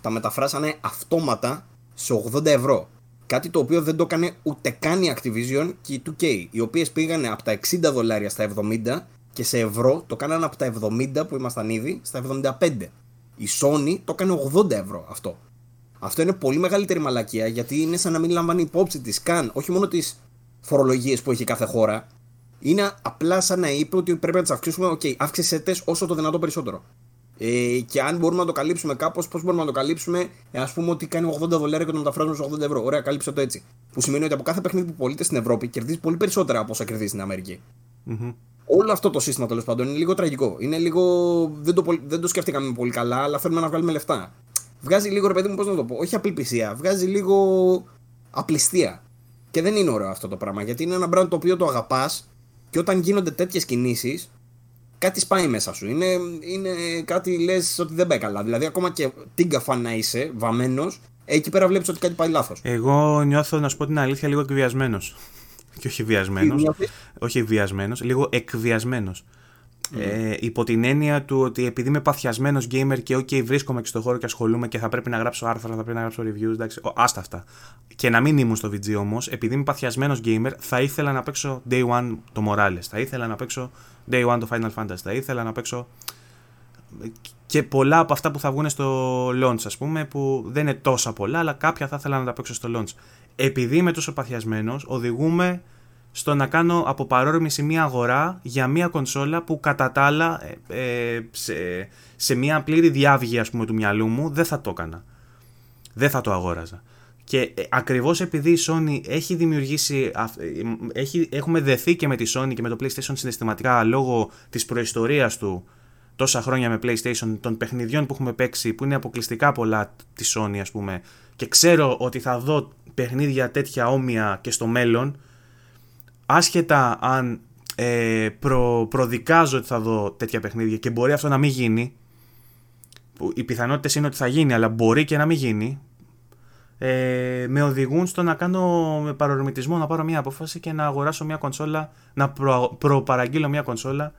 τα μεταφράσανε αυτόματα σε 80 ευρώ. Κάτι το οποίο δεν το έκανε ούτε καν η Activision και η 2K, οι οποίες πήγανε από τα 60 δολάρια στα 70 και σε ευρώ το κάνανε από τα 70 που ήμασταν ήδη στα 75. Η Sony το έκανε 80 ευρώ αυτό. Αυτό είναι πολύ μεγαλύτερη μαλακία γιατί είναι σαν να μην λαμβάνει υπόψη της καν όχι μόνο τις φορολογίες που έχει κάθε χώρα. Είναι απλά σαν να είπε ότι πρέπει να τις αυξήσουμε. OK, okay, αύξησε όσο το δυνατό περισσότερο. Ε, και αν μπορούμε να το καλύψουμε κάπως, πώς μπορούμε να το καλύψουμε, ε, ας πούμε ότι κάνει 80 δολάρια και το μεταφράζουμε σε 80 ευρώ. Ωραία, κάλυψε το έτσι. Που σημαίνει ότι από κάθε παιχνίδι που πωλείται στην Ευρώπη κερδίζει πολύ περισσότερα από όσα κερδίζει στην αμερικη mm Όλο αυτό το σύστημα τέλος πάντων είναι λίγο τραγικό. Είναι λίγο. Δεν το, δεν το σκέφτηκαμε πολύ καλά, αλλά θέλουμε να βγάλουμε λεφτά. Βγάζει λίγο ρε παιδί μου, πώς να το πω, όχι απελπισία, βγάζει λίγο απληστία. Και δεν είναι ωραίο αυτό το πράγμα γιατί είναι ένα brand το οποίο το αγαπάς και όταν γίνονται τέτοιες κινήσεις, κάτι σπάει μέσα σου. Είναι, είναι κάτι λες ότι δεν πάει καλά. Δηλαδή, ακόμα και τίγκα φαν να είσαι, βαμμένος, εκεί πέρα βλέπεις ότι κάτι πάει λάθος. Εγώ νιώθω, να σου πω την αλήθεια, λίγο εκβιασμένος. <laughs> Και όχι βιασμένος. Όχι βιασμένο, λίγο εκβιασμένος. Ε, υπό την έννοια του ότι επειδή είμαι παθιασμένος gamer και OK, βρίσκομαι και στο χώρο και ασχολούμαι και θα πρέπει να γράψω άρθρα, θα πρέπει να γράψω reviews, εντάξει, άστα αυτά. Και να μην ήμουν στο VG όμως, επειδή είμαι παθιασμένος gamer, θα ήθελα να παίξω day one το Morales, θα ήθελα να παίξω day one το Final Fantasy, θα ήθελα να παίξω και πολλά από αυτά που θα βγουν στο launch, ας πούμε, που δεν είναι τόσα πολλά, αλλά κάποια θα ήθελα να τα παίξω στο launch. Επειδή είμαι τόσο παθιασμένος, οδηγούμε στο να κάνω από παρόρμηση μια αγορά για μια κονσόλα που κατά τα άλλα ε, ε, σε, σε μια πλήρη διάβγη ας πούμε του μυαλού μου δεν θα το έκανα. Δεν θα το αγόραζα. Και ε, ακριβώς επειδή η Sony έχει δημιουργήσει, έχει, έχουμε δεθεί και με τη Sony και με το PlayStation συναισθηματικά λόγω της προϊστορίας του τόσα χρόνια με PlayStation, των παιχνιδιών που έχουμε παίξει που είναι αποκλειστικά πολλά της Sony ας πούμε και ξέρω ότι θα δω παιχνίδια τέτοια όμοια και στο μέλλον άσχετα αν ε, προ, προδικάζω ότι θα δω τέτοια παιχνίδια και μπορεί αυτό να μην γίνει, που οι πιθανότητες είναι ότι θα γίνει, αλλά μπορεί και να μην γίνει, ε, με οδηγούν στο να κάνω με παρορμητισμό να πάρω μια απόφαση και να αγοράσω μια κονσόλα, να προ, προπαραγγείλω μια κονσόλα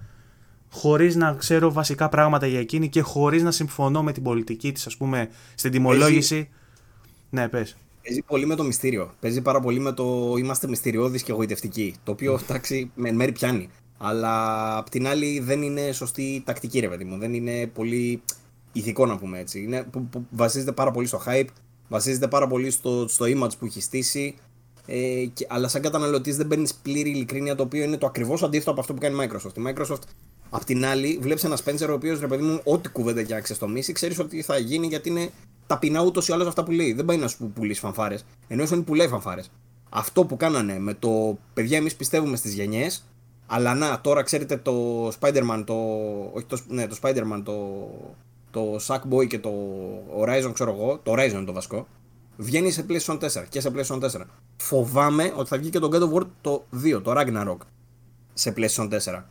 χωρίς να ξέρω βασικά πράγματα για εκείνη και χωρίς να συμφωνώ με την πολιτική της ας πούμε στην τιμολόγηση. Ναι, πες. Παίζει πολύ με το μυστήριο. Παίζει πάρα πολύ με το είμαστε μυστηριώδεις και εγωιτευτικοί. Το οποίο εντάξει με μέρη πιάνει. Αλλά απ' την άλλη δεν είναι σωστή τακτική, ρε παιδί μου. Δεν είναι πολύ ηθικό να πούμε έτσι. Είναι, που, που βασίζεται πάρα πολύ στο hype, βασίζεται πάρα πολύ στο, στο image που έχει στήσει. Ε, και, αλλά σαν καταναλωτής δεν παίρνεις πλήρη ειλικρίνεια το οποίο είναι το ακριβώς αντίθετο από αυτό που κάνει η Microsoft. Η Microsoft, απ' την άλλη, βλέπεις ένα Spencer ο οποίος ρε παιδί μου, ό,τι κουβέντα και να ξεστομίσει, ξέρεις ότι θα γίνει γιατί είναι ταπεινά ούτως ή άλλως αυτά που λέει. Δεν πάει να σου πουλήσει φανφάρες. Ενώ που πουλάει φανφάρες. Αυτό που κάνανε με το παιδιά, εμείς πιστεύουμε στις γενιές, αλλά να, τώρα ξέρετε το Spider-Man, το. Όχι το, ναι, το Spider-Man, το. Το Sackboy και το Horizon, ξέρω εγώ, το Horizon είναι το βασικό. Βγαίνει σε PlayStation 4 και σε PlayStation 4. Φοβάμαι ότι θα βγει και το God of War το 2, το Ragnarok, σε PlayStation 4.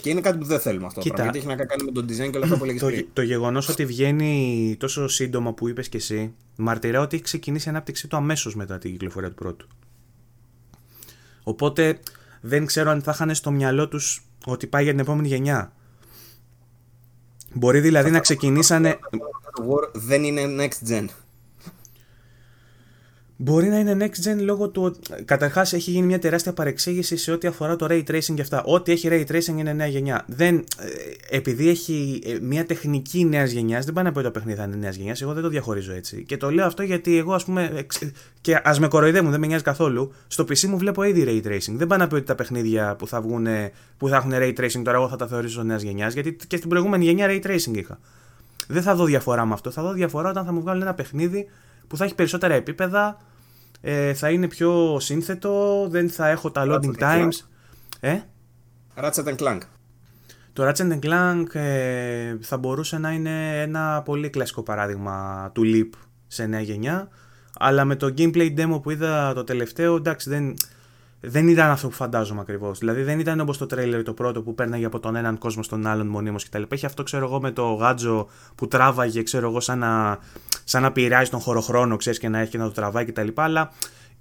Και είναι κάτι που δεν θέλουμε αυτό. Κοίτα, γιατί έχει να κάνει με το design και όλα αυτά που το, το γεγονό ότι βγαίνει τόσο σύντομα που είπε και εσύ, μαρτυρά ότι έχει ξεκινήσει η ανάπτυξή του αμέσω μετά την κυκλοφορία του πρώτου. Οπότε δεν ξέρω αν θα είχαν στο μυαλό του ότι πάει για την επόμενη γενιά. Μπορεί δηλαδή να ξεκινήσανε. Δεν είναι next gen. Μπορεί να είναι next gen λόγω του ότι καταρχάς έχει γίνει μια τεράστια παρεξήγηση σε ό,τι αφορά το ray tracing και αυτά. Ό,τι έχει ray tracing είναι νέα γενιά. Δεν, ε, επειδή έχει ε, μια τεχνική νέας γενιάς, δεν πάει να πει ότι το παιχνίδι θα είναι νέας γενιάς. Εγώ δεν το διαχωρίζω έτσι. Και το λέω αυτό γιατί εγώ, ας πούμε. Και ας με κοροϊδεύουν, δεν με νοιάζει καθόλου. Στο PC μου βλέπω ήδη ray tracing. Δεν πάει να πει ότι τα παιχνίδια που θα, βγουν, που θα έχουν ray tracing τώρα εγώ θα τα θεωρήσω νέας γενιάς. Γιατί και στην προηγούμενη γενιά ray tracing είχα. Δεν θα δω διαφορά με αυτό. Θα δω διαφορά όταν θα μου βγάλουν ένα παιχνίδι που θα έχει περισσότερα επίπεδα, ε, θα είναι πιο σύνθετο, δεν θα έχω τα loading times. Ε; Ratchet Clank. Το Ratchet Clank ε, θα μπορούσε να είναι ένα πολύ κλασικό παράδειγμα του Leap σε νέα γενιά, αλλά με το gameplay demo που είδα το τελευταίο, εντάξει, δεν, δεν ήταν αυτό που φαντάζομαι ακριβώς. Δηλαδή δεν ήταν όπως το trailer το πρώτο που παίρναγε από τον έναν κόσμο στον άλλον μονίμως κτλ. Έχει αυτό, ξέρω εγώ, με το γάτζο που τράβαγε, ξέρω εγώ, σαν να, σαν να πειράζει τον χωροχρόνο, ξέρεις και να έχει και να το τραβάει κτλ. Αλλά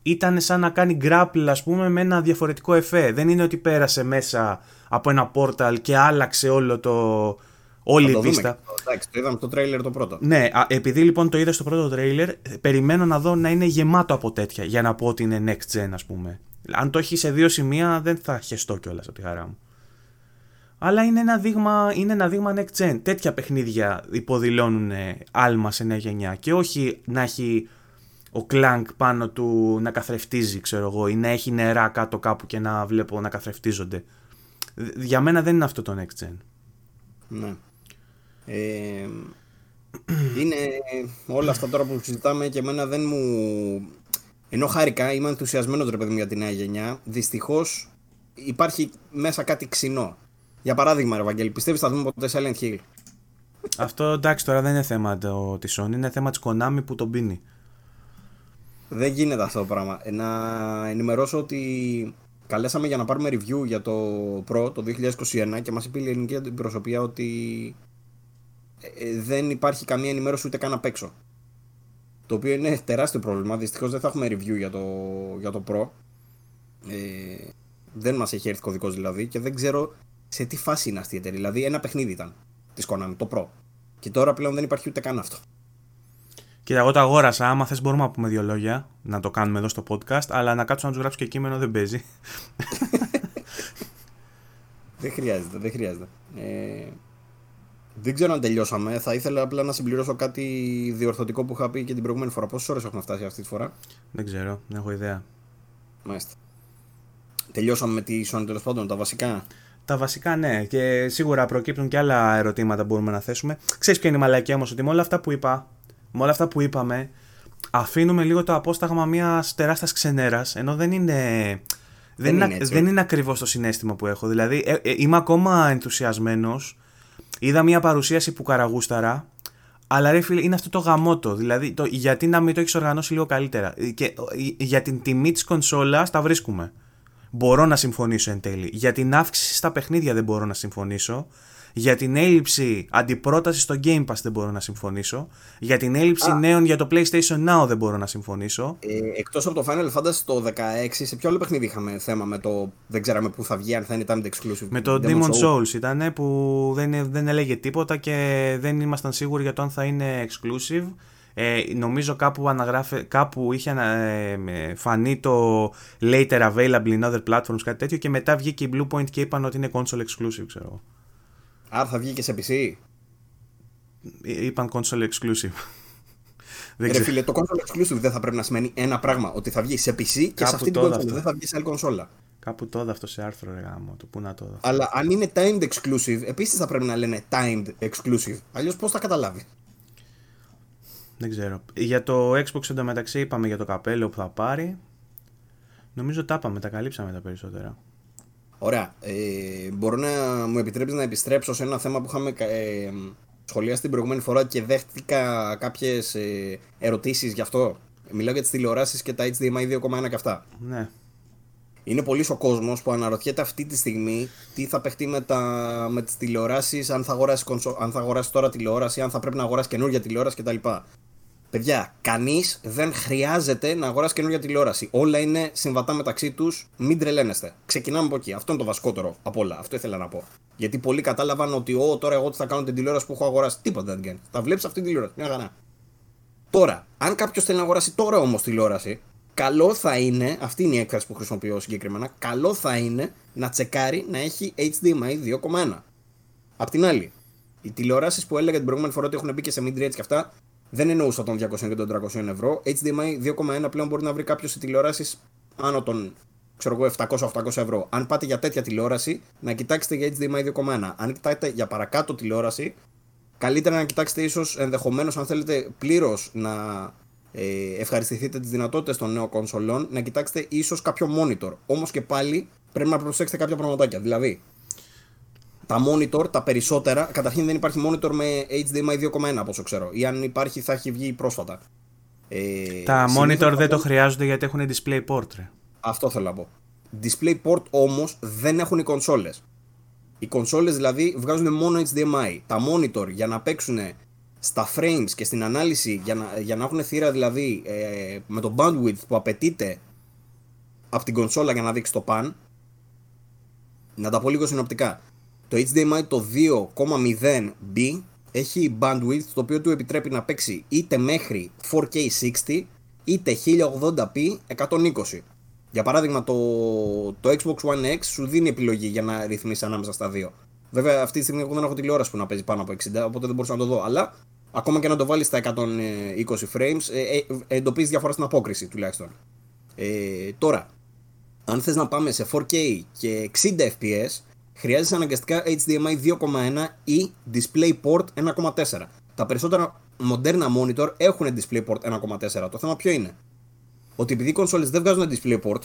ήταν σαν να κάνει grapple, ας πούμε, με ένα διαφορετικό εφέ. Δεν είναι ότι πέρασε μέσα από ένα portal και άλλαξε όλο το. Όλη η βίστα. Εντάξει, το είδαμε το τρέιλερ το πρώτο. Ναι, επειδή λοιπόν το είδα στο πρώτο τρέιλερ, περιμένω να δω να είναι γεμάτο από τέτοια για να πω ότι είναι next gen, ας πούμε. Αν το έχει σε δύο σημεία, δεν θα χεστώ κιόλας από τη χαρά μου. Αλλά είναι ένα δείγμα, είναι ένα δείγμα next gen. Τέτοια παιχνίδια υποδηλώνουν άλμα σε νέα γενιά. Και όχι να έχει ο κλάνκ πάνω του να καθρεφτίζει, ξέρω εγώ, ή να έχει νερά κάτω κάπου και να βλέπω να καθρεφτίζονται. Για μένα δεν είναι αυτό το next gen. Ναι. Ε, <clears throat> είναι όλα αυτά τώρα που συζητάμε και εμένα δεν μου... Ενώ χάρηκα, είμαι ενθουσιασμένος ρε παιδί μου για τη νέα γενιά, δυστυχώς υπάρχει μέσα κάτι ξινό. Για παράδειγμα, ρε Βαγγέλη, πιστεύεις θα δούμε ποτέ Silent Hill; Αυτό εντάξει τώρα δεν είναι θέμα το, της Sony, είναι θέμα της Konami που τον πίνει. Δεν γίνεται αυτό το πράγμα. Ε, να ενημερώσω ότι καλέσαμε για να πάρουμε review για το Pro το 2021 και μας είπε η ελληνική αντιπροσωπεία ότι ε, ε, δεν υπάρχει καμία ενημέρωση ούτε καν απ' έξω. Το οποίο είναι τεράστιο πρόβλημα. Δυστυχώς δεν θα έχουμε review για το, για το Pro. Ε, δεν μας έχει έρθει κωδικός δηλαδή και δεν ξέρω σε τι φάση είναι αυτή η εταιρεία. Δηλαδή, ένα παιχνίδι ήταν της Konami, το Pro. Και τώρα πλέον δεν υπάρχει ούτε καν αυτό. Κοίτα, εγώ το αγόρασα. Άμα θες, μπορούμε να πούμε δύο λόγια να το κάνουμε εδώ στο podcast. Αλλά να κάτσω να τους γράψω και κείμενο δεν παίζει. <laughs> δεν χρειάζεται, δεν χρειάζεται. Ε, δεν ξέρω αν τελειώσαμε. Θα ήθελα απλά να συμπληρώσω κάτι διορθωτικό που είχα πει και την προηγούμενη φορά. Πόσες ώρες έχουμε φτάσει αυτή τη φορά, Δεν ξέρω, δεν έχω ιδέα. Μάλιστα. Τελειώσαμε με τη Sony τέλος πάντων, τα βασικά; Τα βασικά ναι, και σίγουρα προκύπτουν και άλλα ερωτήματα που μπορούμε να θέσουμε. Ξέρεις ποια είναι η μαλακία όμως, ότι με όλα αυτά που είπα, με όλα αυτά που είπαμε, αφήνουμε λίγο το απόσταγμα μιας τεράστιας ξενέρας, ενώ δεν είναι. Δεν, είναι, είναι, δεν είναι ακριβώς το συνέστημα που έχω. Δηλαδή, ε, ε, είμαι ακόμα ενθουσιασμένος. Είδα μια παρουσίαση που καραγούσταρα. Αλλά ρε φίλε, είναι αυτό το γαμότο. Δηλαδή, το, γιατί να μην το έχεις οργανώσει λίγο καλύτερα. Και ε, για την τιμή της κονσόλας τα βρίσκουμε μπορώ να συμφωνήσω εν τέλει. Για την αύξηση στα παιχνίδια δεν μπορώ να συμφωνήσω. Για την έλλειψη αντιπρότασης στο Game Pass δεν μπορώ να συμφωνήσω. Για την έλλειψη νέων για το PlayStation Now δεν μπορώ να συμφωνήσω. Ε, Εκτός από το Final Fantasy το 16, σε ποιο άλλο παιχνίδι είχαμε θέμα με το. Δεν ξέραμε πού θα βγει, αν θα είναι timed exclusive. Με το Demon Souls ήταν που δεν, δεν έλεγε τίποτα και δεν ήμασταν σίγουροι για το αν θα είναι exclusive. Ε, νομίζω κάπου, αναγράφε, κάπου είχε ε, φανεί το later available in other platforms, κάτι τέτοιο και μετά βγήκε η Bluepoint και είπαν ότι είναι console exclusive, ξέρω. Άρα θα βγει και σε PC. Ε, είπαν console exclusive. <laughs> δεν Ρε φίλε, το console exclusive δεν θα πρέπει να σημαίνει ένα πράγμα, ότι θα βγει σε PC και κάπου σε αυτή την console, δεν θα βγει σε άλλη κονσόλα. Κάπου τότε αυτό σε άρθρο ρε γάμο, το πού να το Αλλά αν είναι timed exclusive, επίσης θα πρέπει να λένε timed exclusive. Αλλιώς πώς θα καταλάβει; Δεν ξέρω. Για το Xbox εντωμεταξύ είπαμε για το καπέλο που θα πάρει. Νομίζω τα είπαμε, τα καλύψαμε τα περισσότερα. Ωραία. Ε, μπορώ να μου επιτρέψει να επιστρέψω σε ένα θέμα που είχαμε ε, σχολιάσει την προηγούμενη φορά και δέχτηκα κάποιες ε, ερωτήσεις γι' αυτό. Μιλάω για τις τηλεοράσεις και τα HDMI 2.1 και αυτά. Ναι. Είναι πολύς ο κόσμος που αναρωτιέται αυτή τη στιγμή τι θα παιχτεί με, τα, με τις τηλεοράσεις, αν θα, αγοράσει, αν θα αγοράσει τώρα τηλεόραση, αν θα πρέπει να αγοράσει καινούργια τηλεόραση κτλ. Παιδιά, κανείς δεν χρειάζεται να αγοράσει καινούργια τηλεόραση. Όλα είναι συμβατά μεταξύ τους. Μην τρελαίνεστε. Ξεκινάμε από εκεί. Αυτό είναι το βασικότερο από όλα. Αυτό ήθελα να πω. Γιατί πολλοί κατάλαβαν ότι, Ω, τώρα εγώ τι θα κάνω την τηλεόραση που έχω αγοράσει. Τίποτα δεν κάνει. Θα βλέπεις αυτή την τηλεόραση. Μια χαρά. Τώρα, αν κάποιος θέλει να αγοράσει τώρα όμως τηλεόραση, καλό θα είναι, αυτή είναι η έκφραση που χρησιμοποιώ συγκεκριμένα, καλό θα είναι να τσεκάρει να έχει HDMI 2.1. Απ' την άλλη, οι τηλεοράσεις που έλεγα την προηγούμενη φορά ότι έχουν μπει και σε mid-range και αυτά, δεν εννοούσα των 200 και των 300 ευρώ. HDMI 2,1 πλέον μπορεί να βρει κάποιος σε τηλεοράσεις άνω των 700-800 ευρώ. Αν πάτε για τέτοια τηλεόραση, να κοιτάξετε για HDMI 2,1. Αν κοιτάξετε για παρακάτω τηλεόραση, καλύτερα να κοιτάξετε ίσως ενδεχομένως, αν θέλετε πλήρως να ε, ευχαριστηθείτε τις δυνατότητες των νέων κονσολών, να κοιτάξετε ίσως κάποιο monitor. Όμως και πάλι πρέπει να προσέξετε κάποια πραγματάκια. Δηλαδή, τα monitor, τα περισσότερα, καταρχήν δεν υπάρχει monitor με HDMI 2.1 από όσο ξέρω. Ή αν υπάρχει θα έχει βγει πρόσφατα. Ε, τα monitor δεν το χρειάζονται γιατί έχουν display port. Ρε. Αυτό θέλω να πω. Display port όμως δεν έχουν οι κονσόλες. Οι κονσόλες δηλαδή βγάζουν μόνο HDMI. Τα monitor για να παίξουν στα frames και στην ανάλυση για να, για να έχουν θύρα δηλαδή ε, με το bandwidth που απαιτείται από την κονσόλα για να δείξει το pan. Να τα πω λίγο συνοπτικά. Το HDMI το 2.0B έχει bandwidth το οποίο του επιτρέπει να παίξει είτε μέχρι 4K 60 είτε 1080p 120. Για παράδειγμα το, το Xbox One X σου δίνει επιλογή για να ρυθμίσεις ανάμεσα στα δύο. Βέβαια αυτή τη στιγμή εγώ δεν έχω τηλεόραση που να παίζει πάνω από 60 οπότε δεν μπορούσα να το δω. Αλλά ακόμα και να το βάλεις στα 120 frames ε, ε, εντοπίζεις διαφορά στην απόκριση τουλάχιστον. Ε, τώρα, αν θες να πάμε σε 4K και 60 fps χρειάζεσαι αναγκαστικά HDMI 2.1 ή DisplayPort 1.4. Τα περισσότερα μοντέρνα monitor έχουν DisplayPort 1.4. Το θέμα ποιο είναι; Ότι επειδή οι κονσόλες δεν βγάζουν DisplayPort,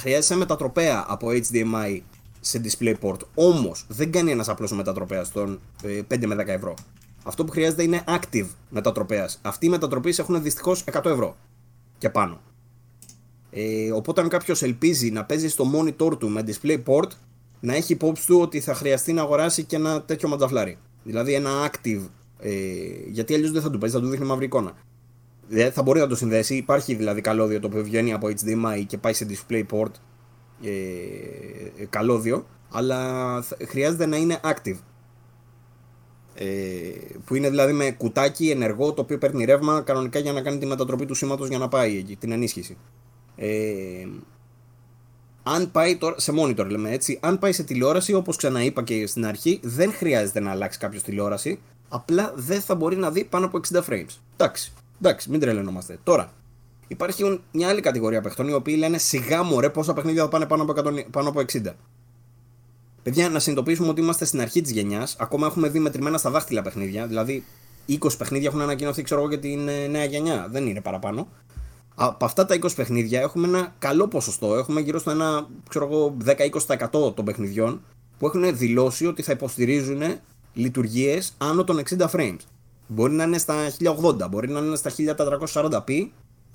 χρειάζεσαι μετατροπέα από HDMI σε DisplayPort. Όμως δεν κάνει ένας απλός μετατροπέας των 5 ε, με 10 ευρώ. Αυτό που χρειάζεται είναι active μετατροπέας. Αυτοί οι μετατροπέ έχουν δυστυχώς 100 ευρώ και πάνω. Ε, οπότε αν κάποιος ελπίζει να παίζει στο monitor του με DisplayPort, να έχει υπόψη του ότι θα χρειαστεί να αγοράσει και ένα τέτοιο ματζαφλάρι. Δηλαδή ένα active. Ε, γιατί αλλιώς δεν θα του παίζει, θα του δείχνει μαύρη εικόνα. Δεν θα μπορεί να το συνδέσει. Υπάρχει δηλαδή καλώδιο το οποίο βγαίνει από HDMI και πάει σε DisplayPort. Ε, ε, καλώδιο, αλλά χρειάζεται να είναι active. Ε, που είναι δηλαδή με κουτάκι ενεργό το οποίο παίρνει ρεύμα κανονικά για να κάνει τη μετατροπή του σήματος για να πάει εκεί, την ενίσχυση. Ε, αν πάει τώρα, σε monitor λέμε έτσι, αν πάει σε τηλεόραση, όπως ξαναείπα και στην αρχή, δεν χρειάζεται να αλλάξει κάποιος τηλεόραση. Απλά δεν θα μπορεί να δει πάνω από 60 frames. Εντάξει, εντάξει, μην τρελαινόμαστε. Τώρα, υπάρχει μια άλλη κατηγορία παιχτών οι οποίοι λένε σιγά μωρέ πόσα παιχνίδια θα πάνε πάνω από, 100, πάνω από 60. Παιδιά, να συνειδητοποιήσουμε ότι είμαστε στην αρχή της γενιάς. Ακόμα έχουμε δει μετρημένα στα δάχτυλα παιχνίδια. Δηλαδή, 20 παιχνίδια έχουν ανακοινωθεί, ξέρω εγώ, για την ε, νέα γενιά. Δεν είναι παραπάνω από αυτά τα 20 παιχνίδια έχουμε ένα καλό ποσοστό. Έχουμε γύρω στο ένα 10-20% των παιχνιδιών που έχουν δηλώσει ότι θα υποστηρίζουν λειτουργίες άνω των 60 frames. Μπορεί να είναι στα 1080, μπορεί να είναι στα 1440p,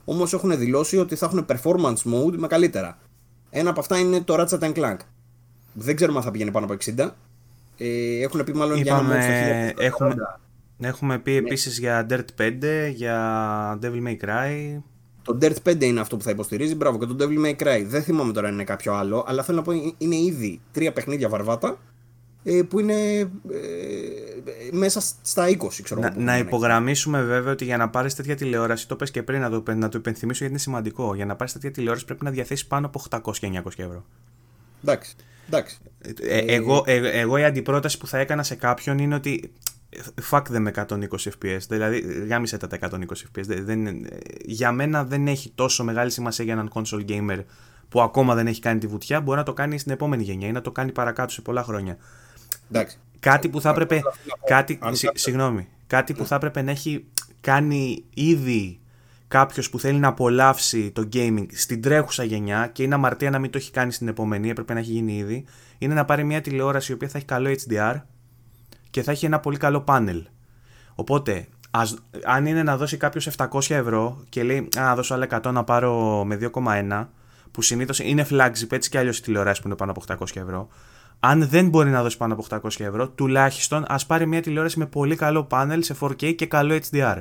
όμως έχουν δηλώσει ότι θα έχουν performance mode με καλύτερα. Ένα από αυτά είναι το Ratchet Clank. Δεν ξέρουμε αν θα πηγαίνει πάνω από 60. Ε, έχουν πει μάλλον Είπαμε, για ένα mode έχουμε, έχουμε πει ναι. επίσης για Dirt 5, για Devil May Cry. Το Dirt 5 είναι αυτό που θα υποστηρίζει. Μπράβο, και το Devil May Cry. Δεν θυμάμαι τώρα αν είναι κάποιο άλλο, αλλά θέλω να πω είναι ήδη τρία παιχνίδια βαρβάτα ε, που είναι ε, μέσα στα 20, ξέρω Να, να υπογραμμίσουμε βέβαια ότι για να πάρεις τέτοια τηλεόραση, το πες και πριν να το, να το υπενθυμίσω γιατί είναι σημαντικό. Για να πάρεις τέτοια τηλεόραση πρέπει να διαθέσεις πάνω από 800-900 ευρώ. Εντάξει. Εντάξει. Ε, εγώ, ε, εγώ η αντιπρόταση που θα έκανα σε κάποιον είναι ότι fuck them με 120 fps, δηλαδή γάμισε τα 120 fps. Δεν, για μένα δεν έχει τόσο μεγάλη σημασία για έναν console gamer που ακόμα δεν έχει κάνει τη βουτιά, μπορεί να το κάνει στην επόμενη γενιά ή να το κάνει παρακάτω σε πολλά χρόνια. Εντάξει. Κάτι που θα έπρεπε, κάτι, συγγνώμη, κάτι που θα έπρεπε να έχει κάνει ήδη κάποιος που θέλει να απολαύσει το gaming στην τρέχουσα γενιά και είναι αμαρτία να μην το έχει κάνει στην επόμενη, έπρεπε να έχει γίνει ήδη, είναι να πάρει μια τηλεόραση η οποία θα έχει καλό HDR, και θα έχει ένα πολύ καλό πάνελ. Οπότε, ας, αν είναι να δώσει κάποιος 700 ευρώ και λέει Α, να δώσω άλλα 100 να πάρω με 2,1, που συνήθως είναι flagship έτσι κι αλλιώς η τηλεόραση που είναι πάνω από 800 ευρώ. Αν δεν μπορεί να δώσει πάνω από 800 ευρώ, τουλάχιστον ας πάρει μια τηλεόραση με πολύ καλό πάνελ σε 4K και καλό HDR.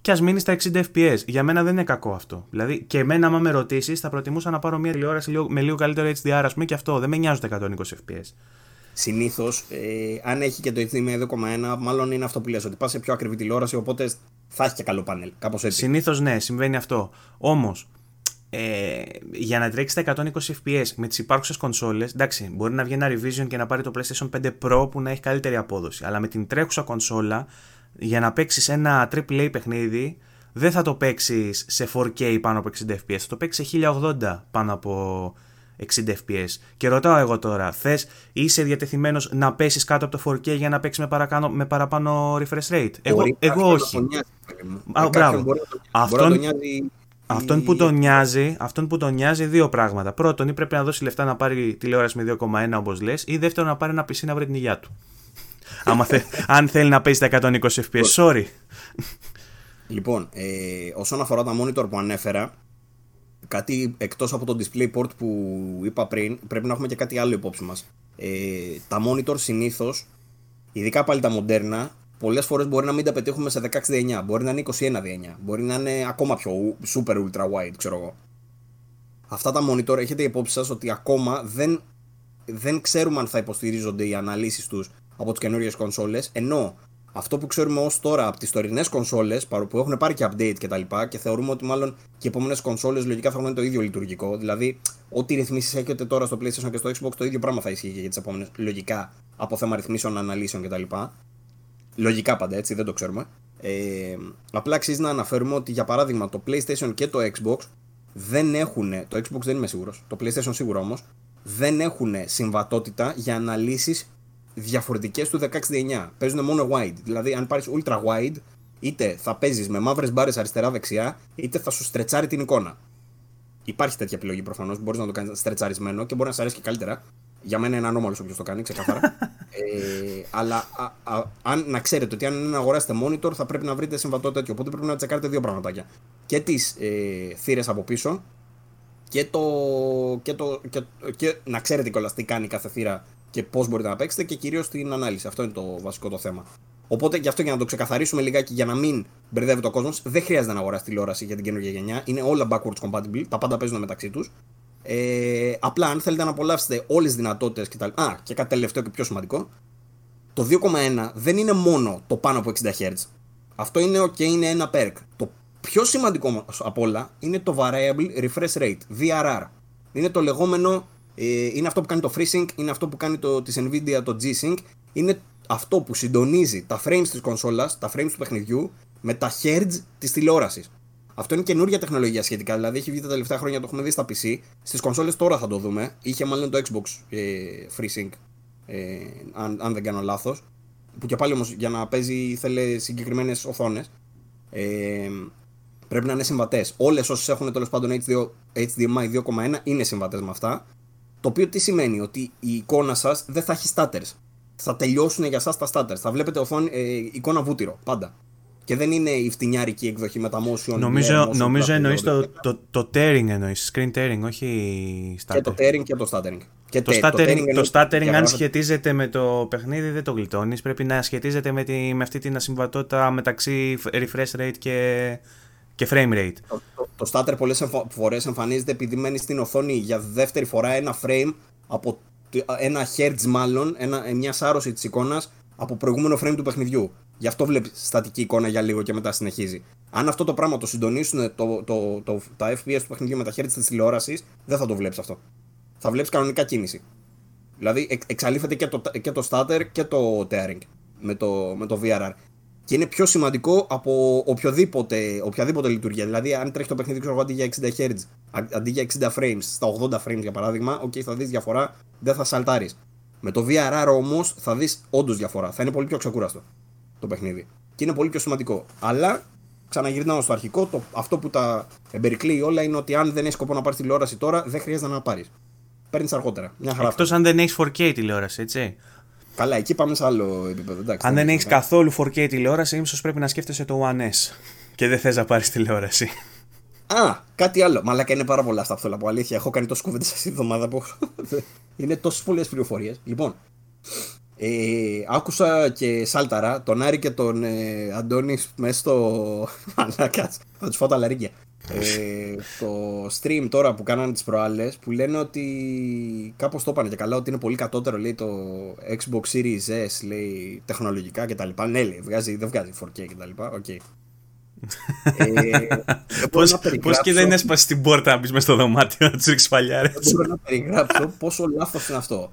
Και ας μείνει στα 60 FPS. Για μένα δεν είναι κακό αυτό. Δηλαδή, και εμένα, άμα με ρωτήσεις, θα προτιμούσα να πάρω μια τηλεόραση με λίγο καλύτερο HDR, ας πούμε, και αυτό. Δεν με νοιάζουν τα 120 FPS συνήθως, ε, αν έχει και το HDMI 2.1, μάλλον είναι αυτό που λες, ότι πας σε πιο ακριβή τηλεόραση, οπότε θα έχει και καλό πάνελ. Κάπως έτσι. Συνήθως ναι, συμβαίνει αυτό. Όμως, ε, για να τρέξεις τα 120 FPS με τις υπάρχουσες κονσόλες, εντάξει, μπορεί να βγει ένα revision και να πάρει το PlayStation 5 Pro που να έχει καλύτερη απόδοση. Αλλά με την τρέχουσα κονσόλα, για να παίξεις ένα AAA παιχνίδι, δεν θα το παίξεις σε 4K πάνω από 60 FPS, θα το παίξεις σε 1080 πάνω από 60 fps. Και ρωτάω εγώ τώρα, θες είσαι διατεθειμένος να πέσεις κάτω από το 4K για να παίξεις με, με παραπάνω refresh rate; Εγώ, εγώ όχι. Α, μπράβο. Αυτόν, αυτόν, που τον νοιάζει, αυτόν που τον νοιάζει δύο πράγματα. Πρώτον, ή πρέπει να δώσει λεφτά να πάρει τηλεόραση με 2,1 όπως λες, ή δεύτερον να πάρει ένα PC να βρει την υγεία του. <laughs> Άμα θε, αν θέλει να παίζει τα 120 fps, sorry. Λοιπόν, ε, όσον αφορά τα monitor που ανέφερα, κάτι εκτός από το DisplayPort που είπα πριν, πρέπει να έχουμε και κάτι άλλο υπόψη μας. Ε, τα monitor συνήθως, ειδικά πάλι τα μοντέρνα, πολλές φορές μπορεί να μην τα πετύχουμε σε 16:9, μπορεί να είναι 21:9, μπορεί να είναι ακόμα πιο super ultra wide, ξέρω εγώ. Αυτά τα monitor έχετε υπόψη σας ότι ακόμα δεν, δεν ξέρουμε αν θα υποστηρίζονται οι αναλύσεις τους από τις καινούριες κονσόλες, ενώ αυτό που ξέρουμε ως τώρα από τις τωρινές κονσόλες, που έχουν πάρει και update κτλ. Και, και θεωρούμε ότι μάλλον και οι επόμενες κονσόλες λογικά θα έχουν το ίδιο λειτουργικό. Δηλαδή, ό,τι ρυθμίσεις έχετε τώρα στο PlayStation και στο Xbox, το ίδιο πράγμα θα ισχύει και για τις επόμενες. Λογικά, από θέμα ρυθμίσεων, αναλύσεων κτλ. Λογικά πάντα έτσι, δεν το ξέρουμε. Ε, απλά αξίζει να αναφέρουμε ότι για παράδειγμα το PlayStation και το Xbox δεν έχουν. Το Xbox δεν είμαι σίγουρος. Το PlayStation σίγουρα όμως. δεν έχουν συμβατότητα για αναλύσεις διαφορετικές του 16-9. Παίζουν μόνο wide. Δηλαδή, αν πάρεις ultra wide, είτε θα παίζεις με μαύρες μπάρες αριστερά-δεξιά, είτε θα σου στρετσάρει την εικόνα. Υπάρχει τέτοια επιλογή προφανώς. Μπορείς να το κάνεις στρετσαρισμένο και μπορεί να σα αρέσει και καλύτερα. Για μένα είναι ανώμαλος όποιος το κάνει, ξεκάθαρα. <laughs> ε, αλλά α, α, αν, να ξέρετε ότι αν είναι να αγοράσετε monitor θα πρέπει να βρείτε συμβατότητα τέτοιο. Οπότε πρέπει να τσεκάρετε δύο πραγματάκια. Και τις ε, θύρες από πίσω και, το, και, το, και, και να ξέρετε κιόλας τι κάνει κάθε θύρα και πώς μπορείτε να παίξετε και κυρίως την ανάλυση. Αυτό είναι το βασικό το θέμα. Οπότε γι' αυτό για να το ξεκαθαρίσουμε λιγάκι για να μην μπερδεύει το κόσμος, δεν χρειάζεται να αγοράσει τηλεόραση για την καινούργια γενιά. Είναι όλα backwards compatible, τα πάντα παίζουν μεταξύ τους. Ε, απλά αν θέλετε να απολαύσετε όλες τις δυνατότητες και τα Α, και κάτι τελευταίο και πιο σημαντικό. Το 2,1 δεν είναι μόνο το πάνω από 60 Hz. Αυτό είναι και είναι ένα perk. Το πιο σημαντικό από όλα είναι το Variable Refresh Rate, VRR. Είναι το λεγόμενο, ε, είναι αυτό που κάνει το FreeSync, είναι αυτό που κάνει το, της Nvidia το G-Sync, είναι αυτό που συντονίζει τα frames της κονσόλας, τα frames του παιχνιδιού, με τα hertz της τηλεόρασης. Αυτό είναι καινούργια τεχνολογία σχετικά. Δηλαδή έχει βγει τα τελευταία χρόνια, το έχουμε δει στα PC. Στις κονσόλες τώρα θα το δούμε. Είχε μάλλον το Xbox ε, FreeSync, ε, αν, αν δεν κάνω λάθος. Που και πάλι όμως για να παίζει θέλει συγκεκριμένες οθόνες. Ε, πρέπει να είναι συμβατές. Όλες όσες έχουν τέλος πάντων HDMI 2,1 είναι συμβατές με αυτά. Το οποίο τι σημαίνει, ότι η εικόνα σας δεν θα έχει stutters. Θα τελειώσουν για εσά τα stutters. Θα βλέπετε οθόνη, ε, εικόνα βούτυρο πάντα. Και δεν είναι η φτηνιάρικη εκδοχή με τα motion. Νομίζω, νομίζω εννοείς το, το, το, tearing εννοείς, screen tearing, όχι stuttering. Και το tearing και το stuttering. Και το, stuttering, το stuttering, το stuttering αν σχετίζεται με το παιχνίδι δεν το γλιτώνεις. Πρέπει να σχετίζεται με, τη, με αυτή την ασυμβατότητα μεταξύ refresh rate και, και frame rate. Το, το, το stutter πολλές φορές εμφανίζεται επειδή μένει στην οθόνη για δεύτερη φορά ένα frame από ένα hertz μάλλον, ένα, μια σάρωση της εικόνας από προηγούμενο frame του παιχνιδιού. Γι' αυτό βλέπεις στατική εικόνα για λίγο και μετά συνεχίζει. Αν αυτό το πράγμα το συντονίσουν το, το, το, τα FPS του παιχνιδιού με τα χέρια της τηλεόρασης, δεν θα το βλέπεις αυτό. Θα βλέπεις κανονικά κίνηση. Δηλαδή εξ, εξαλείφεται και το, και το stutter και το tearing με το, με το VRR. Και είναι πιο σημαντικό από οποιοδήποτε, οποιαδήποτε λειτουργία. Δηλαδή, αν τρέχει το παιχνίδι ξέρω, αντί για 60 Hz, αντί για 60 frames, στα 80 frames για παράδειγμα, OK, θα δεις διαφορά, δεν θα σαλτάρεις. Με το VRR όμως θα δεις όντως διαφορά. Θα είναι πολύ πιο ξεκούραστο το παιχνίδι. Και είναι πολύ πιο σημαντικό. Αλλά ξαναγυρνάω στο αρχικό, το, αυτό που τα εμπερικλείει όλα είναι ότι αν δεν έχεις σκοπό να πάρεις τηλεόραση τώρα, δεν χρειάζεται να πάρεις. Παίρνεις αργότερα. Μια χαρά. Εκτός αν δεν έχεις 4K τηλεόραση, έτσι. Καλά, εκεί πάμε σε άλλο επίπεδο. Εντάξει, αν δεν έχεις καθόλου 4K τηλεόραση, ίσως πρέπει να σκέφτεσαι το One S. Και δεν θες να πάρεις τηλεόραση. Α, κάτι άλλο. Μαλάκα είναι πάρα πολλά αυτά που θέλω να πω. Αλήθεια, έχω κάνει τόσο κουβέντε αυτή τη εβδομάδα που. <laughs> είναι τόσες πολλές πληροφορίες. Λοιπόν, ε, άκουσα και σάλταρα τον Άρη και τον ε, Αντώνης μέσα στο. <laughs> Μαλάκα, θα τους φάω τα λαρίκια. Ε, το stream τώρα που κάνανε τις προάλλες που λένε ότι κάπως το είπανε και καλά ότι είναι πολύ κατώτερο λέει το Xbox Series S λέει τεχνολογικά και τα λοιπά ναι λέει βγάζει, δεν βγάζει 4K και τα λοιπά okay. ε, πώς, πώς και δεν έσπασε την πόρτα να μπεις μες στο δωμάτιο να τους ρίξεις παλιάρες δεν μπορώ να περιγράψω πόσο λάθος είναι αυτό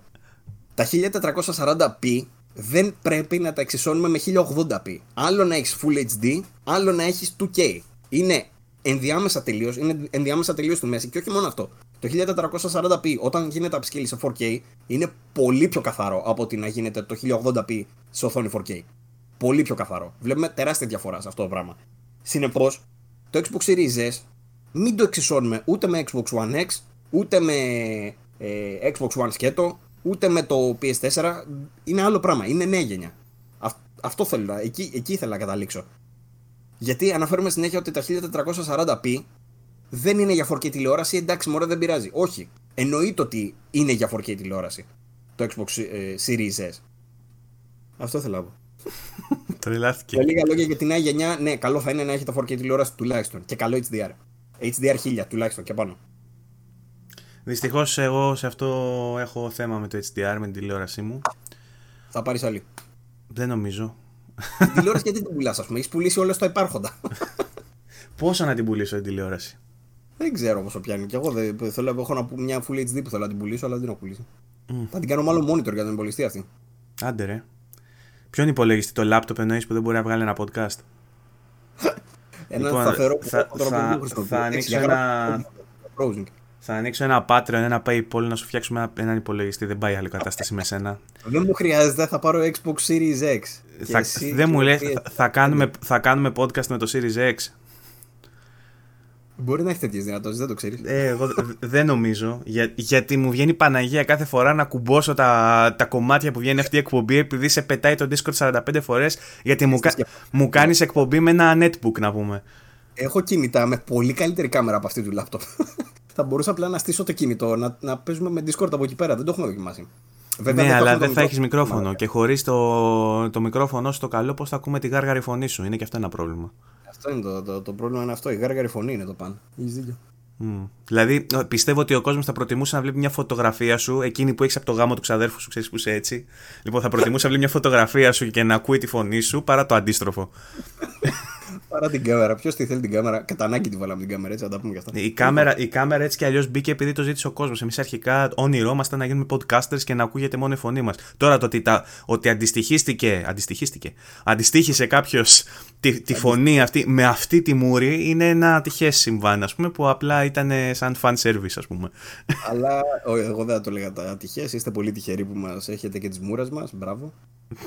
τα 1440p δεν πρέπει να τα εξισώνουμε με 1080p. Άλλο να έχεις Full HD, άλλο να έχεις 2K. Είναι ενδιάμεσα τελείως, είναι ενδιάμεσα τελείως στη μέση και όχι μόνο αυτό. Το 1440p όταν γίνεται upscale σε 4K είναι πολύ πιο καθαρό από ότι να γίνεται το 1080p σε οθόνη 4K. Πολύ πιο καθαρό. Βλέπουμε τεράστια διαφορά σε αυτό το πράγμα. Συνεπώς, το Xbox Series S μην το εξισώνουμε ούτε με Xbox One X, ούτε με ε, Xbox One σκέτο, ούτε με το PS4. Είναι άλλο πράγμα. Είναι νέα γενιά. αυτό θέλω. Εκεί, εκεί ήθελα να καταλήξω. Γιατί αναφέρουμε συνέχεια ότι τα 1440p δεν είναι για 4K τηλεόραση. Εντάξει, μωρέ δεν πειράζει. Όχι. Εννοείται ότι είναι για 4K τηλεόραση. Το Xbox ε, Series S. Αυτό θέλω να πω. <laughs> Τρελάθηκε. Με λίγα λόγια για τη νέα γενιά, ναι, καλό θα είναι να έχει το 4K τηλεόραση τουλάχιστον. Και καλό HDR. HDR 1000 τουλάχιστον και πάνω. Δυστυχώς εγώ σε αυτό έχω θέμα με το HDR, με την τηλεόρασή μου. Θα πάρεις άλλη. Δεν νομίζω. Την τηλεόραση γιατί την πουλά, ας πούμε. Έχεις πουλήσει όλα στα υπάρχοντα. Πόσο να την πουλήσω την τηλεόραση; Δεν ξέρω πόσο πιάνει. Και εγώ δεν, θέλω, έχω να, μια Full HD που θέλω να την πουλήσω, αλλά δεν την έχω πουλήσει. Mm. Θα την κάνω μάλλον monitor για να την πουληστεί αυτή. Άντε ρε. Ποιον υπολογιστή το laptop εννοείς που δεν μπορεί να βγάλει ένα podcast; ένα λοιπόν, σταθερό θα, θα, θα, θα ανοίξω ένα Θα ανοίξω ένα Patreon, ένα PayPal να σου φτιάξουμε ένα, έναν υπολογιστή. Δεν πάει άλλη κατάσταση με σένα. Δεν μου χρειάζεται, θα πάρω Xbox Series X. Θα, δεν μου λες, θα, θα, κάνουμε, θα κάνουμε podcast με το Series X. Μπορεί να έχει τέτοιες δυνατότητες, δεν το ξέρεις. Ε, εγώ δεν νομίζω. Για, γιατί μου βγαίνει Παναγία κάθε φορά να κουμπώσω τα, τα κομμάτια που βγαίνει αυτή η εκπομπή επειδή σε πετάει το Discord 45 φορές. Γιατί μου, μου κάνεις εκπομπή με ένα netbook, να πούμε. Έχω κινητά με πολύ καλύτερη κάμερα από αυτή του λάπτοπ. Θα μπορούσα απλά να στήσω το κινητό, να, να παίζουμε με Discord από εκεί πέρα. Δεν το έχουμε δοκιμάσει. Βέβαια, ναι, αλλά δεν θα έχεις μικρόφωνο. Και χωρίς το, το μικρόφωνο σου το καλό, πώς θα ακούμε τη γάργαρη φωνή σου. Είναι και αυτό ένα πρόβλημα. Αυτό είναι το, το, το πρόβλημα, είναι αυτό. Η γάργαρη φωνή είναι το πάνω. Έχεις δίκιο. Mm. Δηλαδή, πιστεύω ότι ο κόσμος θα προτιμούσε να βλέπει μια φωτογραφία σου, εκείνη που έχεις από το γάμο του ξαδέρφου σου, ξέρεις που είσαι έτσι. Λοιπόν, θα προτιμούσε να βλέπει μια φωτογραφία σου και να ακούει τη φωνή σου παρά το αντίστροφο. Παρά την κάμερα. Ποιος τη θέλει την κάμερα; Κατά ανάγκη τη βάλαμε την κάμερα, έτσι, να τα πούμε και αυτά. Η κάμερα, η κάμερα έτσι κι αλλιώς μπήκε επειδή το ζήτησε ο κόσμος. Εμείς αρχικά όνειρό μας ήταν να γίνουμε podcasters και να ακούγεται μόνο η φωνή μας. Τώρα το ότι, τα, ότι αντιστοιχίστηκε, αντιστοιχίστηκε, αντιστοίχησε κάποιος τη, τη φωνή αυτή με αυτή τη μούρη είναι ένα τυχέ συμβάν, ας πούμε, που απλά ήταν σαν fan service, ας πούμε. Αλλά εγώ δεν θα το λέγα τα ατυχές. Είστε πολύ τυχεροί που μας έχετε και τις μούρες μας. Μπράβο.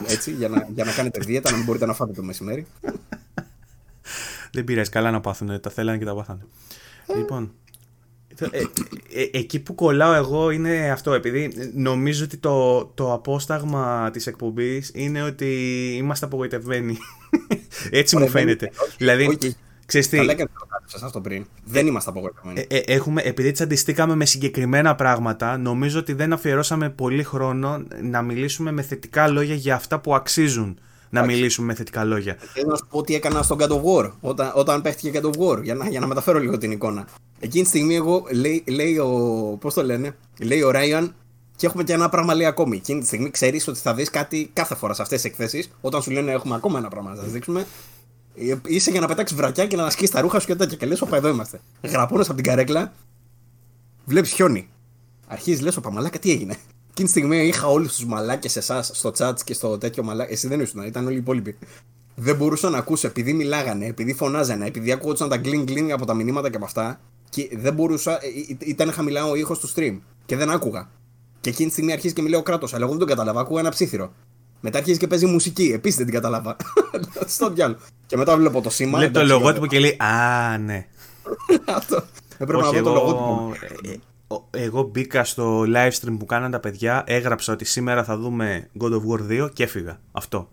Έτσι, για να, για να κάνετε δίαιτα, να μην μπορείτε να φάτε το μεσημέρι. Δεν πειράζει, καλά να πάθουν. Τα θέλανε και τα πάθανε. Λοιπόν. Ε, ε, ε, εκεί που κολλάω εγώ είναι αυτό, επειδή νομίζω ότι το, το απόσταγμα της εκπομπής είναι ότι είμαστε απογοητευμένοι. <laughs> Έτσι μου φαίνεται. Δηλαδή, ξέρεις τι... Καλά και το πριν. Δεν είμαστε απογοητευμένοι. έχουμε, επειδή τσαντιστήκαμε με συγκεκριμένα πράγματα, νομίζω ότι δεν αφιερώσαμε πολύ χρόνο να μιλήσουμε με θετικά λόγια για αυτά που αξίζουν να μιλήσουμε με θετικά λόγια. Θέλω να σου πω τι έκανα στον God of War, όταν, όταν παίχτηκε God of War, για να, για να μεταφέρω λίγο την εικόνα. Εκείνη τη στιγμή εγώ, λέει, λέει ο, πώς το λένε, λέει ο Ράιαν, και έχουμε και ένα πράγμα λέει ακόμη. Εκείνη τη στιγμή ξέρεις ότι θα δεις κάτι κάθε φορά σε αυτές τις εκθέσεις. Όταν σου λένε έχουμε ακόμα ένα πράγμα να σας δείξουμε, ε, είσαι για να πετάξεις βρακιά και να ασκήσει τα ρούχα σου και τέτοια. Και λες, Οπα, εδώ είμαστε. Γραπώνε από την καρέκλα, βλέπεις χιόνι. Αρχίζεις, λες, Οπα, μαλάκα, τι έγινε. Εκείνη τη στιγμή είχα όλους τους μαλάκες εσάς στο chat και στο τέτοιο μαλάκι. Εσύ δεν ήσουν, ήταν όλοι οι υπόλοιποι. Δεν μπορούσα να ακούσω επειδή μιλάγανε, επειδή φωνάζανε, επειδή ακούγονταν τα γκλινγκ γκλινγκ από τα μηνύματα και από αυτά. Και δεν μπορούσα, ε, ε, ήταν χαμηλά ο ήχος του stream και δεν άκουγα. Και εκείνη τη στιγμή αρχίζει και μιλάει ο κράτος, αλλά εγώ δεν τον κατάλαβα, ακούω ένα ψήθυρο. Μετά αρχίζει και παίζει μουσική, επίσης δεν την κατάλαβα. <laughs> Στο διάλογο. Και μετά βλέπω το σήμα. Λέει το λογότυπο και λέει Α, ναι. <laughs> Αυτό. Έπρεπε να δω το λογότυπο. Ε, εγώ μπήκα στο live stream που κάναν τα παιδιά, έγραψα ότι σήμερα θα δούμε God of War 2 και έφυγα. Αυτό.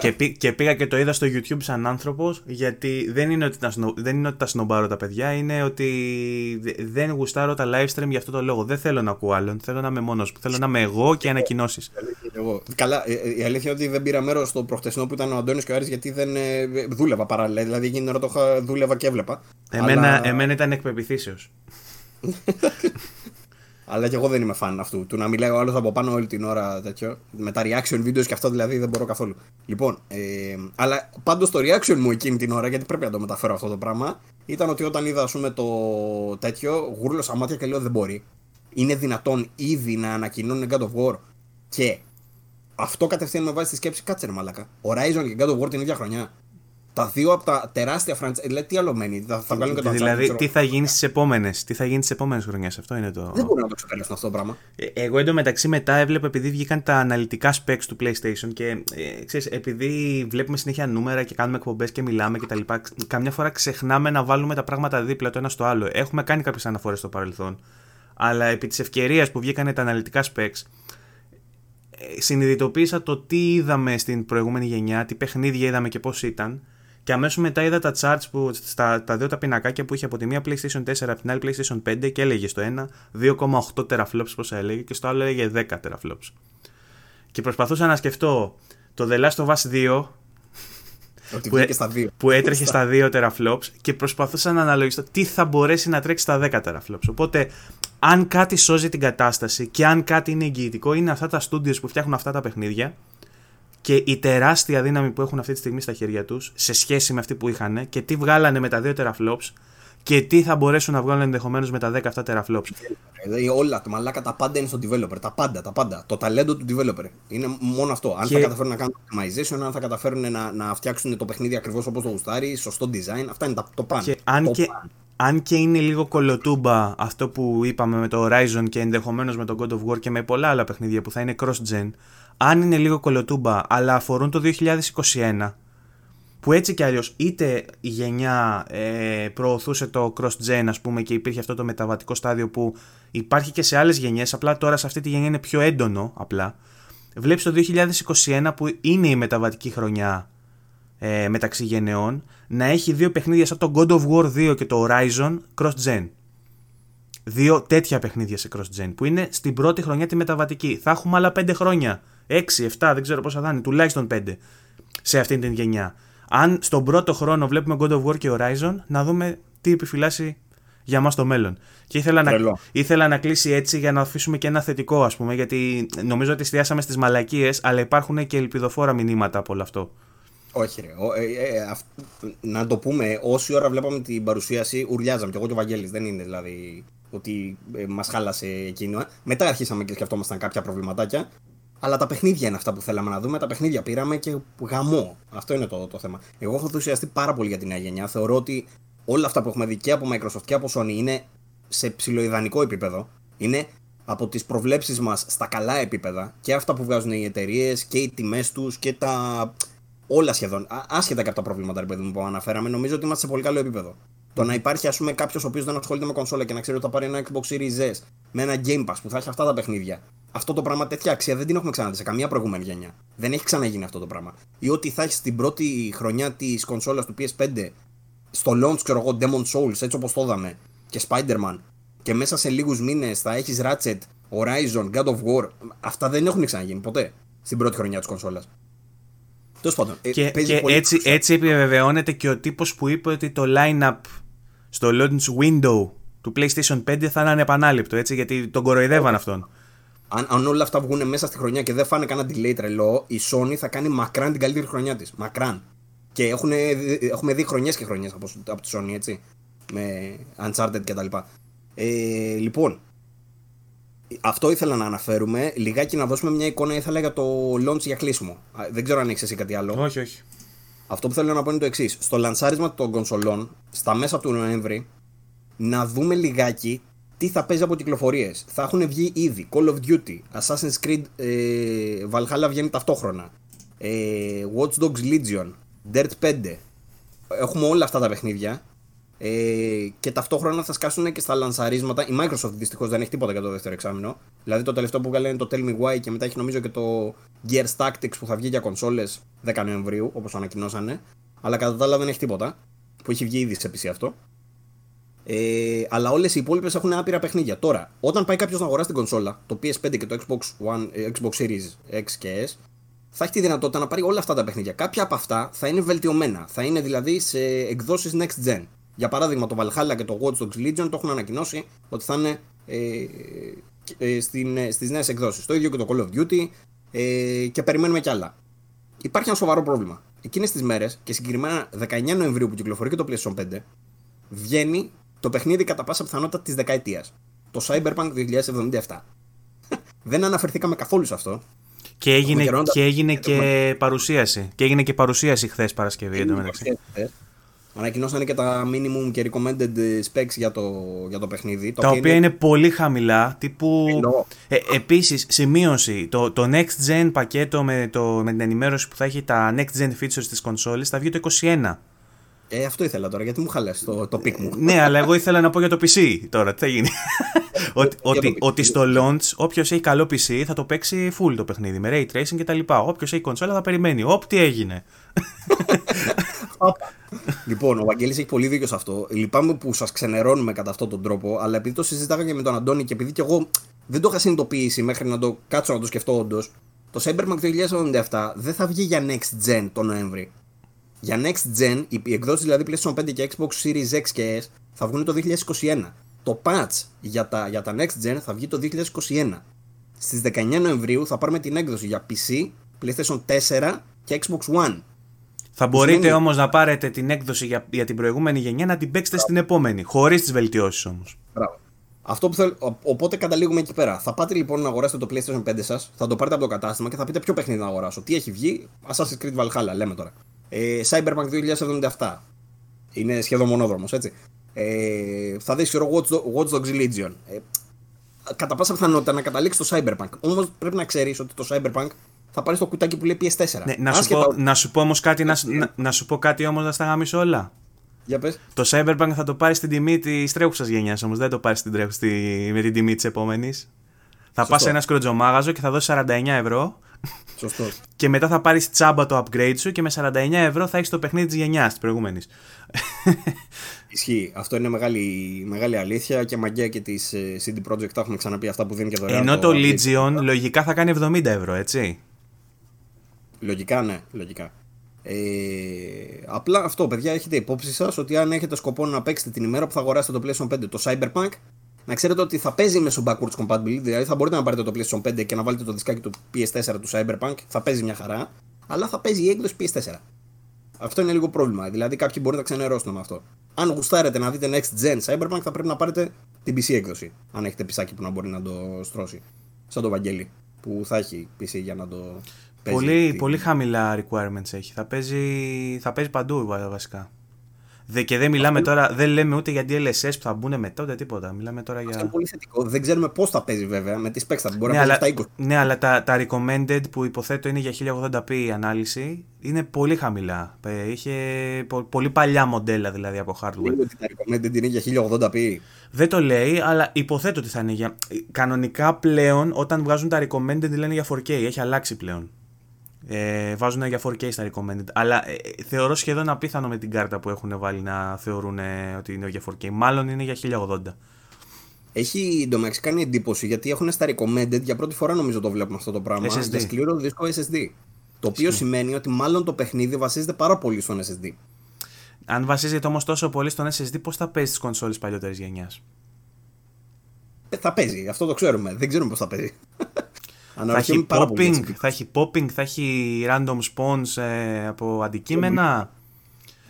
και, και πήγα και το είδα στο YouTube σαν άνθρωπο, γιατί δεν είναι, ότι τα δεν είναι ότι τα σνομπάρω τα παιδιά, είναι ότι δεν γουστάρω τα live stream για αυτό το λόγο. Δεν θέλω να ακούω άλλον. Θέλω να είμαι μόνο μου. Θέλω να είμαι εγώ και ανακοινώσει. Καλά, ε, ε, η αλήθεια είναι ότι δεν πήρα μέρο στο προχτεσινό που ήταν ο Αντώνη και ο Άρης γιατί δεν ε, δούλευα παράλληλα. Δηλαδή εκείνη την ώρα το δούλευα και έβλεπα. Εμένα, αλλά... εμένα ήταν εκπεπιθήσεω. Αλλά και εγώ δεν είμαι φαν αυτού. Του να μιλάει ο άλλος από πάνω όλη την ώρα τέτοιο. Με τα reaction videos και αυτό δηλαδή δεν μπορώ καθόλου. Λοιπόν, ε, αλλά πάντως το reaction μου εκείνη την ώρα, γιατί πρέπει να το μεταφέρω αυτό το πράγμα, ήταν ότι όταν είδα ας πούμε, το τέτοιο, γούρλωσα μάτια και λέω δεν μπορεί. Είναι δυνατόν ήδη να ανακοινώνουν God of War και αυτό κατευθείαν με βάζει στη σκέψη, κάτσε ρε μαλάκα. Horizon και God of War την ίδια χρονιά τα δύο από τα τεράστια franchise. Δηλαδή, τι άλλο μένει, θα, θα βγάλουν και το Δηλαδή, τι θα γίνει στις επόμενες τι θα γίνει στις επόμενες χρονιές, αυτό είναι το. Δεν μπορούν να το ξεπεράσουν αυτό το πράγμα. Ε, εγώ εντωμεταξύ μετά έβλεπα επειδή βγήκαν τα αναλυτικά specs του PlayStation και ε, ξέρεις, επειδή βλέπουμε συνέχεια νούμερα και κάνουμε εκπομπές και μιλάμε κτλ. Καμιά φορά ξεχνάμε να βάλουμε τα πράγματα δίπλα το ένα στο άλλο. Έχουμε κάνει κάποιες αναφορές στο παρελθόν. Αλλά επί της ευκαιρίας που βγήκαν τα αναλυτικά specs, ε, συνειδητοποίησα το τι είδαμε στην προηγούμενη γενιά, τι παιχνίδια είδαμε και πώς ήταν και αμέσως μετά είδα τα charts που, στα τα δύο τα πινακάκια που είχε από τη μία PlayStation 4 από την άλλη PlayStation 5 και έλεγε στο ένα 2,8 teraflops πόσα έλεγε και στο άλλο έλεγε 10 teraflops. Και προσπαθούσα να σκεφτώ το The Last of Us 2 που, έ, στα δύο. που έτρεχε στα 2 teraflops και προσπαθούσα να αναλογιστώ τι θα μπορέσει να τρέξει στα 10 teraflops. Οπότε, αν κάτι σώζει την κατάσταση και αν κάτι είναι εγγυητικό, είναι αυτά τα studios που φτιάχνουν αυτά τα παιχνίδια και η τεράστια δύναμη που έχουν αυτή τη στιγμή στα χέρια τους σε σχέση με αυτή που είχαν και τι βγάλανε με τα 2 teraflops και τι θα μπορέσουν να βγάλουν ενδεχομένως με τα 10 αυτά teraflops. Δηλαδή όλα, το μαλάκα τα πάντα είναι στο developer. Τα πάντα, τα πάντα. Το ταλέντο του developer. Είναι μόνο αυτό. Αν και... θα καταφέρουν να κάνουν optimization, αν θα καταφέρουν να, να φτιάξουν το παιχνίδι ακριβώς όπως το γουστάρει, σωστό design, αυτά είναι τα, το πάνω. Και αν, και, αν και είναι λίγο κολοτούμπα αυτό που είπαμε με το Horizon και ενδεχομένως με το God of War και με πολλά άλλα παιχνίδια που θα είναι cross-gen, αν είναι λίγο κολοτούμπα αλλά αφορούν το 2021, που έτσι κι αλλιώς είτε η γενιά ε, προωθούσε το cross-gen ας πούμε και υπήρχε αυτό το μεταβατικό στάδιο που υπάρχει και σε άλλες γενιές, απλά τώρα σε αυτή τη γενιά είναι πιο έντονο απλά, βλέπεις το 2021 που είναι η μεταβατική χρονιά ε, μεταξύ γενεών να έχει δύο παιχνίδια σαν το God of War 2 και το Horizon cross-gen. Δύο τέτοια παιχνίδια σε cross-gen που είναι στην πρώτη χρονιά τη μεταβατική. Θα έχουμε άλλα 5 χρόνια. 6, 7, δεν ξέρω πόσα θα είναι, τουλάχιστον 5 σε αυτήν την γενιά. Αν στον πρώτο χρόνο βλέπουμε God of War και Horizon, να δούμε τι επιφυλάσσει για μας το μέλλον. Και ήθελα να, ήθελα να κλείσει έτσι για να αφήσουμε και ένα θετικό, ας πούμε, γιατί νομίζω ότι εστιάσαμε στις μαλακίες, αλλά υπάρχουν και ελπιδοφόρα μηνύματα από όλο αυτό. Όχι, ρε. Ε, ε, ε, να το πούμε, όση ώρα βλέπαμε την παρουσίαση, ουρλιάζαμε. Και εγώ και ο Βαγγέλης. Δεν είναι δηλαδή ότι ε, μας χάλασε εκείνο. Μετά αρχίσαμε και σκεφτόμασταν κάποια προβληματάκια. Αλλά τα παιχνίδια είναι αυτά που θέλαμε να δούμε. Τα παιχνίδια πήραμε και γαμό. Αυτό είναι το, το θέμα. Εγώ έχω ενθουσιαστεί πάρα πολύ για τη νέα γενιά. Θεωρώ ότι όλα αυτά που έχουμε δει και από Microsoft και από Sony είναι σε ψηλοειδανικό επίπεδο. Είναι από τις προβλέψεις μας στα καλά επίπεδα και αυτά που βγάζουν οι εταιρείες και οι τιμές τους και τα όλα σχεδόν, άσχετα και από τα προβλήματα παιδί που αναφέραμε, νομίζω ότι είμαστε σε πολύ καλό επίπεδο. Το να υπάρχει ας πούμε κάποιος ο οποίος δεν ασχολείται με κονσόλα και να ξέρει ότι θα πάρει ένα Xbox Series S με ένα Game Pass που θα έχει αυτά τα παιχνίδια. Αυτό το πράγμα τέτοια αξία δεν την έχουμε ξαναδεί σε καμία προηγούμενη γενιά. Δεν έχει ξαναγίνει αυτό το πράγμα. Ή ότι θα έχεις την πρώτη χρονιά της κονσόλας του PS5 στο launch, ξέρω εγώ, Demon Souls, έτσι όπως το είδαμε, και Spider-Man, και μέσα σε λίγους μήνες θα έχεις Ratchet, Horizon, God of War. Αυτά δεν έχουν ξαναγίνει ποτέ στην πρώτη χρονιά της κονσόλας. Τέλος πάντων. Ε, και, και έτσι, έτσι επιβεβαιώνεται και ο τύπος που είπε ότι το line-up στο launch window του PlayStation 5 θα είναι ανεπανάληπτο, έτσι, γιατί τον κοροϊδεύαν αυτόν. Αν, αν όλα αυτά βγουν μέσα στη χρονιά και δεν φάνε κανένα delay τρελό, η Sony θα κάνει μακράν την καλύτερη χρονιά της. Μακράν. Και έχουν, έχουμε δει χρονιές και χρονιές από, από τη Sony, έτσι. Με Uncharted κτλ. Ε, λοιπόν, αυτό ήθελα να αναφέρουμε. Λιγάκι να δώσουμε μια εικόνα, ήθελα για το launch για κλείσιμο. Δεν ξέρω αν έχεις εσύ κάτι άλλο. Όχι, όχι. Αυτό που θέλω να πω είναι το εξής. Στο λανσάρισμα των κονσολών, στα μέσα του Νοέμβρη, να δούμε λιγάκι τι θα παίζει από κυκλοφορίες. Θα έχουν βγει ήδη Call of Duty, Assassin's Creed ε, Valhalla βγαίνει ταυτόχρονα. Ε, Watch Dogs Legion, Dirt 5. Έχουμε όλα αυτά τα παιχνίδια ε, και ταυτόχρονα θα σκάσουν και στα λανσαρίσματα. Η Microsoft δυστυχώς δεν έχει τίποτα για το δεύτερο εξάμεινο. Δηλαδή το τελευταίο που βγάλε είναι το Tell Me Why και μετά έχει νομίζω και το Gears Tactics που θα βγει για κονσόλες 10 Νοεμβρίου, όπως ανακοινώσανε. Αλλά κατά τα άλλα δεν έχει τίποτα. Που έχει βγει ήδη σε PC αυτό. Ε, αλλά όλες οι υπόλοιπες έχουν άπειρα παιχνίδια. Τώρα, όταν πάει κάποιος να αγοράσει την κονσόλα, το PS5 και το Xbox One, ε, Xbox Series X και S, θα έχει τη δυνατότητα να πάρει όλα αυτά τα παιχνίδια. Κάποια από αυτά θα είναι βελτιωμένα. Θα είναι δηλαδή σε εκδόσεις next gen. Για παράδειγμα, το Valhalla και το Watch Dogs Legion το έχουν ανακοινώσει ότι θα είναι ε, ε, στην, ε, στις νέες εκδόσεις. Το ίδιο και το Call of Duty ε, και περιμένουμε κι άλλα. Υπάρχει ένα σοβαρό πρόβλημα. Εκείνες τις μέρες και συγκεκριμένα 19 Νοεμβρίου που κυκλοφορεί και το PlayStation 5 βγαίνει το παιχνίδι κατά πάσα πιθανότητα της δεκαετίας. Το Cyberpunk 2077. <laughs> Δεν αναφερθήκαμε καθόλου σε αυτό. Και έγινε, και, έγινε και παρουσίαση. Και έγινε και παρουσίαση χθες Παρασκευή. Ανακοινώσανε και τα minimum και recommended specs για το, για το παιχνίδι. Τα, οποία είναι... πολύ χαμηλά. Τύπου... Ε, Επίσης, σημείωση. Το, το next gen πακέτο με, το, με την ενημέρωση που θα έχει τα next gen features της κονσόλης θα βγει το 21. Ε, αυτό ήθελα τώρα, γιατί μου χαλάσει το, το peak μου. ναι, αλλά εγώ ήθελα να πω για το PC τώρα. Τι θα γίνει. <laughs> ότι, ότι, ότι στο launch, όποιος έχει καλό PC θα το παίξει full το παιχνίδι με ray tracing κτλ. Όποιος έχει κονσόλα θα περιμένει. Όπ, τι έγινε. <laughs> λοιπόν, ο Βαγγέλης έχει πολύ δίκιο σε αυτό. Λυπάμαι που σας ξενερώνουμε κατά αυτόν τον τρόπο, αλλά επειδή το συζητάγα και με τον Αντώνη και επειδή και εγώ δεν το είχα συνειδητοποιήσει μέχρι να το κάτσω να το σκεφτώ όντως, το Cyberpunk 2077 δεν θα βγει για next gen το Νοέμβρη. Για next gen, οι εκδόσεις δηλαδή PlayStation 5 και Xbox Series X και S θα βγουν το 2021. Το patch για τα, για τα next gen θα βγει το 2021. Στις 19 Νοεμβρίου θα πάρουμε την έκδοση για PC, PlayStation 4 και Xbox One. Θα μπορείτε σημαίνει... όμως να πάρετε την έκδοση για, για την προηγούμενη γενιά να την παίξετε στην επόμενη. Χωρίς τις βελτιώσεις όμως. Αυτό που θέλω, οπότε καταλήγουμε εκεί πέρα. Θα πάτε λοιπόν να αγοράσετε το PlayStation 5 σας, θα το πάρετε από το κατάστημα και θα πείτε ποιο παιχνίδι να αγοράσω. Τι έχει βγει, Assassin's Creed Valhalla, λέμε τώρα. Ε, Cyberpunk 2077. Είναι σχεδόν μονόδρομος, έτσι. Ε, θα δεις, ξέρω, Watch, Watch Dogs Legion. Ε, κατά πάσα πιθανότητα να καταλήξει στο Cyberpunk. Όμως πρέπει να ξέρεις ότι το Cyberpunk θα πάρει το κουτάκι που λέει PS4. Ναι, να, σου πω, να σου πω όμως κάτι, να, να, να, σου πω κάτι όμως να στα γαμίσω όλα. Για πες. Το Cyberpunk θα το πάρεις στην τιμή της τρέχουσας γενιάς όμως. Δεν το πάρεις με την τιμή της επόμενης. Θα πας σε ένα σκροτζομάγαζο και θα δώσεις 49 ευρώ. Σωστός. και μετά θα πάρεις τσάμπα το upgrade σου και με 49 ευρώ θα έχεις το παιχνίδι της γενιάς της προηγούμενης. Ισχύει. Αυτό είναι μεγάλη, μεγάλη αλήθεια και μαγκαία και της ε, CD Projekt. Τα έχουμε ξαναπεί αυτά που δίνει και δωρεάν. Ενώ το, το Legion λογικά θα κάνει 70 ευρώ, έτσι. Λογικά, ναι, λογικά. Ε, απλά αυτό, παιδιά, έχετε υπόψη σας ότι αν έχετε σκοπό να παίξετε την ημέρα που θα αγοράσετε το PlayStation 5 το Cyberpunk, να ξέρετε ότι θα παίζει μέσω backwards compatibility, δηλαδή θα μπορείτε να πάρετε το PlayStation 5 και να βάλετε το δισκάκι του PS4 του Cyberpunk, θα παίζει μια χαρά, αλλά θα παίζει η έκδοση PS4. Αυτό είναι λίγο πρόβλημα. Δηλαδή, κάποιοι μπορεί να ξενερώσουν με αυτό. Αν γουστάρετε να δείτε next gen Cyberpunk, θα πρέπει να πάρετε την PC έκδοση. Αν έχετε πισάκι που να μπορεί να το στρώσει. Σαν το Βαγγέλη, που θα έχει PC για να το παίζει. Πολύ, πολύ χαμηλά requirements έχει. Θα παίζει, θα παίζει παντού βασικά. Δε, και δεν μιλάμε τώρα, δεν λέμε ούτε για DLSS που θα μπουν μετά ούτε τίποτα. Μιλάμε τώρα για. Αυτό είναι πολύ θετικό. Δεν ξέρουμε πώς θα παίζει βέβαια με τις specs θα μπορεί ναι, να παίζει στα 20. Ναι, αλλά τα, τα recommended που υποθέτω είναι για 1080p η ανάλυση είναι πολύ χαμηλά. Ε, είχε πο, πολύ παλιά μοντέλα δηλαδή από hardware. Δεν ότι τα recommended είναι για 1080p. Δεν το λέει, αλλά υποθέτω ότι θα είναι για. Κανονικά πλέον όταν βγάζουν τα recommended λένε για 4K. Έχει αλλάξει πλέον. Ε, βάζουν για 4K στα recommended. Αλλά ε, θεωρώ σχεδόν απίθανο με την κάρτα που έχουν βάλει να θεωρούν ότι είναι για 4K. Μάλλον είναι για 1080. Έχει εντωμεταξύ κάνει εντύπωση γιατί έχουν στα recommended για πρώτη φορά νομίζω το βλέπουμε αυτό το πράγμα. SSD. Για σκληρό δίσκο SSD. Το οποίο σημαίνει ότι μάλλον το παιχνίδι βασίζεται πάρα πολύ στον SSD. Αν βασίζεται όμως τόσο πολύ στον SSD, πώς θα παίζει τι κονσόλες παλιότερης γενιάς; Ε, θα παίζει, αυτό το ξέρουμε. Δεν ξέρουμε πώς θα παίζει. Θα έχει, popping, θα έχει popping, θα έχει random spawns ε, από αντικείμενα.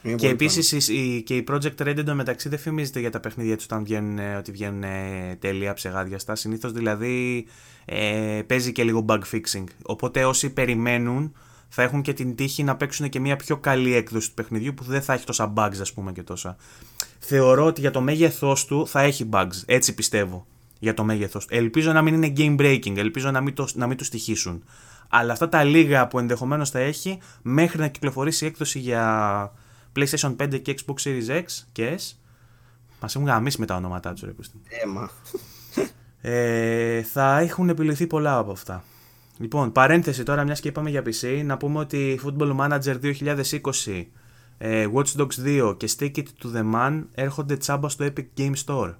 Είναι και επίσης και η Project Red εντωμεταξύ δεν φημίζεται για τα παιχνίδια τους όταν βγαίνουν, ε, ότι βγαίνουν ε, τέλεια ψεγάδιαστα. Συνήθως δηλαδή ε, παίζει και λίγο bug fixing. Οπότε όσοι περιμένουν θα έχουν και την τύχη να παίξουν και μια πιο καλή έκδοση του παιχνιδιού που δεν θα έχει τόσα bugs, ας πούμε και τόσα. Θεωρώ ότι για το μέγεθός του θα έχει bugs. Έτσι πιστεύω για το μέγεθος. Ελπίζω να μην είναι game breaking, ελπίζω να μην, το, να μην του στοιχήσουν. Αλλά αυτά τα λίγα που ενδεχομένως θα έχει μέχρι να κυκλοφορήσει η έκδοση για PlayStation 5 και Xbox Series X και S. Μας έχουν γαμίσει με τα ονόματά τους, ρε Έμα. Ε, θα έχουν επιληθεί πολλά από αυτά. Λοιπόν, παρένθεση τώρα, μιας και είπαμε για PC, να πούμε ότι Football Manager 2020, ε, Watch Dogs 2 και Stick It to the Man έρχονται τσάμπα στο Epic Game Store.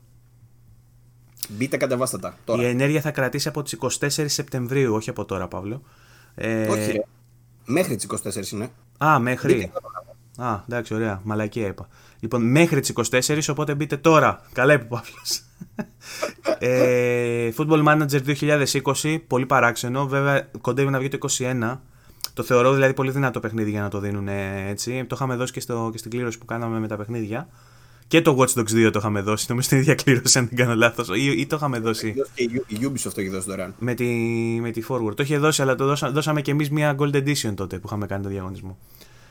Μπείτε κατεβάστατα. Τώρα. Η ενέργεια θα κρατήσει από τις 24 Σεπτεμβρίου, όχι από τώρα, Παύλο. Ε... Όχι, ρε. Μέχρι τις 24 είναι. Α, μέχρι. Α, εντάξει, ωραία. Μαλακία είπα. Λοιπόν, μέχρι τις 24, οπότε μπείτε τώρα. Καλά είπε ο Παύλος. <laughs> ε, Football Manager 2020, πολύ παράξενο. Βέβαια, κοντεύει να βγει το 21. Το θεωρώ δηλαδή πολύ δυνατό παιχνίδι για να το δίνουν έτσι. Το είχαμε δώσει και, στο, και στην κλήρωση που κάναμε με τα παιχνίδια. Και το Watch Dogs 2 το είχαμε δώσει, νομίζω στην ίδια κλήρωση, αν δεν κάνω λάθος. Ή, ή, το είχαμε δώσει. Και η Ubisoft το έχει δώσει δωρεάν. Με τη, με τη Forward. Το είχε δώσει, αλλά το δώσα, δώσαμε και εμείς μια Gold Edition τότε που είχαμε κάνει το διαγωνισμό.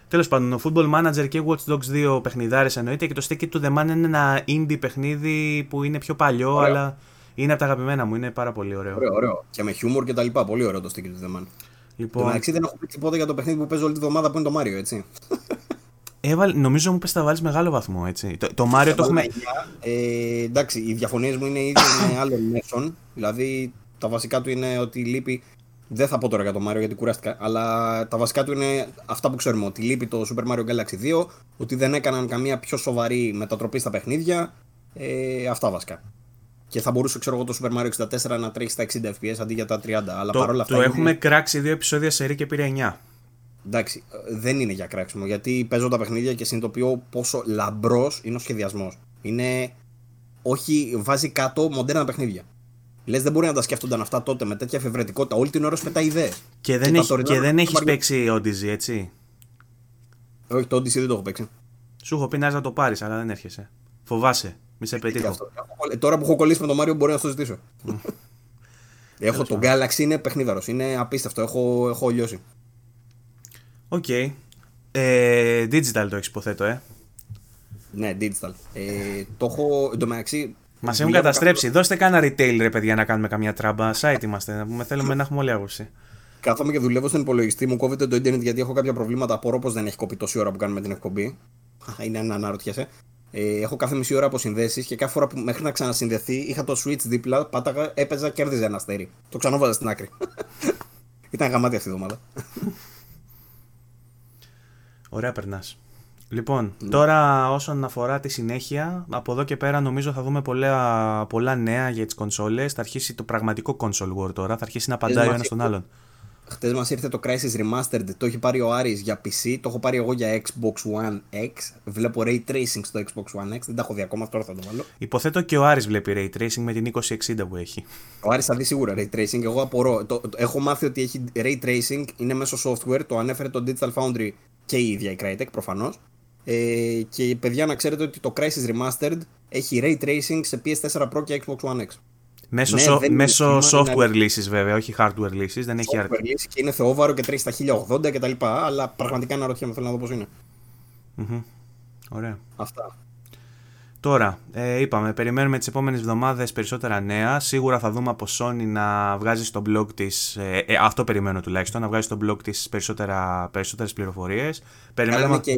Τέλος πάντων, ο Football Manager και Watch Dogs 2 παιχνιδάρες εννοείται και το Sticky to the Man είναι ένα indie παιχνίδι που είναι πιο παλιό, ωραίο. αλλά είναι από τα αγαπημένα μου. Είναι πάρα πολύ ωραίο. Ωραίο, ωραίο. Και με χιούμορ και τα λοιπά. Πολύ ωραίο το Sticky to the Man. Λοιπόν... Το δεν έχω πει τίποτα για το παιχνίδι που παίζω όλη τη βδομάδα που είναι το Mario, έτσι. Έβαλ, νομίζω μου πες θα βάλεις μεγάλο βαθμό, έτσι. Το, το Mario το έχουμε... Ε, εντάξει, οι διαφωνίες μου είναι ήδη με <coughs> άλλων μέσων. Δηλαδή, τα βασικά του είναι ότι λείπει... Δεν θα πω τώρα για το Mario γιατί κουράστηκα, αλλά τα βασικά του είναι αυτά που ξέρουμε. Ότι λείπει το Super Mario Galaxy 2, ότι δεν έκαναν καμία πιο σοβαρή μετατροπή στα παιχνίδια. Ε, αυτά βασικά. Και θα μπορούσε ξέρω εγώ, το Super Mario 64 να τρέχει στα 60 FPS αντί για τα 30. Αλλά το, παρόλα αυτά. Το είναι... έχουμε κράξει δύο επεισόδια σε και πήρε 9. Εντάξει, δεν είναι για κράξιμο γιατί παίζω τα παιχνίδια και συνειδητοποιώ πόσο λαμπρός είναι ο σχεδιασμός. Είναι. Όχι, βάζει κάτω μοντέρνα παιχνίδια. Λες, δεν μπορεί να τα σκέφτονταν αυτά τότε με τέτοια εφευρετικότητα. Όλη την ώρα σου πετάει ιδέες. Και δεν, και έχει, και δεν έχεις παίξει Odyssey, έτσι; Όχι, το Odyssey δεν το έχω παίξει. Σου έχω πει να το πάρεις, αλλά δεν έρχεσαι. Φοβάσαι. Μη σε πετύχω. Ε, τώρα που έχω κολλήσει με τον Μάριο μπορεί να το ζητήσω. <laughs> έχω τον Galaxy, είναι παιχνίδαρος. Είναι απίστευτο. Έχω, έχω λιώσει. OK. Okay. Ε, digital το έχεις υποθέτω, ε. Ναι, digital. Ε, το έχω εντωμεταξύ. Μας έχουν καταστρέψει. Κάποιο... Δώστε κάνα retail ρε παιδιά να κάνουμε καμιά τράμπα. Site είμαστε. Να πούμε, θέλουμε να έχουμε όλη άποψη. Κάθομαι και δουλεύω στον υπολογιστή μου, κόβεται το Ιντερνετ γιατί έχω κάποια προβλήματα. Απορώ πως δεν έχει κοπεί τόση ώρα που κάνουμε την εκπομπή. Είναι ένα αναρωτιέσαι. Ε, έχω κάθε μισή ώρα αποσυνδέσεις και κάθε φορά που μέχρι να ξανασυνδεθεί είχα το switch δίπλα, πάταγα, έπαιζα, κέρδιζε ένα αστέρι. Το ξανόβαζα στην άκρη. <laughs> Ήταν γαμάτι αυτή η εβδομάδα. Ωραία, περνάς. Λοιπόν, ναι. τώρα όσον αφορά τη συνέχεια, από εδώ και πέρα νομίζω θα δούμε πολλά, πολλά νέα για τις κονσόλες. Θα αρχίσει το πραγματικό console war τώρα, θα αρχίσει να απαντάει ο ένας τον άλλον. Χθε μας ήρθε το Crisis Remastered, το έχει πάρει ο Άρης για PC, το έχω πάρει εγώ για Xbox One X. Βλέπω Ray Tracing στο Xbox One X, δεν τα έχω δει ακόμα, τώρα θα το βάλω. Υποθέτω και ο Άρης βλέπει Ray Tracing με την 2060 που έχει. Ο Άρης θα δει σίγουρα Ray Tracing, εγώ απορώ. Το, το, έχω μάθει ότι έχει Ray Tracing, είναι μέσω software, το ανέφερε το Digital Foundry και η ίδια η Crytek προφανώς. Ε, και παιδιά να ξέρετε ότι το Crisis Remastered έχει Ray Tracing σε PS4 Pro και Xbox One X. Μέσω, ναι, so, μέσω software λύσεις βέβαια, όχι hardware λύσεις, δεν έχει hardware λύση και είναι θεόβαρο και τρέχει στα 1080 κτλ. Αλλά πραγματικά να ρωτιέμαι, θέλω να δω πώς είναι. Mm-hmm. Ωραία. Αυτά. Τώρα, ε, είπαμε, περιμένουμε τις επόμενες εβδομάδες περισσότερα νέα. Σίγουρα θα δούμε από Sony να βγάζει στο blog της, ε, ε, αυτό περιμένω τουλάχιστον, να βγάζει στο blog της περισσότερα, περισσότερες πληροφορίες. Περιμένουμε... και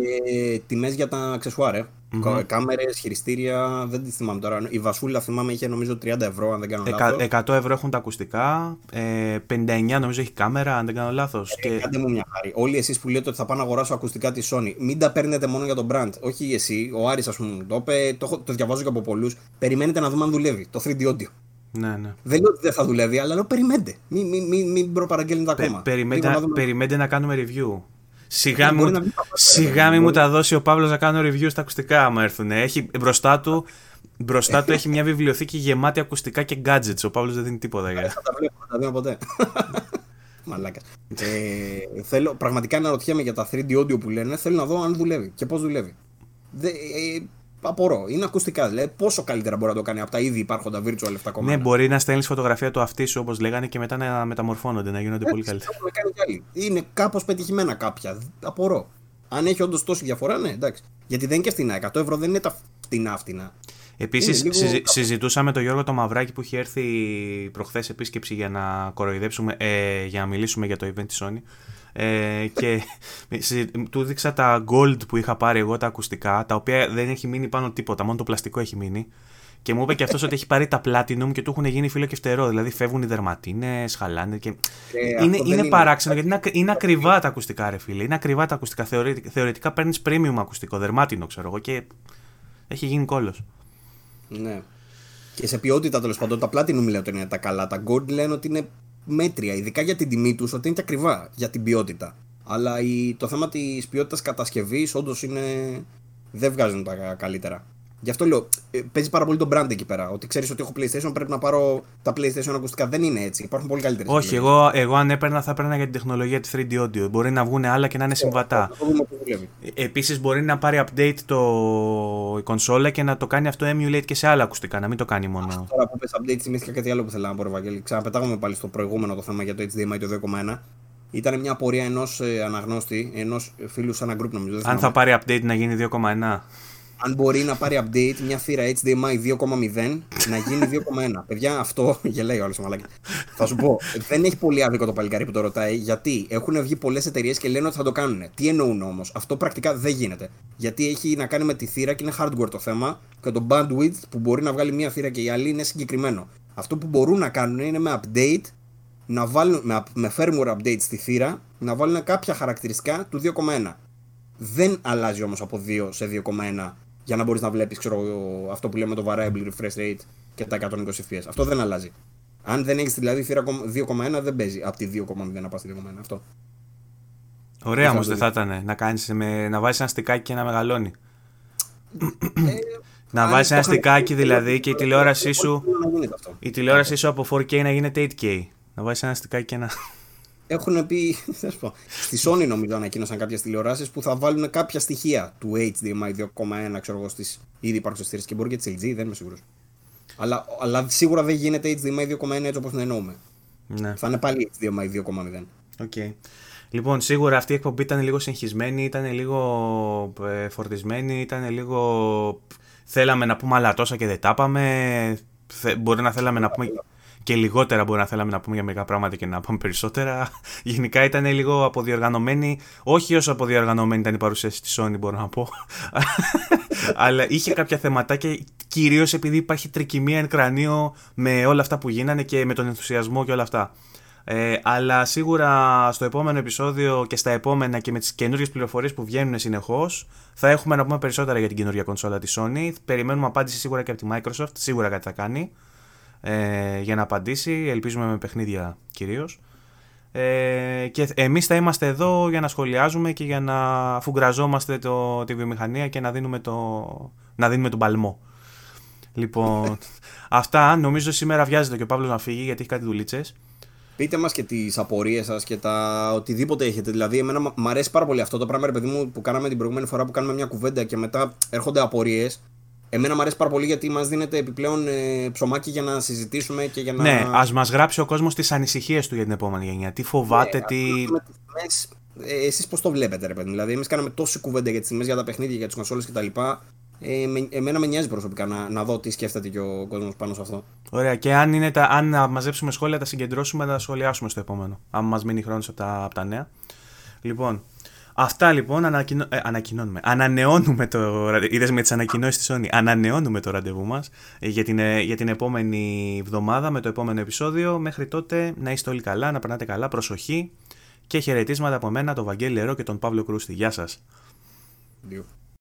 τιμές για τα αξεσουάρ, Mm-hmm. Κάμερες, χειριστήρια, δεν τις θυμάμαι τώρα. Η Βασούλα θυμάμαι είχε νομίζω 30 ευρώ, αν δεν κάνω λάθος. 100 ευρώ έχουν τα ακουστικά. Ε, 59 νομίζω έχει κάμερα, αν δεν κάνω λάθος. Ε, και... Κάντε μου μια χάρη. Όλοι εσείς που λέτε ότι θα πάω να αγοράσω ακουστικά της Sony, μην τα παίρνετε μόνο για τον brand. Όχι εσύ, ο Άρης ας πούμε το είπε, το, το διαβάζω και από πολλούς. Περιμένετε να δούμε αν δουλεύει το 3D audio. Ναι, ναι. Δεν λέω ότι δεν θα δουλεύει, αλλά λέω περιμένετε. Μην, μην, μην, μην προπαραγγέλνετε ακόμα. Πε, περιμένετε να κάνουμε review. Σιγά, μου, σιγά μου τα δώσει ο Παύλος να κάνω review στα ακουστικά άμα έρθουν. Έχει, μπροστά του, μπροστά του έχει μια βιβλιοθήκη γεμάτη ακουστικά και gadgets. Ο Παύλος δεν δίνει τίποτα για. Δεν τα βλέπω, δεν τα δίνω ποτέ. <laughs> Μαλάκα. Ε, θέλω, πραγματικά να ρωτιέμαι για τα 3D audio που λένε. Θέλω να δω αν δουλεύει και πώς δουλεύει. Δε, ε, απορώ. Είναι ακουστικά. Δηλαδή, πόσο καλύτερα μπορεί να το κάνει από τα ήδη υπάρχοντα virtual λεφτά κομμάτια. Ναι, μπορεί να στέλνεις φωτογραφία του αυτί σου όπως λέγανε και μετά να μεταμορφώνονται, να γίνονται πολύ καλύτερα. Είναι κάπως πετυχημένα κάποια. Απορώ. Αν έχει όντως τόση διαφορά, ναι, εντάξει. Γιατί δεν είναι και φτηνά. 100 ευρώ δεν είναι τα φτηνά φτηνά. Επίσης, λίγο... συζητούσαμε τον Γιώργο το Μαυράκη που είχε έρθει προχθές επίσκεψη για να κοροϊδέψουμε, ε, για να μιλήσουμε για το event της Sony. Ε, και <laughs> του δείξα τα gold που είχα πάρει εγώ τα ακουστικά, τα οποία δεν έχει μείνει πάνω τίποτα, μόνο το πλαστικό έχει μείνει. Και μου είπε και αυτός ότι έχει πάρει τα platinum και του έχουν γίνει φίλο και φτερό. Δηλαδή φεύγουν οι δερματίνες, χαλάνε. Και... Ε, είναι είναι παράξενο γιατί είναι, είναι ακριβά τα ακουστικά, ρε φίλε. Είναι ακριβά τα ακουστικά. Θεωρητικά, θεωρητικά παίρνεις premium ακουστικό, δερμάτινο ξέρω εγώ και έχει γίνει κόλος. Ναι. Και σε ποιότητα τέλος πάντων, τα platinum λέω ότι είναι τα καλά. Τα gold λένε ότι είναι μέτρια, ειδικά για την τιμή τους, ότι είναι και ακριβά για την ποιότητα. Αλλά η, το θέμα της ποιότητας κατασκευής όντως είναι. δεν βγάζουν τα καλύτερα. Γι' αυτό λέω, ε, παίζει πάρα πολύ το brand εκεί πέρα. Ότι ξέρεις ότι έχω PlayStation, πρέπει να πάρω τα PlayStation ακουστικά. Δεν είναι έτσι. Υπάρχουν πολύ καλύτερες. Όχι, εγώ, εγώ αν έπαιρνα θα έπαιρνα για την τεχνολογία τη 3D audio. Μπορεί να βγουν άλλα και να είναι συμβατά. Επίσης μπορεί να πάρει update το, η κονσόλα και να το κάνει αυτό emulate και σε άλλα ακουστικά. Να μην το κάνει μόνο. Αχ, τώρα που πες update, θυμήθηκα κάτι άλλο που θέλω να πω, Ευαγγέλη. Ξαναπετάγομαι πάλι στο προηγούμενο το θέμα για το HDMI το 2.1. Ήταν μια πορεία ενός ε, αναγνώστη, ενός φίλου σαν ένα group νομίζω. Αν θα πάρει update να γίνει 2.1 αν μπορεί να πάρει update μια θύρα HDMI 2.0 να γίνει 2.1. Παιδιά, αυτό <laughs> γελάει ο άλλο μαλάκι. Θα σου πω, δεν έχει πολύ άδικο το παλικάρι που το ρωτάει, γιατί έχουν βγει πολλές εταιρείες και λένε ότι θα το κάνουν. Τι εννοούν όμως, αυτό πρακτικά δεν γίνεται. Γιατί έχει να κάνει με τη θύρα και είναι hardware το θέμα και το bandwidth που μπορεί να βγάλει μια θύρα και η άλλη είναι συγκεκριμένο. Αυτό που μπορούν να κάνουν είναι με update, να βάλουν, με, με firmware update στη θύρα, να βάλουν κάποια χαρακτηριστικά του 2.1. Δεν αλλάζει όμως από 2 σε 2.1 για να μπορείς να βλέπεις αυτό που λέμε το variable refresh rate και τα 120 fps. Αυτό δεν αλλάζει. Αν δεν έχεις δηλαδή θύρα 2,1 δεν παίζει από τη 2,0 να πας στη 2,1. Αυτό. Ωραία όμως δεν θα ήταν να, κάνεις με, να βάζεις ένα στικάκι και να μεγαλώνει. Ε, να βάζεις ένα στικάκι δηλαδή και η τηλεόρασή σου. Η τηλεόρασή σου από 4K να γίνεται 8K. Να βάζεις ένα στικάκι και να έχουν πει. <laughs> Πω, στη Sony νομίζω ανακοίνωσαν κάποιες τηλεοράσεις που θα βάλουν κάποια στοιχεία του HDMI 2.1 ξέρω εγώ στις ήδη υπάρχουσες θύρε και μπορεί και της LG, δεν είμαι σίγουρος. Αλλά, αλλά σίγουρα δεν γίνεται HDMI 2.1 έτσι όπως το εννοούμε. Ναι. Θα είναι πάλι HDMI 2.0. Okay. Λοιπόν, σίγουρα αυτή η εκπομπή ήταν λίγο συγχυσμένη, ήταν λίγο ε, φορτισμένη, ήταν λίγο. Θέλαμε να πούμε άλλα τόσα και δεν τα είπαμε. Μπορεί να θέλαμε να πούμε και λιγότερα μπορεί να θέλαμε να πούμε για μερικά πράγματα και να πούμε περισσότερα. <laughs> Γενικά ήταν λίγο αποδιοργανωμένη, όχι όσο αποδιοργανωμένη ήταν η παρουσίαση της Sony, μπορώ να πω. <laughs> Αλλά είχε κάποια θεματάκια, κυρίως επειδή υπάρχει τρικυμία εν κρανίο με όλα αυτά που γίνανε και με τον ενθουσιασμό και όλα αυτά. Ε, αλλά σίγουρα στο επόμενο επεισόδιο και στα επόμενα και με τις καινούριε πληροφορίες που βγαίνουν συνεχώς θα έχουμε να πούμε περισσότερα για την καινούργια κονσόλα της Sony. Περιμένουμε απάντηση σίγουρα και από τη Microsoft, σίγουρα κάτι θα κάνει ε, για να απαντήσει. Ελπίζουμε με παιχνίδια κυρίως. Ε, και εμείς θα είμαστε εδώ για να σχολιάζουμε και για να αφουγκραζόμαστε το, τη βιομηχανία και να δίνουμε, το, να δίνουμε τον παλμό. Λοιπόν, <laughs> αυτά νομίζω σήμερα βιάζεται και ο Παύλος να φύγει γιατί έχει κάτι δουλίτσες. Πείτε μας και τις απορίες σας και τα οτιδήποτε έχετε. Δηλαδή, εμένα μου αρέσει πάρα πολύ αυτό το πράγμα, ρε παιδί μου, που κάναμε την προηγούμενη φορά που κάναμε μια κουβέντα και μετά έρχονται απορίες. Εμένα μου αρέσει πάρα πολύ γιατί μας δίνεται επιπλέον ε, ψωμάκι για να συζητήσουμε και για να. Ναι, ας μας γράψει ο κόσμος τις ανησυχίες του για την επόμενη γενιά. Τι φοβάται, ναι, τι. Ε, Εσείς πώς το βλέπετε, ρε παιδί. Δηλαδή, εμείς κάναμε τόση κουβέντα για τις τιμέ για τα παιχνίδια, για τις κονσόλες κτλ. Ε, με, εμένα με νοιάζει προσωπικά να, να δω τι σκέφτεται και ο κόσμος πάνω σε αυτό. Ωραία. Και αν, είναι τα, αν να μαζέψουμε σχόλια, τα συγκεντρώσουμε, θα τα σχολιάσουμε στο επόμενο. Αν μας μείνει χρόνος από τα, από τα νέα. Λοιπόν, αυτά λοιπόν ανακοινω... ε, ανακοινώνουμε. Ανανεώνουμε το. Είδες με τις ανακοινώσεις της Sony. Ανανεώνουμε το ραντεβού μας ε, για, την, ε, για την επόμενη εβδομάδα με το επόμενο επεισόδιο. Μέχρι τότε να είστε όλοι καλά, να περνάτε καλά. Προσοχή και χαιρετίσματα από μένα, τον Βαγγέλη Ερώ και τον Παύλο Κρούστη. Γεια σας.